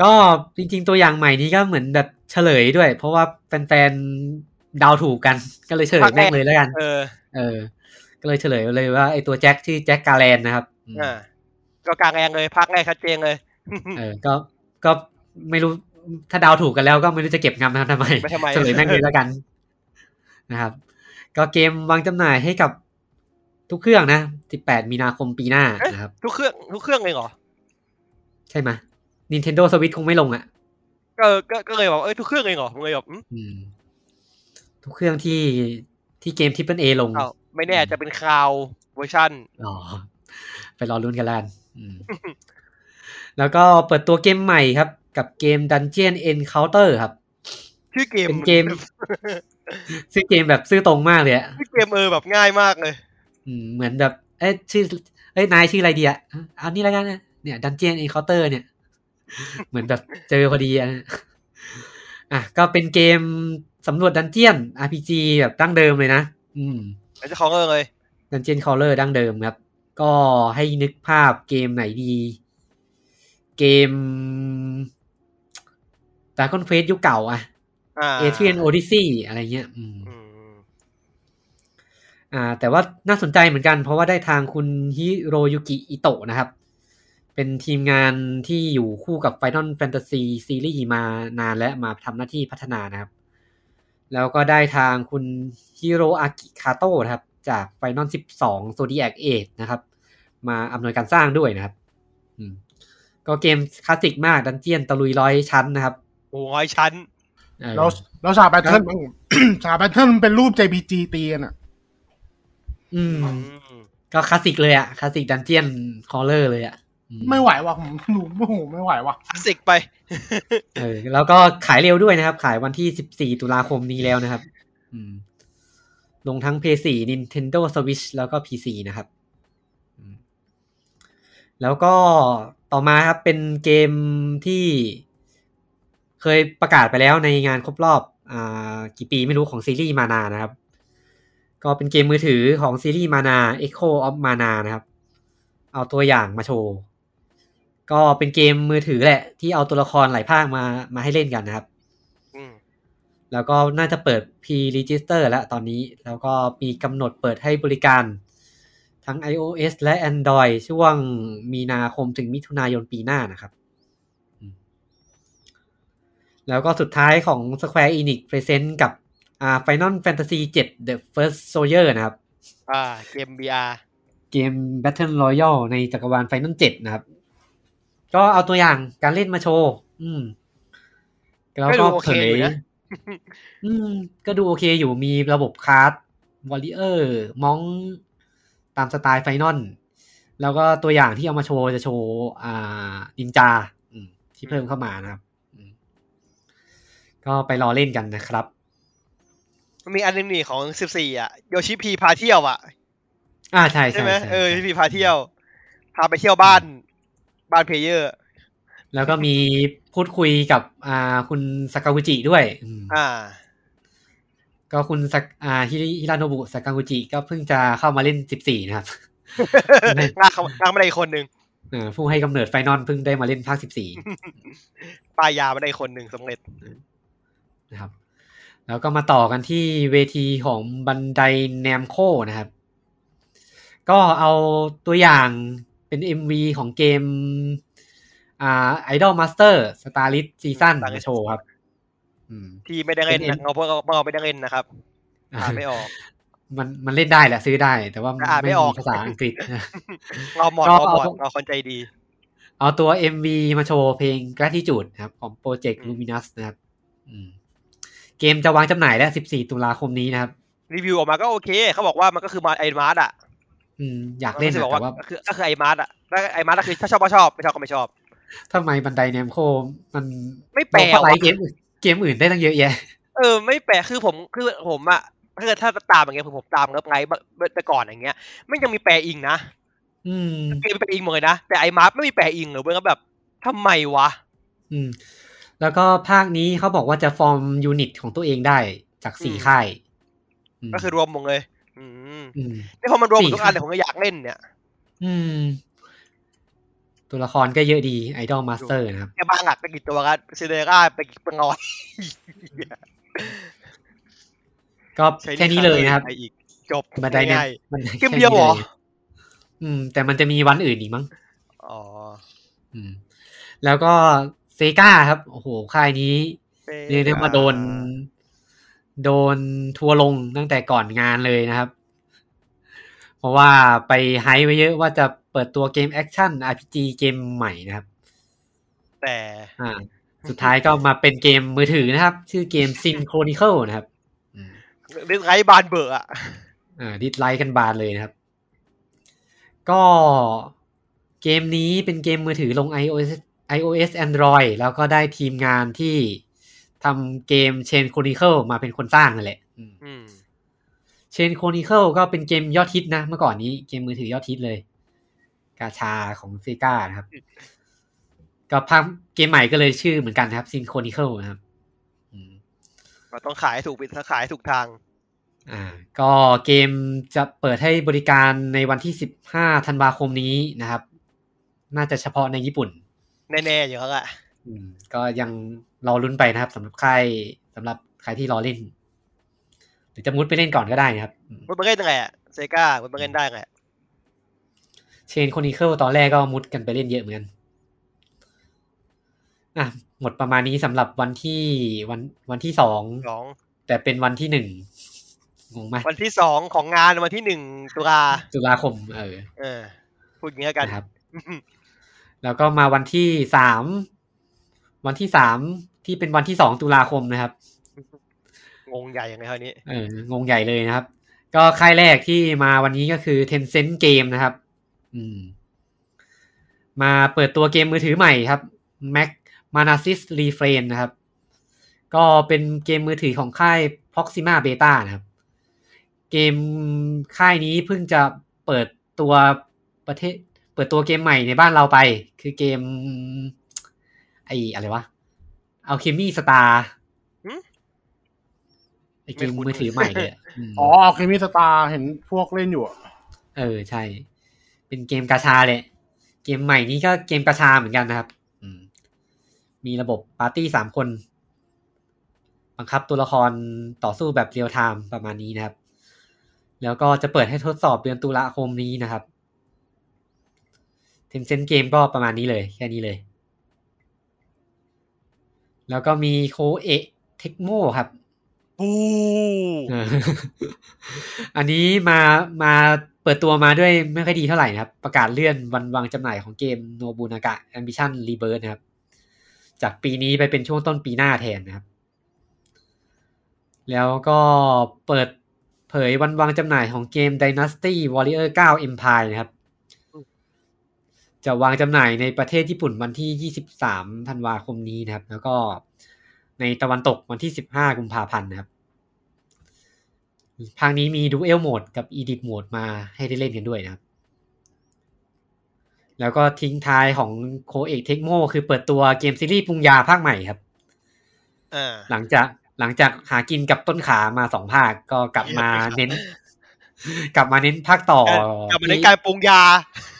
ก็จริง ๆ ตัวอย่างใหม่นี้ก็เหมือนแบบเฉลยด้วย เพราะว่าแฟนๆเดาวถูกกัน ก็เลยเฉลยแม่งเลยแล้วกัน เออ เออ ก็เลยเฉลยเลยว่าไอตัวแจ็คชื่อแจ็คกาแลนนะครับอืมอ่าก็กลางแรงเลยภาคแรกชัดเจนเลย เออ ก็ก็ไม่รู้ ถ้าเดาวถูกกันแล้วก็ไม่รู้จะเก็บงำทำทำไมไม่ทำไมเฉลยแม่งเลยแล้วกันนะครับ ก็เกมวางจำหน่ายให้กับทุกเครื่องนะ 18 มีนาคมปีหน้านะครับ ทุกเครื่องทุกเครื่องเลยเหรอ ใช่ไหม Nintendo Switch คงไม่ลงอะ ก็ก็ก็เลยบอกเอ้ยทุกเครื่องเลยเหรอผมเลยแบบอืมอืมทุกเครื่องที่ที่เกม Triple A ลงอ้าวไม่แน่จะเป็นคลาวเวอร์ชันอ๋อ ไปรอลุ้นกันแล้วกันอืมแล้วก็เปิดตัวเกมใหม่ครับ กับเกม Dungeon Encounter ครับ ชื่อเกมเป็นเกมชื่อเกมแบบซื่อตรงมากเลยอะชื่อเกมเออแบบง่ายมากเลยอืมเหมือนแบบ เอ้ยชื่อเอ้ยนายชื่ออะไรดีอะเอานี่แล้วกันนะเนี่ย Dungeon Encounter เนี่ย เหมือนแบบเจอพอดีอะอะก็เป็นเกมสำรวจดันเจียน RPG แบบดั้งเดิมเลยนะ อืมแล้วเจะของเออเลย dungeon crawler ดั้งเดิมครับ ก็ให้นึกภาพเกมไหนดี เกม Dragon Quest ยุคเก่าอะอ่าเอเ i ียนโอดิซีอะไรเงี้ยอืมอืมอ่า แต่ว่าน่าสนใจเหมือนกัน เพราะว่าได้ทางคุณฮิโรยุกิอิโตะนะครับ เป็นทีมงานที่อยู่คู่กับ Final Fantasy ซีรีส์มานานและมาทำหน้าที่พัฒนานะครับ แล้วก็ได้ทางคุณฮิโรอากิคาโตะนะครับ จาก Final 12 Zodiac Age นะครับ มาอำนวยการสร้างด้วยนะครับอืมก็เกมคลาสสิกมาก dungeon ตะลุยร้อยชั้นนะครับ ร้อยชั้นเออแล้วแล้วฉาก battleฉาก battle มันเป็นรูป JPG ตีกันอะ อืมอืมก็คลาสสิกเลยอะคลาสสิก dungeon crawler เลยอะอืไม่ไหวว่ะผมหนูโอ้โหไม่ไหวว่ะคลาสสิกไปเออแล้วก็ขายเร็วด้วยนะครับ ขายวันที่14ตุลาคมนี้แล้วนะครับ อืม ลงทั้ง PS4 Nintendo Switch แล้วก็ PC นะครับอืมแล้วก็ต่อมาครับเป็นเกมที่ เคยประกาศไปแล้วในงานครบรอบอ่ากี่ปีไม่รู้ของซีรีส์มานานะครับ ก็เป็นเกมมือถือของซีรีส์มานา Echo of Mana นะครับ เอาตัวอย่างมาโชว์ก็เป็นเกมมือถือแหละ ที่เอาตัวละครหลายภาคมามาให้เล่นกันนะครับอืมแล้วก็น่าจะเปิด Pre-Register แล้วตอนนี้ แล้วก็มีกำหนดเปิดให้บริการ ทั้ง iOS และ Android ช่วงมีนาคมถึงมิถุนายนปีหน้านะครับอืม แล้วก็สุดท้ายของ Square Enix Present กับอ่า Final Fantasy 7 The First Soldier นะครับ อ่า เกม VR เกม Battle Royale ในจักรวาล Final 7 นะครับ ก็เอาตัวอย่างการเล่นมาโชว์ อืม แล้วก็ดูก็โอเผเคยอยู่นะอืม ก็ดูโอเคอยู่มีระบบคาร์ดวอลเลเยอร์มองตามสไตล์ Final แล้วก็ตัวอย่างที่เอามาโชว์จะโชว์ อ่านินจาอืมที่เพิ่มเข้ามานะครับอืม ก็ไปรอเล่นกันนะครับมันมีอันหนึงนี่ของสิบสี่อะโยชิพีพาเที่ยวอะ อ่าใช่ใช่ใช่ไหมใช่เออโยชิพีพาเที่ยว พาไปเที่ยวบ้านบ้าน player แล้วก็มีพูดคุยกับอ่าคุณซากากุจิด้วยอืมอ่า ก็คุณซากอ่าฮิโรฮิโรโนบุซากากุจิก็เพิ่งจะเข้ามาเล่นสิบสี่นะครับงาเขางามาได้อีกคนหนึ่งเออผู้ให้กำเนิด Final เพิ่งได้มาเล่นภาคสิบสี่ปลายยามาได้อีกคนหนึ่งสำเร็จ นะครับ แล้วก็มาต่อกันที่เวทีของบันไดแนมโคนะครับ ก็เอาตัวอย่างเป็น MV ของเกมอ่า Idol Master Starlit Season มาโชว์ครับอืมที่ไม่ได้เล่นเป็นนะเราพวกเราไม่ได้เล่นนะครับอ่านไม่ออก มันมันเล่นได้แหละซื้อได้ แต่ว่าแต่อ่านไม่ออกภาษาอังกฤษเราหมดก็เราหมดเอาเราคนใจดี เอาตัว MV มาโชว์เพลง Gratitude นะครับ ของโปรเจกต์อืม Luminous นะครับ อืม เกมจะวางจำหน่ายแล้ว 14 ตุลาคมนี้นะครับ รีวิวออกมาก็โอเค เขาบอกว่ามันก็คือมาไอมาร์ดอะอืมอยากเล่นมัอะบอกแต่ว่าว่าก็คือก็คือไอมาร์ดอะแล้วไอมาร์ดก็คือถ้าชอบก็ชอบ ไม่ชอบก็ไม่ชอบทำไมบันไดแนมโคมันไม่แปลบอกว่าไลว่ะฟ์เกมอื่นเกมอื่นได้ตั้งเยอะแยะ เออ ไม่แปลคือผมคือผมอะถ้าเกิดถ้าตามอย่างเงี้ยผมผมตามเงิบไงแต่ก่อนอย่างเงี้ยไม่ยังมีแปลอิงนะอืมเกมเป็นอิงหมดเลยนะแต่ไอมาร์ดไม่มีแปลอิงเลยเว้ยก็แบบทำไมวะ อืม แล้วก็ภาคนี้เขาบอกว่าจะ form unit ของตัวเองได้จากสี่อืมค่ายมก็คือรวมหมดเลยอืมอืมนี่พอมันรวมหมดสี่ทุกอันเนี่ยผมก็อยากเล่นเนี่ย อืม ตัวละครก็เยอะดี Idolmaster นะครับแค่บางหลักไปกี่ตัวกันซิเดร่าไปกี่เป็นร้อยก็ใช้แค่นี้เลยนะครับไปอีกจบ Bandai เนี่ยง่ายมันเกมเดียวเหรอแค่นี้ลอืม แต่มันจะมีวันอื่นอีกมั้งๆอ๋อ อืม แล้วก็ Sega ครับ โอ้โห ค่ายนี้เรียกได้ว่าโดน โดนทัวร์ลงตั้งแต่ก่อนงานเลยนะครับ เพราะว่าไป hype ไว้เยอะว่าจะเปิดตัวเกมแอคชั่น RPG เกมใหม่นะครับ แต่อ่าสุดท้ายก็มาเป็นเกมมือถือนะครับ ชื่อเกม Sin Chronicle นะครับอืมเรื่องไรบานเบอร์อะอ่าดิสไลค์กันบานเลยนะครับ ก็เกมนี้เป็นเกมมือถือลง iOS iOS Android แล้วก็ได้ทีมงานที่ทำเกม Chain Chronicle มาเป็นคนสร้างนั่นแหละอืมอืม Chain Chronicle ก็เป็นเกมยอดฮิตนะ เมื่อก่อนนี้เกมมือถือยอดฮิตเลย กาชาของเซกานะครับ ก็ภาคเกมใหม่ก็เลยชื่อเหมือนกันนะครับ Sin Chronicle นะครับอืมเราต้องขายให้ถูกปิดขายให้ถูกทาง อ่า ก็เกมจะเปิดให้บริการในวันที่ 15 ธันวาคมนี้นะครับ น่าจะเฉพาะในญี่ปุ่น แน่ๆอย่างนั้นแหละอืมก็ยังรอลุ้นไปนะครับสำหรับใครสำหรับใครที่รอเล่น หรือจะมุดไปเล่นก่อนก็ได้นะครับมันมาเล่นยังไงอะ Sega มันมาเล่นได้ไง Chain Chronicle ตอนแรกก็มุดกันไปเล่นเยอะเหมือนกันอะหมดประมาณนี้สำหรับวันที่วันวันที่สองสองแต่เป็นวันที่หนึ่งงงไหมวันที่สองของงานวันที่หนึ่งตุลาตุลาคม เออ เออพูดอย่างนี้แล้วกันนะครับ แล้วก็มาวันที่สามวันที่สามที่เป็นวันที่สองตุลาคมนะครับ งงใหญ่ยังไงคราวนี้เอองงใหญ่เลยนะครับ ก็ค่ายแรกที่มาวันนี้ก็คือ Tencent Game นะครับ อืม มาเปิดตัวเกมมือถือใหม่ครับ Mac Manasis Refrain นะครับ ก็เป็นเกมมือถือของค่าย Proxima Beta นะครับ เกมค่ายนี้เพิ่งจะเปิดตัวประเทศ เปิดตัวเกมใหม่ในบ้านเราไป คือเกม ไออะไรวะ Alchemy Star หึไอเกมมือถือใหม่เลยอะอ๋อ Alchemy Star เห็นพวกเล่นอยู่อะเออใช่ เป็นเกมกาชาเลยเกมใหม่นี้ก็เกมกาชาเหมือนกันนะครับอืมมีระบบปาร์ตี้สามคน บังคับตัวละครต่อสู้แบบ real-time ประมาณนี้นะครับ แล้วก็จะเปิดให้ทดสอบเดือนตุลาคมนี้นะครับ เทนเซ็นเกมก็ประมาณนี้เลย แค่นี้เลย แล้วก็มีโคเอะเทคโมครับปูเอออันนี้มามาเปิดตัวมาด้วยไม่ค่อยดีเท่าไหร่นะครับ ประกาศเลื่อนวันวางจำหน่ายของเกมโนบูนากะ Ambition Rebirth นะครับ จากปีนี้ไปเป็นช่วงต้นปีหน้าแทนนะครับ แล้วก็เปิดเผยวันวางจำหน่ายของเกม Dynasty Warrior 9 Empire นะครับ จะวางจำหน่ายในประเทศญี่ปุ่นวันที่ 23 ธันวาคมนี้นะครับ แล้วก็ในตะวันตกวันที่ 15 กุมภาพันธ์นะครับภาคนี้มี duel mode กับ edit mode มาให้ได้เล่นกันด้วยนะครับ แล้วก็ทิ้งท้ายของ Koei Tecmo คือเปิดตัวเกมซีรีส์ปรุงยาภาคใหม่ครับอ่าหลังจากหลังจากหากินกับต้นขามาสองภาคก็กลับมาเน้น กลับมาเน้นภาคต่อ กลับมาในการปรุงยา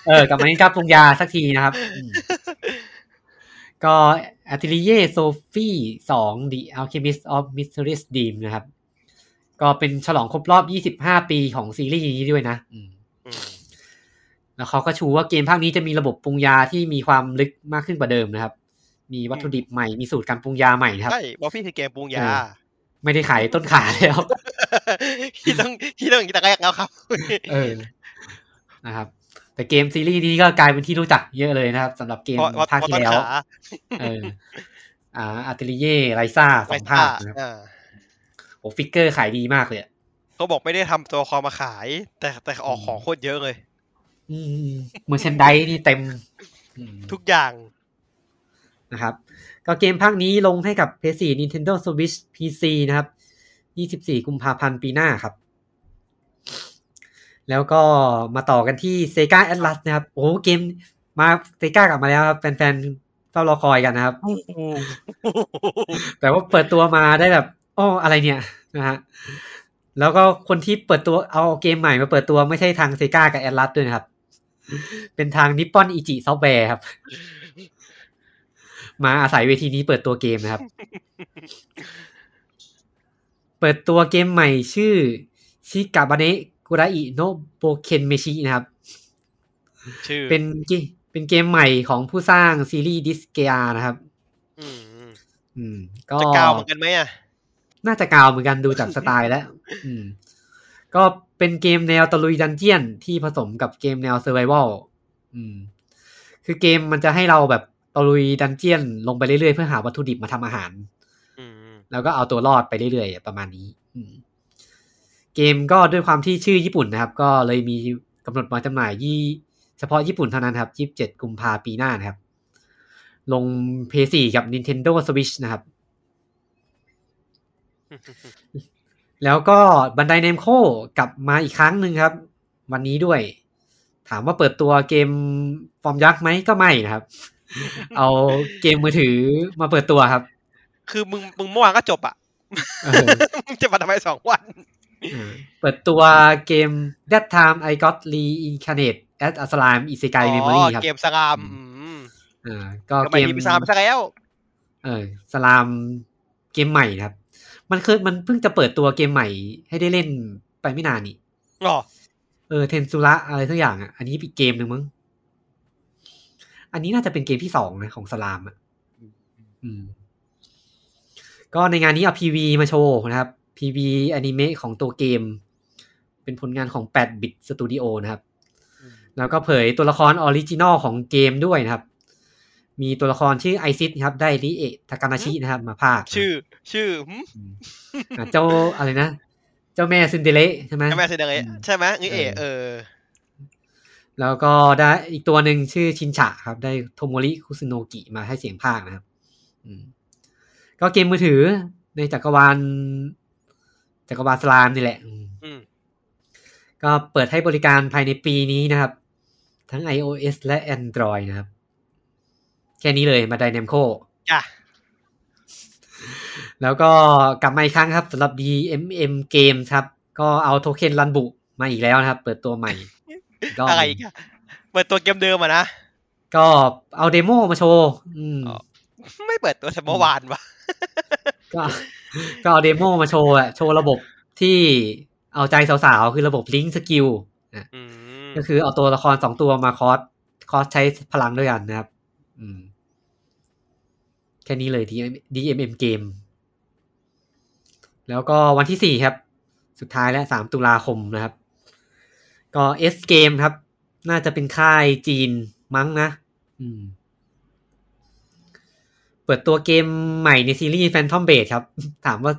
เออกลับมาเน้นการปรุงยาสักทีนะครับอืมก็ Atelier Sophie สอง The Alchemist of Mysterious Dream นะครับ ก็เป็นฉลองครบรอบ 25 ปีของซีรีส์นี้ด้วยนะอืมอืมแล้วเขาก็ชูว่าเกมภาคนี้จะมีระบบปรุงยาที่มีความลึกมากขึ้นกว่าเดิมนะครับ มีวัตถุดิบใหม่ มีสูตรการปรุงยาใหม่นะครับ ใช่บอฟฟี่คือเกมปรุงยาเออไม่ได้ขายต้นขาแล้ว ที่ต้องที่ต้องอย่างนี้แต่แรกแล้วครับเออนะครับ แต่เกมซีรีส์นี้ก็กลายเป็นที่รู้จักเยอะเลยนะครับสำหรับเกมเพราะเพราะภาคเพราะที่ต้นแล้วขาเอออ่า Atelier Ryza สองภาคนะครับอ่าโอ้ figure ขายดีมากเลยอะเขาบอกไม่ได้ทำตัวละครมาขาย แต่แต่ออกของโคตรเยอะเลยอืม merchandise นี่เต็มอืมทุกอย่างนะครับ ก็เกมภาคนี้ลงให้กับ PS4 Nintendo Switch PC นะครับ 24 กุมภาพันธ์ปีหน้าครับ แล้วก็มาต่อกันที่ Sega Atlas นะครับ โอ้เกมมา Sega กลับมาแล้วครับ แฟนๆเฝ้ารอคอยกันนะครับ แต่ว่าเปิดตัวมาได้แบบอ้ออะไรเนี่ยนะฮะแล้วก็คนที่เปิดตัวเอาเกมใหม่มาเปิดตัวไม่ใช่ทางเซกากับแอดลัสด้วยนะครับ เป็นทาง Nippon Ichi Software ครับ มาอาศัยเวทีนี้เปิดตัวเกมนะครับ เปิดตัวเกมใหม่ชื่อชิกาบาเนะกุระอิโนโบเคนเมชินะครับ ชื่อเป็นเกเป็นเกมใหม่ของผู้สร้างซีรีส์ Disgaea นะครับ อืมอืม ก็จะกาวเหมือนกันไหมอะ น่าจะกาวเหมือนกันดูจากสไตล์แล้วอืม ก็เป็นเกมแนวตะลุยดันเจียนที่ผสมกับเกมแนวเซอร์ไ a วัลอืม คือเกมมันจะให้เราแบบตะลุยดันเจียนลงไปเรื่อยๆ เพื่อหาวัตถุดิบมาทำอาหารอืม แล้วก็เอาตัวรอดไปเรื่อยๆ ประมาณนี้เกมก็ด้วยความที่ชื่อญี่ปุ่นนะครับ ก็เลยมีกำหนดวางจำหน่ายยี่เฉพาะญี่ปุ่นเท่านั้นครับ 27 กุมภาปีหน้านะครับ ลง PS4 กับ Nintendo Switch นะครับ แล้วก็บันไดเนมโคกลับมาอีกครั้งหนึ่งครับ วันนี้ด้วย ถามว่าเปิดตัวเกมฟอร์มยักษ์ไหมก็ไม่นะครับ เอาเกมมือถือมาเปิดตัวครับ คือมึงมึงเมื่อวานก็จบอะเออมึงจะมาทำไมสองวันอ่าเปิดตัวเกม That Time I Got Reincarnated as a Slime Isekai อ๋ Memory อครับเกมสลามอืมอ่าก็ก็เกไม่มมีพิซซ่าไปซะแล้ว เออสไลม์เกมใหม่นะครับ มันเคยมันเพิ่งจะเปิดตัวเกมใหม่ให้ได้เล่นไปไม่นานนี่อ๋อเออเทนซูระอะไรทุกอย่างอะ อันนี้อีกเกมหนึ่งมั้ง อันนี้น่าจะเป็นเกมที่สองนะของสไลม์อะ อืม ก็ในงานนี้เอา PV มาโชว์นะครับ PV อนิเมะของตัวเกม เป็นผลงานของ8 bit Studio นะครับ แล้วก็เผยตัวละคร original ของเกมด้วยนะครับ มีตัวละครชื่อไอซิสครับ ได้ริเอะทากานาชินะครับ มาภาค ชื่อ ชื่อหึอืมอะเจ้าอะไรนะ เจ้าแม่ซินเดอเรลใช่ไหมใช่ไหมเซนเดอเรอืมใช่ไหมงี้เอเออเออ แล้วก็ได้อีกตัวหนึ่งชื่อชินฉะครับ ได้โทโมริคุซุโนกิมาให้เสียงภาคนะครับ อืม ก็เกมมือถือในจักรวาลจักรวาลสลามนี่แหละอืมอืมก็เปิดให้บริการภายในปีนี้นะครับ ทั้ง iOS และ Android นะครับ แค่นี้เลยมาไดน a มโคจ้ะแล้วก็กลับมาอีกครั้งครับสำหรับ DMM Games ครับ ก็เอา Touken Ranbu มาอีกแล้วนะครับ เปิดตัวใหม่ก็อะไรอีกอะเปิดตัวเกมเดิมอะนะ ก็เอา demo มาโชว์อืมอ๋อไม่เปิดตัวแต่เมื่อวานวะ ก็ก็เอา demo มาโชว์อะโชว์ระบบที่เอาใจสาวๆ คือระบบ link skill อืมก็คือเอาตัวละครสองตัวมา cross cross ใช้พลังด้วยกันนะครับอืมแค่นี้เลย DMM Games แล้วก็วันที่สี่ครับ สุดท้ายละสามตุลาคมนะครับ ก็ S-Game ครับ น่าจะเป็นค่ายจีนมั้งนะ อืมเปิดตัวเกมใหม่ในซีรีส์ Phantom Blade ครับ ถามว่า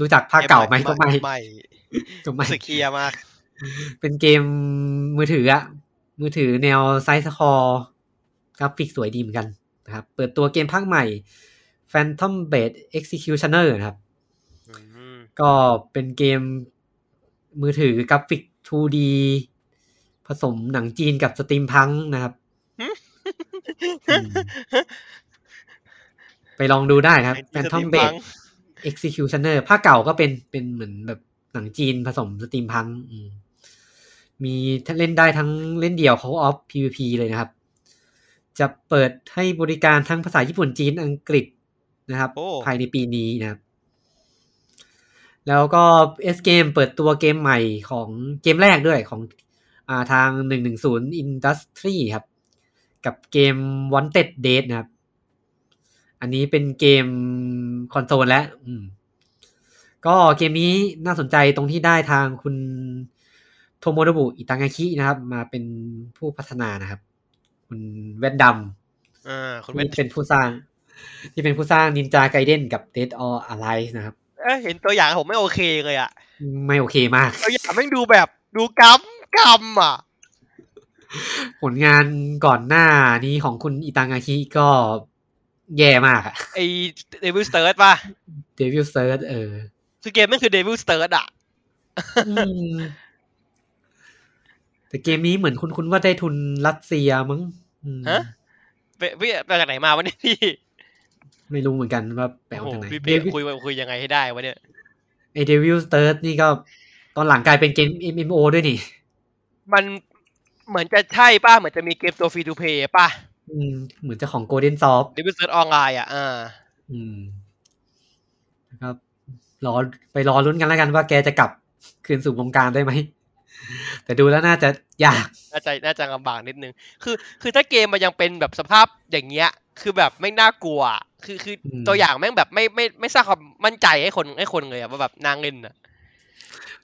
รู้จักภาคเก่าไหมก็ไม่ไม่ก็ไม่สกเคลียร์มาก เป็นเกมมือถืออะมือถือแนว side scroll กราฟิกสวยดีเหมือนกันนะครับ เปิดตัวเกมภาคใหม่ Phantom Blade Executioner นะครับอืมก็เป็นเกมมือถือกราฟิก 2D ผสมหนังจีนกับ steampunk นะครับอืม ไปลองดูได้ครับ Phantom b a s Executioner ภาคเก่าก็เป็นเป็นเหมือนแบบหนังจีนผสมสตรีมพังอืมมีเล่นได้ทั้งเล่นเดี่ยวเขาออฟ PVP เลยนะครับ จะเปิดให้บริการทั้งภาษาญี่ปุ่นจีนอังกฤษนะครับโอ้ภายในปีนี้นะครับ แล้วก็ S Game เปิดตัวเกมใหม่ของเกมแรกด้วยของอ่าทาง 110 Industry ครับ กับเกม Wanted Dead นะครับ อันนี้เป็นเกมคอนโซลแล้วอืมก็เกมนี้น่าสนใจตรงที่ได้ทางคุณโทโมโดบุอิตางาคินะครับ มาเป็นผู้พัฒนานะครับ คุณแว่นดำอ่าคุณที่เป็นเป็นผู้สร้าง ที่เป็นผู้สร้างนินจาไกเดนกับ Dead or Alive นะครับเอ้ยเห็นตัวอย่างผมไม่โอเคเลยอะไม่โอเคมากตัวอย่างแม่งดูแบบดูกำกำอะ ผลงานก่อนหน้านี้ของคุณอิตางาคิก็ แย่มากอะไอเดวิลสเติร์ดป่ะ Devil Search เออ คือเกมแม่งคือเดวิลสเติร์ดอะอืมแต่เกมนี้เหมือนคุณคุณว่าได้ทุนรัสเซียมั้งอืมฮะไปพี่ไปจากไหนมาวะเนี่ยพี่ ไม่รู้เหมือนกันว่าแปลโอ้มาโหจากไหนพี่เบเดสวิคุยคุยยังไงให้ได้วะเนี่ยไอ Devil's Third นี่ก็ตอนหลังกลายเป็นเกม MMO ด้วยนี่ มันเหมือนจะใช่ป่ะ เหมือนจะมีเกมตัว free to play ป่ะอืม เหมือนจะของ Golden Soft Devil's Third Online อะอ่าอืมนะครับ รอไปรอลุ้นกันแล้วกันว่าแกจะกลับคืนสู่วงการได้ไหม แต่ดูแล้วน่าจะยาก น่าจะน่าจะลำบากนิดนึง คือ คือถ้าเกมมันยังเป็นแบบสภาพอย่างเงี้ย คือแบบไม่น่ากลัวอะคือคืออมตัวอย่างแม่งแบบไม่ไม่ไม่สร้างความมั่นใจให้คนให้คนเลยอะว่าแบบนางเล่นอะ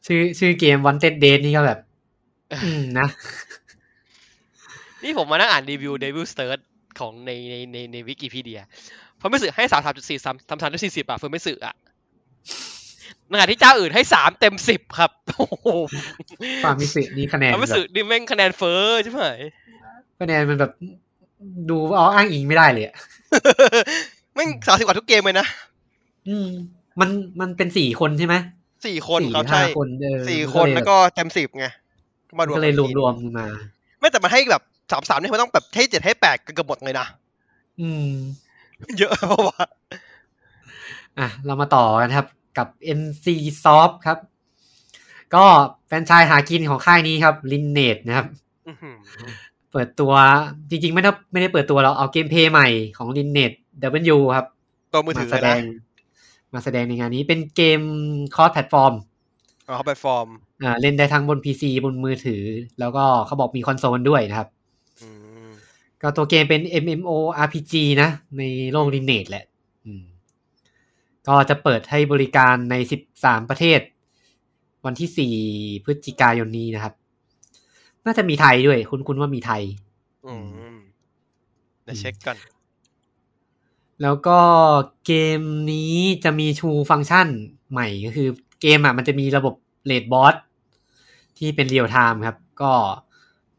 ชื่อชื่อเกม Wanted Dead นี่ก็แบบ อืมนะ นี่ผมมานั่งอ่านรีวิวเดวิลสเติร์ดของในในในในวิกิพีเดียเฟิร์มไม่สื่อให้สามสามจุดสี่สามสามสามจุดสี่สิบอะเฟิร์มไม่สื่ออะขณะที่เจ้าอื่นให้สามเต็มสิบครับโอ้โหฟาร์มมิสึนี่คะแนนเฟิร์มไม่แบสื่อบนี่แม่งคะแนนเฟ้อใช่ไหมคะแนนมันแบบดูเอาอ้างอิงไม่ได้เลยอะแม่งสามสิบกว่าทุกเกมเลยนะอืมมันมันเป็นสี่คนใช่ไหมสี่คนสี่เขาห้าใช่คนเออสี่มัคนเยแล้วก็เต็มสิบไงมารวมก็เลยรกัวนมทีรวมๆมา ไม่แต่มันให้แบบ สามสามเนี่ยมันต้องแบบให้เจ็ดให้แปดกันเกือบหมดเลยนะอืม เยอะเพราะว่าอะ เรามาต่อกันครับ กับ NC Soft ครับ ก็แฟรนไชส์หากินของค่ายนี้ครับ Lineage นะครับอื้อหือเปิดตัวจริง ๆ ไม่ได้ไม่ได้เปิดตัวเราเอา gameplay ใหม่ของ Lineage W ครับตัวมือมาถือแสดนะงมาแสดงในงานนี้เป็นเกม cross platform อ๋อ cross platform อ่าเล่นได้ทั้งบน PC บนมือถือ แล้วก็เขาบอกมีคอนโซลด้วยนะครับอืม ก็ตัวเกมเป็น MMO RPG นะ ในโลก Lineage แหละอืมก็จะเปิดให้บริการใน 13 ประเทศ วันที่ 4 พฤศจิกายนนี้นะครับ น่าจะมีไทยด้วย คุณคุณว่ามีไทย อืมเดี๋ยวเช็คก่อน แล้วก็เกมนี้จะมีชูฟังก์ชันใหม่ก็คือเกมอะมันจะมีระบบ raid boss ที่เป็น real-time ครับ ก็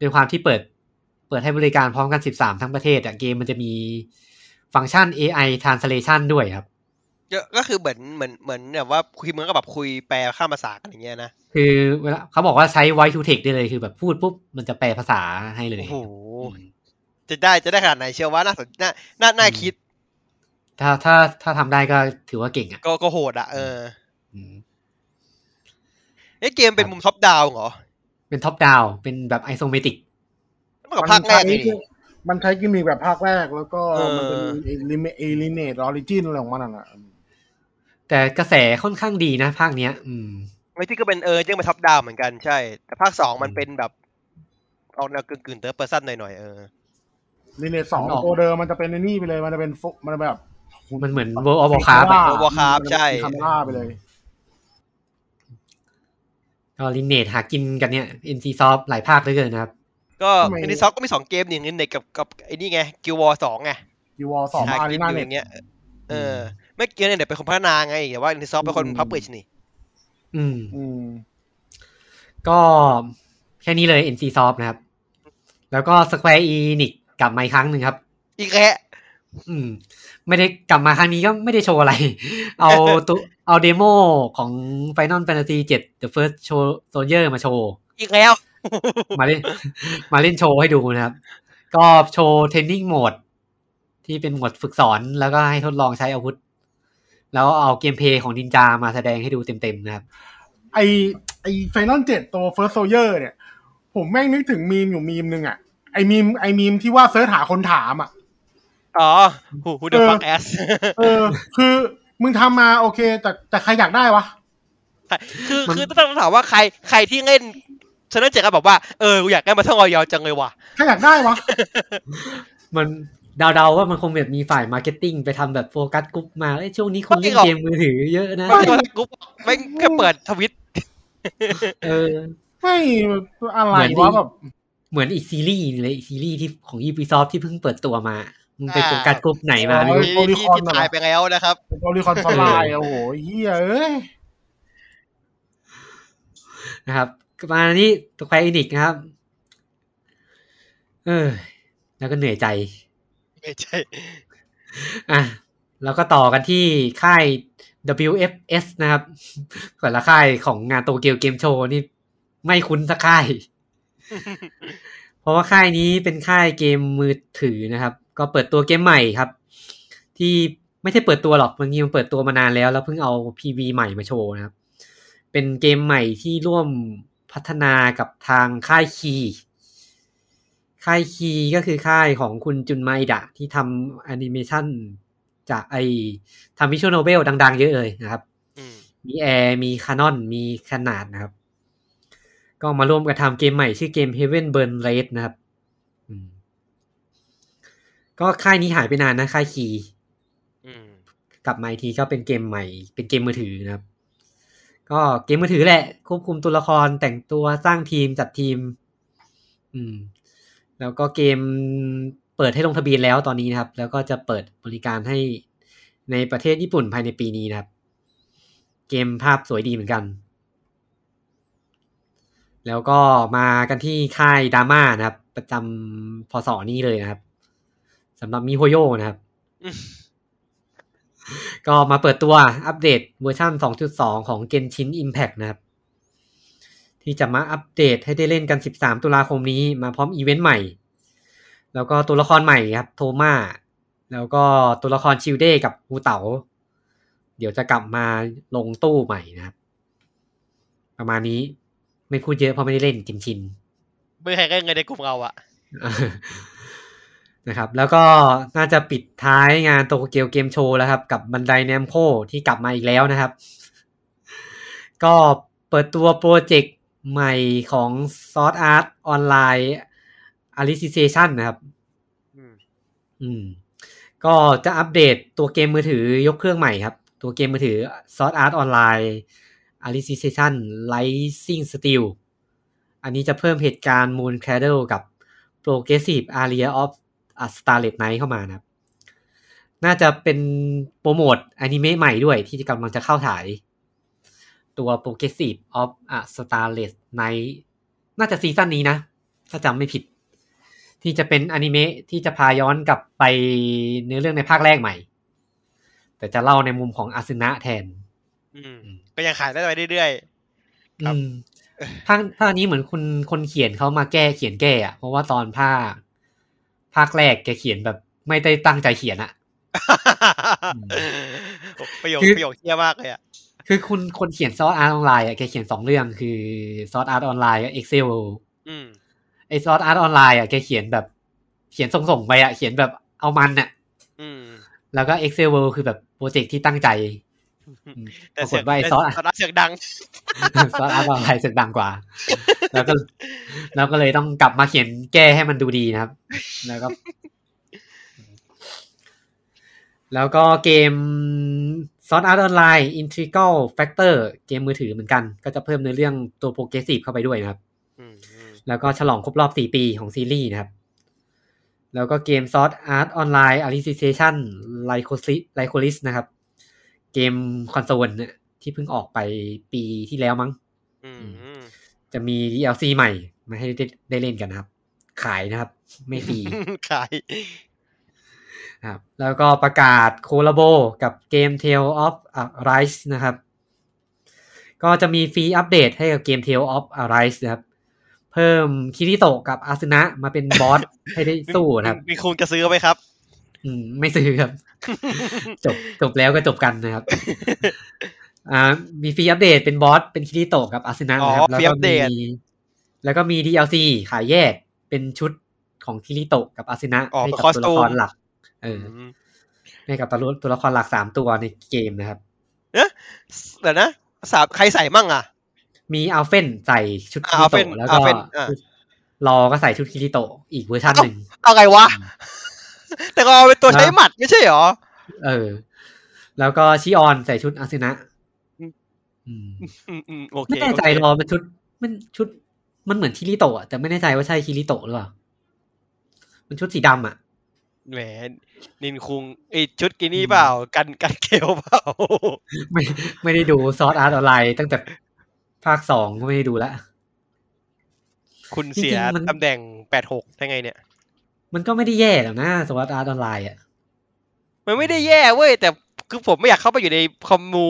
ด้วยความที่เปิด เปิดให้บริการพร้อมกัน 13 ทั้งประเทศอะเกมมันจะมีฟังก์ชัน AI translation ด้วยครับเยอะก็คือเหมือนเหมือนเหมือนแบบว่าคุยเหมือนกับแบบคุยแปลข้ามภาษากันอย่างเงี้ยนะคือเวลาเขาบอกว่าใช้ voice to text ได้เลยคือแบบพูดปุ๊บมันจะแปลภาษาให้เลยโอ้โหอืมจะได้จะได้ขนาดไหนเชื่อว่าน่าสนน่าน่าน่าคิด ถ้าถ้าถ้าทำได้ก็ถือว่าเก่งอะก็ก็โหดอะเอออืมเอ้เกมเป็นมุม top-down เหรอ เป็น top-down เป็นแบบ isometric มันกับภาคแรกเลยนี่มันใช้กิมมิคแบบภาคแรกแล้วก็เออมันเป็นเอ Lineage เอ Lineage Origin อะไรของมันอะแต่กระแสค่อนข้างดีนะ ภาคเนี้ย อืมไม่ที่ก็เป็นเออยังเป็น top-down เหมือนกันใช่ แต่ภาคสองมันอืมเป็นแบบออกแนวกึ่งกึ่ง third person หน่อยๆเออ Lineage สองมันออกตัวเดิมมันจะเป็นไอ้นี่ไปเลย มันจะเป็นฟุมันแบบ มันเหมือน World of Warcraft อะ World of Warcraft ใช่คาเมล่าไปเลยก็ลินเนตหากินกันเนี่ย NC Soft หลายภาคเหลือเกินนะครับ ก็ทำไมอันนี้ซอฟก็มีสองเกมนี่นินเน็ตกับกับไอ้นี่ไงกิววอร์สองไงยูวอสองหาอากิรีนนาอยู่เน็อตย่างเงี้ยเออไม่เกี่ยวเนี่ยเดี๋ยวเป็นคนพัฒนาไงแต่ว่าอันนี้ซอฟเป็นคนอืมพับเบิชนี่ อืมอืมก็แค่นี้เลย NC Soft นะครับ แล้วก็ Square Enix กลับมาอีกครั้งหนึ่งครับ อีกแล้วอืม ไม่ได้กลับมาครั้งนี้ก็ไม่ได้โชว์อะไร เอาตัวเอา demo ของ Final Fantasy 7 The First Soldier มาโชว์ อีกแล้ว มาเล่นมาเล่นโชว์ให้ดูนะครับ ก็โชว์ training mode ที่เป็นโหมดฝึกสอนแล้วก็ให้ทดลองใช้อาวุธ แล้วเอา gameplay ของนินจามาแสดงให้ดูเต็มๆนะครับ ไอไอ Final เจ็ดตัว First Soldier เนี่ย ผมแม่งนึกถึงมีมอยู่มีมหนึ่งอะไอมีมไอมีมที่ว่า search หาคนถามอะอ๋อหูหูเดอะเออฟักแอสเออ คือมึงทำมาโอเค แต่แต่ใครอยากได้วะคือมันคือต้องถามว่าใครใครที่เล่น เซนเตอร์เจ็ดก็บอกว่าเออกูอยากได้มาท่องออยจังเลยว่ะใครอยากได้วะมันเดาๆว่ามันคงแบบมีฝ่ายมาร์เก็ตติ้งไปทำแบบโฟกัสกรุ๊ปมาเอ้ยช่วงนี้คนเล่นเกมมือถือเยอะนะไม่ใช่กูไม่แค่เปิดทวิตเออไม่อะไรเหมือนที่วะแบบเหมือนอีกซีรีส์เลยอีกซีรีส์ที่ของ Ubisoft ที่เพิ่งเปิดตัวมามึงไปอ่าโฟกัสกรุ๊ปไหนมาไม่โอ้รู้ยที่ที่ที่ตายไปแล้วนะครับโอลิคอนฟลายโอ้โหเฮียเอ้ยนะครับ มานี่ตัวแควอินิกนะครับ เออ แล้วก็เหนื่อยใจไม่ใช่อะแล้วก็ต่อกันที่ค่าย WFS นะครับแต่ละค่ายของงานโตเกียวเกมโชว์นี่ไม่คุ้นสักค่าย เพราะว่าค่ายนี้เป็นค่ายเกมมือถือนะครับ ก็เปิดตัวเกมใหม่ครับ ที่ไม่ใช่เปิดตัวหรอกมันมีมันเปิดตัวมานานแล้ว แล้วเพิ่งเอา PV ใหม่มาโชว์นะครับ เป็นเกมใหม่ที่ร่วม พัฒนากับทางค่ายคีค่ายคีก็คือค่ายของคุณจุนไมดะ ที่ทำแอนิเมชันจากไอทำวิชวลโนเบลดังๆเยอะเลยนะครับอืมมีแอร์ มีคานอน มีขนาดนะครับ ก็มาร่วมกันทำเกมใหม่ชื่อเกม Heaven Burn Red นะครับอืมก็ค่ายนี้หายไปนานนะ ค่ายคีอืมกลับมาอีกทีก็เป็นเกมใหม่ เป็นเกมมือถือนะครับ ก็เกมมือถือแหละ ควบคุมตัวละครแต่งตัวสร้างทีมจัดทีม อืม แล้วก็เกมเปิดให้ลงทะเบียนแล้วตอนนี้นะครับ แล้วก็จะเปิดบริการให้ในประเทศญี่ปุ่นภายในปีนี้นะครับ เกมภาพสวยดีเหมือนกัน แล้วก็มากันที่ค่ายดราม่านะครับ ประจำพศนี้เลยนะครับสำหรับ miHoYo นะครับ ก็มาเปิดตัวอัปเดตเวอร์ชัน2.2 ของ Genshin Impact นะครับ ที่จะมาอัปเดตให้ได้เล่นกัน 13 ตุลาคมนี้มาพร้อมอีเวนต์ใหม่ แล้วก็ตัวละครใหม่ครับโทมาแล้วก็ตัวละครชิลเด้กับฮูเต๋าเดี๋ยวจะกลับมาลงตู้ใหม่นะครับ ประมาณนี้ไม่พูดเยอะเพราะไม่ได้เล่นกินชินไม่ใครก็เงินในกลุ่มเราอะ นะครับ แล้วก็น่าจะปิดท้ายงานโตเกียวเกมโชว์แล้วครับ กับบันไดแนมโคที่กลับมาอีกแล้วนะครับ ก็เปิดตัวโปรเจกต์ใหม่ของ Sword Art Online Alicization นะครับอืมอืม ก็จะอัปเดตตัวเกมมือถือยกเครื่องใหม่ครับ ตัวเกมมือถือ Sword Art Online Alicization Rising Steel อันนี้จะเพิ่มเหตุการณ์ Moon Cradle กับ Progressive Area of a Starlit Night เข้ามานะครับ น่าจะเป็นโปรโมทอนิเมะใหม่ด้วยที่กำลังจะเข้าถ่าย ตัว Progressive of a Starlit Night น่าจะซีซั่นนี้นะ ถ้าจำไม่ผิด ที่จะเป็นอนิเมะที่จะพาย้อนกลับไปเนื้อเรื่องในภาคแรกใหม่ แต่จะเล่าในมุมของอาซึนะแทนอืมก็ยังขายได้ไปเรื่อยครับอืมภาคภาคนี้เหมือนคนคนเขียนเขามาแก้เขียนแก้อะเพราะว่าตอนภาค ภาคแรกแกเขียนแบบ ไม่ได้ตั้งใจเขียนอะๆประโยคคือประโยคเที่ยมากเลยอะคือคุณคนเขียน Sword Art Online อะแกเขียนสองเรื่องคือ Sword Art Online กับ Accel อืมไอ Sword Art Online อะแกเขียนแบบ เขียนส่งๆไปอะเขียนแบบเอามันอะอืมแล้วก็ Accel World คือแบบโปรเจกต์ที่ตั้งใจอืมแต่ปรากเสียฏงว่าไอซอสแต่เสียงดังซอสอาร์ตออนไลน์สึกดังกว่า แล้วก็แล้วก็เลยต้องกลับมาเขียนแก้ให้มันดูดีนะครับ แล้วก็ แล้วก็เกมซอสอาร์ตออนไลน์ Integral Factor เกมมือถือเหมือนกัน ก็จะเพิ่มในเรื่องตัวโปรเกรสซีฟเข้าไปด้วยนะครับอืมอืมแล้วก็ฉลองครบรอบ4ปีของซีรีส์นะครับ แล้วก็เกมซอสอาร์ตออนไลน์ Alicization Lycolis นะครับ เกมคอนโซลเนี่ยที่เพิ่งออกไปปีที่แล้วมั้งอืมอืม จะมี DLC ใหม่มาให้ได้ได้เล่นกันนะครับ ขายนะครับ ไม่ฟรีขายครับแล้วก็ประกาศโคลาโบกับเกม Tale of Arise นะครับ ก็จะมีฟรีอัปเดตให้กับเกม Tale of Arise นะครับ เพิ่มคิริโตะกับอาสนะมาเป็นบอสให้ได้สู้นะครับ มีคุณจะซื้อไหมครับ อืม ไม่ซื้อครับ จบจบแล้วก็จบกันนะครับ อ่ามีฟรีอัปเดตเป็นบอสเป็นคิริโตะกับอาสนะนะครับอ๋อแล้วฟรีอัก็ปเดมีตแล้วก็มี DLC ขายแยกเป็นชุดของคิริโตะกับอาสนะอ๋อให้เป็นกับตัวละคร costume หลักเออมให้กับตัวละตัวละครหลักสามตัวในเกมนะครับเดี๋ยวนะสามใครใส่มั่งอะ มีอัลเฟนใส่ชุดคิอ่าริ Alphen โตะแล้วก็ Alphen อ่ารอก็ใส่ชุดคิริโตะอีกเวอร์ชันหนึ่งเอาไงวะ แต่ก็เอาเป็นตัวใช้หมัดไม่ใช่เหรอ เออ แล้วก็ชิออนใส่ชุดอาซินะ ไม่แน่ใจโอเครอมันชุดมันชุด มันเหมือนคิริโตะอะแต่ไม่แน่ใจว่าใช่คิริโตะหรือเปล่า มันชุดสีดำอะแหมนินคุงไอชุดกินี่เปล่า กันกันเกลเปล่า ไม่ไม่ได้ดู Sword Art Online ตั้งแต่ภาคสองก็ไม่ได้ดูละคุณเสียจริงๆมันตำแหน่งแปดหกได้ไงเนี่ย มันก็ไม่ได้แย่หรอกนะ Sword Art Online อะ มันไม่ได้แย่เว้ย แต่คือผมไม่อยากเข้าไปอยู่ใน commu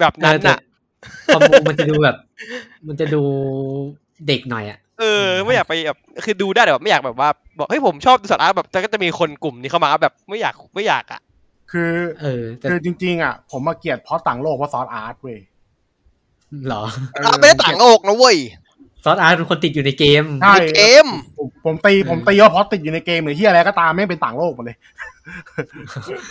แบบนั้นน่ะ commu มันจะดูแบบ มันจะดูเด็กหน่อยอะเออไม่อยากไปแบบคือดูได้แต่แบบไม่อยากแบบว่า บอกเฮ้ยผมชอบดู Sword Art แบบแต่ก็จะมีคนกลุ่มนี้เข้ามาแบบไม่อยากไม่อยากอะ คือ เออแต่คือจริง ๆ อะ ผมมาเกลียดเพราะต่างโลกเพราะซอสอาร์ตเว้ยเหรอเออไม่ได้ต่างโลกนะเว้ยซอสอาร์ตเป็นคนติดอยู่ในเกมใช่ในเกมผมผมตีผมตีว่าเพราะติดอยู่ในเกมหรือที่อะไรก็ตามไม่งเป็นต่างโลกหมดเลย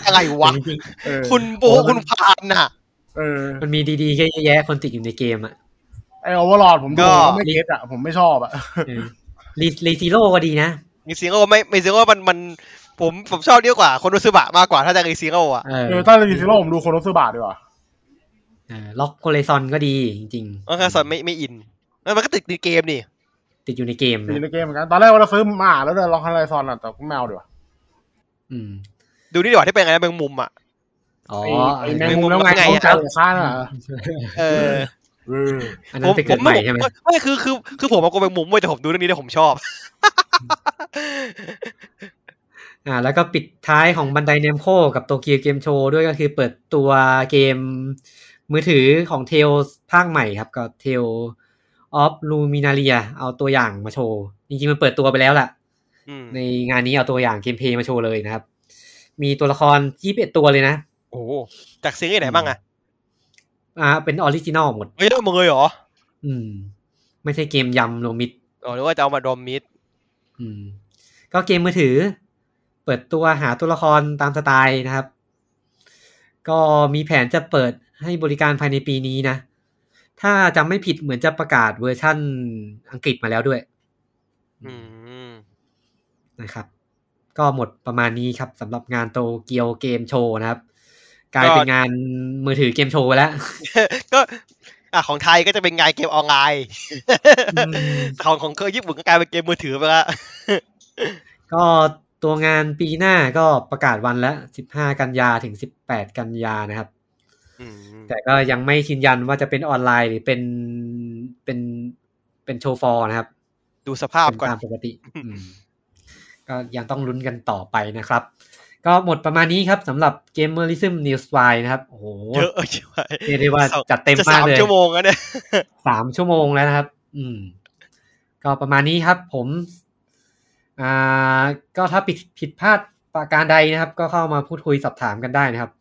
อะไรวะจริงเออคุณโบคุณพานน่ะ เออๆมันมีดีๆก็เยอะแยะคนติดอยู่ในเกมอะไอโอเวอร์ลอดผมดูก็ผมไม่เก็ตอะผมไม่ชอบอะเออรีรีซีโร่ก็ดีนะมีซิงเกิลไม่มีซิงเกิลมันมันผมผมชอบเยอะกว่าคนรู้สึกบะมากกว่าถ้าจะมีซิงเกิลอะเออเออถ้ารีซิโร่ผมดูโคโนซึบะดีกว่าเออล็อกโคเลซอนก็ดีจริงก็แค่สอนไม่ไม่อินแล้วมันก็ติดในเกมนี่ๆติดอยู่ในเกมตีในนะเกมเหมือนกันตอนแรกว่าเราซื้อมาอ่านแล้วเดินลองฮันไลซอนอะแต่ก็แมวดีกว่าอืม ดูนี่ดีกว่าที่เป็นไงนะแมงมุมอะ อ๋อไอ้ไอ้แมงมุมแล้วไงไงเขาอะใจข้างอะเออเอออันนั้นไปเกิดใหม่ใช่ไหมไม่คือคือคือผมเอากลัวแมงมุมเว้ยแต่ผมดูเรื่องนี้แล้วผมชอบ อ่า แล้วก็ปิดท้ายของ Bandai Namco กับ Tokyo Game Show ด้วยก็คือเปิดตัวเกมมือถือของ Tales ภาคใหม่ครับก็ Tales of Luminaria เอาตัวอย่างมาโชว์ จริงๆ มันเปิดตัวไปแล้วแหละอืมในงานนี้เอาตัวอย่าง gameplay มาโชว์เลยนะครับ มีตัวละครยี่สิบเอ็ดตัวเลยนะ โอ้โหจากซีรีส์ไหนบ้างอะอ่า เป็น original หมดเฮ้ยเอามาเลยเหรอ อืม ไม่ใช่เกมยำรวมมิตรอ๋อหรือว่าจะเอามาดอมมิดอืม ก็เกมมือถือ เปิดตัวหาตัวละครตามสไตล์นะครับ ก็มีแผนจะเปิดให้บริการภายในปีนี้นะ ถ้าจำไม่ผิดเหมือนจะประกาศเวอร์ชั่นอังกฤษมาแล้วด้วย อืม นะครับ ก็หมดประมาณนี้ครับสำหรับงานโตเกียวเกมโชว์นะครับ กลายเป็นงานมือถือเกมโชว์ไปแล้ว ก็อะของไทยก็จะเป็นงานเกมออนไลน์อืมของของเคยญี่ปุ่นก็กลายเป็นเกมมือถือไปแล้วก็ตัวงานปีหน้าก็ประกาศวันแล้ว15กันยาถึง18กันยานะครับอืมแต่ก็ยังไม่ยืนยันว่าจะเป็นออนไลน์หรือเป็นเป็นเป็นโชว์ฟอร์นะครับ ดูสภาพเป็นก่อนตามปกติอืมก็ยังต้องลุ้นกันต่อไปนะครับ ก็หมดประมาณนี้ครับสำหรับ Gamerism News y นะครับ โอ้โหเยอะใช่ไหมเรียกได้ว่าจัดเต็มจะมากสามเลยชั่วโมงแล้วเนี่ยสามชั่วโมงแล้วนะครับ อืม ก็ประมาณนี้ครับ ผม อ่า ก็ถ้าผิดผิดพลาดประการใดนะครับ ก็เข้ามาพูดคุยสอบถามกันได้นะครับ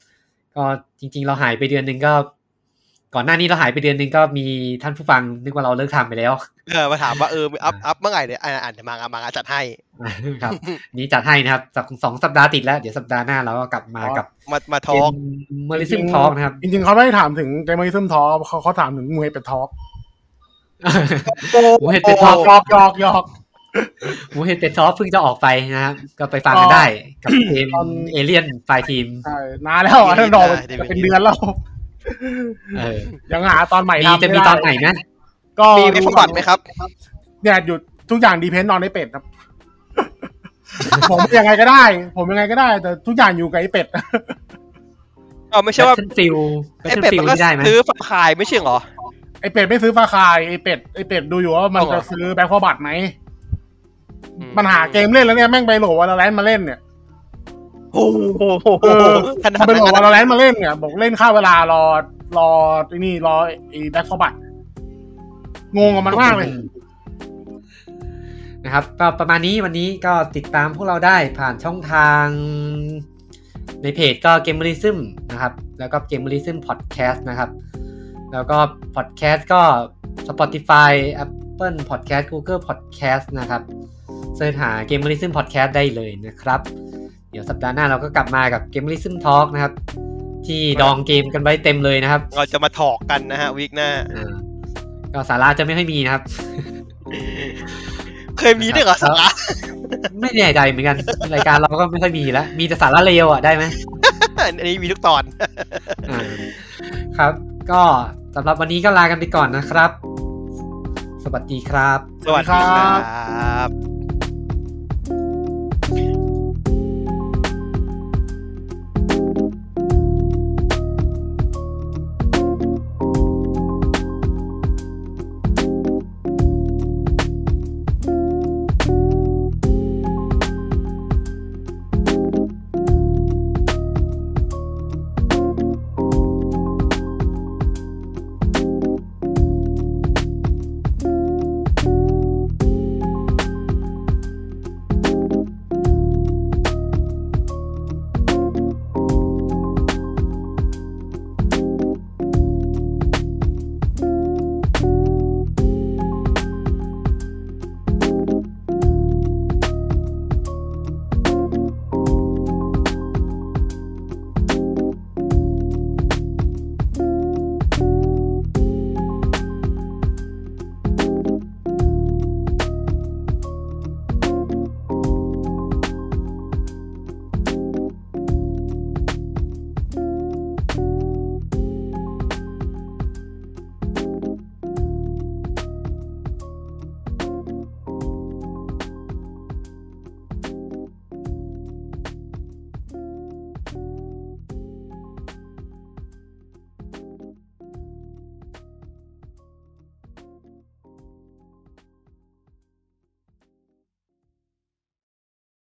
ก็จริง ๆ เราหายไปเดือนหนึ่งก็ ก่อนหน้านี้เราหายไปเดือนหนึ่งก็มีท่านผู้ฟังนึกว่าเราเลิกทำไปแล้ว เออมาถามว่าเอออัพอัพเมื่อไหร่เนี่ยอ่าอ่านเดี๋ยวมางานมางานจัดให้ครับ นี้จัดให้นะครับสักสองสัปดาห์ติดแล้ว เดี๋ยวสัปดาห์หน้าเราก็กลับมากับมามาทเกอล์กมเมอริซึมทอ k นะครับ จริงๆเขาไม่ได้ถามถึงเกมมิซึมทอล์เขาเขาถามถึงมวยเป็ดทอล์กโอ้โหเป็นหทยออกกหยอกหยอกหยอกมูเฮดเป็ดซอฟเพิ่งจะออกไปนะครับก็ไปฟังกันได้ กับเกมเอเลียนไฟทีมใช่นานแล้วอะท่านรอเป็นเดือนแล้วเออ ยังหาตอนใหม่มีทำจะมีไได้ตอนไหนนะก็มีเว็บฟุตบอลไหมครับ เนี่ยหยุดทุกอย่างดีเพนนอนไอเป็ดครับ ผมยังไงก็ได้ ผมยังไงก็ได้ แต่ทุกอย่างอยู่กับไอเป็ดเอาไม่ใช่ว่าแบทเทิลฟิลแบทไอ้เทิลเป็ดฟิลมันก็ที่ได้ไหมซื้อฝากขายไม่ใช่เหรอไอเป็ดไม่ซื้อฟ้าคายไอเป็ดไอเป็ดดูอยู่ว่ามันเอาเหรจะอซื้อแบ็คพอบัตไหมอืมมันหาเกมเล่นแล้วเนี่ยแม่งไปโหลวาโลแรนต์มาเล่นเนี่ย โอ้โหเออขนาพอดไปโหลดนั้น Valorant มาเล่นเนี่ยบอกเล่นค่าเวลารอรอไอ้นี่รอไอ Back 4 Blood งงกับมันมากเลยนะครับก็ประมาณนี้วันนี้ก็ติดตามพวกเราได้ผ่านช่องทาง ในเพจก็ Gamerism นะครับ แล้วก็เกม e ริซึมพอดแคสต์นะครับ แล้วก็พอดแคสต์ก็ Spotify Apple Podcast Google Podcast นะครับเสิร์ชหาเกม e ริซึมพอดแคสต์ได้เลยนะครับ เดี๋ยวสัปดาห์หน้าเราก็กลับมากับเกม e ริซึมทอล์กนะครับ ที่ดองเกมกันไว้เต็มเลยนะครับ เราจะมาถอกกันนะฮะวีคหน้าอ่าก็สาระจะไม่ค่อยมีนะครับ เคยมีด้วยเหรอสาระไม่แน่ใจเหมือนกัน รายการเราก็ไม่ค่อยมีแล้ว มีแต่สาระเลวอะได้ไหมอันนี้มีทุกตอนอ่าครับ ก็สำหรับวันนี้ก็ลากันไปก่อนนะครับ สวัสดีครับ สวัสดีครับ